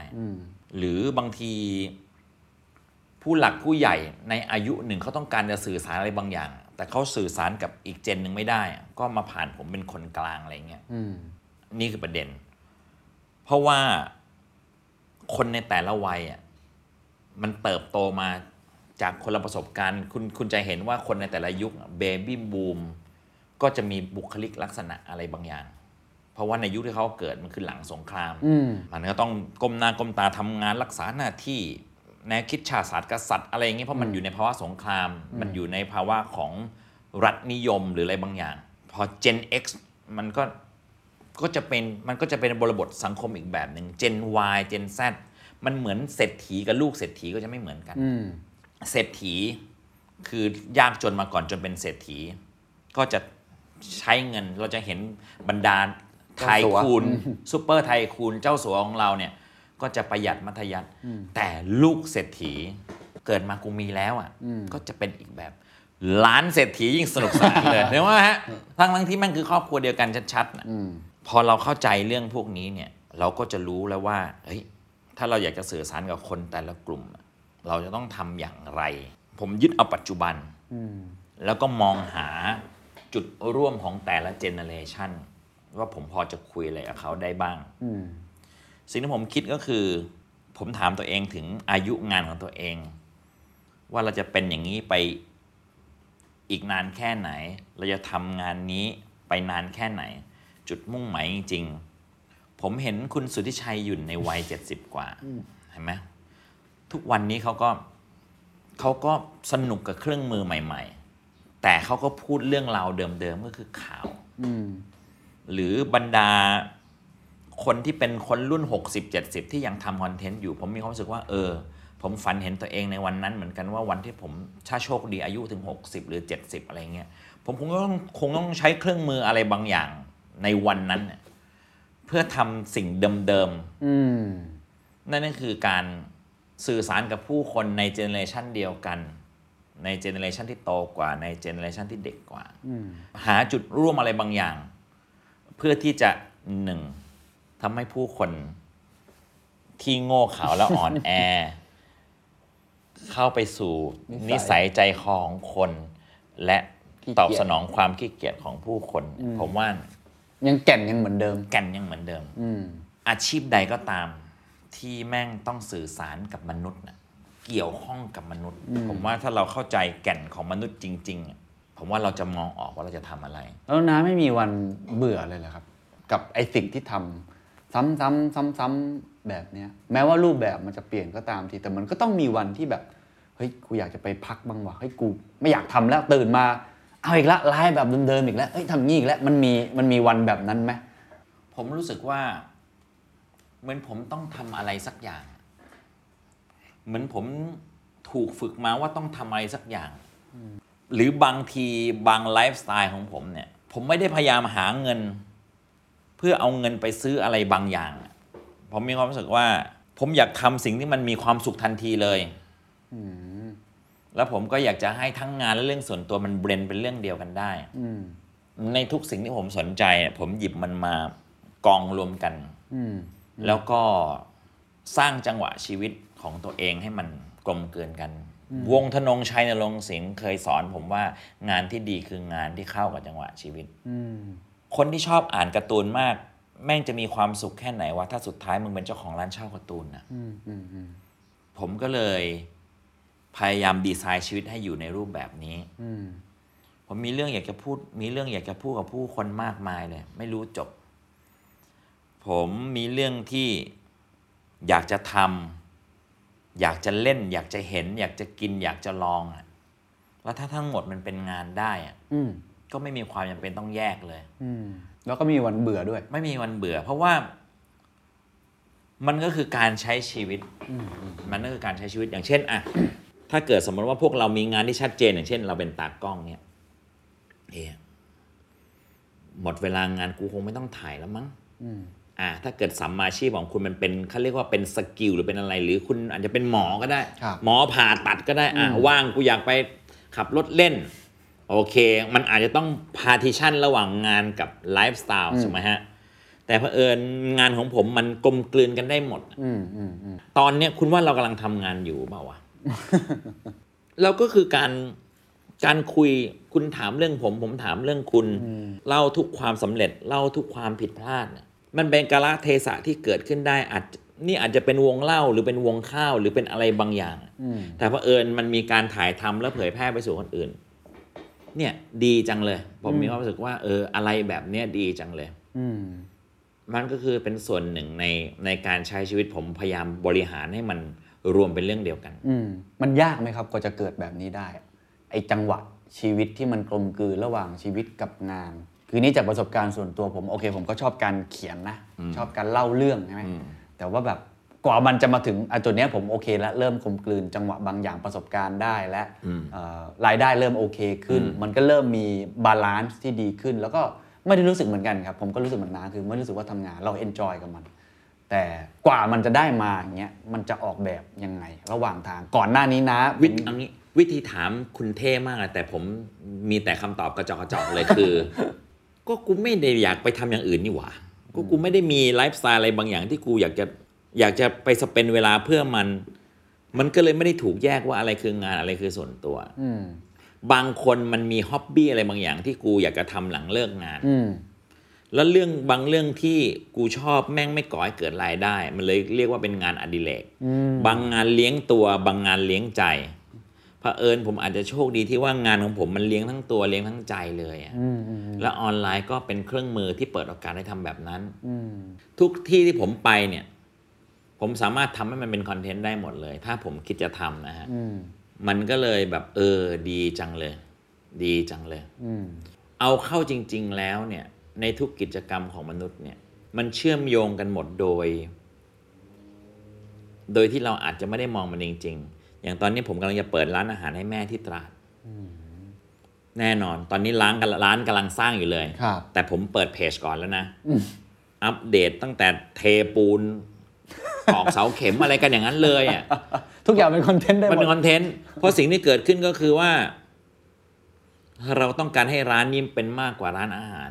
[SPEAKER 3] หรือบางทีผู้หลักผู้ใหญ่ในอายุหนึ่งเขาต้องการจะสื่อสารอะไรบางอย่าง แต่เขาสื่อสารกับอีกเจนหนึ่งไม่ได้อะก็มาผ่านผมเป็นคนกลางอะไรเงี้ยนี่คือประเด็น เพราะว่าคนในแต่ละวัยอะ มันเติบโตมาจากคนละประสบการณ์ คุณคุณจะเห็นว่าคนในแต่ละยุคเบบี้บูมก็จะมีบุคลิกลักษณะอะไรบางอย่าง เพราะว่าในยุคที่เขาเกิดมันคือหลังสงคราม มันก็ต้องก้มหน้าก้มตาทำงานรักษาหน้าที่แนวคิดชาติศาสตร์กษัตริย์อะไรอย่างนี้เพราะมันอยู่ในภาวะสงคราม มันอยู่ในภาวะของรัฐนิยมหรืออะไรบางอย่าง พอ Gen X มันก็ก็จะเป็นมันก็จะเป็นบริบทสังคมอีกแบบหนึ่ง Gen Y Gen Z มันเหมือนเศรษฐีกับลูกเศรษฐีก็จะไม่เหมือนกันเศรษฐีคือยากจนมาก่อนจนเป็นเศรษฐี ก็จะใช้เงินเราจะเห็นบรรดาไทยคูณซูเปอร์ไทยคูณเจ้าสัวของเราเนี่ย ก็จะประหยัดมัธยัติแต่ลูกเศรษฐีเกิดมากูมีแล้วอะก็จะเป็นอีกแบบล้านเศรษฐียิ่งสนุกสนานเลยเห็นไหมฮะทั้งทั้งๆที่มันคือครอบครัวเดียวกันชัดๆนะพอเราเข้าใจเรื่องพวกนี้เนี่ย เราก็จะรู้แล้วว่าเฮ้ย ถ้าเราอยากจะสื่อสารกับคนแต่ละกลุ่มอะเราจะต้องทำอย่างไร ผมยึดเอาปัจจุบันแล้วก็มองหาจุดร่วมของแต่ละเจเนอเรชันว่าผมพอจะคุยอะไรกับเขาได้บ้างสิ่งที่ผมคิดก็คือ ผมถามตัวเองถึงอายุงานของตัวเอง ว่าเราจะเป็นอย่างนี้ไปอีกนานแค่ไหน เราจะทำงานนี้ไปนานแค่ไหน จุดมุ่งหมายจริงๆ ผมเห็นคุณสุทธิชัยอยู่ในวัย70กว่าเห็นไหมทุกวันนี้เขาก็เขาก็สนุกกับเครื่องมือใหม่ ๆ แต่เขาก็พูดเรื่องราวเดิมๆก็คือข่าวหรือบรรดาคนที่เป็นคนรุ่น 60 70 ที่ยังทำคอนเทนต์อยู่ ผมมีความรู้สึกว่าเออ ผมฝันเห็นตัวเองในวันนั้นเหมือนกันว่าวันที่ผมถ้าโชคดีอายุถึง 60 หรือ 70 อะไรเงี้ย ผมคงต้องคงต้องใช้เครื่องมืออะไรบางอย่างในวันนั้นเนี่ยเพื่อทำสิ่งเดิมๆนั่นก็คือการสื่อสารกับผู้คนในเจเนอเรชันเดียวกัน ในเจเนอเรชันที่โตกว่าในเจเนอเรชันที่เด็กกว่าหาจุดร่วมอะไรบางอย่าง เพื่อที่จะหนึ่งทำให้ผู้คนที่โง่เขลาและอ่อนแอ เข้าไปสู่
[SPEAKER 2] นิสัย
[SPEAKER 3] นิสัยใจคอของคน และ
[SPEAKER 2] ขี้เกียจ
[SPEAKER 3] ตอบสนองความขี้เกียจของผู้คน ผมว่า
[SPEAKER 2] ยังแก่นยังเหมือนเดิม
[SPEAKER 3] แก่นยังเหมือนเดิมอาชีพใดก็ตามที่แม่งต้องสื่อสารกับมนุษย์น่ะเกี่ยวข้องกับมนุษย์ ผมว่าถ้าเราเข้าใจแก่นของมนุษย์จริงๆอะผมว่าเราจะมองออกว่าเราจะทำอะไร
[SPEAKER 2] แล้วน้าไม่มีวันเบื่อเลยเหรอครับ กับไอสิ่งที่ทำซ้ำๆซ้ำๆแบบเนี้ย แม้ว่ารูปแบบมันจะเปลี่ยนก็ตามทีแต่มันก็ต้องมีวันที่แบบเฮ้ยกูอยากจะไปพักบ้างวะเฮ้ยกูไม่อยากทำแล้วตื่นมา เอาอีกละไลฟ์แบบเดิมๆอีกแล้วเฮ้ยทำงี้อีกแล้วมันมีมันมีวันแบบนั้นไหม
[SPEAKER 3] ผมรู้สึกว่า เหมือนผมต้องทำอะไรสักอย่าง เหมือนผมถูกฝึกมาว่าต้องทำอะไรสักอย่าง หรือบางทีบางไลฟ์สไตล์ของผมเนี่ย ผมไม่ได้พยายามหาเงิน เพื่อเอาเงินไปซื้ออะไรบางอย่าง ผมมีความรู้สึกว่า ผมอยากทำสิ่งที่มันมีความสุขทันทีเลย แล้วผมก็อยากจะให้ทั้งงานและเรื่องส่วนตัวมันเบรนเป็นเรื่องเดียวกันได้
[SPEAKER 2] อืม
[SPEAKER 3] ในทุกสิ่งที่ผมสนใจเนี่ยผมหยิบมันมากองรวมกัน
[SPEAKER 2] อืม
[SPEAKER 3] แล้วก็สร้างจังหวะชีวิตของตัวเองให้มันกลมเกลืนกัน วงธนงชัยนรงค์สิงห์เคยสอนผมว่างานที่ดีคืองานที่เข้ากับจังหวะชีวิต
[SPEAKER 2] อืม
[SPEAKER 3] คนที่ชอบอ่านการ์ตูนมาก แม่งจะมีความสุขแค่ไหนวะถ้าสุดท้ายมึงเป็นเจ้าของร้านเช่าการ์ตูนนะ
[SPEAKER 2] อืมอืมอืม
[SPEAKER 3] ผมก็เลย พยายามดีไซน์ชีวิตให้อยู่ในรูปแบบนี้
[SPEAKER 2] อืม
[SPEAKER 3] ผมมีเรื่องอยากจะพูด มีเรื่องอยากจะพูดกับผู้คนมากมายเลย ไม่รู้จบ ผมมีเรื่องที่อยากจะทำอยากจะเล่น อยากจะเห็น อยากจะกิน อยากจะลองอะแล้วถ้าทั้งหมดมันเป็นงานได้อะ
[SPEAKER 2] อืม
[SPEAKER 3] ก็ไม่มีความจำเป็นต้องแยกเลย
[SPEAKER 2] อืมแล้วก็มีวันเบื่อด้วย
[SPEAKER 3] ไม่มีวันเบื่อ เพราะว่า มันก็คือการใช้ชีวิต มันก็คือการใช้ชีวิตอย่างเช่นอะ ถ้าเกิดสมมติว่าพวกเรามีงานที่ชัดเจนอย่างเช่น เราเป็นตากล้องเนี่ยเอะหมดเวลางานกูคงไม่ต้องถ่ายแล้วมั้ง
[SPEAKER 2] อืม
[SPEAKER 3] อ่า ถ้าเกิดสัมมาอาชีพของคุณมันเป็นเขาเรียกว่าเป็นสกิลหรือเป็นอะไร หรือคุณอาจจะเป็นหมอก็ได้
[SPEAKER 2] ครับ
[SPEAKER 3] หมอผ่าตัดก็ได้ อ่าว่างกูอยากไปขับรถเล่น โอเค มันอาจจะต้อง partition ระหว่างงานกับไลฟ์สไตล์ถูกไหมฮะแต่เผอิญงานของผมมันกลมกลืนกันได้หมด
[SPEAKER 2] อืมอืมอืม
[SPEAKER 3] ตอนเนี้ยคุณว่าเรากำลังทำงานอยู่เปล่าวะ เราก็คือการการคุยคุณถามเรื่องผม ผมถามเรื่องคุณ เล่าทุกความสำเร็จ เล่าทุกความผิดพลาดเนี่ยมันเป็นกาลเทศะที่เกิดขึ้นได้อาจนี่อาจจะเป็นวงเหล้าหรือเป็นวงข้าวหรือเป็นอะไรบางอย่าง
[SPEAKER 2] อืม
[SPEAKER 3] แต่เผอิญมันมีการถ่ายทำแล้วเผยแพร่ไปสู่คนอื่น เนี่ยดีจังเลย ผมมีความรู้สึกว่า เออ อะไรแบบเนี้ยดีจังเลย
[SPEAKER 2] อืม
[SPEAKER 3] มันก็คือเป็นส่วนหนึ่งในในการใช้ชีวิตผมพยายามบริหารให้มัน รวมเป็นเรื่องเดียวกัน
[SPEAKER 2] อืมมันยากไหมครับกว่าจะเกิดแบบนี้ได้ ไอ้จังหวะชีวิตที่มันกลมกลืนระหว่างชีวิตกับงาน คือนี่จากประสบการณ์ส่วนตัวผมโอเค ผมก็ชอบการเขียนนะ ชอบการเล่าเรื่องใช่ไหม
[SPEAKER 3] อืม
[SPEAKER 2] แต่ว่าแบบกว่ามันจะมาถึงอะจุดเนี้ยผมโอเคแล้วเริ่มกลมกลืนจังหวะบางอย่างประสบการณ์ได้และ
[SPEAKER 3] อืม
[SPEAKER 2] เอ่อรายได้เริ่มโอเคขึ้น
[SPEAKER 3] อืม
[SPEAKER 2] มันก็เริ่มมี balance ที่ดีขึ้น แล้วก็ไม่ได้รู้สึกเหมือนกันครับ ผมก็รู้สึกเหมือนน้าคือไม่รู้สึกว่าทำงานเรา enjoy กับมัน แต่กว่ามันจะได้มาอย่างเงี้ยมันจะออกแบบยังไง ระหว่างทางก่อนหน้านี้นะ
[SPEAKER 3] วิธีเอางี้วิธีถามคุณเท่มากอะแต่ผมมีแต่คำตอบกระจอกกระจอกเลยคือ ก็กูไม่ได้อยากไปทำอย่างอื่นนี่หว่าก็กูไม่ได้มีไลฟ์สไตล์อะไรบางอย่างที่กูอยากจะอยากจะไป spend เวลาเพื่อมัน มันก็เลยไม่ได้ถูกแยกว่าอะไรคืองานอะไรคือส่วนตัว
[SPEAKER 2] อืม
[SPEAKER 3] บางคนมันมีฮ็อบบี้อะไรบางอย่างที่กูอยากจะทำหลังเลิกงาน
[SPEAKER 2] อืม
[SPEAKER 3] แล้วเรื่องบางเรื่องที่กูชอบแม่งไม่ก่อให้เกิดรายได้ มันเลยเรียกว่าเป็นงานอดิเรก
[SPEAKER 2] อืม
[SPEAKER 3] บางงานเลี้ยงตัว บางงานเลี้ยงใจเผอิญผมอาจจะโชคดีที่ว่างานของผมมันเลี้ยงทั้งตัวเลี้ยงทั้งใจเลยอะ
[SPEAKER 2] อืมอืม
[SPEAKER 3] และออนไลน์ก็เป็นเครื่องมือที่เปิดโอกาสให้ทำแบบนั้น
[SPEAKER 2] อืม
[SPEAKER 3] ทุกที่ที่ผมไปเนี่ย ผมสามารถทำให้มันเป็นคอนเทนต์ได้หมดเลย ถ้าผมคิดจะทำนะฮะ
[SPEAKER 2] อืม
[SPEAKER 3] มันก็เลยแบบเออดีจังเลย ดีจังเลย
[SPEAKER 2] อืม
[SPEAKER 3] เอาเข้าจริง ๆ แล้วเนี่ย ในทุกกิจกรรมของมนุษย์เนี่ยมันเชื่อมโยงกันหมดโดย โดยที่เราอาจจะไม่ได้มองมันจริง ๆ อย่างตอนนี้ผมกำลังจะเปิดร้านอาหารให้แม่ที่ตราดแน่นอน ตอนนี้ร้านกำลังร้านกำลังสร้างอยู่เลย
[SPEAKER 2] ครับ
[SPEAKER 3] แต่ผมเปิดเพจก่อนแล้วนะ อัปเดตตั้งแต่เทปูนตอกเสาเข็มอะไรกันอย่างนั้นเลยอะ
[SPEAKER 2] ทุกอย่างเป็นคอนเทนต์ได้ห
[SPEAKER 3] มด
[SPEAKER 2] มัน
[SPEAKER 3] เป็นคอนเทนต์เพราะสิ่งที่เกิดขึ้นก็คือว่า เราต้องการให้ร้านนี้เป็นมากกว่าร้านอาหาร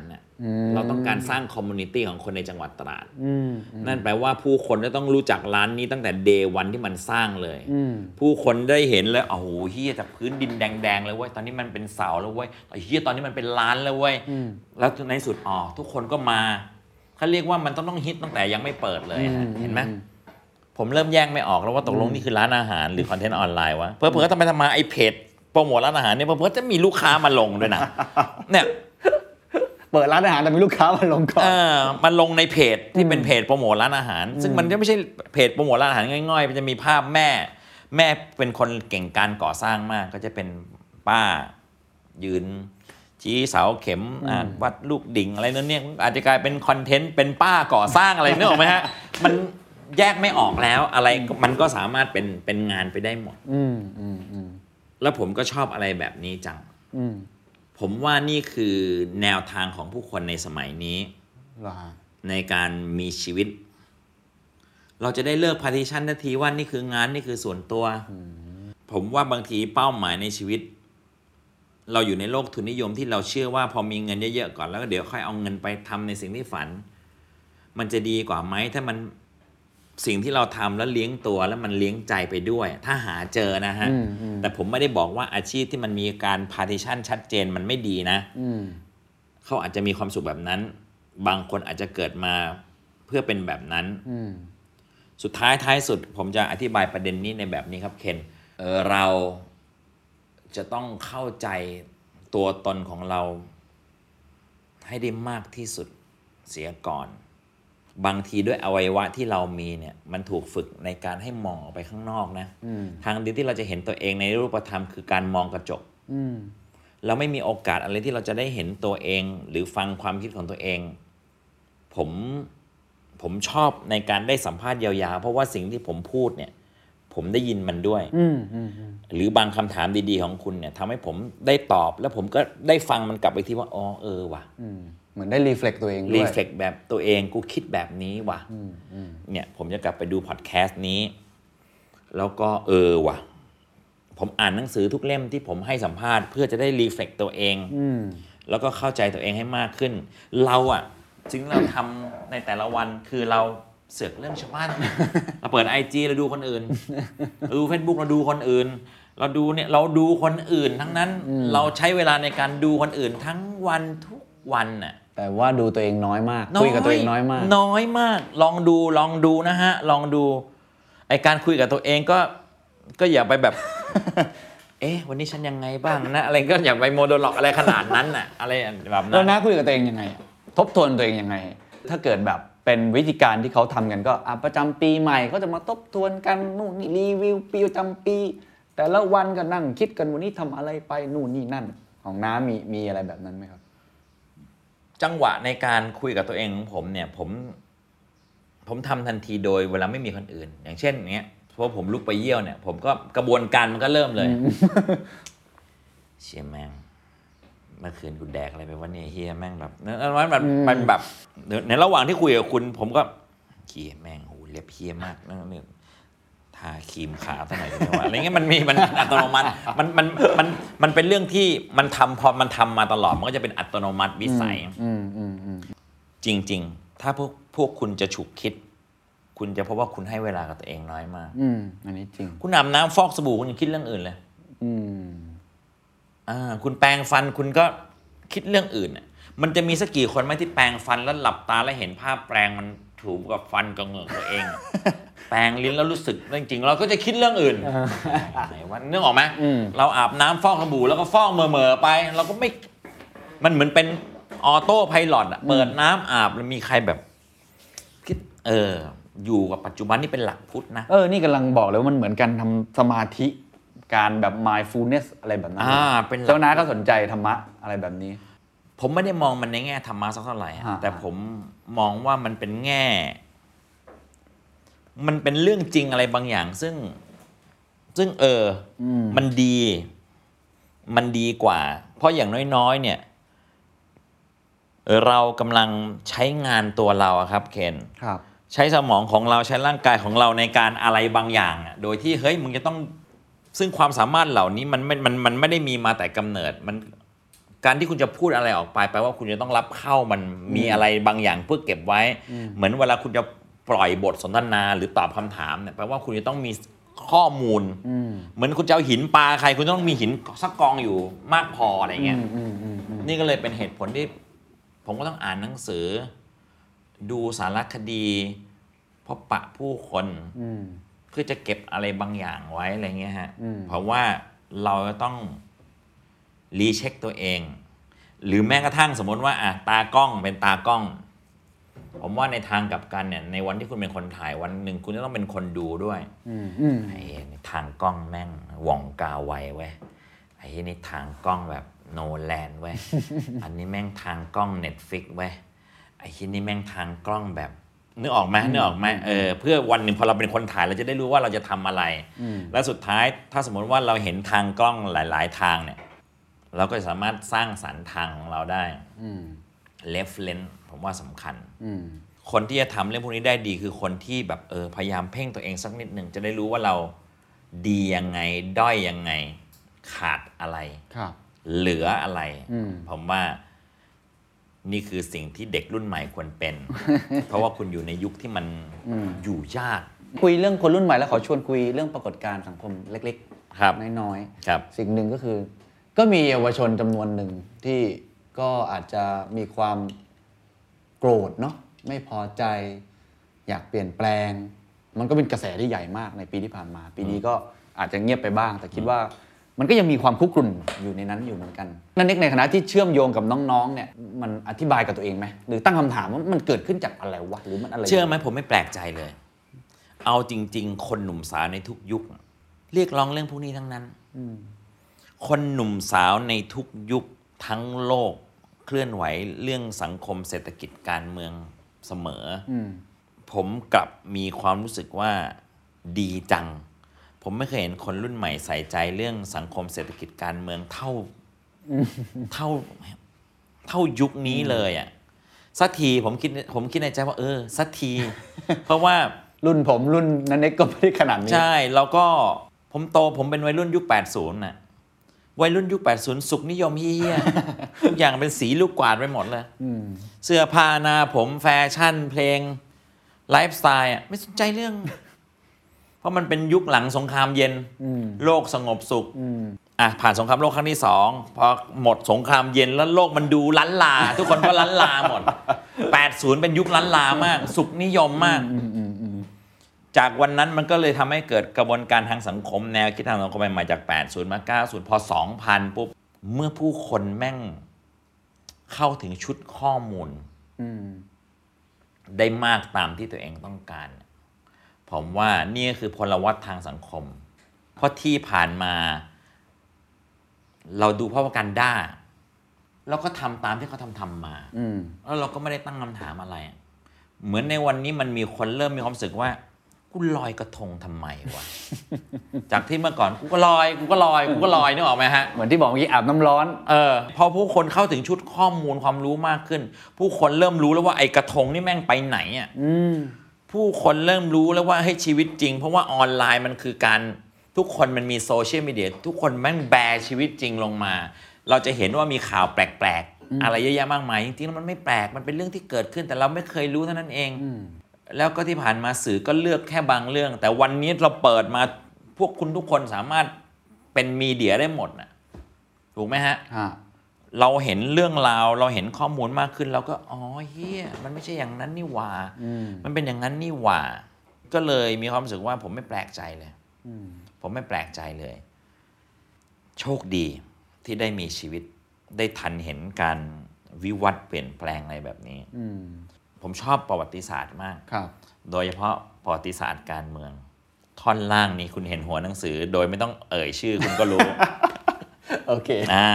[SPEAKER 3] น่ะ
[SPEAKER 2] อืม
[SPEAKER 3] เราต้องการสร้าง community ของคนในจังหวัดตราด
[SPEAKER 2] อืม
[SPEAKER 3] นั่นแปลว่าผู้คนจะต้องรู้จักร้านนี้ตั้งแต่ day one ที่มันสร้างเลย
[SPEAKER 2] อืม
[SPEAKER 3] ผู้คนได้เห็นแล้วโอ้โหเฮียจากพื้นดินแดงๆเลยเว้ยตอนนี้มันเป็นเสาแล้วเว้ยไอ้เฮียตอนนี้มันเป็นร้านแล้วเว้ย
[SPEAKER 2] อืม
[SPEAKER 3] แล้วในสุดอ๋อทุกคนก็มาเขาเรียกว่ามันต้องต้องฮิตตั้งแต่ยังไม่เปิดเลยอะ
[SPEAKER 2] อืม
[SPEAKER 3] เห็นไหม
[SPEAKER 2] อืม
[SPEAKER 3] ผผมเริ่มแยกไม่ออกแล้วว่าตกลงนี่คือร้านอาหารหรือคอนเทนต์ออนไลน์วะเพื่อเพื่อทำไมทำมาไอเพจโปรโมทร้านอาหารเนี่ยเพื่อจะมีลูกค้ามาลงด้วยนะเนี่ย
[SPEAKER 2] เปิดร้านอาหารแต่มีลูกค้ามาลงก่อน
[SPEAKER 3] เออมันลงในเพจที่เป็นเพจโปรโมทร้านอาหาร ซึ่งมันก็ไม่ใช่เพจโปรโมทร้านอาหารง่อยๆมันจะมีภาพแม่ แม่เป็นคนเก่งการก่อสร้างมาก ก็จะเป็นป้ายืนชี้เสาเข็มอ่าวัดลูกดิ่งอะไรนั่นเนี่ยอาจจะกลายเป็นคอนเทนต์เป็นป้าก่อสร้างอะไรนึกออกไหมฮะมันแยกไม่ออกแล้วอะไรก็มันก็สามารถเป็นเป็นงานไปได้หมด
[SPEAKER 2] อืมอืมอืม
[SPEAKER 3] แล้วผมก็ชอบอะไรแบบนี้จัง
[SPEAKER 2] อืม
[SPEAKER 3] ผมว่านี่คือแนวทางของผู้คนในสมัยนี้
[SPEAKER 2] เหรอฮะ
[SPEAKER 3] ในการมีชีวิต เราจะได้เลิก partition นะทีว่านี่คืองานนี่คือส่วนตัว ผมว่าบางทีเป้าหมายในชีวิต เราอยู่ในโลกทุนนิยมที่เราเชื่อว่าพอมีเงินเยอะๆก่อนแล้วก็เดี๋ยวค่อยเอาเงินไปทำในสิ่งที่ฝัน มันจะดีกว่าไหมถ้ามัน สิ่งที่เราทำแล้วเลี้ยงตัวแล้วมันเลี้ยงใจไปด้วย ถ้าหาเจอนะฮะ
[SPEAKER 2] อืมอืม
[SPEAKER 3] แต่ผมไม่ได้บอกว่าอาชีพที่มันมีการ partition ชัดเจนมันไม่ดีนะ
[SPEAKER 2] อืม
[SPEAKER 3] เขาอาจจะมีความสุขแบบนั้น บางคนอาจจะเกิดมาเพื่อเป็นแบบนั้น
[SPEAKER 2] อืม
[SPEAKER 3] สุดท้ายท้ายสุด ผมจะอธิบายประเด็นนี้ในแบบนี้ครับเคนเออเราจะต้องเข้าใจตัวตนของเราให้ได้มากที่สุดเสียก่อน บางทีด้วยอวัยวะที่เรามีเนี่ยมันถูกฝึกในการให้มองออกไปข้างนอกนะ
[SPEAKER 2] อืม
[SPEAKER 3] ทางเดียวที่เราจะเห็นตัวเองในรูปธรรมคือการมองกระจก
[SPEAKER 2] อืม
[SPEAKER 3] เราไม่มีโอกาสอะไรที่เราจะได้เห็นตัวเอง หรือฟังความคิดของตัวเอง ผมผมชอบในการได้สัมภาษณ์ยาวๆ เพราะว่าสิ่งที่ผมพูดเนี่ย ผมได้ยินมันด้วย
[SPEAKER 2] อืมอืมอืม
[SPEAKER 3] หรือบางคำถามดีๆของคุณเนี่ยทำให้ผมได้ตอบ แล้วผมก็ได้ฟังมันกลับไปที่ว่าอ๋อเออว่ะ
[SPEAKER 2] อืม เหมือนได้ reflect ตัวเองด้วย
[SPEAKER 3] reflect แบบตัวเองกูคิดแบบนี้ว่ะ
[SPEAKER 2] อืมอืม
[SPEAKER 3] เนี่ย ผมจะกลับไปดูพอดแคสต์นี้ แล้วก็เออว่ะ ผมอ่านหนังสือทุกเล่มที่ผมให้สัมภาษณ์เพื่อจะได้ reflect ตัวเอง
[SPEAKER 2] อืม
[SPEAKER 3] แล้วก็เข้าใจตัวเองให้มากขึ้น เราอะสิ่งที่เราทำในแต่ละวันคือเราเสือกเรื่องชาวบ้าน เราเปิดไอจีเราดูคนอื่นเราดูเฟซบุ๊กเราดูคนอื่น เราดูเนี่ยเราดูคนอื่นทั้งนั้น เราใช้เวลาในการดูคนอื่นทั้งวันทุก วันน่ะ
[SPEAKER 2] แต่ว่าดูตัวเองน้อยมาก คุยกับตัวเองน้อยมาก
[SPEAKER 3] น้อยมาก ลองดูลองดูนะฮะ ลองดูไอการคุยกับตัวเองก็ก็อย่าไปแบบ เอ๊ะ วันนี้ฉันยังไงบ้างนะ อะไรก็อย่าไปโมโดล็อกอะไรขนาดนั้นน่ะอะไรแบบนั้
[SPEAKER 2] แล้ว
[SPEAKER 3] น
[SPEAKER 2] นะคุยกับตัวเองยังไงอะทบทวนตัวเองยังไง ถ้าเกิดแบบเป็นวิธีการที่เขาทำกันก็อะประจำปีใหม่เขาจะมาทบทวนกันนู่นนี่รีวิวปีประจำปี แต่ละวันก็นั่งคิดกันวันนี้ทำอะไรไปนู่นนี่นั่น ของน้ามีมีอะไรแบบนั้นไหมครับ
[SPEAKER 3] จังหวะในการคุยกับตัวเองของผมเนี่ยผม ผมทำทันทีโดยเวลาไม่มีคนอื่น อย่างเช่นอย่างเงี้ยพอผมลุกไปเยี่ยวเนี่ย ผมก็กระบวนการมันก็เริ่มเลย เชียแม่งเมื่อคืนกูแดกอะไรไปวะเนี่ยเฮียแม่งแบบนั้นมันมันมันแบบในระหว่างที่คุยกับคุณ ผมก็เฮียแม่งโหเล็บเฮียมากนั่นนี่ ทาครีมขาวตั้งไหนดีวะอะไรเงี้ยมันมีมันอัตโนมัติมันมันมันมันเป็นเรื่องที่มันทำพอมันทำมาตลอดมันก็จะเป็นอัตโนมัติวิสัย
[SPEAKER 2] อืมอืมอืม
[SPEAKER 3] จริง ๆ ถ้าพวกพวกคุณจะฉุกคิด คุณจะพบว่าคุณให้เวลากับตัวเองน้อยมาก
[SPEAKER 2] อืมอันนี้จริง
[SPEAKER 3] คุณอาบน้ำฟอกสบู่คุณยังคิดเรื่องอื่นเลย
[SPEAKER 2] อืม
[SPEAKER 3] อ่า คุณแปรงฟันคุณก็คิดเรื่องอื่นน่ะมันจะมีสักกี่คนไหมที่แปรงฟันแล้วหลับตาแล้วเห็นภาพแปรงมัน ถูกกับฟันกับเหงือกตัวเองอะแปรงลิ้นแล้วรู้สึกจริงๆ เราก็จะคิดเรื่องอื่นไหนวะนึกออกไหม
[SPEAKER 2] อืม
[SPEAKER 3] เราอาบน้ำฟอกสบู่แล้วก็ฟอกเหม่อๆไป เราก็ไม่มันเหมือนเป็นออโต้ไพลอตอะเปิดน้ำอาบแล้วมีใครแบบคิดเออ อยู่กับปัจจุบันนี่เป็นหลักพุทธนะ
[SPEAKER 2] เออ นี่กำลังบอกเลยว่ามันเหมือนการทำสมาธิการแบบ mindfulness อะไรแบบนั้น
[SPEAKER 3] อ่าเป็นหลัก
[SPEAKER 2] เจ้าน้าก็สนใจธรรมะอะไรแบบนี้
[SPEAKER 3] ผมไม่ได้มองมันในแง่ธรรมะสักเท่าไหร่อะ
[SPEAKER 2] อ่า
[SPEAKER 3] แต่ผมมองว่ามันเป็นแง่ มันเป็นเรื่องจริงอะไรบางอย่าง ซึ่งซึ่งเอออ
[SPEAKER 2] ม
[SPEAKER 3] มันดี มันดีกว่า เพราะอย่างน้อยๆ เนี่ยเออเรากำลังใช้งานตัวเราอะครับ เคน
[SPEAKER 2] ครับ
[SPEAKER 3] ใช้สมองของเราใช้ร่างกายของเราในการอะไรบางอย่างอะโดยที่เฮ้ยมึงจะต้องซึ่งความสามารถเหล่านี้มันไม่มันมันไม่ได้มีมาแต่กำเนิดมัน การที่คุณจะพูดอะไรออกไปแปลว่าคุณจะต้องรับเข้ามันมีอะไรบางอย่างเพื่อเก็บไว้ เหมือนเวลาคุณจะปล่อยบทสนทนาหรือตอบคำถามเนี่ยแปลว่าคุณจะต้องมีข้อมูล
[SPEAKER 2] อืม
[SPEAKER 3] เหมือนคุณจะเอาหินปลาใคร คุณต้องมีหินสักกองอยู่มากพออะไรเงี้ย
[SPEAKER 2] อืมอืมอืมอืม
[SPEAKER 3] นี่ก็เลยเป็นเหตุผลที่ ผมก็ต้องอ่านหนังสือ ดูสารคดีพอบปะผู้คน
[SPEAKER 2] อืม
[SPEAKER 3] เพื่อจะเก็บอะไรบางอย่างไว้อะไรเงี้ยฮะ
[SPEAKER 2] อืม
[SPEAKER 3] เพราะว่าเราจะต้อง รีเช็คตัวเอง หรือแม้กระทั่งสมมติว่าอะตากล้องเป็นตากล้อง ผมว่าในทางกลับกันเนี่ยในวันที่คุณเป็นคนถ่ายวันหนึ่งคุณจะต้องเป็นคนดูด้วย
[SPEAKER 2] อืมอืม
[SPEAKER 3] ไอ้นี่ทางกล้องแม่งหว่องกาไวเว้ยไอ้นี่ทางกล้องแบบโนแลนเว้ยอันนี้แม่งทางกล้อง Netflix เว้ยไอ้ที่นี่แม่งทางกล้องแบบนึกออกไหมนึกออกไหมเออเพื่อวันหนึ่งพอเราเป็นคนถ่ายเราจะได้รู้ว่าเราจะทำอะไร และสุดท้ายถ้าสมมติว่าเราเห็นทางกล้องหลาย ๆ ทางเนี่ย เราก็จะสามารถสร้างสรรค์ทางของเราได้
[SPEAKER 2] อืม
[SPEAKER 3] reference ผมว่าสำคัญ
[SPEAKER 2] อืม
[SPEAKER 3] คนที่จะทำเรื่องพวกนี้ได้ดีคือคนที่แบบเออพยายามเพ่งตัวเองสักนิดหนึ่งจะได้รู้ว่าเราดียังไง ด้อยยังไง ขาดอะไร
[SPEAKER 2] ครับ
[SPEAKER 3] เหลืออะไร
[SPEAKER 2] อืม
[SPEAKER 3] ผมว่านี่คือสิ่งที่เด็กรุ่นใหม่ควรเป็น เพราะว่าคุณอยู่ในยุคที่มันอยู่ยาก
[SPEAKER 2] คุยเรื่องคนรุ่นใหม่แล้วขอชวนคุยเรื่องปรากฏการณ์สังคมเล็ก
[SPEAKER 3] ครับ
[SPEAKER 2] ๆน้อย
[SPEAKER 3] ครับ
[SPEAKER 2] ๆสิ่งหนึ่งก็คือ ก็มีเยาวชนจำนวนหนึ่งที่ก็อาจจะมีความโกรธเนาะไม่พอใจอยากเปลี่ยนแปลง มันก็เป็นกระแสที่ใหญ่มากในปีที่ผ่านมา ปีนี้ก็อาจจะเงียบไปบ้าง แต่คิดว่ามันก็ยังมีความคุกรุ่นอยู่ในนั้นอยู่เหมือนกัน นั่นเอกในฐานะที่เชื่อมโยงกับน้องๆเนี่ยมันอธิบายกับตัวเองไหมหรือตั้งคำถามว่ามันเกิดขึ้นจากอะไรวะหรือมันอะไร
[SPEAKER 3] เชื่อไหมผมไม่แปลกใจเลย เอาจริง ๆ คนหนุ่มสาวในทุกยุค เรียกร้องเรื่องพวกนี้ทั้งนั้น คนหนุ่มสาวในทุกยุคทั้งโลกเคลื่อนไหวเรื่องสังคมเศรษฐกิจการเมืองเสมออ
[SPEAKER 2] ม
[SPEAKER 3] ผมกลับมีความรู้สึกว่าดีจัง ผมไม่เคยเห็นคนรุ่นใหม่ใส่ใจเรื่องสังคมเศรษฐกิจการเมืองเท่าเท่าเท่ายุคนี้เลยอะ่ะสักทีผมคิดผมคิดในใจว่า เออสักที เพราะว่า
[SPEAKER 2] รุ่นผมรุ่นน้าเน็กก็ไม่ได้ขนาดนี้
[SPEAKER 3] ใช่ แล้วก็ผมโตผมเป็นวัยรุ่นยุค 80น่ะ วัยรุ่นยุค 80 สุขนิยมเหี้ยๆทุกอย่างเป็นสีลูกกวาดไปหมดเลยเสื้อผ้าหน้าผมแฟชั่นเพลง ไลฟ์สไตล์อะไม่สนใจเรื่อง เพราะมันเป็นยุคหลังสงครามเย็นโลกสงบสุขอะผ่านสงครามโลกครั้งที่สองพอหมดสงครามเย็นแล้วโลกมันดูลั้ลลา ทุกคนก็ลั้ลลาหมด 80 เป็นยุคล้านลามาก สุขนิยมมาก จากวันนั้นมันก็เลยทำให้เกิดกระบวนการทางสังคมแนวคิดทางสังคมใหม่ๆจาก 80 มา 90 พอ 2000 ปุ๊บ เมื่อผู้คนแม่งเข้าถึงชุดข้อมูล
[SPEAKER 2] อืม
[SPEAKER 3] ได้มากตามที่ตัวเองต้องการ ผมว่านี่ก็คือพลวัตทางสังคม เพราะที่ผ่านมา เราดูพระวกันด้าเราก็ทำตามที่เขาทำทำมา
[SPEAKER 2] อืม
[SPEAKER 3] แล้วเราก็ไม่ได้ตั้งคำถามอะไรอะเหมือนในวันนี้มันมีคนเริ่มมีความรู้สึกว่า กูลอยกระทงทำไมวะ จากที่เมื่อก่อนกูก็ลอยกูก็ลอยกูก็ลอยนึกออกไหมฮะ
[SPEAKER 2] เหมือนที่บอกเมื่อกี้อาบน้ำร้อน
[SPEAKER 3] เออ พอผู้คนเข้าถึงชุดข้อมูลความรู้มากขึ้น ผู้คนเริ่มรู้แล้วว่าไอ้กระทงนี่แม่งไปไหนอะ
[SPEAKER 2] อืม
[SPEAKER 3] ผู้คนเริ่มรู้แล้วว่าเฮ้ยชีวิตจริง เพราะว่าออนไลน์มันคือการทุกคนมันมีโซเชียลมีเดียทุกคนแม่งแชร์ชีวิตจริงลงมา เราจะเห็นว่ามีข่าวแปลกๆ อะไรเยอะแยะมากมายจริงๆแล้วมันไม่แปลกมันเป็นเรื่องที่เกิดขึ้นแต่เราไม่เคยรู้เท่านั้นเอง แล้วก็ที่ผ่านมาสื่อก็เลือกแค่บางเรื่อง แต่วันนี้เราเปิดมาพวกคุณทุกคนสามารถเป็นมีเดียได้หมดนะถูกไหมฮะ
[SPEAKER 2] ฮะ
[SPEAKER 3] เราเห็นเรื่องราวเราเห็นข้อมูลมากขึ้นเราก็อ๋อเฮียมันไม่ใช่อย่างนั้นนี่หว่า มันเป็นอย่างนั้นนี่หว่า ก็เลยมีความรู้สึกว่าผมไม่แปลกใจเลยผมไม่แปลกใจเลย โชคดีที่ได้มีชีวิตได้ทันเห็นการวิวัฒน์เปลี่ยนแปลงอะไรแบบนี้
[SPEAKER 2] อืม
[SPEAKER 3] ผมชอบประวัติศาสตร์มาก
[SPEAKER 2] ครับ
[SPEAKER 3] โดยเฉพาะประวัติศาสตร์การเมือง ท่อนล่างนี้คุณเห็นหัวหนังสือ โดยไม่ต้องเอ่ยชื่อคุณก็รู้
[SPEAKER 2] โอเค
[SPEAKER 3] อ่า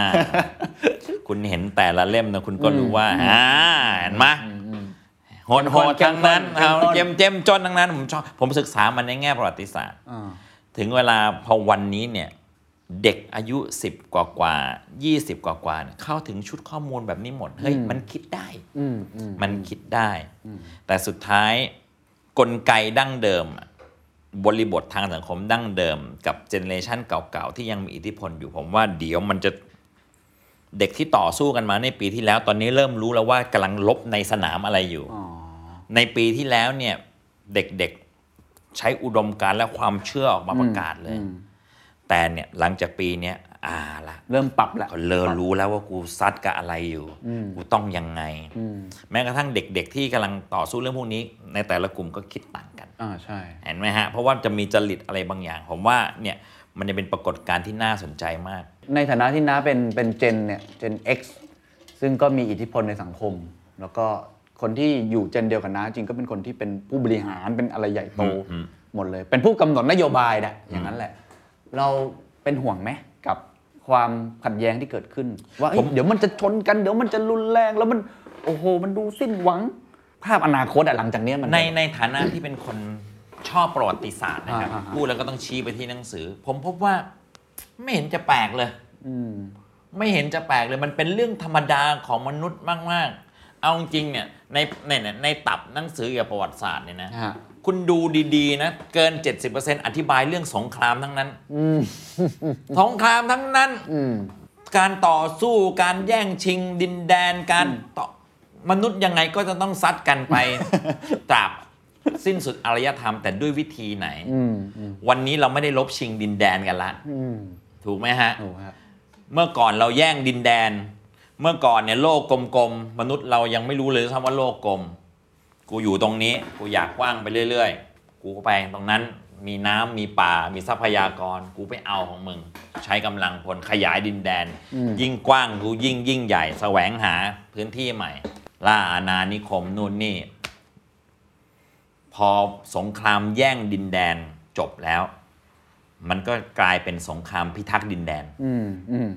[SPEAKER 3] คุณเห็นแต่ละเล่มนะคุณก็รู้ว่า อ่า เห็นไหมโหดโหดทั้งนั้น
[SPEAKER 2] เข้
[SPEAKER 3] เอา
[SPEAKER 2] มข้น
[SPEAKER 3] เจมเจมจนทั้งนั้น ผมชอบผมศึกษามันในแง่ประวัติศาสตร์
[SPEAKER 2] อ่า
[SPEAKER 3] ถึงเวลาพอวันนี้เนี่ย เด็กอายุ 10 กว่ากว่า 20 กว่ากว่าเนี่ยเข้าถึงชุดข้อมูลแบบนี้หมด เฮ้ย มันคิดได้
[SPEAKER 2] อืมอืม
[SPEAKER 3] มันคิดได้ แต่สุดท้ายกลไกดั้งเดิมอะบริบททางสังคมดั้งเดิม กับเจเนเรชันเก่าๆ ที่ยังมีอิทธิพลอยู่ผมว่าเดี๋ยวมันจะเด็กที่ต่อสู้กันมาในปีที่แล้ว ตอนนี้เริ่มรู้แล้วว่ากำลังลบในสนามอะไรอยู่
[SPEAKER 2] อ๋อ
[SPEAKER 3] ในปีที่แล้วเนี่ยเด็กๆใช้อุดมการณ์และความเชื่อออกมาประกาศเลย แต่เนี่ยหลังจากปีเนี้ยอ่าละ
[SPEAKER 2] เริ่มปรับแล้ว
[SPEAKER 3] ก็เริ่มรู้แล้วว่ากูซัดกับอะไรอยู่ กูต้องยังไง
[SPEAKER 2] อืม
[SPEAKER 3] แม้กระทั่งเด็กๆ ที่กำลังต่อสู้เรื่องพวกนี้ ในแต่ละกลุ่มก็คิดต่างกัน
[SPEAKER 2] อ่าใช่
[SPEAKER 3] เห็นไหมฮะ เพราะว่าจะมีจริตอะไรบางอย่าง ผมว่าเนี่ยมันจะเป็นปรากฏการณ์ที่น่าสนใจมาก
[SPEAKER 2] ในฐานะที่น้าเป็นเป็นเจนเนี่ยเจน X ซึ่งก็มีอิทธิพลในสังคม แล้วก็คนที่อยู่เจนเดียวกับน้าจริงก็เป็นคนที่เป็นผู้บริหารเป็นอะไรใหญ่โต
[SPEAKER 3] อืม
[SPEAKER 2] หมดเลย เป็นผู้กำหนดนโยบายนะอย่างนั้นแหละ เราเป็นห่วงไหมกับความขัดแย้งที่เกิดขึ้น ว่าเอ้ยเดี๋ยวมันจะชนกันเดี๋ยวมันจะรุนแรงแล้วมันโอ้โห มันดูสิ้นหวัง ภาพอนาคตอะหลังจากเนี้ยมัน
[SPEAKER 3] ในในฐานะที่เป็นคนชอบประวัติศาสตร์นะครับ
[SPEAKER 2] อ่าอ่า
[SPEAKER 3] พูดแล้วก็ต้องชี้ไปที่หนังสือ ผมพบว่าไม่เห็นจะแปลกเลย
[SPEAKER 2] อืม
[SPEAKER 3] ไม่เห็นจะแปลกเลยมันเป็นเรื่องธรรมดาของมนุษย์มาก ๆ เอาจริงๆเนี่ยในในในในตับหนังสือเกี่ยวกับประวัติศาสตร์เนี่ยนะ
[SPEAKER 2] ฮะ
[SPEAKER 3] คุณดูดีๆ นะ เกิน 70%อธิบายเรื่องสงครามทั้งนั้น
[SPEAKER 2] อืม
[SPEAKER 3] สงครามทั้งนั้น
[SPEAKER 2] อืม
[SPEAKER 3] การต่อสู้การแย่งชิงดินแดนการต่อมนุษย์ยังไงก็จะต้องซัดกันไปตราบสิ้นสุดอารยธรรมแต่ด้วยวิธีไหน
[SPEAKER 2] อืมอืม
[SPEAKER 3] วันนี้เราไม่ได้ลบชิงดินแดนกันละ
[SPEAKER 2] อืม
[SPEAKER 3] ถูกไหมฮะ
[SPEAKER 2] โอ้ฮะ
[SPEAKER 3] เมื่อก่อนเราแย่งดินแดน เมื่อก่อนเนี่ยโลกกลมๆมนุษย์เรายังไม่รู้เลยซ้ำว่าโลกกลม กูอยู่ตรงนี้กูอยากกว้างไปเรื่อย ๆ กูก็ไปตรงนั้นมีน้ำมีป่ามีทรัพยากรกูไปเอาของมึง ใช้กำลังพลขยายดินแดน ยิ่งกว้างกูยิ่งยิ่งใหญ่แสวงหาพื้นที่ใหม่ ล่าอาณานิคมนู่นนี่ พอสงครามแย่งดินแดนจบแล้ว มันก็กลายเป็นสงครามพิทักษ์ดินแดน
[SPEAKER 2] อืมอืม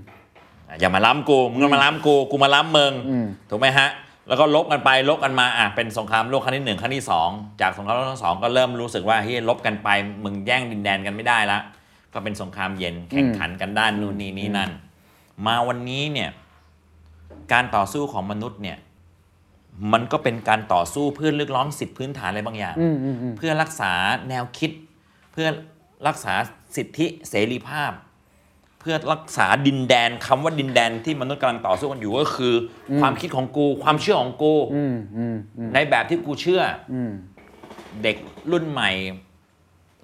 [SPEAKER 3] อย่ามาล้ำกูมึงมาล้ำกูกูมาล้ำมึง
[SPEAKER 2] อืม
[SPEAKER 3] ถูกไหมฮะ แล้วก็ลบกันไปลบกันมาอะเป็นสงครามโลกครั้งที่หนึ่งครั้งที่สองจากสงครามโลกครั้งที่สองก็เริ่มรู้สึกว่าเฮ้ยลบกันไปมึงแย่งดินแดนกันไม่ได้ละก็เป็นสงครามเย็นแข่งขันกันด้านนู่นนี่นี่นั่น มาวันนี้เนี่ยการต่อสู้ของมนุษย์เนี่ยมันก็เป็นการต่อสู้เพื่อเรียกร้องสิทธิพื้นฐานอะไรบางอย่าง
[SPEAKER 2] อืมอืมอืม
[SPEAKER 3] เพื่อรักษาแนวคิด เพื่อรักษาสิทธิเสรีภาพ เพื่อรักษาดินแดนคำว่าดินแดนที่มนุษย์กำลังต่อสู้กันอยู่ก็คืออความคิดของกูความเชื่อของกู
[SPEAKER 2] อืมอืมอืม
[SPEAKER 3] ในแบบที่กูเชื่อ
[SPEAKER 2] อืม
[SPEAKER 3] เด็กรุ่นใหม่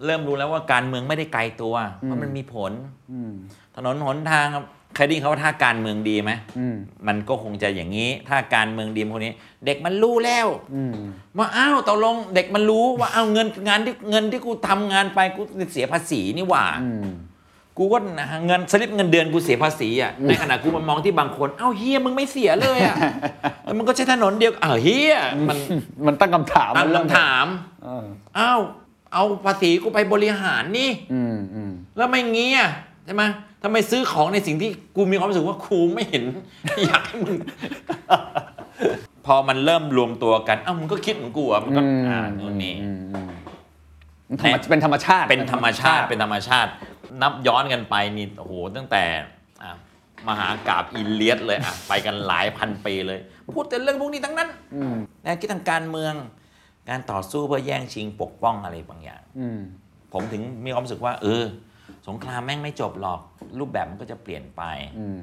[SPEAKER 3] เริ่มรู้แล้วว่าการเมืองไม่ได้ไกลตัวเพราะมันมีผล
[SPEAKER 2] อืม
[SPEAKER 3] ถนนหนทางเคยได้ยินเขาว่าถ้าการเมืองดีไหม
[SPEAKER 2] อืม
[SPEAKER 3] มันก็คงจะอย่างนี้ ถ้าการเมืองดีคนนี้ เด็กมันรู้แล้ว
[SPEAKER 2] อืม
[SPEAKER 3] ว่าอ้าวตกลงเด็กมันรู้ว่าอ้าวเงินงานที่เงินที่กูทำงานไปกูเสียภาษีนี่หว่า
[SPEAKER 2] อืม
[SPEAKER 3] กูก็เงินสลิปเงินเดือนกูเสียภาษีอะในขณะกูมันมองที่บางคนอ้าวเฮียมึงไม่เสียเลยอะแล้วมันก็ใช้ถนนเดียวอ้าวเฮียมัน
[SPEAKER 2] มันตั้งคำถาม
[SPEAKER 3] ตั้ง
[SPEAKER 2] มันเริ่
[SPEAKER 3] คำถาม
[SPEAKER 2] เออ
[SPEAKER 3] อ้าวเอาภาษีกูไปบริหารนี่
[SPEAKER 2] อืมอืม
[SPEAKER 3] แล้วไม่งี้อะใช่ไหมทำไมซื้อของในสิ่งที่กูมีความรู้สึกว่าครูไม่เห็น อยากให้มึงพอมันเริ่มรวมตัวกันอ้าวมึงก็คิดเหมือนกูอะมันก็อ่านู่นนี่
[SPEAKER 2] อืมอืมธรรมเป็นธรรมชาติ
[SPEAKER 3] เป็นธรรมชาติเป็นธรรมชาติ นับย้อนกันไปนี่โอ้โหตั้งแต่อะมหากาบอิเลียสเลยอะไปกันหลายพันปีเลย พูดแต่เรื่องพวกนี้ทั้งนั้น
[SPEAKER 2] อืม
[SPEAKER 3] แนวคิดทางการเมือง การต่อสู้เพื่อแย่งชิงปกป้องอะไรบางอย่าง
[SPEAKER 2] อืม
[SPEAKER 3] ผมถึงมีความรู้สึกว่า เออ สงครามแม่งไม่จบหรอก รูปแบบมันก็จะเปลี่ยนไป
[SPEAKER 2] อืม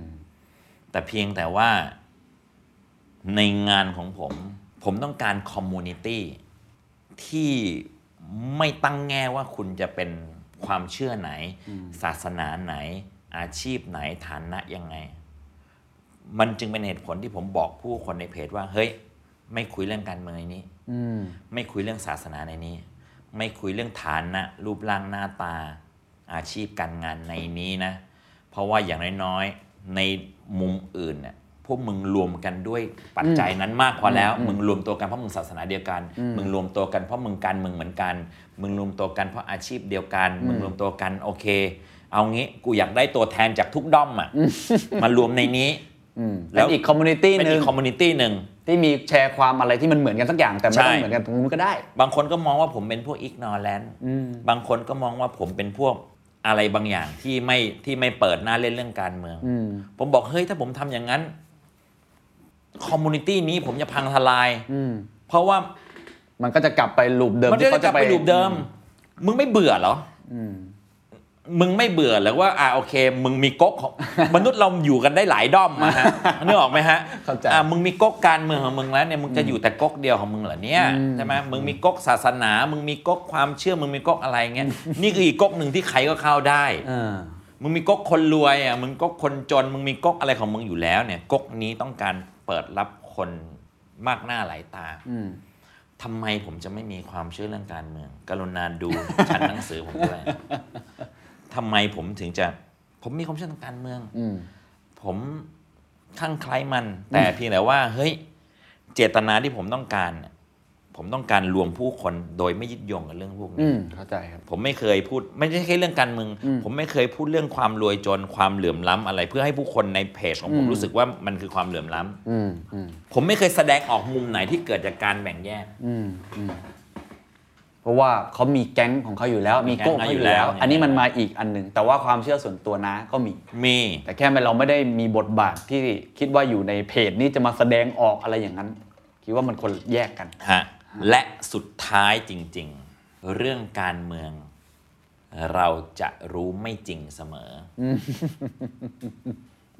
[SPEAKER 3] แต่เพียงแต่ว่า ในงานของผม ผมต้องการ community ที่ไม่ตั้งแง่ว่าคุณจะเป็น ความเชื่อไหน ศาสนาไหน อาชีพไหนฐานะยังไง มันจึงเป็นเหตุผลที่ผมบอกผู้คนในเพจว่าเฮ้ย ไม่คุยเรื่องการเมืองในนี้
[SPEAKER 2] อืม
[SPEAKER 3] ไม่คุยเรื่องศาสนาในนี้ ไม่คุยเรื่องฐานะ รูปร่างหน้าตา อาชีพการงานในนี้นะ เพราะว่าอย่างน้อยๆในมุมอื่นเนี่ยพวกมึงรวมกันด้วยปัจจัยนั้นมากพอแล้ว มึงรวมตัวกันเพราะมึงศาสนาเดียวกัน มึงรวมตัวกันเพราะมึงการเมืองเหมือนกัน มึงรวมตัวกันเพราะอาชีพเดียวกัน มึงรวมตัวกันโอเค เอางี้กูอยากได้ตัวแทนจากทุกด้อมอะมารวมในนี้
[SPEAKER 2] อืม
[SPEAKER 3] แล้
[SPEAKER 2] แล้วอีก community
[SPEAKER 3] เป็นอีก community หนึ่ง
[SPEAKER 2] ที่มีแชร์ความอะไรที่มันเหมือนกันสักอย่างแต่ไม่ต้อง
[SPEAKER 3] ใช่
[SPEAKER 2] เหมือนกันตรงนู้นก็ได้
[SPEAKER 3] บางคนก็มองว่าผมเป็นพวก ignorant อื
[SPEAKER 2] ม
[SPEAKER 3] บางคนก็มองว่าผมเป็นพวกอะไรบางอย่างที่ไม่ที่ไม่เปิดหน้าเล่นเรื่องการเมือง
[SPEAKER 2] อืม
[SPEAKER 3] ผมบอกเฮ้ยถ้าผมทำอย่างนั้น community นี้ผมจะพังทลาย
[SPEAKER 2] อืม
[SPEAKER 3] เพราะว่า
[SPEAKER 2] มันก็จะกลับไป loop เดิม
[SPEAKER 3] มัน
[SPEAKER 2] ที่เขาจะกลั
[SPEAKER 3] บไป loop เดิม มึงไม่เบื่อเหรอ
[SPEAKER 2] อืม
[SPEAKER 3] มึงไม่เบื่อเหรือว่าอ่าโอเค มึงมีก๊กของ มนุษย์เราอยู่กันได้หลายด้อมอะฮะนึกออกไหมฮะ
[SPEAKER 2] เข้าใจ
[SPEAKER 3] อ่ามึงมีก๊กการเมืองของมึงแล้วเนี่ยมึงจะอยู่แต่ก๊กเดียวของมึงเหรอเนี่ย
[SPEAKER 2] อืม
[SPEAKER 3] ใช่ไหมมึงมีก๊กศาสนา มึงมีก๊กความเชื่อมึงมีก๊กอะไรเงี้ยนี่คืออีกก๊กหนึ่งที่ใครก็เข้าได้
[SPEAKER 2] อ่า
[SPEAKER 3] มึงมีก๊กคนรวยอะมึงก๊กคนจน มึงมีก๊กอะไรของมึงอยู่แล้วเนี่ยก๊กนี้ต้องการเปิดรับคนมากหน้าหลายตา
[SPEAKER 2] อืม
[SPEAKER 3] ทำไมผมจะไม่มีความเชื่อเรื่องการเมือง กรุณาดูชั้นหนังสือผมด้วยทำไมผมถึงจะ ผมมีความเชื่อทางการเมือง
[SPEAKER 2] อืม
[SPEAKER 3] ผมข้างใคล้มัน แต่เพียงแต่ว่า เฮ้ย เจตนาที่ผมต้องการเนี่ย ผมต้องการรวมผู้คนโดยไม่ยึดโยงกับเรื่องพวก
[SPEAKER 2] อื
[SPEAKER 3] นี้
[SPEAKER 2] มเข้าใจครับ
[SPEAKER 3] ผมไม่เคยพูดไม่ใช่แค่เรื่องการเมืองผมไม่เคยพูดเรื่องความรวยจนความเหลื่อมล้ำอะไร เพื่อให้ผู้คนในเพจของผม
[SPEAKER 2] อืม
[SPEAKER 3] รู้สึกว่ามันคือความเหลื่อมล้ำ
[SPEAKER 2] อืมอืม
[SPEAKER 3] ผมไม่เคยแสดงออกมุมไหนที่เกิดจากการแบ่งแยก
[SPEAKER 2] อืมอืมเพราะว่าเขามีแก๊งของเขาอยู่แล้ว มีโก้
[SPEAKER 3] มีแก๊ง
[SPEAKER 2] เขา
[SPEAKER 3] เขา
[SPEAKER 2] อ
[SPEAKER 3] อยู่
[SPEAKER 2] ยู่แล้ว
[SPEAKER 3] แล้ว
[SPEAKER 2] อันนี้มันมาอีกอันหนึ่งแต่ว่าความเชื่อส่วนตัวนะก็มี
[SPEAKER 3] มี
[SPEAKER 2] แต่แค่เราไม่ได้มีบทบาทที่คิดว่าอยู่ในเพจนี้จะมาแสดงออกอะไรอย่างนั้นคิดว่ามันคนแยกกัน
[SPEAKER 3] ฮะ และสุดท้ายจริง ๆ เรื่องการเมือง เราจะรู้ไม่จริงเสมอ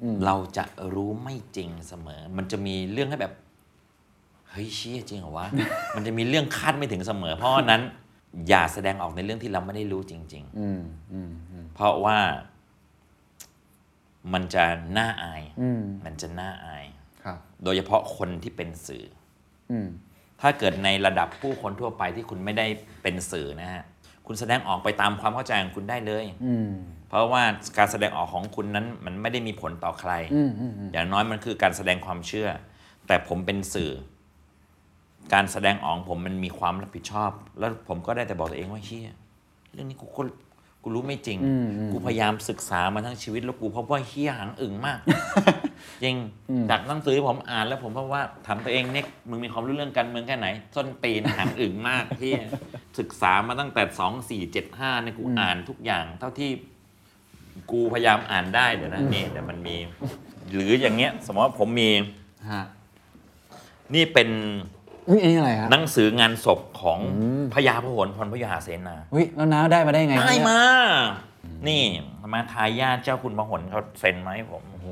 [SPEAKER 3] อเราจะรู้ไม่จริงเสมอ มันจะมีเรื่องให้แบบ เฮ้ยเชี่ยจริงเหรอวะ มันจะมีเรื่องคาดไม่ถึงเสมอ เพราะฉะนั้น อย่าแสดงออกในเรื่องที่เราไม่ได้รู้จริง
[SPEAKER 2] อืมอืมอืม
[SPEAKER 3] ๆเพราะว่า มันจะน่าอาย
[SPEAKER 2] อืม
[SPEAKER 3] มันจะน่าอาย
[SPEAKER 2] ครับ
[SPEAKER 3] โดยเฉพาะคนที่เป็นสื่อ
[SPEAKER 2] อืม
[SPEAKER 3] ถ้าเกิดในระดับผู้คนทั่วไปที่คุณไม่ได้เป็นสื่อนะฮะคุณแสดงออกไปตามความเข้าใจของคุณได้เลย
[SPEAKER 2] อืม
[SPEAKER 3] เพราะว่าการแสดงออกของคุณนั้นมันไม่ได้มีผลต่อใคร
[SPEAKER 2] อืมอืมอืม
[SPEAKER 3] อย่างน้อยมันคือการแสดงความเชื่อ แต่ผมเป็นสื่อ การแสดงออกของผมมันมีความรับผิดชอบ แล้วผมก็ได้แต่บอกตัวเองว่าเฮียเรื่องนี้กู ก็กูรู้ไม่จริง
[SPEAKER 2] อืมอืม
[SPEAKER 3] กูพยายามศึกษามาทั้งชีวิตแล้วกูพบว่าเฮียหังอึ่งมาก จริงจากหนังสือผมอ่านแล้วผมพบว่าถามตัวเองเนี่ยมึงมีความรู้เรื่องการเมืองแค่ไหนส้นตีนหังอึ่งมากที่ศึกษามาตั้งแต่สองสี่เจ็ดห้าเนี่ยกูอ่านทุกอย่าง เท่าที่กูพยายามอ่านได้เดี๋ยวนะนี่เดี๋ยวมันมี หรืออย่างเงี้ย สมมติว่าผมมี
[SPEAKER 2] ฮะ
[SPEAKER 3] นี่เป็น
[SPEAKER 2] อุ้ยอันนี้อะไรฮะ
[SPEAKER 3] หนังสืองานศพของ
[SPEAKER 2] อืม
[SPEAKER 3] พญาพหลพรพยาหาเสนา
[SPEAKER 2] อุ้ยแล้วน้าได้มาได้ไง
[SPEAKER 3] ได้
[SPEAKER 2] เนี่ย
[SPEAKER 3] มา นี่มาทายาทเจ้าคุณพหลเขาเซ็นมาให้ผม
[SPEAKER 2] โอ้โห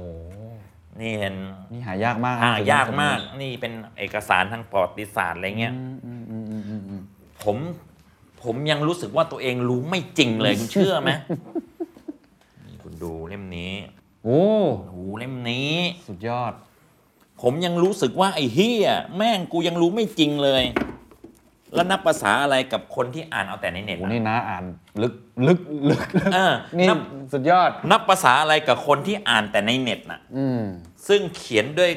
[SPEAKER 3] นี่เห็น
[SPEAKER 2] นี่หายากมาก
[SPEAKER 3] หายากมาก นี่เป็นเอกสารทางประวัติศาสตร์อะไรเงี้ย
[SPEAKER 2] อืมอืมอืมอืมอืมอืม
[SPEAKER 3] ผมผมยังรู้สึกว่าตัวเองรู้ไม่จริงเลยคุณเชื่อไหมนี่คุณดูเล่มนี้
[SPEAKER 2] โอ้
[SPEAKER 3] โอ้โหเล่มนี้
[SPEAKER 2] สุดยอด
[SPEAKER 3] ผมยังรู้สึกว่าไอ้เฮียแม่งกูยังรู้ไม่จริงเลย แล้วนับภาษาอะไรกับคนที่อ่านเอาแต่ในเน็ต
[SPEAKER 2] โอ้
[SPEAKER 3] อะ
[SPEAKER 2] นี่นะอ่านลึกลึกลึก
[SPEAKER 3] เออ
[SPEAKER 2] นี่
[SPEAKER 3] นับ
[SPEAKER 2] สุดยอด
[SPEAKER 3] นับภาษาอะไรกับคนที่อ่านแต่ในเน็ตน่ะ
[SPEAKER 2] อืม
[SPEAKER 3] ซึ่งเขียนด้วย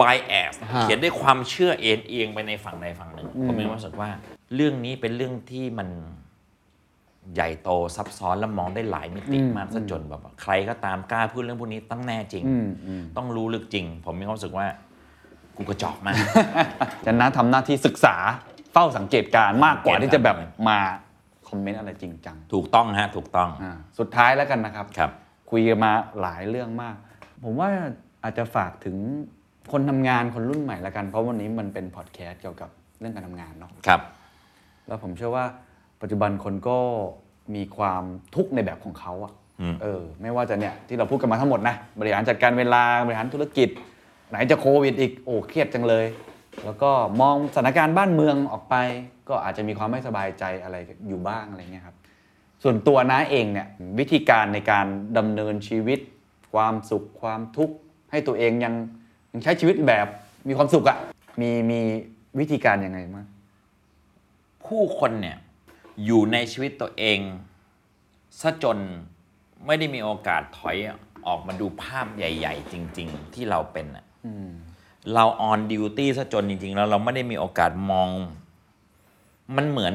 [SPEAKER 3] bias
[SPEAKER 2] ฮะ
[SPEAKER 3] เขียนด้วยความเชื่อเอ็นเอียงไปในฝั่งใดฝั่งหนึ่ง
[SPEAKER 2] อืม
[SPEAKER 3] ผมมีความรู้สึกว่า เรื่องนี้เป็นเรื่องที่มัน ใหญ่โตซับซ้อนและมองได้หลายมิติมากซะจนแบบว่าใครก็ตามกล้าพูดเรื่องพวกนี้ต้องแน่จริง
[SPEAKER 2] อืมอืม
[SPEAKER 3] ต้องรู้ลึกจริง ผมมีความรู้สึกว่ากูกระจอกมาก
[SPEAKER 2] จะนะทำหน้าที่ศึกษาเฝ้าสังเกตการณ์มากกว่า
[SPEAKER 3] สังเกต
[SPEAKER 2] ที่จะแบบ
[SPEAKER 3] การณ์
[SPEAKER 2] มาคอมเมนต์อะไรจริงจัง
[SPEAKER 3] ถูกต้องฮะ ถูกต้อง
[SPEAKER 2] อ่าสุดท้ายแล้วกันนะครับ
[SPEAKER 3] ครับ
[SPEAKER 2] คุยกันมาหลายเรื่องมาก ผมว่าอาจจะฝากถึงคนทำงานคนรุ่นใหม่แล้วกัน เพราะวันนี้มันเป็นพอดแคสต์เกี่ยวกับเรื่องการทำงานเนาะ
[SPEAKER 3] ครับ
[SPEAKER 2] แล้วผมเชื่อว่า ปัจจุบันคนก็มีความทุกข์ในแบบของเขาอะ
[SPEAKER 3] อืม
[SPEAKER 2] เออ ไม่ว่าจะเนี่ยที่เราพูดกันมาทั้งหมดนะบริหารจัดการเวลาบริหารธุรกิจ ไหนจะโควิดอีกโอ้เครียดจังเลย แล้วก็มองสถานการณ์บ้านเมืองออกไป ก็อาจจะมีความไม่สบายใจอะไรอยู่บ้างอะไรเงี้ยครับ ส่วนตัวน้าเองเนี่ยวิธีการในการดำเนินชีวิต ความสุขความทุกข์ให้ตัวเองยังยังใช้ชีวิตแบบมีความสุขอะมีมีวิธีการยังไงมั้าง
[SPEAKER 3] ผู้คนเนี่ย อยู่ในชีวิตตัวเองซะจนไม่ได้มีโอกาสถอยออกมาดูภาพใหญ่ ๆ จริง ๆ ที่เราเป็นอะเราออนดิวตี้ซะจนจริง ๆ แล้วเราไม่ได้มีโอกาสมอง มันเหมือน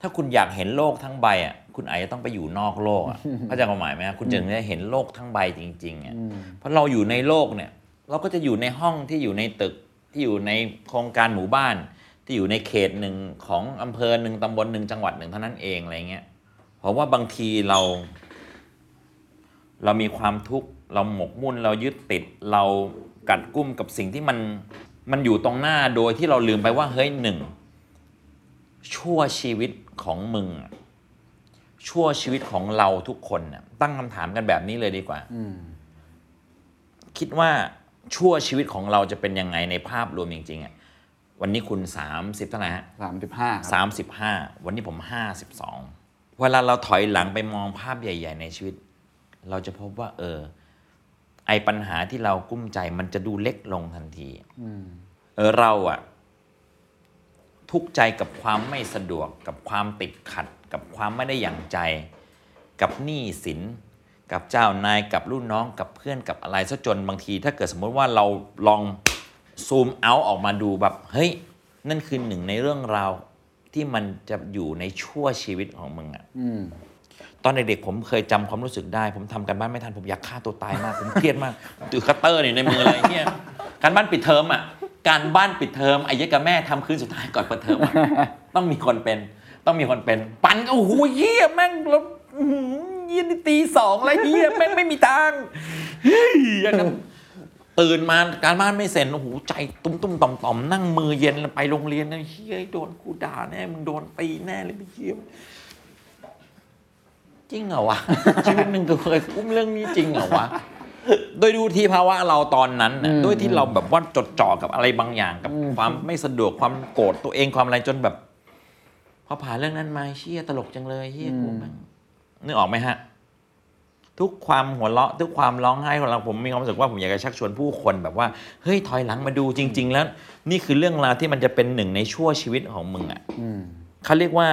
[SPEAKER 3] ถ้าคุณอยากเห็นโลกทั้งใบอะคุณอาจจะต้องไปอยู่นอกโลกอะเข้าใจความหมายไหมฮะคุณจึงได้เห็นโลกทั้งใบจริงๆอะเพราะเราอยู่ในโลกเนี่ย เราก็จะอยู่ในห้องที่อยู่ในตึกที่อยู่ในโครงการหมู่บ้าน ที่อยู่ในเขตหนึ่งของอำเภอหนึ่งตำบลหนึ่งจังหวัดหนึ่งเท่านั้นเองอะไรเงี้ยเพราะว่าบางทีเรา เรามีความทุกข์เราหมกมุ่นเรายึดติด เรากัดกุ้มกับสิ่งที่มันมันอยู่ตรงหน้าโดยที่เราลืมไปว่าเฮ้ยหนึ่งชั่วชีวิตของมึงอะชั่วชีวิตของเราทุกคนน่ะตั้งคำถามกันแบบนี้เลยดีกว่าคิดว่าชั่วชีวิตของเราจะเป็นยังไงในภาพรวมจริงๆอะ วันนี้คุณ 30 เท่าไหร่ฮะ
[SPEAKER 2] สามสิบห้า
[SPEAKER 3] สามสิบห้าวันนี้ผมห้าสิบสองเวลาเราถอยหลังไปมองภาพใหญ่ ๆ ในชีวิต เราจะพบว่า เออ ไอปัญหาที่เรากุ้มใจมันจะดูเล็กลงทันทีเออเราอะทุกข์ใจกับความไม่สะดวกกับความติดขัด กับความไม่ได้อย่างใจ กับหนี้สิน กับเจ้านายกับรุ่นน้องกับเพื่อนกับอะไรซะจนบางที ถ้าเกิดสมมติว่าเราลอง ซูมเอาออกมาดูแบบเฮ้ยนั่นคือหนึ่งในเรื่องราวที่มันจะอยู่ในชั่วชีวิตของมึงอะ
[SPEAKER 2] อืม
[SPEAKER 3] ตอนเด็กๆผมเคยจำความรู้สึกได้ ผมทำการบ้านไม่ทันผมอยากฆ่าตัวตายมากผมเครียดมากถือคัตเตอร์นี่ในมืออะไรเนี่ยการบ้านปิดเทอมอะการบ้านปิดเทอมไอ้เหี้ยกับแม่ทำคืนสุดท้ายก่อนเปิดเทอมอะต้องมีคนเป็น ต้องมีคนเป็น ปันก็โอ้โหเหี้ยแม่งแล้วอื้อหือเหี้ยนี่ตีสองแล้วเหี้ยแม่งไม่มีทางเฮ้ยอย่างนั้น ตื่นมาการบ้านไม่เสร็จโอ้โหใจตุ้มตุ้มๆต่อมต่อมๆนั่งมือเย็นไปโรงเรียนนะเฮ้ยโดนกูด่าแน่มึงโดนตีแน่เลยไปเหี้ยจริงเหรอวะชีวิตหนึ่งก็เคยอุ้มเรื่องนี้จริงเหรอวะโดยดูที่ภาวะเราตอนนั้นน่ะ
[SPEAKER 2] อืม
[SPEAKER 3] ด้วยที่เราแบบว่าจดจ่อกับอะไรบางอย่างกับความไม่สะดวกความโกรธตัวเองความอะไรจนแบบพอผ่านเรื่องนั้นมาเชี่ยตลกจังเลยเชี่ยกูแม่งนึกออกไหมฮะ ทุกความหัวเราะทุกความร้องไห้ของเราผมมีความรู้สึกว่าผมอยากจะชักชวนผู้คนแบบว่าเฮ้ยถอยหลังมาดูจริง ๆ แล้ว นี่คือเรื่องราวที่มันจะเป็นหนึ่งในชั่วชีวิตของมึงอะ
[SPEAKER 2] อืม
[SPEAKER 3] เขาเรียกว่า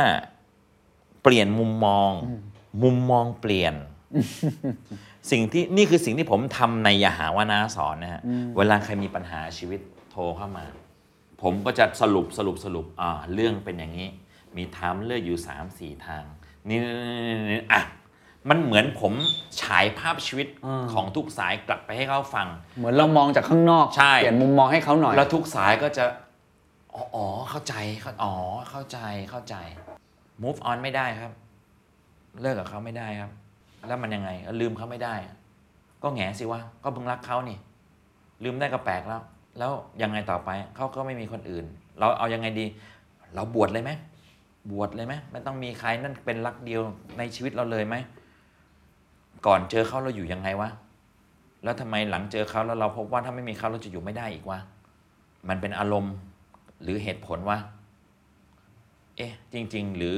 [SPEAKER 3] เปลี่ยนมุมมอง มุมมองเปลี่ยน สิ่งที่นี่คือสิ่งที่ผมทำในยาหาวานาสอนนะฮะเวลาใครมีปัญหาชีวิตโทรเข้ามา ผมก็จะสรุปสรุปสรุปอ่าเรื่องเป็นอย่างนี้ มีทางเลือกอยู่สามสี่ทางนี่นี่อะ มันเหมือนผมฉายภาพชีวิตของทุกสายกลับไปให้เขาฟัง
[SPEAKER 2] เหมือนเรามองจากข้างนอก
[SPEAKER 3] ใช่
[SPEAKER 2] เปลี่ยนมุมมองให้เขาหน่อย
[SPEAKER 3] แล้วทุกสายก็จะอ๋ออ๋อเข้าใจเข้าอ๋อเข้าใจเข้าใจ move on ไม่ได้ครับ เลิกกับเขาไม่ได้ครับ แล้วมันยังไงลืมเขาไม่ได้ ก็แหงสิวะก็เพิ่งรักเขานี่ ลืมได้ก็แปลกแล้ว แล้วยังไงต่อไปเขาก็ไม่มีคนอื่น เราเอายังไงดี เราบวชเลยไหมบวชเลยไหมไม่ต้องมีใครนั่นเป็นรักเดียวในชีวิตเราเลยไหม ก่อนเจอเขาเราอยู่ยังไงวะ แล้วทำไมหลังเจอเขาแล้วเราพบว่าถ้าไม่มีเขาเราจะอยู่ไม่ได้อีกวะ มันเป็นอารมณ์หรือเหตุผลวะ เอ๊ะ จริง ๆ หรือ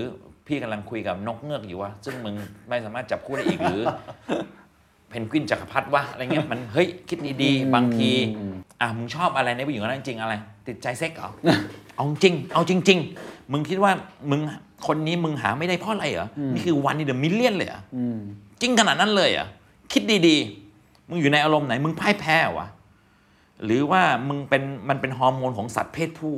[SPEAKER 3] พี่กำลังคุยกับนกเงือกอยู่วะ ซึ่งมึงไม่สามารถจับคู่ได้อีกหรือเพนกวินจักรพรรดิวะอะไรเงี้ยมันเฮ้ยคิดดีๆบางทีอะมึงชอบอะไรในผู้หญิงคนนั้นจริงอะไร ติดใจเซ็กเหรอเอาจริง เอาจริง ๆ มึงคิดว่ามึงคนนี้มึงหาไม่ได้เพราะอะไรเหรอนี่คือวันนี้เดอะมิลเลียนเลยเหรอ
[SPEAKER 2] อืม
[SPEAKER 3] จริงขนาดนั้นเลยเหรอะคิดดีๆ มึงอยู่ในอารมณ์ไหน มึงพ่ายแพ้เหรอวะหรือว่ามึงเป็นมันเป็นฮอร์โมนของสัตว์เพศผู้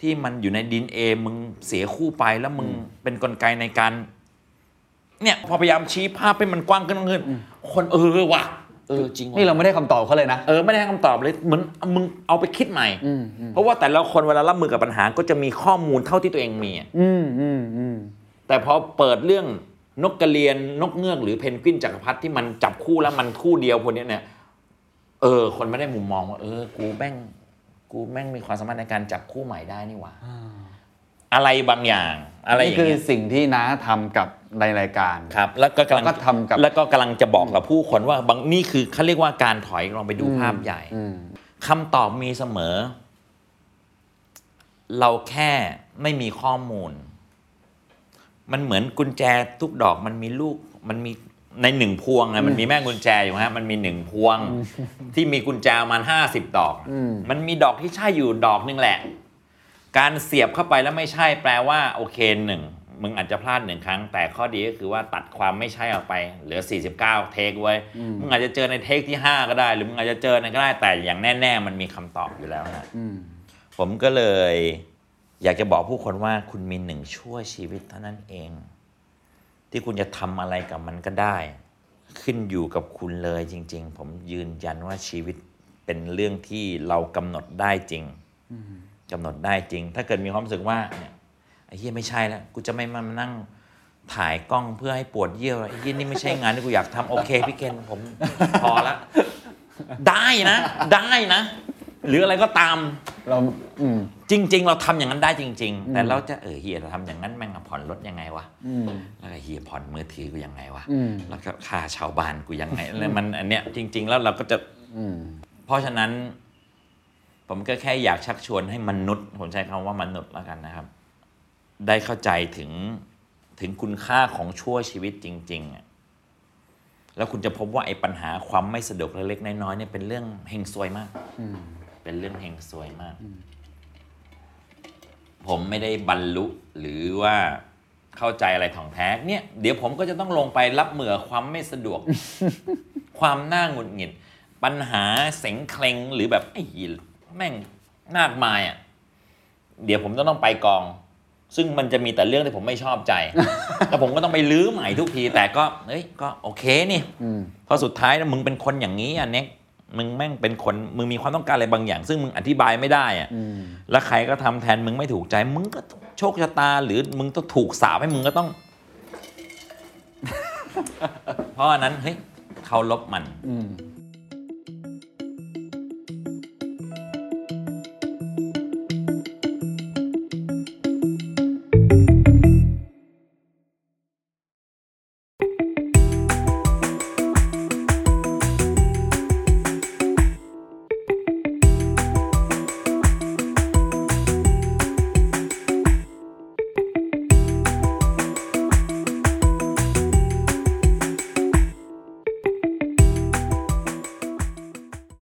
[SPEAKER 3] ที่มันอยู่ในดินเอมึงเสียคู่ไปแล้วมึงเป็นกลไกในการ เนี่ยพอพยายามชี้ภาพให้มันกว้างขึ้นขึ้น คนเออว่ะเออจริงว่ะ
[SPEAKER 2] นี่เราไม่ได้คำตอบเขาเลยนะ
[SPEAKER 3] เออไม่ได้ให้คำตอบเลยเหมือนมึงเอาไปคิดใหม่
[SPEAKER 2] อืมอืม
[SPEAKER 3] เพราะว่าแต่ละคนเวลารับมือกับปัญหาก็จะมีข้อมูลเท่าที่ตัวเองมีอะ
[SPEAKER 2] อืมอืมอืม
[SPEAKER 3] แต่พอเปิดเรื่อง นกกระเรียนนกเงือกหรือเพนกวินจักรพรรดิที่มันจับคู่แล้วมันคู่เดียวคนเนี้ยเนี่ยเออ คนไม่ได้มุมมองว่าเออ กูแม่งกูแม่งมีความสามารถในการจับคู่ใหม่ได้นี่หว่าอะไรบางอย่าง อะไรอ
[SPEAKER 2] นี่
[SPEAKER 3] ย่าง
[SPEAKER 2] คือ
[SPEAKER 3] เงี้ย
[SPEAKER 2] สิ่งที่น้าทำกับในรายการ
[SPEAKER 3] ครับ แล้วก็กำลัง
[SPEAKER 2] แล้วก็ทำกับ
[SPEAKER 3] แล้วก็กำลังจะบอกกับผู้คนว่าบางนี่คือเขาเรียกว่าการถอยลองไปดูภาพใหญ่
[SPEAKER 2] อืม
[SPEAKER 3] คำตอบมีเสมอ เราแค่ไม่มีข้อมูล มันเหมือนกุญแจทุกดอกมันมีลูกมันมีในหนึ่งพวงไงมันมีแม่กุญแจอยู่ฮะมันมีหนึ่งพวง ที่มีกุญแจประมันห้าสิบดอก
[SPEAKER 2] อืม
[SPEAKER 3] มันมีดอกที่ใช่อยู่ดอกหนึงแหละ การเสียบเข้าไปแล้วไม่ใช่แปลว่าโอเคหนึ่งมึงอาจจะพลาดหนึ่งครั้ง แต่ข้อดีก็คือว่าตัดความไม่ใช่ออกไป เหลือ 49 เทคไว้ มึงอาจจะเจอในเทคที่ 5 ก็ได้ หรือมึงอาจจะเจอในก็ได้แต่อย่างแน่ ๆ มันมีคำตอบอยู่แล้วนะ
[SPEAKER 2] อืม
[SPEAKER 3] ผมก็เลย อยากจะบอกผู้คนว่าคุณมีหนึ่งชั่วชีวิตเท่านั้นเอง ที่คุณจะทำอะไรกับมันก็ได้ ขึ้นอยู่กับคุณเลยจริง ๆ ผมยืนยันว่าชีวิตเป็นเรื่องที่เรากำหนดได้จริงกำหนดได้จริง ถ้าเกิดมีความรู้สึกว่าเนี่ยไอ้เหี้ยไม่ใช่แล้วกูจะไม่มานั่งถ่ายกล้องเพื่อให้ปวดเยี่ยวไอ้เหี้ยนี่ไม่ใช่งานที่กูอยากทำโอเคพี่เคนผมพอละได้นะ ได้นะ หรืออะไรก็ตาม
[SPEAKER 2] เราอืม
[SPEAKER 3] จริง ๆ เราทำอย่างนั้นได้จริง ๆ แต่เราจะเออเฮียเราทำอย่างนั้นแม่งผ่อนรถยังไงวะ
[SPEAKER 2] อืม
[SPEAKER 3] แล้วก็เฮียผ่อนมือถือกูยังไงวะ
[SPEAKER 2] อืม
[SPEAKER 3] แล้วก็ค่าชาวบ้านกูยังไงแล้วมันอันเนี้ยจริง ๆ แล้วเราก็จะ
[SPEAKER 2] อืม
[SPEAKER 3] เพราะฉะนั้น ผมก็แค่อยากชักชวนให้มนุษย์ผมใช้คำว่ามนุษย์แล้วกันนะครับ ได้เข้าใจถึงถึงคุณค่าของชั่วชีวิตจริงๆอะแล้วคุณจะพบว่าไอ้ปัญหาความไม่สะดวกเล็กๆน้อยๆเนี่ยเป็นเรื่องเฮงซวยมาก เป็นเรื่องเฮงซวยมาก ผมไม่ได้บรรลุหรือว่าเข้าใจอะไรถ่องแท้เนี่ย เดี๋ยวผมก็จะต้องลงไปรับมือกับความไม่สะดวก ความน่าหงุดหงิด ปัญหาเสงเคลงหรือแบบไอ้เหี้ยแม่งมากมายอะเดี๋ยวผมจะต้องไปกอง ซึ่งมันจะมีแต่เรื่องที่ผมไม่ชอบใจ แล้วผมก็ต้องไปลื้อใหม่ทุกที แต่ก็เฮ้ยก็โอเคนี่
[SPEAKER 2] อืม
[SPEAKER 3] เพราะสุดท้ายนะมึงเป็นคนอย่างนี้อะเน็ก มึงแม่งเป็นคนมึงมีความต้องการอะไรบางอย่าง ซึ่งมึงอธิบายไม่ได้อะ
[SPEAKER 2] อืม
[SPEAKER 3] แล้วใครก็ทำแทนมึงไม่ถูกใจ มึงก็โชคชะตา หรือมึงต้องถูกสาปให้มึงก็ต้อง เพราะอันนั้นเฮ้ยเขาลบมัน
[SPEAKER 2] อืม